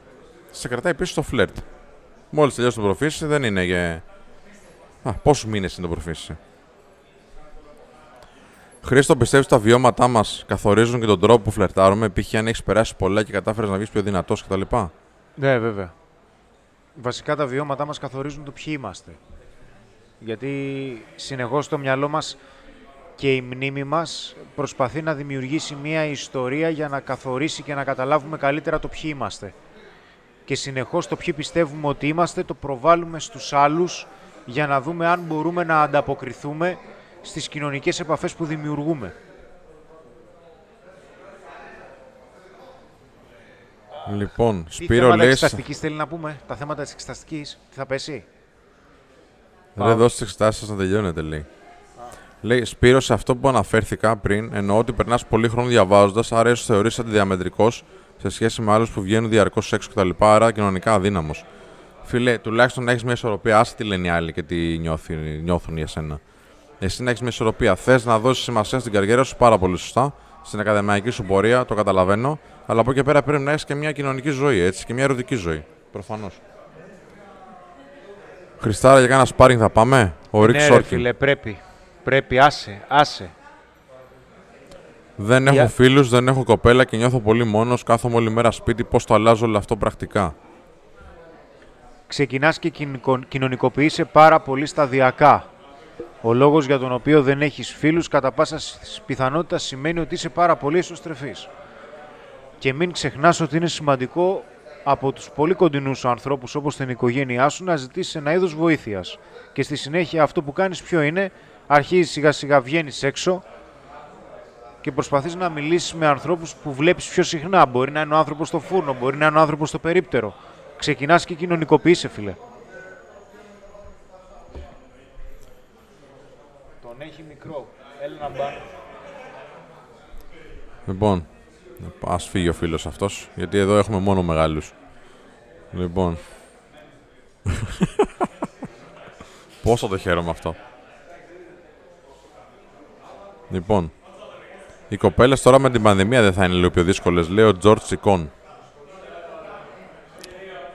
Σε κρατάει πίσω το φλερτ. Μόλις τελειώσει το proficiency δεν είναι για. Α, πόσους μήνες είναι το proficiency. Χρήστο, πιστεύεις τα βιώματά μας καθορίζουν και τον τρόπο που φλερτάρουμε, π.χ. αν έχεις περάσει πολλά και κατάφερες να βγεις πιο δυνατός κτλ. Ναι, βέβαια. Βασικά τα βιώματά μας καθορίζουν το ποιοι είμαστε. Γιατί συνεχώς το μυαλό μας και η μνήμη μας προσπαθεί να δημιουργήσει μια ιστορία για να καθορίσει και να καταλάβουμε καλύτερα το ποιοι είμαστε. Και συνεχώς το ποιοι πιστεύουμε ότι είμαστε το προβάλλουμε στους άλλους για να δούμε αν μπορούμε να ανταποκριθούμε στις κοινωνικές επαφές που δημιουργούμε. Λοιπόν, Τι Σπύρο θέματα λέει. εξεταστικής θέλει να πούμε, τα θέματα της εξεταστικής, τι θα πέσει; Ρε, δώστε τις εξετάσεις σας να τελειώνετε, λέει. Λέει, Σπύρος, σε αυτό που αναφέρθηκα πριν, εννοώ ότι περνάς πολύ χρόνο διαβάζοντας, άρα ίσως θεωρείς αντιδιαμετρικός σε σχέση με άλλους που βγαίνουν διαρκώς έξω κτλ. Άρα κοινωνικά αδύναμος. Φίλε, τουλάχιστον να έχεις μια ισορροπία. Άσε τι λένε οι άλλοι και τι νιώθει, νιώθουν για σένα. Εσύ να έχεις μια ισορροπία. Θες να δώσεις σημασία στην καριέρα σου πάρα πολύ σωστά, στην ακαδημαϊκή σου πορεία, το καταλαβαίνω. Αλλά από εκεί και πέρα πρέπει να έχεις και μια κοινωνική ζωή, έτσι, και μια ερωτική ζωή. Προφανώς. Χριστάρα, για κάνα σπάρινγκ θα πάμε; Ο Ρικ ναι, ρε, Σόρκιν. φίλε, πρέπει. Πρέπει, άσε, άσε. Δεν έχω Για- φίλους, δεν έχω κοπέλα και νιώθω πολύ μόνος. Κάθομαι όλη μέρα σπίτι. Πώς το αλλάζω όλο αυτό πρακτικά. Ξεκινάς και κοινικο- κοινωνικοποιείσαι πάρα πολύ σταδιακά. Ο λόγος για τον οποίο δεν έχεις φίλους κατά πάσα σ- πιθανότητα σημαίνει ότι είσαι πάρα πολύ εσωστρεφής. Και μην ξεχνάς ότι είναι σημαντικό από τους πολύ κοντινούς σου ανθρώπους όπως την οικογένειά σου να ζητήσεις ένα είδος βοήθειας. Και στη συνέχεια αυτό που κάνεις ποιο είναι, αρχίζεις σιγά σιγά βγαίνεις έξω και προσπαθείς να μιλήσεις με ανθρώπους που βλέπεις πιο συχνά. Μπορεί να είναι ο άνθρωπος στο φούρνο, μπορεί να είναι ο άνθρωπος στο περίπτερο. Ξεκινάς και κοινωνικοποιείσαι, φίλε. Τον έχει μικρό. Έλα να μπα. Λοιπόν, ας φύγει ο φίλος αυτός, γιατί εδώ έχουμε μόνο μεγάλους. Λοιπόν. [laughs] Πόσο το χαίρομαι αυτό. Λοιπόν. Οι κοπέλες τώρα με την πανδημία δεν θα είναι λίγο πιο δύσκολες, λέει ο Τζορτ Σικόν.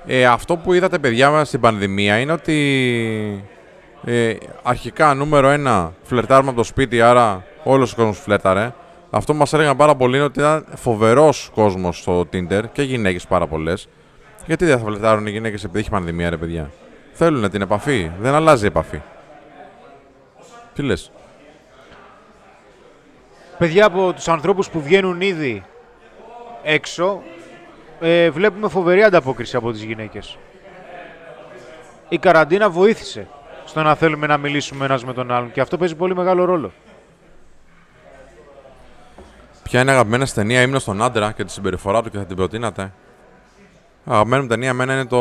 Ε, αυτό που είδατε, παιδιά, μας στην πανδημία είναι ότι ε, αρχικά νούμερο ένα φλερτάρουμε από το σπίτι, άρα όλος ο κόσμος φλέρταρε. Αυτό που μας έλεγαν πάρα πολύ είναι ότι ήταν φοβερός κόσμος στο Tinder και γυναίκες πάρα πολλές. Γιατί δεν θα φλερτάρουν οι γυναίκες επειδή έχει πανδημία, ρε παιδιά; Θέλουν την επαφή. Δεν αλλάζει η επαφή. Τι λες; Παιδιά από τους ανθρώπους που βγαίνουν ήδη έξω, ε, βλέπουμε φοβερή ανταπόκριση από τις γυναίκες. Η καραντίνα βοήθησε στο να θέλουμε να μιλήσουμε ένας με τον άλλον και αυτό παίζει πολύ μεγάλο ρόλο. Ποια είναι αγαπημένη ταινία ήμουν στον άντρα και τη συμπεριφορά του και θα την προτείνατε; Αγαπημένη μου ταινία εμένα είναι το...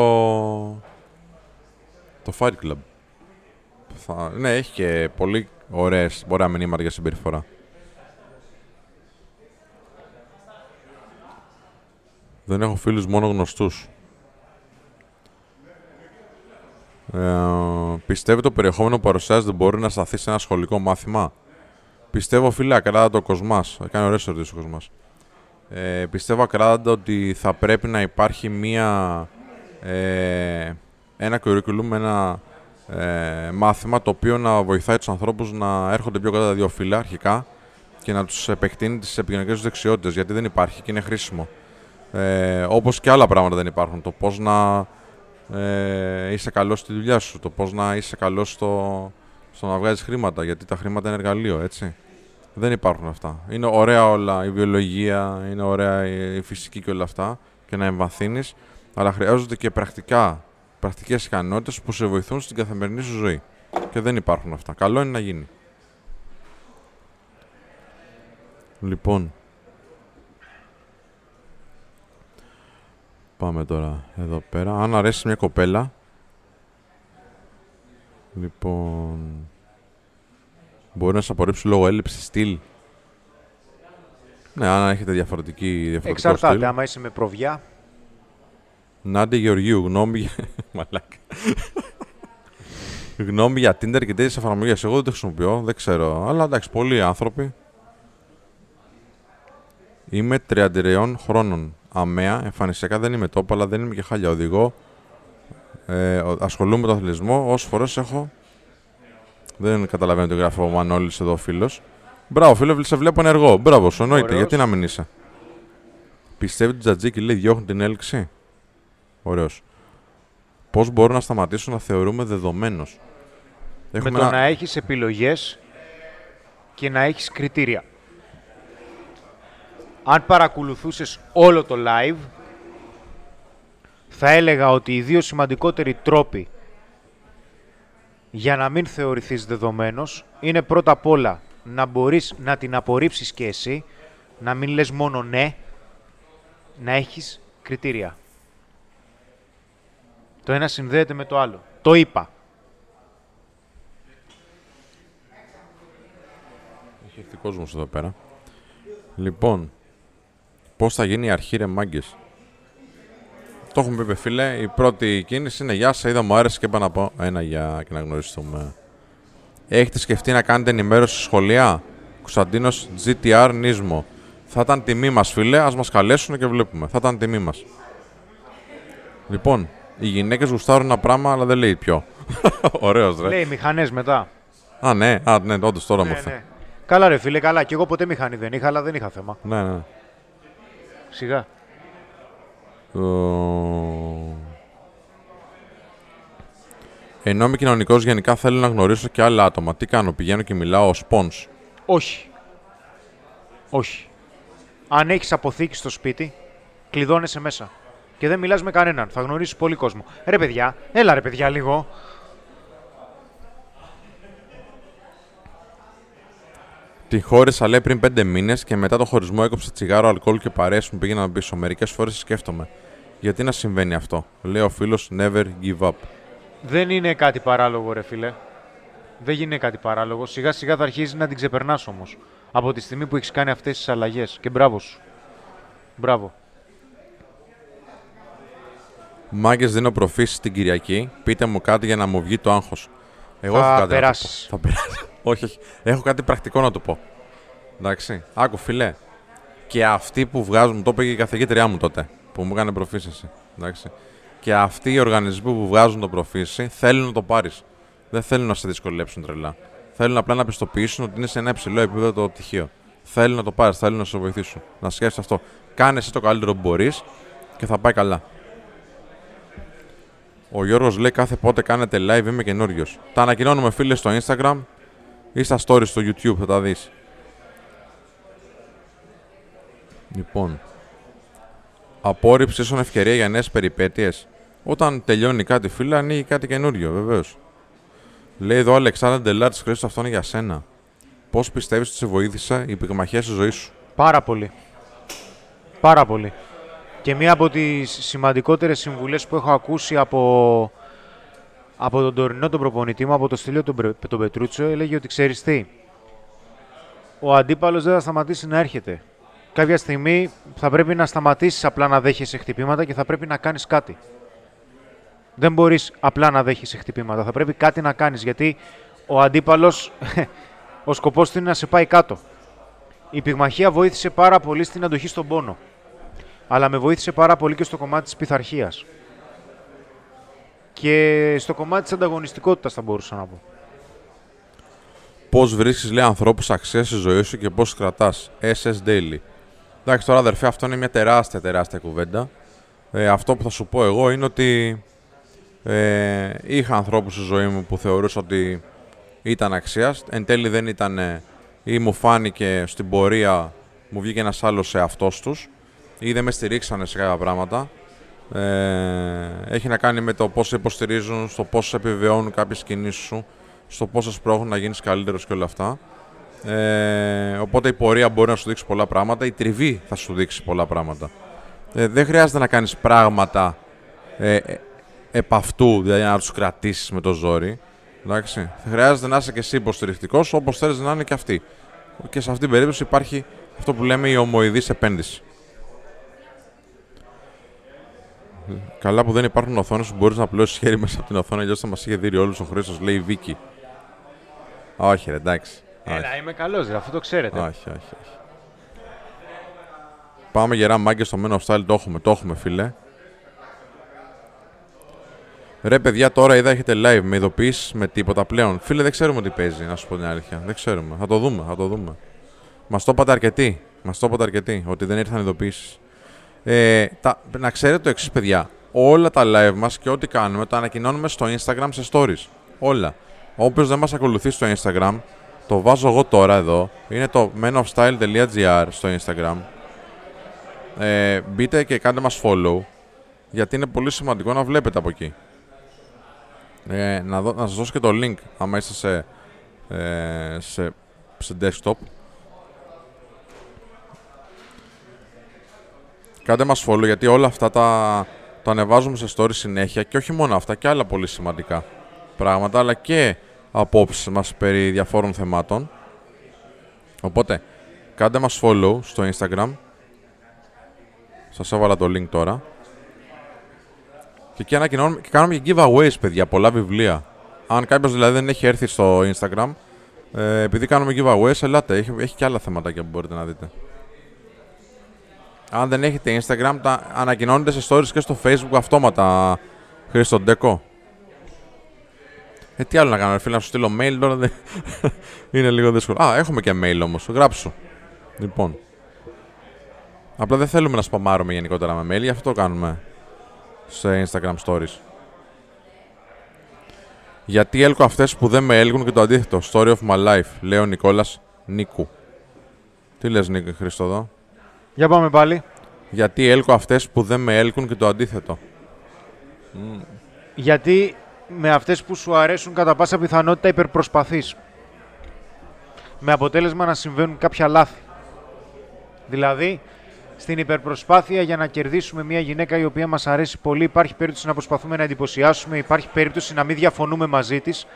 το Fight Club. Θα... Ναι, έχει και πολύ ωραίες, ωραία μηνύματα για συμπεριφορά. Δεν έχω φίλους, μόνο γνωστούς. Ε, πιστεύει το περιεχόμενο που παρουσιάζεται μπορεί να σταθεί σε ένα σχολικό μάθημα; Πιστεύω, φίλε, ακράδαντα ο Κοσμάς. Κάνει ωραίες ερωτήσεις ο Κοσμάς. Ε, πιστεύω ακράδαντα ότι θα πρέπει να υπάρχει μία, ε, ένα curriculum, ένα ε, μάθημα το οποίο να βοηθάει τους ανθρώπους να έρχονται πιο κοντά τα δύο φύλλα αρχικά και να τους επεκτείνει τις επικοινωνικές τους δεξιότητες γιατί δεν υπάρχει και είναι χρήσιμο. Ε, όπως και άλλα πράγματα δεν υπάρχουν. Το πώς να ε, είσαι καλός στη δουλειά σου, το πώς να είσαι καλός στο, στο να βγάζεις χρήματα, γιατί τα χρήματα είναι εργαλείο, έτσι. Δεν υπάρχουν αυτά. Είναι ωραία όλα, η βιολογία, είναι ωραία η φυσική και όλα αυτά και να εμβαθύνεις, αλλά χρειάζονται και πρακτικά, πρακτικές ικανότητες που σε βοηθούν στην καθημερινή σου ζωή. Και δεν υπάρχουν αυτά. Καλό είναι να γίνει. Λοιπόν, Πάμε τώρα εδώ πέρα. Αν αρέσει μια κοπέλα. Λοιπόν... Μπορεί να σε απορρίψει λόγω έλλειψης στυλ. Ναι, αν έχετε διαφορετική, διαφορετικό Εξαρτάται, στυλ. άμα είσαι με προβιά. Νάντι Γεωργίου, γνώμη για... [laughs] Μαλάκα. γνώμη για Tinder και τέτοιες εφαρμογές. Εγώ δεν το χρησιμοποιώ, δεν ξέρω. Αλλά εντάξει, πολλοί άνθρωποι. Είμαι 33 χρόνων αμαία, εμφανισιακά δεν είμαι τόπο, αλλά δεν είμαι και χάλια οδηγό. Ε, ασχολούμαι με τον αθλητισμό. Όσες φορές έχω. Δεν καταλαβαίνω τι γράφει ο Μανώλης εδώ ο φίλος. Μπράβο, φίλο, σε βλέπω ενεργό. Μπράβο, σου εννοείται. Γιατί να μην είσαι. Πιστεύει ότι Τζατζίκη λέει διώχνει την έλξη; Ωραίος. Πώς μπορώ να σταματήσω να θεωρούμε δεδομένος; Με το να έχεις επιλογές και να έχεις κριτήρια αν παρακολουθούσες όλο το live, θα έλεγα ότι οι δύο σημαντικότεροι τρόποι για να μην θεωρηθείς δεδομένος είναι πρώτα απ' όλα να μπορείς να την απορρίψεις και εσύ, να μην λες μόνο ναι, να έχεις κριτήρια. Το ένα συνδέεται με το άλλο. Το είπα. Έχει έρθει κόσμος εδώ πέρα. Λοιπόν, Πώς θα γίνει η αρχή, ρε μάγκες. Το έχουμε πει, φίλε. Η πρώτη κίνηση είναι Γεια σας, είδα μου άρεσε και είπα να πω ένα γεια και να γνωριστούμε. Έχετε σκεφτεί να κάνετε ενημέρωση στη σχολεία; Κωνσταντίνος GTR Νίσμο. Θα ήταν τιμή μας, φίλε. Α μας καλέσουν και βλέπουμε. Θα ήταν τιμή μας. Λοιπόν, οι γυναίκες γουστάρουν ένα πράγμα, αλλά δεν λέει ποιο. [laughs] Ωραίος, ρε. Λέει μηχανές μετά. Α, ναι, Α, ναι, όντως τώρα ναι, μου ναι. Καλά, ρε φίλε, καλά. Και εγώ ποτέ μηχανή δεν είχα, αλλά δεν είχα θέμα. Ναι, ναι. Σιγά. Ενώ είμαι κοινωνικός, γενικά θέλω να γνωρίσω και άλλα άτομα. Τι κάνω, πηγαίνω και μιλάω ως πόνς. Όχι. Όχι. Αν έχεις αποθήκη στο σπίτι, κλειδώνεσαι μέσα. Και δεν μιλάς με κανέναν. Θα γνωρίσεις πολύ κόσμο. Ρε παιδιά, έλα ρε παιδιά λίγο. Τη χώρισα λέει πριν πέντε μήνες και μετά το χωρισμό έκοψε τσιγάρο, αλκοόλ και παρέες μου πήγαιναν πίσω. Μερικές φορές σκέφτομαι. Γιατί να συμβαίνει αυτό; Λέει ο φίλος Never give up. Δεν είναι κάτι παράλογο, ρε φίλε. Δεν γίνει κάτι παράλογο. Σιγά σιγά θα αρχίσει να την ξεπερνάς όμως. Από τη στιγμή που έχεις κάνει αυτές τις αλλαγές. Και μπράβο σου. Μπράβο. Μάγκες δίνω προφήσεις την Κυριακή. Πείτε μου κάτι για να μου βγει το άγχος. Εγώ θα έχω κάτι περάσεις. Θα περάσει. Όχι, όχι. Έχω κάτι πρακτικό να το πω. Εντάξει, άκου φιλέ. Και αυτοί που βγάζουν, το είπε και η καθηγήτριά μου τότε, που μου έκανε προφήσιση. Εντάξει. Και αυτοί οι οργανισμοί που βγάζουν το προφήση θέλουν να το πάρεις. Δεν θέλουν να σε δυσκολέψουν τρελά. Θέλουν απλά να πιστοποιήσουν ότι είναι σε ένα υψηλό επίπεδο το πτυχίο. Θέλουν να το πάρεις, θέλουν να σε βοηθήσουν. Να σκέφτεσαι αυτό. Κάνε εσύ το καλύτερο που μπορείς και θα πάει καλά. Ο Γιώργος λέει κάθε πότε κάνετε live, είμαι καινούριος. Τα ανακοινώνουμε φίλε στο Instagram ή στα stories στο YouTube, θα τα δεις. Λοιπόν. Απόρριψη ίσον ευκαιρία για νέες περιπέτειες. Όταν τελειώνει κάτι, φίλε, ανοίγει κάτι καινούριο, βεβαίως. Λέει εδώ ο Αλεξάνδρ Ντελάρτ, Χρήστος, αυτό είναι για σένα. Πώς πιστεύεις ότι σε βοήθησε η πυγμαχία στη ζωή σου; Πάρα πολύ. Πάρα πολύ. Και μία από τις σημαντικότερες συμβουλές που έχω ακούσει από, από τον τωρινό τον προπονητή μου, από το στήλιο τον, τον Πετρούτσο, έλεγε ότι ξέρεις τι, ο αντίπαλος δεν θα σταματήσει να έρχεται. Κάποια στιγμή θα πρέπει να σταματήσεις απλά να δέχεσαι χτυπήματα και θα πρέπει να κάνεις κάτι. Δεν μπορείς απλά να δέχεσαι χτυπήματα, θα πρέπει κάτι να κάνεις, γιατί ο αντίπαλος, [laughs] ο σκοπός του είναι να σε πάει κάτω. Η πυγμαχία βοήθησε πάρα πολύ στην αντοχή στον πόνο αλλά με βοήθησε πάρα πολύ και στο κομμάτι της πειθαρχίας. Και στο κομμάτι της ανταγωνιστικότητας θα μπορούσα να πω. Πώς βρίσκεις, λέει, ανθρώπους αξίας στη ζωή σου και πώς κρατάς. SS Daily; Εντάξει, τώρα αδερφέ, αυτό είναι μια τεράστια, τεράστια κουβέντα. Ε, αυτό που θα σου πω εγώ είναι ότι ε, είχα ανθρώπους στη ζωή μου που θεωρούσα ότι ήταν αξίας. Εν τέλει δεν ήταν ή μου φάνηκε στην πορεία, μου βγήκε ένας άλλος σε αυτός τους ή δεν με στηρίξανε σε κάποια πράγματα. Ε, έχει να κάνει με το πώς σε υποστηρίζουν, στο πώς σε επιβεβαιώνουν κάποιες κινήσεις σου, στο πώς σε σπρώχνουν να γίνεις καλύτερος και όλα αυτά. Ε, οπότε η πορεία μπορεί να σου δείξει πολλά πράγματα, η τριβή θα σου δείξει πολλά πράγματα. Ε, δεν χρειάζεται να κάνεις πράγματα ε, ε επ' αυτού, δηλαδή να τους κρατήσεις με το ζόρι. Εντάξει. Χρειάζεται να είσαι και εσύ υποστηρικτικός όπως θέλεις να είναι και αυτοί. Και σε αυτήν την περίπτωση υπάρχει αυτό που λέμε η ομοειδής επένδυση. Καλά που δεν υπάρχουν οθόνες που μπορείς να πλώσει χέρι μέσα από την οθόνη, αλλιώς θα μας είχε δει όλου ο Χρήστος, λέει η Βίκη. Όχι, ρε, εντάξει. Έλα, είμαι καλός, ρε, αυτό το ξέρετε. Όχι, όχι, όχι. Πάμε γερά μάγκες στο Men of Style, το έχουμε, το έχουμε, φίλε. Ρε, παιδιά, τώρα είδα έχετε live με ειδοποιήσει με τίποτα πλέον. Φίλε, δεν ξέρουμε τι παίζει, να σου πω την αλήθεια. Δεν ξέρουμε. Θα το δούμε, θα το δούμε. Μας το είπατε αρκετοί. Μας το είπατε αρκετοί ότι δεν ήρθαν ειδοποιήσεις. Ε, τα, να ξέρετε το εξής, παιδιά. Όλα τα live μας και ό,τι κάνουμε τα ανακοινώνουμε στο Instagram σε stories. Όλα. Όποιος δεν μας ακολουθεί στο Instagram, το βάζω εγώ τώρα εδώ. Είναι το menofstyle.gr στο Instagram. Ε, μπείτε και κάντε μας follow γιατί είναι πολύ σημαντικό να βλέπετε από εκεί. Ε, να, δω, να σας δώσω και το link άμα είστε σε, ε, σε, σε desktop Κάντε μας follow γιατί όλα αυτά τα, τα ανεβάζουμε σε story συνέχεια και όχι μόνο αυτά και άλλα πολύ σημαντικά πράγματα αλλά και απόψεις μας περί διαφόρων θεμάτων. Οπότε, κάντε μας follow στο Instagram. Σας έβαλα το link τώρα. Και εκεί ανακοινώνουμε και κάνουμε και giveaways, παιδιά, πολλά βιβλία. Αν κάποιος δηλαδή δεν έχει έρθει στο Instagram, ε, επειδή κάνουμε giveaways, ελάτε, έχει, έχει και άλλα θεματάκια που μπορείτε να δείτε. Αν δεν έχετε Instagram, τα ανακοινώνετε σε stories και στο Facebook αυτόματα. Χρήστο Ντέκο. Ε, τι άλλο να κάνω, φίλε, να σου στείλω mail τώρα. Δεν... [laughs] είναι λίγο δύσκολο. Α, έχουμε και mail όμως. Γράψω. Λοιπόν. Απλά δεν θέλουμε να σπαμάρουμε γενικότερα με mail, γι' αυτό το κάνουμε σε Instagram stories. Γιατί έλκω αυτές που δεν με έλκουν και το αντίθετο. Story of my life, λέει ο Νικόλας Νίκου. Τι λες Νίκο Χρήστο εδώ; Για πάμε πάλι. Γιατί έλκω αυτές που δεν με έλκουν και το αντίθετο. Γιατί με αυτές που σου αρέσουν κατά πάσα πιθανότητα υπερπροσπαθείς. Με αποτέλεσμα να συμβαίνουν κάποια λάθη. Δηλαδή, στην υπερπροσπάθεια για να κερδίσουμε μια γυναίκα η οποία μας αρέσει πολύ, υπάρχει περίπτωση να προσπαθούμε να εντυπωσιάσουμε, υπάρχει περίπτωση να μην διαφωνούμε μαζί της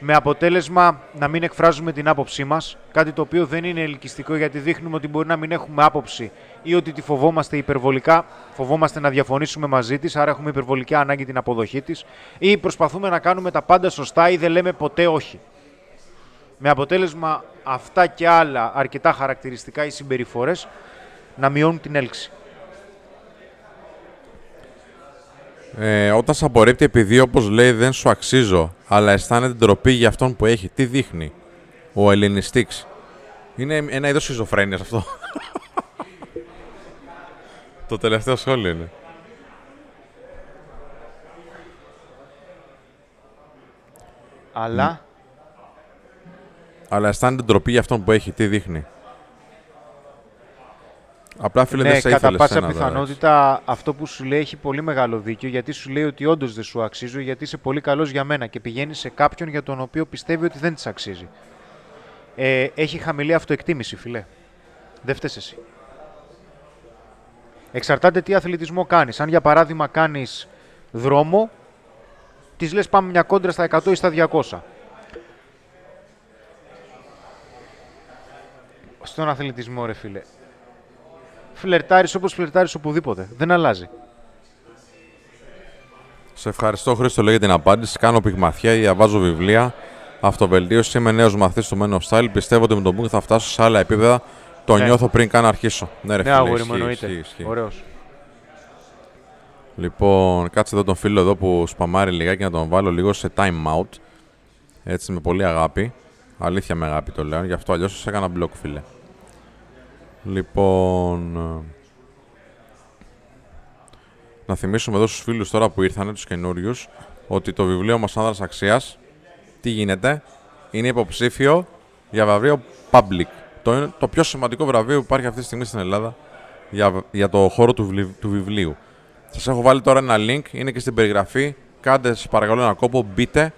με αποτέλεσμα να μην εκφράζουμε την άποψή μας. Κάτι το οποίο δεν είναι ελκυστικό γιατί δείχνουμε ότι μπορεί να μην έχουμε άποψη ή ότι τη φοβόμαστε υπερβολικά, φοβόμαστε να διαφωνήσουμε μαζί της, άρα έχουμε υπερβολική ανάγκη την αποδοχή της, ή προσπαθούμε να κάνουμε τα πάντα σωστά ή δεν λέμε ποτέ όχι. Με αποτέλεσμα αυτά και άλλα αρκετά χαρακτηριστικά οι συμπεριφορές να μειώνουν την έλξη. Ε, όταν σε απορρίπτει επειδή όπως λέει δεν σου αξίζω, αλλά αισθάνεται ντροπή για αυτόν που έχει, τι δείχνει ο Ελληνιστής; Είναι ένα είδος σχιζοφρένειας αυτό. [laughs] Το τελευταίο σχόλιο είναι. Αλλά Αλλά αισθάνεται ντροπή για αυτόν που έχει, τι δείχνει; Απλά φίλε ναι, δεν σε κατά ήθελε πάσα σένα, τώρα, πιθανότητα αυτό που σου λέει έχει πολύ μεγάλο δίκιο γιατί σου λέει ότι όντως δεν σου αξίζω γιατί είσαι πολύ καλός για μένα και πηγαίνεις σε κάποιον για τον οποίο πιστεύει ότι δεν της αξίζει. Ε, έχει χαμηλή αυτοεκτίμηση, φιλέ. Δεν φταίς εσύ. Εξαρτάται τι αθλητισμό κάνεις. Αν για παράδειγμα κάνεις δρόμο, της λες πάμε μια κόντρα στα 100 ή στα 200. Στον αθλητισμό, ρε φίλε. Φλερτάρεις όπως φλερτάρεις οπουδήποτε. Δεν αλλάζει. Σε ευχαριστώ, Χρήστο, λέει για την απάντηση. Κάνω πυγμαθιά, διαβάζω βιβλία. Αυτοβελτίωση. Είμαι νέος μαθητής του Men of Style. Πιστεύω ότι με τον Book θα φτάσω σε άλλα επίπεδα. Το Ναι. νιώθω πριν καν αρχίσω. Ναι, ρε Ναι, φίλε, αγόρι ισχύει, μου, εννοείται. ισχύει, ισχύει. Ωραίος. Λοιπόν, κάτσε εδώ τον φίλο εδώ που σπαμάρει λιγάκι να τον βάλω λίγο σε time out. Έτσι με πολύ αγάπη. Αλήθεια με αγάπη το λέω, γι' αυτό αλλιώς σας έκανα μπλοκ φίλε. Λοιπόν... ε, Να θυμίσουμε εδώ στους φίλους τώρα που ήρθαν, τους καινούριους, ότι το βιβλίο μας Άνδρας Αξίας, τι γίνεται, είναι υποψήφιο για βραβείο Public. Το, είναι το πιο σημαντικό βραβείο που υπάρχει αυτή τη στιγμή στην Ελλάδα για, για το χώρο του, βιβλι- του βιβλίου. Σας έχω βάλει τώρα ένα link, είναι και στην περιγραφή. Κάντε σας παρακαλώ ένα κόπο, μπείτε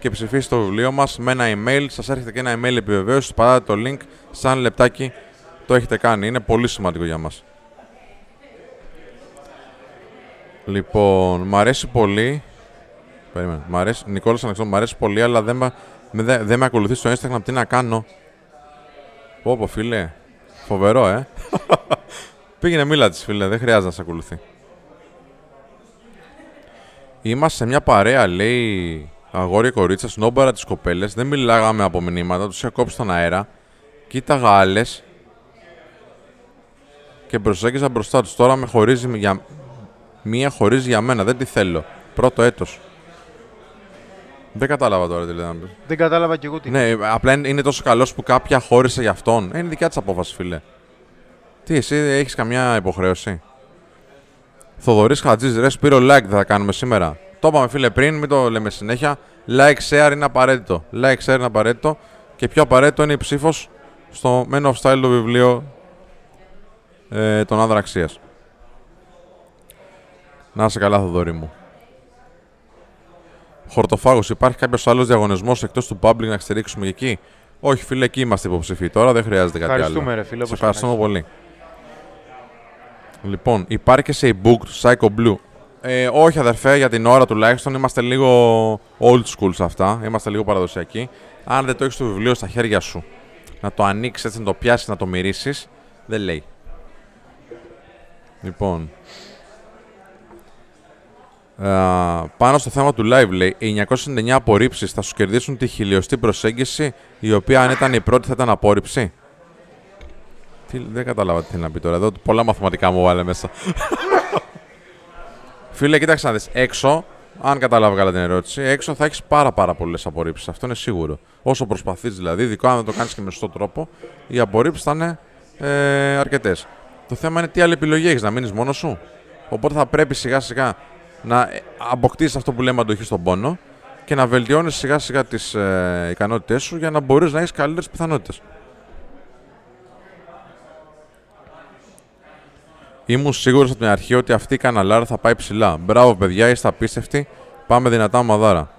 και ψηφίστε το βιβλίο μας με ένα email. Σας έρχεται και ένα email επιβεβαίωσης. Πατάτε το link, σαν λεπτάκι το έχετε κάνει. Είναι πολύ σημαντικό για μας. Λοιπόν, μ' αρέσει πολύ. Περίμενε. Μ' αρέσει, Νικόλας Αναξιών, μ' αρέσει πολύ, αλλά δεν, με- με- δεν, δεν με ακολουθεί στο Instagram. Τι να κάνω. Πω πω, φίλε. Φοβερό, ε. [laughs] Πήγαινε μίλα της, φίλε. Δεν χρειάζεται να σε ακολουθεί. Είμαστε σε μια παρέα, λέει, αγόρια κορίτσα, σνόμπαρα τις κοπέλες. Δεν μιλάγαμε από μηνύματα, τους είχα κόψει στον αέρα. Κοίταγα άλλες και προσέγγιζα μπροστά τους. Τώρα με χωρίζει για... Μία χωρίζει για μένα, δεν τη θέλω. Πρώτο έτος. Δεν κατάλαβα τώρα τι λέει να πεις. Δεν κατάλαβα κι εγώ τι. Ναι, απλά είναι, είναι τόσο καλός που κάποια χώρισε για αυτόν. Ε, Είναι δικιά της απόφαση, φίλε. Τι, εσύ έχεις καμιά υποχρέωση; Θοδωρής Χατζής, ρε Σπύρο, like δεν θα κάνουμε σήμερα. Το είπαμε, φίλε, πριν, μην το λέμε συνέχεια. Like, share είναι απαραίτητο. Like, share είναι απαραίτητο. Και πιο απαραίτητο είναι η ψήφος στο Men of Style το βιβλίο ε, των άνδρα αξίας. Να είσαι καλά, Θοδωρή μου. Χορτοφάγος, υπάρχει κάποιος άλλος διαγωνισμός εκτός του public να στηρίξουμε και εκεί; Όχι, φίλε, εκεί είμαστε υποψηφοί τώρα, δεν χρειάζεται κάτι άλλο. Ευχαριστούμε, ρε φίλε. Σε όπως ευχαριστούμε συνέχισε. πολύ. Λοιπόν, υπάρχει και σε e-book του Psycho Blue. Ε, όχι, αδερφέ, για την ώρα τουλάχιστον είμαστε λίγο old school σε αυτά. Είμαστε λίγο παραδοσιακοί. Αν δεν το έχεις το βιβλίο στα χέρια σου, να το ανοίξεις έτσι, να το πιάσεις, να το μυρίσεις, δεν λέει. Λοιπόν. Ε, πάνω στο θέμα του live λέει: Οι 999 απορρίψεις θα σου κερδίσουν τη χιλιοστή προσέγγιση, η οποία αν ήταν η πρώτη θα ήταν απόρριψη. Τι, δεν κατάλαβα τι θέλει να πει τώρα. Εδώ πολλά μαθηματικά μου βάλε μέσα. [laughs] Φίλε, κοίταξε να δεις. Έξω, αν κατάλαβα καλά την ερώτηση, έξω θα έχεις πάρα πάρα πολλές απορρίψεις. Αυτό είναι σίγουρο. Όσο προσπαθείς δηλαδή, ειδικά αν δεν το κάνεις και με σωστό τρόπο, οι απορρίψεις θα είναι ε, αρκετές. Το θέμα είναι τι άλλη επιλογή έχεις, να μείνεις μόνος σου. Οπότε θα πρέπει σιγά σιγά να ε, αποκτήσεις αυτό που λέμε αντοχή στον πόνο και να βελτιώνεις σιγά σιγά τις ε, ικανότητές σου για να μπορείς να έχεις καλύτερες πιθανότητες. Ήμουν σίγουρος από την αρχή ότι αυτή η καναλάρα θα πάει ψηλά. Μπράβο, παιδιά, είστε απίστευτοι. Πάμε δυνατά μαδάρα.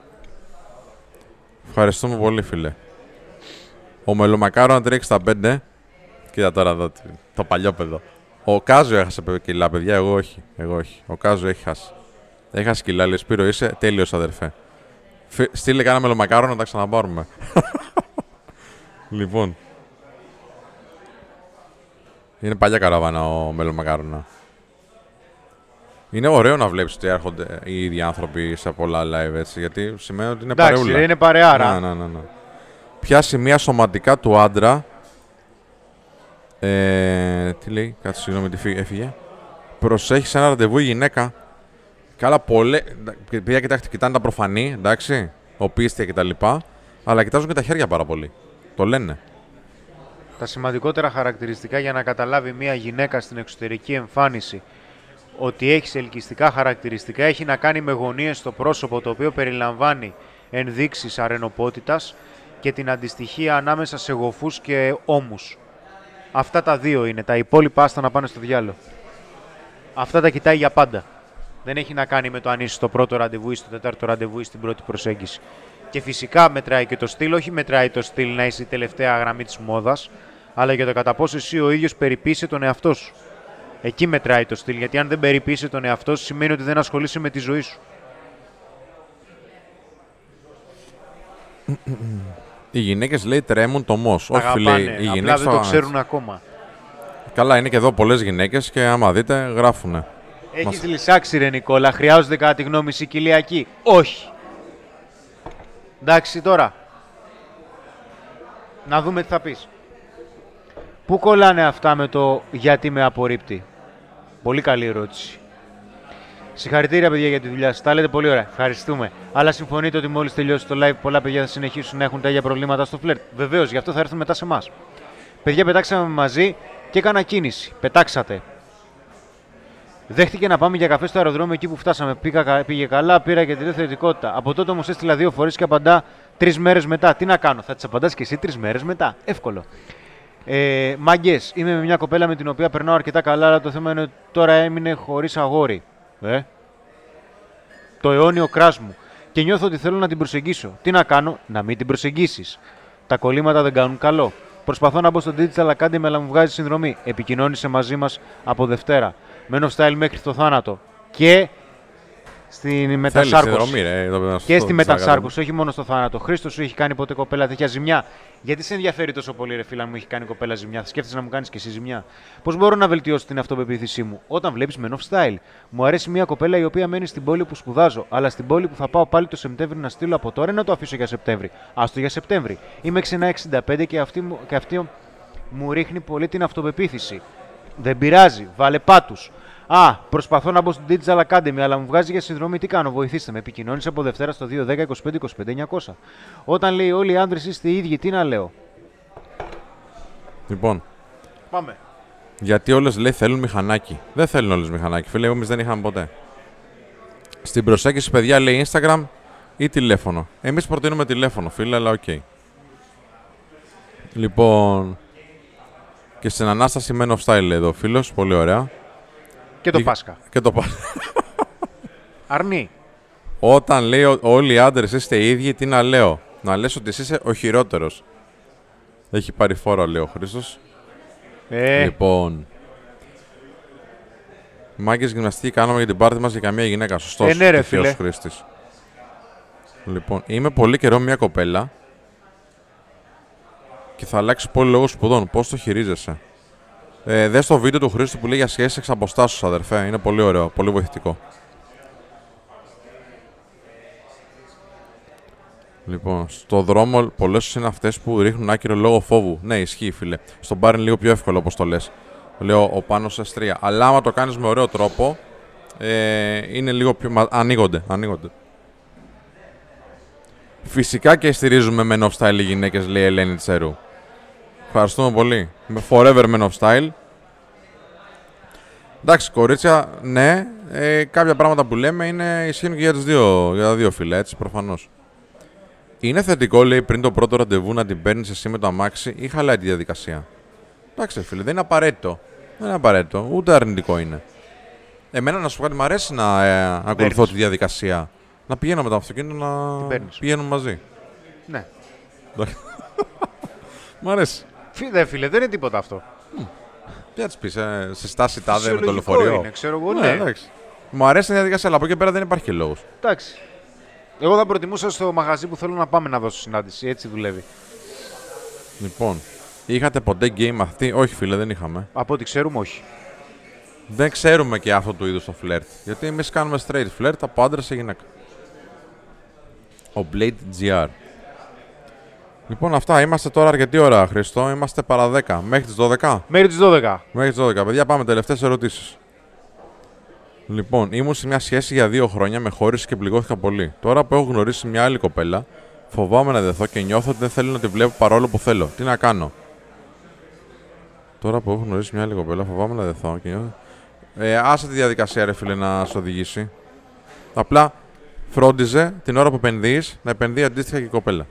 Ευχαριστούμε πολύ, φίλε. Ο Μελομακάρο 365. Κοίτα τώρα εδώ τι- το παλιό παιδό. Ο Κάζο έχασε παι- κιλά, παιδιά. Εγώ όχι. Εγώ όχι. Ο Κάζο έχει χάσει. Έχει χάσει κιλά, λέει Σπύρο, είσαι τέλειος αδερφέ. Φι- Στείλε κάνα μελομακάρο να τα ξαναπάρουμε. [laughs] λοιπόν. Είναι παλιά καραβάνα ο Μελομακάρονα. Είναι ωραίο να βλέπεις ότι έρχονται οι ίδιοι άνθρωποι σε πολλά live έτσι, γιατί σημαίνει ότι είναι Εντάξει, παρεούλα. ρε, είναι παρεάρα. Ναι, ναι, ναι, ναι. ποια σημεία σωματικά του άντρα. Ε, τι λέει, κάτσε συγγνώμη, τι φύ- έφυγε. Προσέχεις σε ένα ραντεβού η γυναίκα. Καλά, πολλέ. Παιδιά, κοιτάξτε, κοιτάνε τα προφανή, εντάξει. Οπίστια κτλ. Αλλά κοιτάζουν και τα χέρια πάρα πολύ. Το λένε. Τα σημαντικότερα χαρακτηριστικά για να καταλάβει μια γυναίκα στην εξωτερική εμφάνιση ότι έχεις ελκυστικά χαρακτηριστικά έχει να κάνει με γωνίες στο πρόσωπο το οποίο περιλαμβάνει ενδείξεις αρενοπότητας και την αντιστοιχία ανάμεσα σε γοφούς και ώμους. Αυτά τα δύο είναι. Τα υπόλοιπα άστα να πάνε στο διάλο. Αυτά τα κοιτάει για πάντα. Δεν έχει να κάνει με το αν είσαι στο πρώτο ραντεβού ή στο τέταρτο ραντεβού ή στην πρώτη προσέγγιση. Και φυσικά μετράει και το στυλ, όχι μετράει το στυλ να είσαι η τελευταία γραμμή της μόδας, αλλά για το κατά πόσο εσύ ο ίδιος περιποίησε τον εαυτό σου. Εκεί μετράει το στυλ, γιατί αν δεν περιποίησε τον εαυτό σου σημαίνει ότι δεν ασχολείσαι με τη ζωή σου. Οι γυναίκες λέει τρέμουν το μό. Τα Όχι, αγαπάνε, λέει. Οι απλά γυναίκες δεν το θα- ξέρουν ακόμα. Καλά, είναι και εδώ πολλές γυναίκες και άμα δείτε, γράφουνε. Έχεις λυσάξει ρε Νικόλα, χρειάζονται κατά τη γνώμη σου κοιλιακή. Όχι. Εντάξει τώρα. Να δούμε τι θα πεις. Πού κολλάνε αυτά με το γιατί με απορρίπτει. Πολύ καλή ερώτηση. Συγχαρητήρια παιδιά για τη δουλειά σας. Τα λέτε πολύ ωραία. Ευχαριστούμε. Αλλά συμφωνείτε ότι μόλις τελειώσει το live πολλά παιδιά θα συνεχίσουν να έχουν τα ίδια προβλήματα στο φλερτ. Βεβαίως, γι' αυτό θα έρθουν μετά σε εμάς. Παιδιά, πετάξαμε μαζί και έκανα κίνηση. Πετάξατε. Δέχτηκε να πάμε για καφέ στο αεροδρόμιο εκεί που φτάσαμε. Πήγα, κα- πήγε καλά, πήρα και τη δεύτερη θετικότητα. Από τότε όμως έστειλα δύο φορές και απαντά τρεις μέρες μετά. Τι να κάνω, θα τη απαντάς και εσύ τρεις μέρες μετά; Εύκολο. Ε, Μάγκες, είμαι με μια κοπέλα με την οποία περνάω αρκετά καλά, αλλά το θέμα είναι ότι τώρα έμεινε χωρίς αγόρι. Ε; Το αιώνιο κράς μου. Και νιώθω ότι θέλω να την προσεγγίσω. Τι να κάνω, να μην την προσεγγίσεις. Τα κολλήματα δεν κάνουν καλό. Προσπαθώ να μπω στο Digital Academy, αλλά μου βγάζει συνδρομή. Επικοινώνησε μαζί μας από Δευτέρα. Men of Style μέχρι το θάνατο. Και στην Θέλεις μετασάρκωση. συνδρομή, ρε. εδώ πέρα Και στο- στη στο μετασάρκωση, όχι μόνο στο θάνατο. Χρήστος σου έχει κάνει ποτέ κοπέλα τέτοια ζημιά; Γιατί σε ενδιαφέρει τόσο πολύ, ρε φίλα, αν μου έχει κάνει κοπέλα ζημιά; Θα σκέφτεσαι να μου κάνεις και εσύ ζημιά; Πώς μπορώ να βελτιώσω την αυτοπεποίθησή μου; Όταν βλέπεις Men of Style. Μου αρέσει μια κοπέλα η οποία μένει στην πόλη που σπουδάζω, αλλά στην πόλη που θα πάω πάλι το Σεπτέμβρη να στείλω από τώρα ή να το αφήσω για Σεπτέμβρη; Άστο για Σεπτέμβρη. Είμαι ξενά 65 και αυτή, μου- και αυτή μου ρίχνει πολύ την αυτοπεποίθηση. Δεν πειράζει, βάλε πάτους. Α, προσπαθώ να μπω στο Digital Academy, αλλά μου βγάζει για συνδρομή. Τι κάνω, βοηθήστε με. Επικοινώνησε από Δευτέρα στο 210 25 25 900. Όταν λέει όλοι οι άντρες είστε οι ίδιοι, τι να λέω. Λοιπόν, Πάμε. γιατί όλες λέει θέλουν μηχανάκι. Δεν θέλουν όλες μηχανάκι. Φίλε, εμείς δεν είχαμε ποτέ. Στην προσέγγιση, παιδιά, λέει Instagram ή τηλέφωνο. Εμείς προτείνουμε τηλέφωνο, φίλε, αλλά οκ. Λοιπόν. Και στην ανάσταση Men of Style λέει εδώ φίλος. Πολύ ωραία. Και το Είχα- Πάσχα. Και το πα- [laughs] Αρνή. Όταν λέει ο- όλοι οι άντρες είστε οι ίδιοι, τι να λέω; Να λες ότι εσύ είσαι ο χειρότερος. Έχει πάρει φόρο, λέει ο Χρήστος. Ε, Λοιπόν. Μάγκες γυμναστική κάναμε για την πάρτι μας για καμία γυναίκα. Σωστός. Ε, ναι, ρε, φίλε. Χρήστης. Λοιπόν, είμαι πολύ καιρό μια κοπέλα και θα αλλάξει πολύ λόγο σπουδών. Πώς το χειρίζεσαι; Ε, δες το βίντεο του Χρήστου που λέει για σχέσεις εξ αποστάσεως, αδερφέ. Είναι πολύ ωραίο, πολύ βοηθητικό. Λοιπόν, στο δρόμο πολλές είναι αυτές που ρίχνουν άκυρο λόγω φόβου. Ναι, ισχύει, φίλε. Στον μπαρ είναι λίγο πιο εύκολο όπως το λες. Λέω ο πάνω S3. Αλλά άμα το κάνεις με ωραίο τρόπο, ε, είναι λίγο πιο. μα- Ανοίγονται, ανοίγονται. Φυσικά και στηρίζουμε Men of Style οι γυναίκες, λέει η Ελένη Τσέρου. Ευχαριστούμε πολύ. Με Forever Men of Style. Εντάξει, κορίτσια, ναι. Ε, κάποια πράγματα που λέμε είναι, ισχύουν και για, τις δύο, για τα δύο φύλλα, έτσι, προφανώς. Είναι θετικό, λέει, πριν το πρώτο ραντεβού να την παίρνεις εσύ με το αμάξι ή χαλάει τη διαδικασία; Εντάξει, φίλε, δεν είναι απαραίτητο. Δεν είναι απαραίτητο, ούτε αρνητικό είναι. Εμένα, να σου πω κάτι, μου αρέσει να ε, ακολουθώ Παίρνεις. τη διαδικασία. Να πηγαίνω με το αυτοκίνητο να παίρνεις. πηγαίνουμε μαζί. ναι. [laughs] Μ' αρέσει. Φι- Δε φίλε, δεν είναι τίποτα αυτό. Τι να της πεις, ε, σε στάση τάδε με το Φυσιολογικό λεωφορείο. Είναι, ξέρω εγώ, Ναι, ναι. εντάξει. Μου αρέσει η διαδικασία, αλλά από εκεί πέρα δεν υπάρχει και λόγος. Εντάξει. Εγώ θα προτιμούσα στο μαγαζί που θέλω να πάμε να δώσω συνάντηση. Έτσι δουλεύει. Λοιπόν, είχατε ποτέ game αυτή; Όχι, φίλε, δεν είχαμε. Από ό,τι ξέρουμε, όχι. Δεν ξέρουμε και αυτό το είδος το φλερτ. Γιατί εμείς κάνουμε straight φλερτ από άντρα σε γυναίκα. Ο Blade GR. Λοιπόν, αυτά. Είμαστε τώρα αρκετή ώρα, Χριστό. Είμαστε παρά 10. Μέχρι τις 12. Μέχρι τις 12. Μέχρι τις 12. Παιδιά, πάμε τελευταίες ερωτήσεις. Λοιπόν, ήμουν σε μια σχέση για δύο χρόνια, με χώρισε και πληγώθηκα πολύ. Τώρα που έχω γνωρίσει μια άλλη κοπέλα, φοβάμαι να δεθώ και νιώθω ότι δεν θέλω να τη βλέπω παρόλο που θέλω. Τι να κάνω; Τώρα που έχω γνωρίσει μια άλλη κοπέλα, φοβάμαι να δεθώ και νιώθω. Ε, άσε τη διαδικασία, ρε φίλε, να σε οδηγήσει. Απλά φρόντιζε την ώρα που επενδύεις να επενδύει αντίστοιχα και η κοπέλα.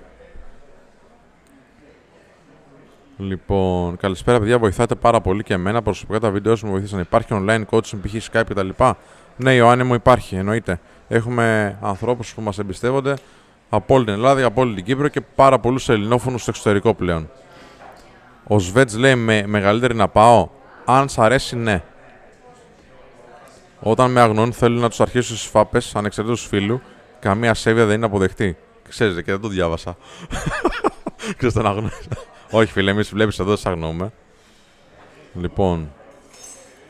Λοιπόν, καλησπέρα παιδιά. Βοηθάτε πάρα πολύ και εμένα. Προσωπικά τα βίντεο μου βοήθησαν. Υπάρχει online coaching, π.χ. Skype κτλ. Ναι, Ιωάννη μου υπάρχει, εννοείται. Έχουμε ανθρώπους που μας εμπιστεύονται από όλη την Ελλάδα, από όλη την Κύπρο και πάρα πολλούς Ελληνόφωνους στο εξωτερικό πλέον. Ο Σβέτς λέει με μεγαλύτερη να πάω. Αν σ' αρέσει, ναι. Όταν με αγνών θέλουν να τους αρχίσουν στις φάπες ανεξαρτήτως φίλου, καμία σέβεια δεν είναι αποδεκτή. Ξέρετε και δεν το διάβασα. [laughs] Ξέρετε τον αγνών. Όχι, φίλε, εμείς βλέπεις εδώ, σα αγνοούμε. Λοιπόν,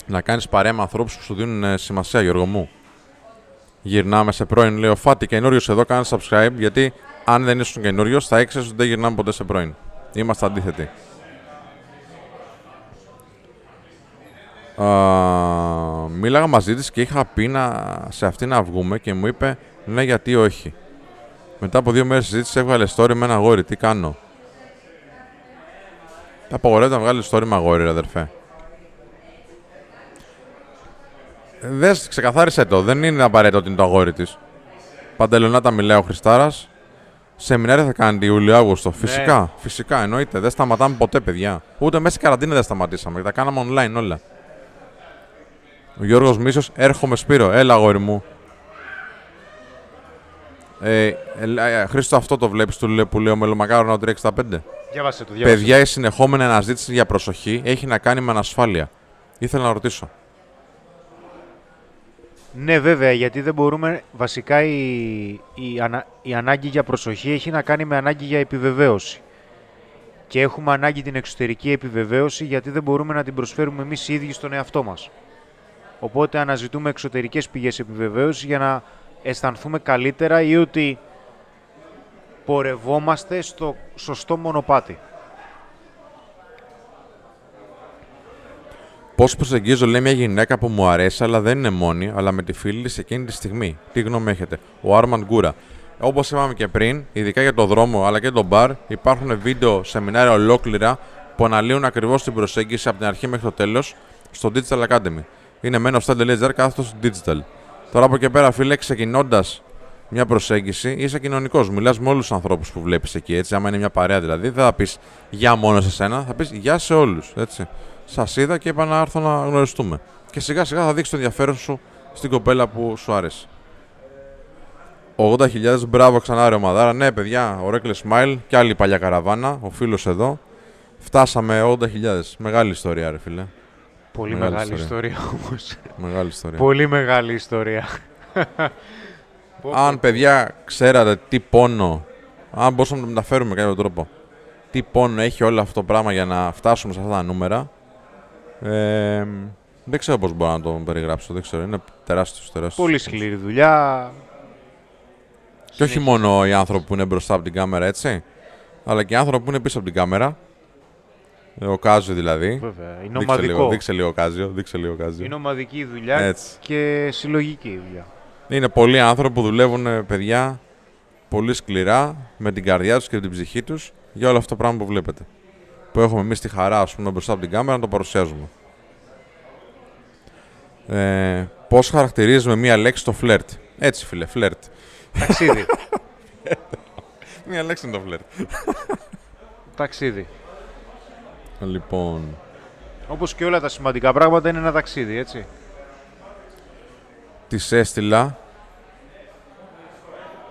να κάνεις παρέα με ανθρώπους που σου δίνουν ε, σημασία, Γιώργο μου. Γυρνάμε σε πρώην, λέει ο Φάτι, καινούριος εδώ, κάνει subscribe, γιατί αν δεν ήσουν καινούριος, θα έξερε ότι δεν γυρνάμε ποτέ σε πρώην. Είμαστε αντίθετοι. Uh, μίλαγα μαζί της και είχα πει να, σε αυτή να βγούμε και μου είπε ναι, γιατί όχι. Μετά από δύο μέρες συζήτησης έβγαλε story με ένα αγόρι. Τι κάνω. Τα απαγορεύεται να βγάλεις story με αγόρι, ρε αδερφέ. Δες ξεκαθάρισε το. Δεν είναι απαραίτητο ότι είναι το αγόρι της. Παντελονάτα μιλάει ο Χριστάρας. Σεμινάρια θα κάνει Ιούλιο-Αύγουστο. Φυσικά, φυσικά εννοείται. Δεν σταματάμε ποτέ, παιδιά. Ούτε μέσα στην καραντίνα δεν σταματήσαμε. Τα κάναμε online όλα. Ο Γιώργος Μίσος, έρχομαι Σπύρο. Έλα, αγόρι μου. Ε, ε, ε, Χρήστο, αυτό το βλέπεις που λέει ο Μελομακάρο να τρέξει τα 5. Διάβασε το, διάβασε. Παιδιά, η συνεχόμενη αναζήτηση για προσοχή έχει να κάνει με ανασφάλεια. Ήθελα να ρωτήσω. Ναι, βέβαια, γιατί δεν μπορούμε. Βασικά η, η, ανα, η ανάγκη για προσοχή έχει να κάνει με ανάγκη για επιβεβαίωση. Και έχουμε ανάγκη την εξωτερική επιβεβαίωση γιατί δεν μπορούμε να την προσφέρουμε εμείς οι ίδιοι στον εαυτό μας. Οπότε αναζητούμε εξωτερικές πηγές επιβεβαίωσης για να αισθανθούμε καλύτερα ή ότι πορευόμαστε στο σωστό μονοπάτι. Πώς προσεγγίζω, λέει μια γυναίκα που μου αρέσει, αλλά δεν είναι μόνη, αλλά με τη φίλη της εκείνη τη στιγμή. Τι γνώμη έχετε, ο Άρμαν Γκούρα. Όπως είπαμε και πριν, ειδικά για το δρόμο αλλά και το μπαρ, υπάρχουν βίντεο σεμινάρια ολόκληρα που αναλύουν ακριβώς την προσέγγιση από την αρχή μέχρι το τέλος στο Digital Academy. Είναι menofstyle.gr κάθετος digital. Τώρα από εκεί πέρα, φίλε, ξεκινώντας μια προσέγγιση, είσαι κοινωνικός. Μιλάς με όλους τους ανθρώπους που βλέπεις εκεί. Έτσι, άμα είναι μια παρέα δηλαδή, δεν θα πεις γεια μόνο σε σένα, θα πεις γεια σε όλους. Σας είδα και είπα να έρθω να γνωριστούμε. Και σιγά σιγά θα δείξεις το ενδιαφέρον σου στην κοπέλα που σου άρεσε. 80.000 μπράβο ξανά ρε ομαδάρα. Ναι, παιδιά, ο Ρέκλε Smile και άλλη παλιά καραβάνα. Ο φίλος εδώ. Φτάσαμε 80.000. Μεγάλη ιστορία, ρε φίλε. Πολύ μεγάλη, μεγάλη ιστορία, ιστορία όμως. Μεγάλη ιστορία. Πολύ μεγάλη ιστορία. Αν παιδιά ξέρατε τι πόνο, αν μπορούσαμε να το μεταφέρουμε με κάποιο τρόπο, τι πόνο έχει όλο αυτό το πράγμα για να φτάσουμε σε αυτά τα νούμερα, ε, δεν ξέρω πώς μπορώ να το περιγράψω, δεν ξέρω, είναι τεράστιος, τεράστιος. Πολύ σκληρή δουλειά. Και όχι μόνο οι άνθρωποι που είναι μπροστά από την κάμερα, έτσι, αλλά και οι άνθρωποι που είναι πίσω από την κάμερα. Ο Κάζιο δηλαδή. Βέβαια. Είναι δείξε λίγο, δείξε λίγο Κάζιο. Δείξε λίγο Κάζιο. Είναι ομαδική δουλειά έτσι. και συλλογική δουλειά. Είναι πολλοί άνθρωποι που δουλεύουν, ε, παιδιά, πολύ σκληρά, με την καρδιά τους και την ψυχή τους, για όλο αυτό το πράγμα που βλέπετε. Που έχουμε εμείς τη χαρά, ας πούμε, μπροστά από την κάμερα να το παρουσιάζουμε. Ε, πώς χαρακτηρίζουμε μία λέξη το φλερτ; Έτσι, φίλε, φλερτ. Ταξίδι. [laughs] μία λέξη είναι το φλερτ. Ταξίδι. Λοιπόν... Όπως και όλα τα σημαντικά πράγματα είναι ένα ταξίδι, έτσι της έστειλα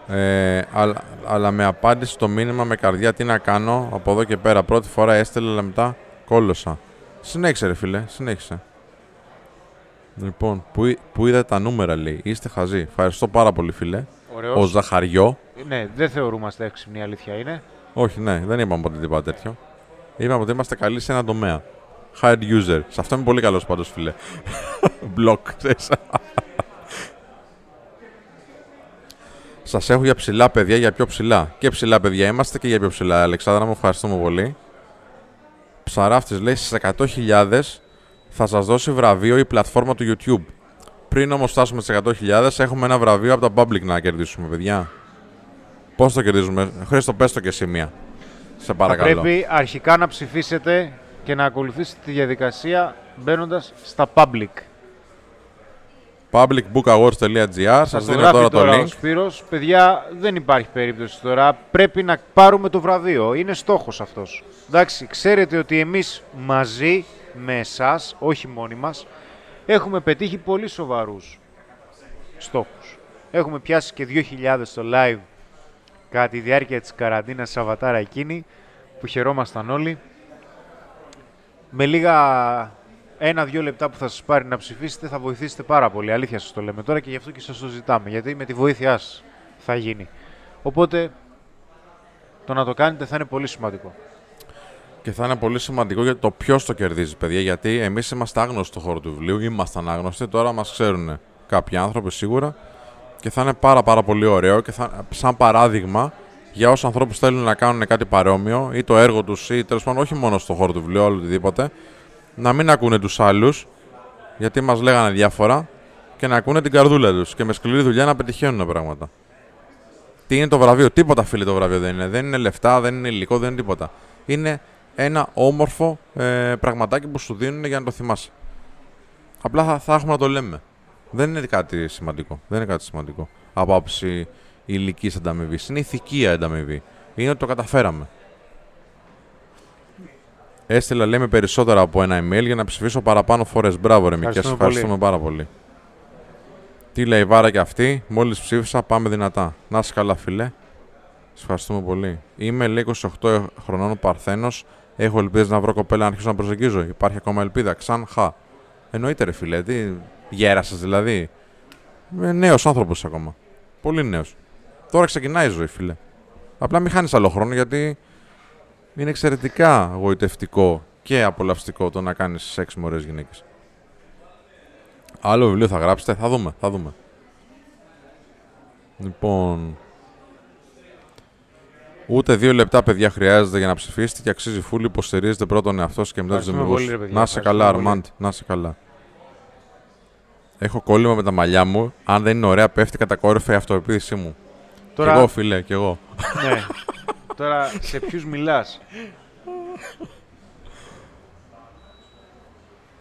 ε, αλλά, αλλά με απάντηση το μήνυμα με καρδιά τι να κάνω από εδώ και πέρα. Πρώτη φορά έστειλα, αλλά μετά κόλωσα. Συνέχισε ρε φίλε, συνέχισε. Λοιπόν, που, που είδα τα νούμερα λέει. Είστε χαζοί. Ευχαριστώ πάρα πολύ φίλε. Ωραίος. Ο Ζαχαριό. Ναι, δεν θεωρούμαστε έξυπνοι, αλήθεια είναι. Όχι, ναι, δεν είπαμε ποτέ τίποτα τέτοιο. Είπαμε ότι είμαστε καλοί σε ένα τομέα. Hard user. Σε αυτό είμαι πολύ καλός πάντως, φίλε. [laughs] Block, Σας έχω για ψηλά παιδιά, για πιο ψηλά. Και ψηλά παιδιά είμαστε και για πιο ψηλά. Αλεξάνδρα μου, ευχαριστούμε πολύ. Ψαράφτης λέει στις 100.000 θα σας δώσει βραβείο η πλατφόρμα του YouTube. Πριν όμως φτάσουμε στις 100.000, έχουμε ένα βραβείο από τα public να κερδίσουμε, παιδιά. Πώς το κερδίζουμε, Χρήστο, πες το και εσύ μία. Σε παρακαλώ. Θα πρέπει αρχικά να ψηφίσετε και να ακολουθήσετε τη διαδικασία μπαίνοντας στα public. publicbookawards.gr Σας δίνω τώρα το link. Ο Σπύρος. Παιδιά, δεν υπάρχει περίπτωση τώρα. Πρέπει να πάρουμε το βραβείο. Είναι στόχος αυτός. Εντάξει, ξέρετε ότι εμείς μαζί με εσάς, όχι μόνοι μας, έχουμε πετύχει πολύ σοβαρούς στόχους. Έχουμε πιάσει και 2.000 στο live κατά τη διάρκεια της καραντίνας Σαββατάρα εκείνη, που χαιρόμασταν όλοι. Με λίγα ένα-δύο λεπτά που θα σας πάρει να ψηφίσετε θα βοηθήσετε πάρα πολύ. Αλήθεια σας το λέμε τώρα και γι' αυτό και σας το ζητάμε, γιατί με τη βοήθειά σας θα γίνει. Οπότε το να το κάνετε θα είναι πολύ σημαντικό. Και θα είναι πολύ σημαντικό για το ποιος το κερδίζει, παιδιά. Γιατί εμείς είμαστε άγνωστοι στο χώρο του βιβλίου, ήμασταν άγνωστοι, τώρα μας ξέρουν κάποιοι άνθρωποι σίγουρα. Και θα είναι πάρα, πάρα πολύ ωραίο και θα, σαν παράδειγμα για όσους ανθρώπους θέλουν να κάνουν κάτι παρόμοιο ή το έργο τους ή τέλος πάντων όχι μόνο στο χώρο του βιβλίου, αλλά οτιδήποτε, να μην ακούνε τους άλλους γιατί μας λέγανε διάφορα και να ακούνε την καρδούλα τους και με σκληρή δουλειά να πετυχαίνουν πράγματα. Τι είναι το βραβείο, τίποτα φίλε το βραβείο δεν είναι. Δεν είναι λεφτά, δεν είναι υλικό, δεν είναι τίποτα. Είναι ένα όμορφο ε, πραγματάκι που σου δίνουν για να το θυμάσαι. Απλά θα, θα έχουμε να το λέμε. Δεν είναι κάτι σημαντικό. Δεν είναι κάτι σημαντικό. Από άποψη ηλική ανταμοιβής. Είναι ηθική ανταμοιβή. Είναι ότι το καταφέραμε. Έστειλα λέμε περισσότερα από ένα email για να ψηφίσω παραπάνω φορές. Μπράβο, ρε Μικέ. Ευχαριστούμε πάρα πολύ. Τι λέει η Βάρα και αυτή; Μόλις ψήφισα, πάμε δυνατά. Να είσαι καλά, φιλέ. Σας ευχαριστούμε πολύ. Είμαι λέει 28 χρονών Παρθένος Έχω ελπίδες να βρω κοπέλα να αρχίσω να προσεγγίζω. Υπάρχει ακόμα ελπίδα. Ξαν χα. Εννοείται, ρε φίλε. Τι γέρασες δηλαδή. Είμαι νέος άνθρωπος ακόμα. Πολύ νέος. Τώρα ξεκινάει η ζωή, φίλε. Απλά μην χάνεις άλλο χρόνο γιατί είναι εξαιρετικά γοητευτικό και απολαυστικό το να κάνεις σεξ με ωραίες γυναίκες. Άλλο βιβλίο θα γράψετε, θα δούμε, θα δούμε. Λοιπόν, Ούτε δύο λεπτά, παιδιά, χρειάζεται για να ψηφίσετε και αξίζει φούλη. Υποστηρίζετε πρώτον εαυτό και μετά τους δημιουργούς. Να σε καλά, Αρμάντ. Να σε καλά. Έχω κόλλημα με τα μαλλιά μου. Αν δεν είναι ωραία, πέφτει κατακόρυφα η αυτοεπίθεσή μου. Τώρα... Κι εγώ, φίλε, κι εγώ. Ναι. [laughs] Τώρα σε ποιους μιλάς.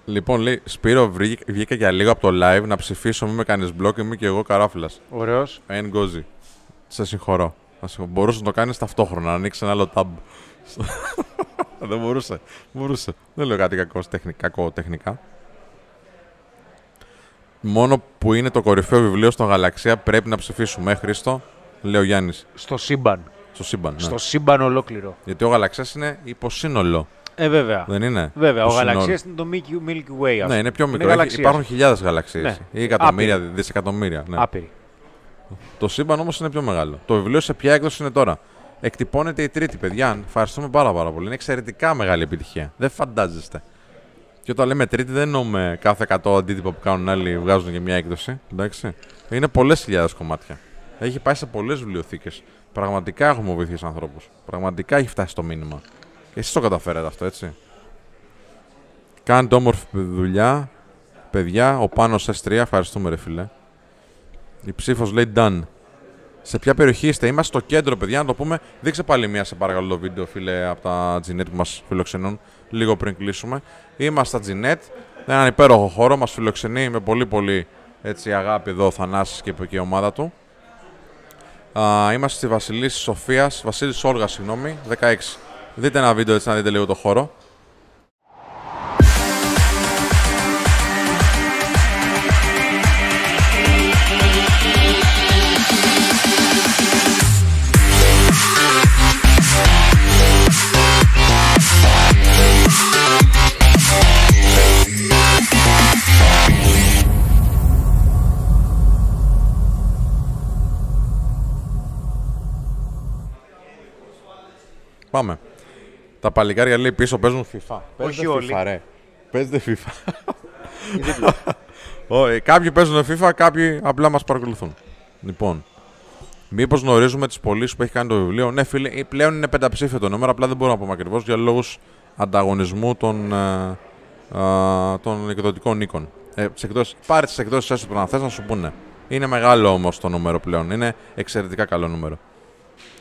Λοιπόν, λέει, Σπύρο, βγήκα για λίγο από το live να ψηφίσω, μην με κάνεις μπλοκ, είμαι και εγώ καράφλας. Ωραίος. Εν γκόζι. Σε συγχωρώ. Μπορούσες να το κάνεις ταυτόχρονα, να ανοίξεις ένα άλλο tab. [laughs] Δεν μπορούσε. μπορούσε. Δεν λέω κάτι κακό, κακό τεχνικά. Μόνο που είναι το κορυφαίο βιβλίο στο Γαλαξία πρέπει να ψηφίσουμε, ε, Χρήστο, λέει ο Γιάννης. Στο σύμπαν. Στο σύμπαν. Ναι. Στο σύμπαν ολόκληρο. Γιατί ο Γαλαξία είναι υποσύνολο. Ε, βέβαια. Δεν είναι; Βέβαια. Ο Γαλαξία είναι το Milky, Milky Way. Ναι, είναι πιο μικρό. υπάρχουν χιλιάδες γαλαξίες. Ναι. Ή εκατομμύρια, δισεκατομμύρια. Ναι. Άπειροι. Το σύμπαν όμως είναι πιο μεγάλο. Το βιβλίο σε ποια έκδοση είναι τώρα; Εκτυπώνεται η τρίτη, παιδιά. Ευχαριστούμε πάρα, πάρα πολύ. Είναι εξαιρετικά μεγάλη επιτυχία. Δεν φαντάζεστε. Και όταν λέμε τρίτη, δεν εννοούμε κάθε 100 αντίτυπα που κάνουν άλλοι βγάζουν και μια έκδοση. Εντάξει. Είναι πολλές χιλιάδες κομμάτια. Έχει πάει σε πολλές βιβλιοθήκες. Πραγματικά έχουμε βοηθήσει ανθρώπους. Πραγματικά έχει φτάσει το μήνυμα. Και εσείς το καταφέρατε αυτό, έτσι; Κάνετε όμορφη δουλειά. Παιδιά, ο Πάνος S3, ευχαριστούμε, ρε φίλε. Η ψήφος λέει done. Σε ποια περιοχή είστε, είμαστε στο κέντρο, παιδιά, να το πούμε. Δείξε πάλι μία, σε παρακαλώ, το βίντεο, φίλε, από τα Gnet που μας φιλοξενούν, λίγο πριν κλείσουμε. Είμαστε στα Gnet, έναν υπέροχο χώρο, μας φιλοξενεί με πολύ πολύ έτσι, αγάπη εδώ ο Θανάσης και, και η ομάδα του. Α, είμαστε στη Βασιλής Σοφίας, Βασίλης Όλγας, συγγνώμη, 16. Δείτε ένα βίντεο έτσι να δείτε λίγο το χώρο. Πάμε. Τα παλικάρια λέει πίσω παίζουν FIFA. Όχι όλοι. FIFA, ρε. Παίζετε FIFA. [laughs] κάποιοι παίζουν FIFA, κάποιοι απλά μας παρακολουθούν. Λοιπόν, Μήπως γνωρίζουμε τις πωλήσεις που έχει κάνει το βιβλίο. Ναι, φίλε, ε, πλέον είναι πενταψήφιο το νούμερο, απλά δεν μπορούμε να πούμε ακριβώς για λόγους ανταγωνισμού των, ε, ε, των εκδοτικών οίκων. Ε, πάρε τις εκδόσεις έστω που να θες να σου πούνε. Είναι μεγάλο όμως το νούμερο πλέον. Είναι εξαιρετικά καλό νούμερο.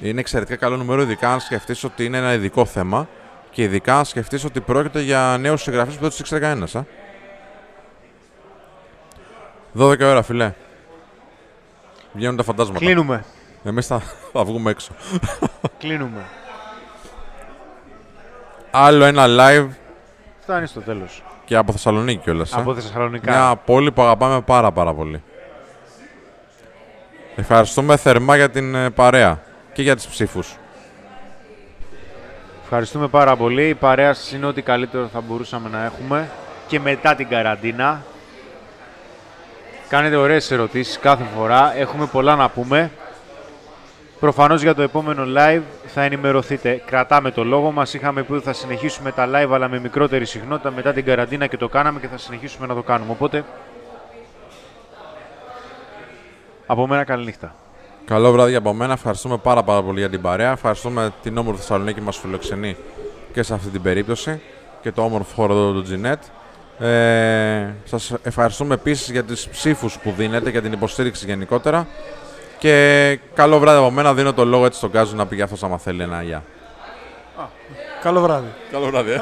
Είναι εξαιρετικά καλό νούμερο, ειδικά αν σκεφτείς ότι είναι ένα ειδικό θέμα και ειδικά αν σκεφτείς ότι πρόκειται για νέους συγγραφείς που δεν τους ήξερε κανένας. 12 ώρα, φιλέ. Βγαίνουν τα φαντάσματα. Κλείνουμε. Εμείς θα, θα βγούμε έξω. Κλείνουμε. Άλλο ένα live. Φτάνει στο τέλος. Και από Θεσσαλονίκη κιόλας. Ε. Από Θεσσαλονικά. Μια πόλη που αγαπάμε πάρα πάρα πολύ. Ευχαριστούμε θερμά για την ε, παρέα και για τις ψήφους. Ευχαριστούμε πάρα πολύ. Η παρέα σας είναι ό,τι καλύτερο θα μπορούσαμε να έχουμε και μετά την καραντίνα. Κάνετε ωραίες ερωτήσεις κάθε φορά. Έχουμε πολλά να πούμε. Προφανώς για το επόμενο live θα ενημερωθείτε. Κρατάμε το λόγο μας. Είχαμε πει ότι θα συνεχίσουμε τα live αλλά με μικρότερη συχνότητα μετά την καραντίνα και το κάναμε και θα συνεχίσουμε να το κάνουμε. Οπότε, από μένα καλή νύχτα. Καλό βράδυ από μένα. Ευχαριστούμε πάρα, πάρα πολύ για την παρέα. Ευχαριστούμε την όμορφη Θεσσαλονίκη μας φιλοξενεί και σε αυτή την περίπτωση και το όμορφο χώρο εδώ του Gnet. Ε, σας ευχαριστούμε επίσης για τις ψήφους που δίνετε, για την υποστήριξη γενικότερα. Και καλό βράδυ από μένα. Δίνω το λόγο έτσι στον Κάζο να πει για αυτός άμα θέλει ένα γεια. Καλό βράδυ. Καλό βράδυ. Ε.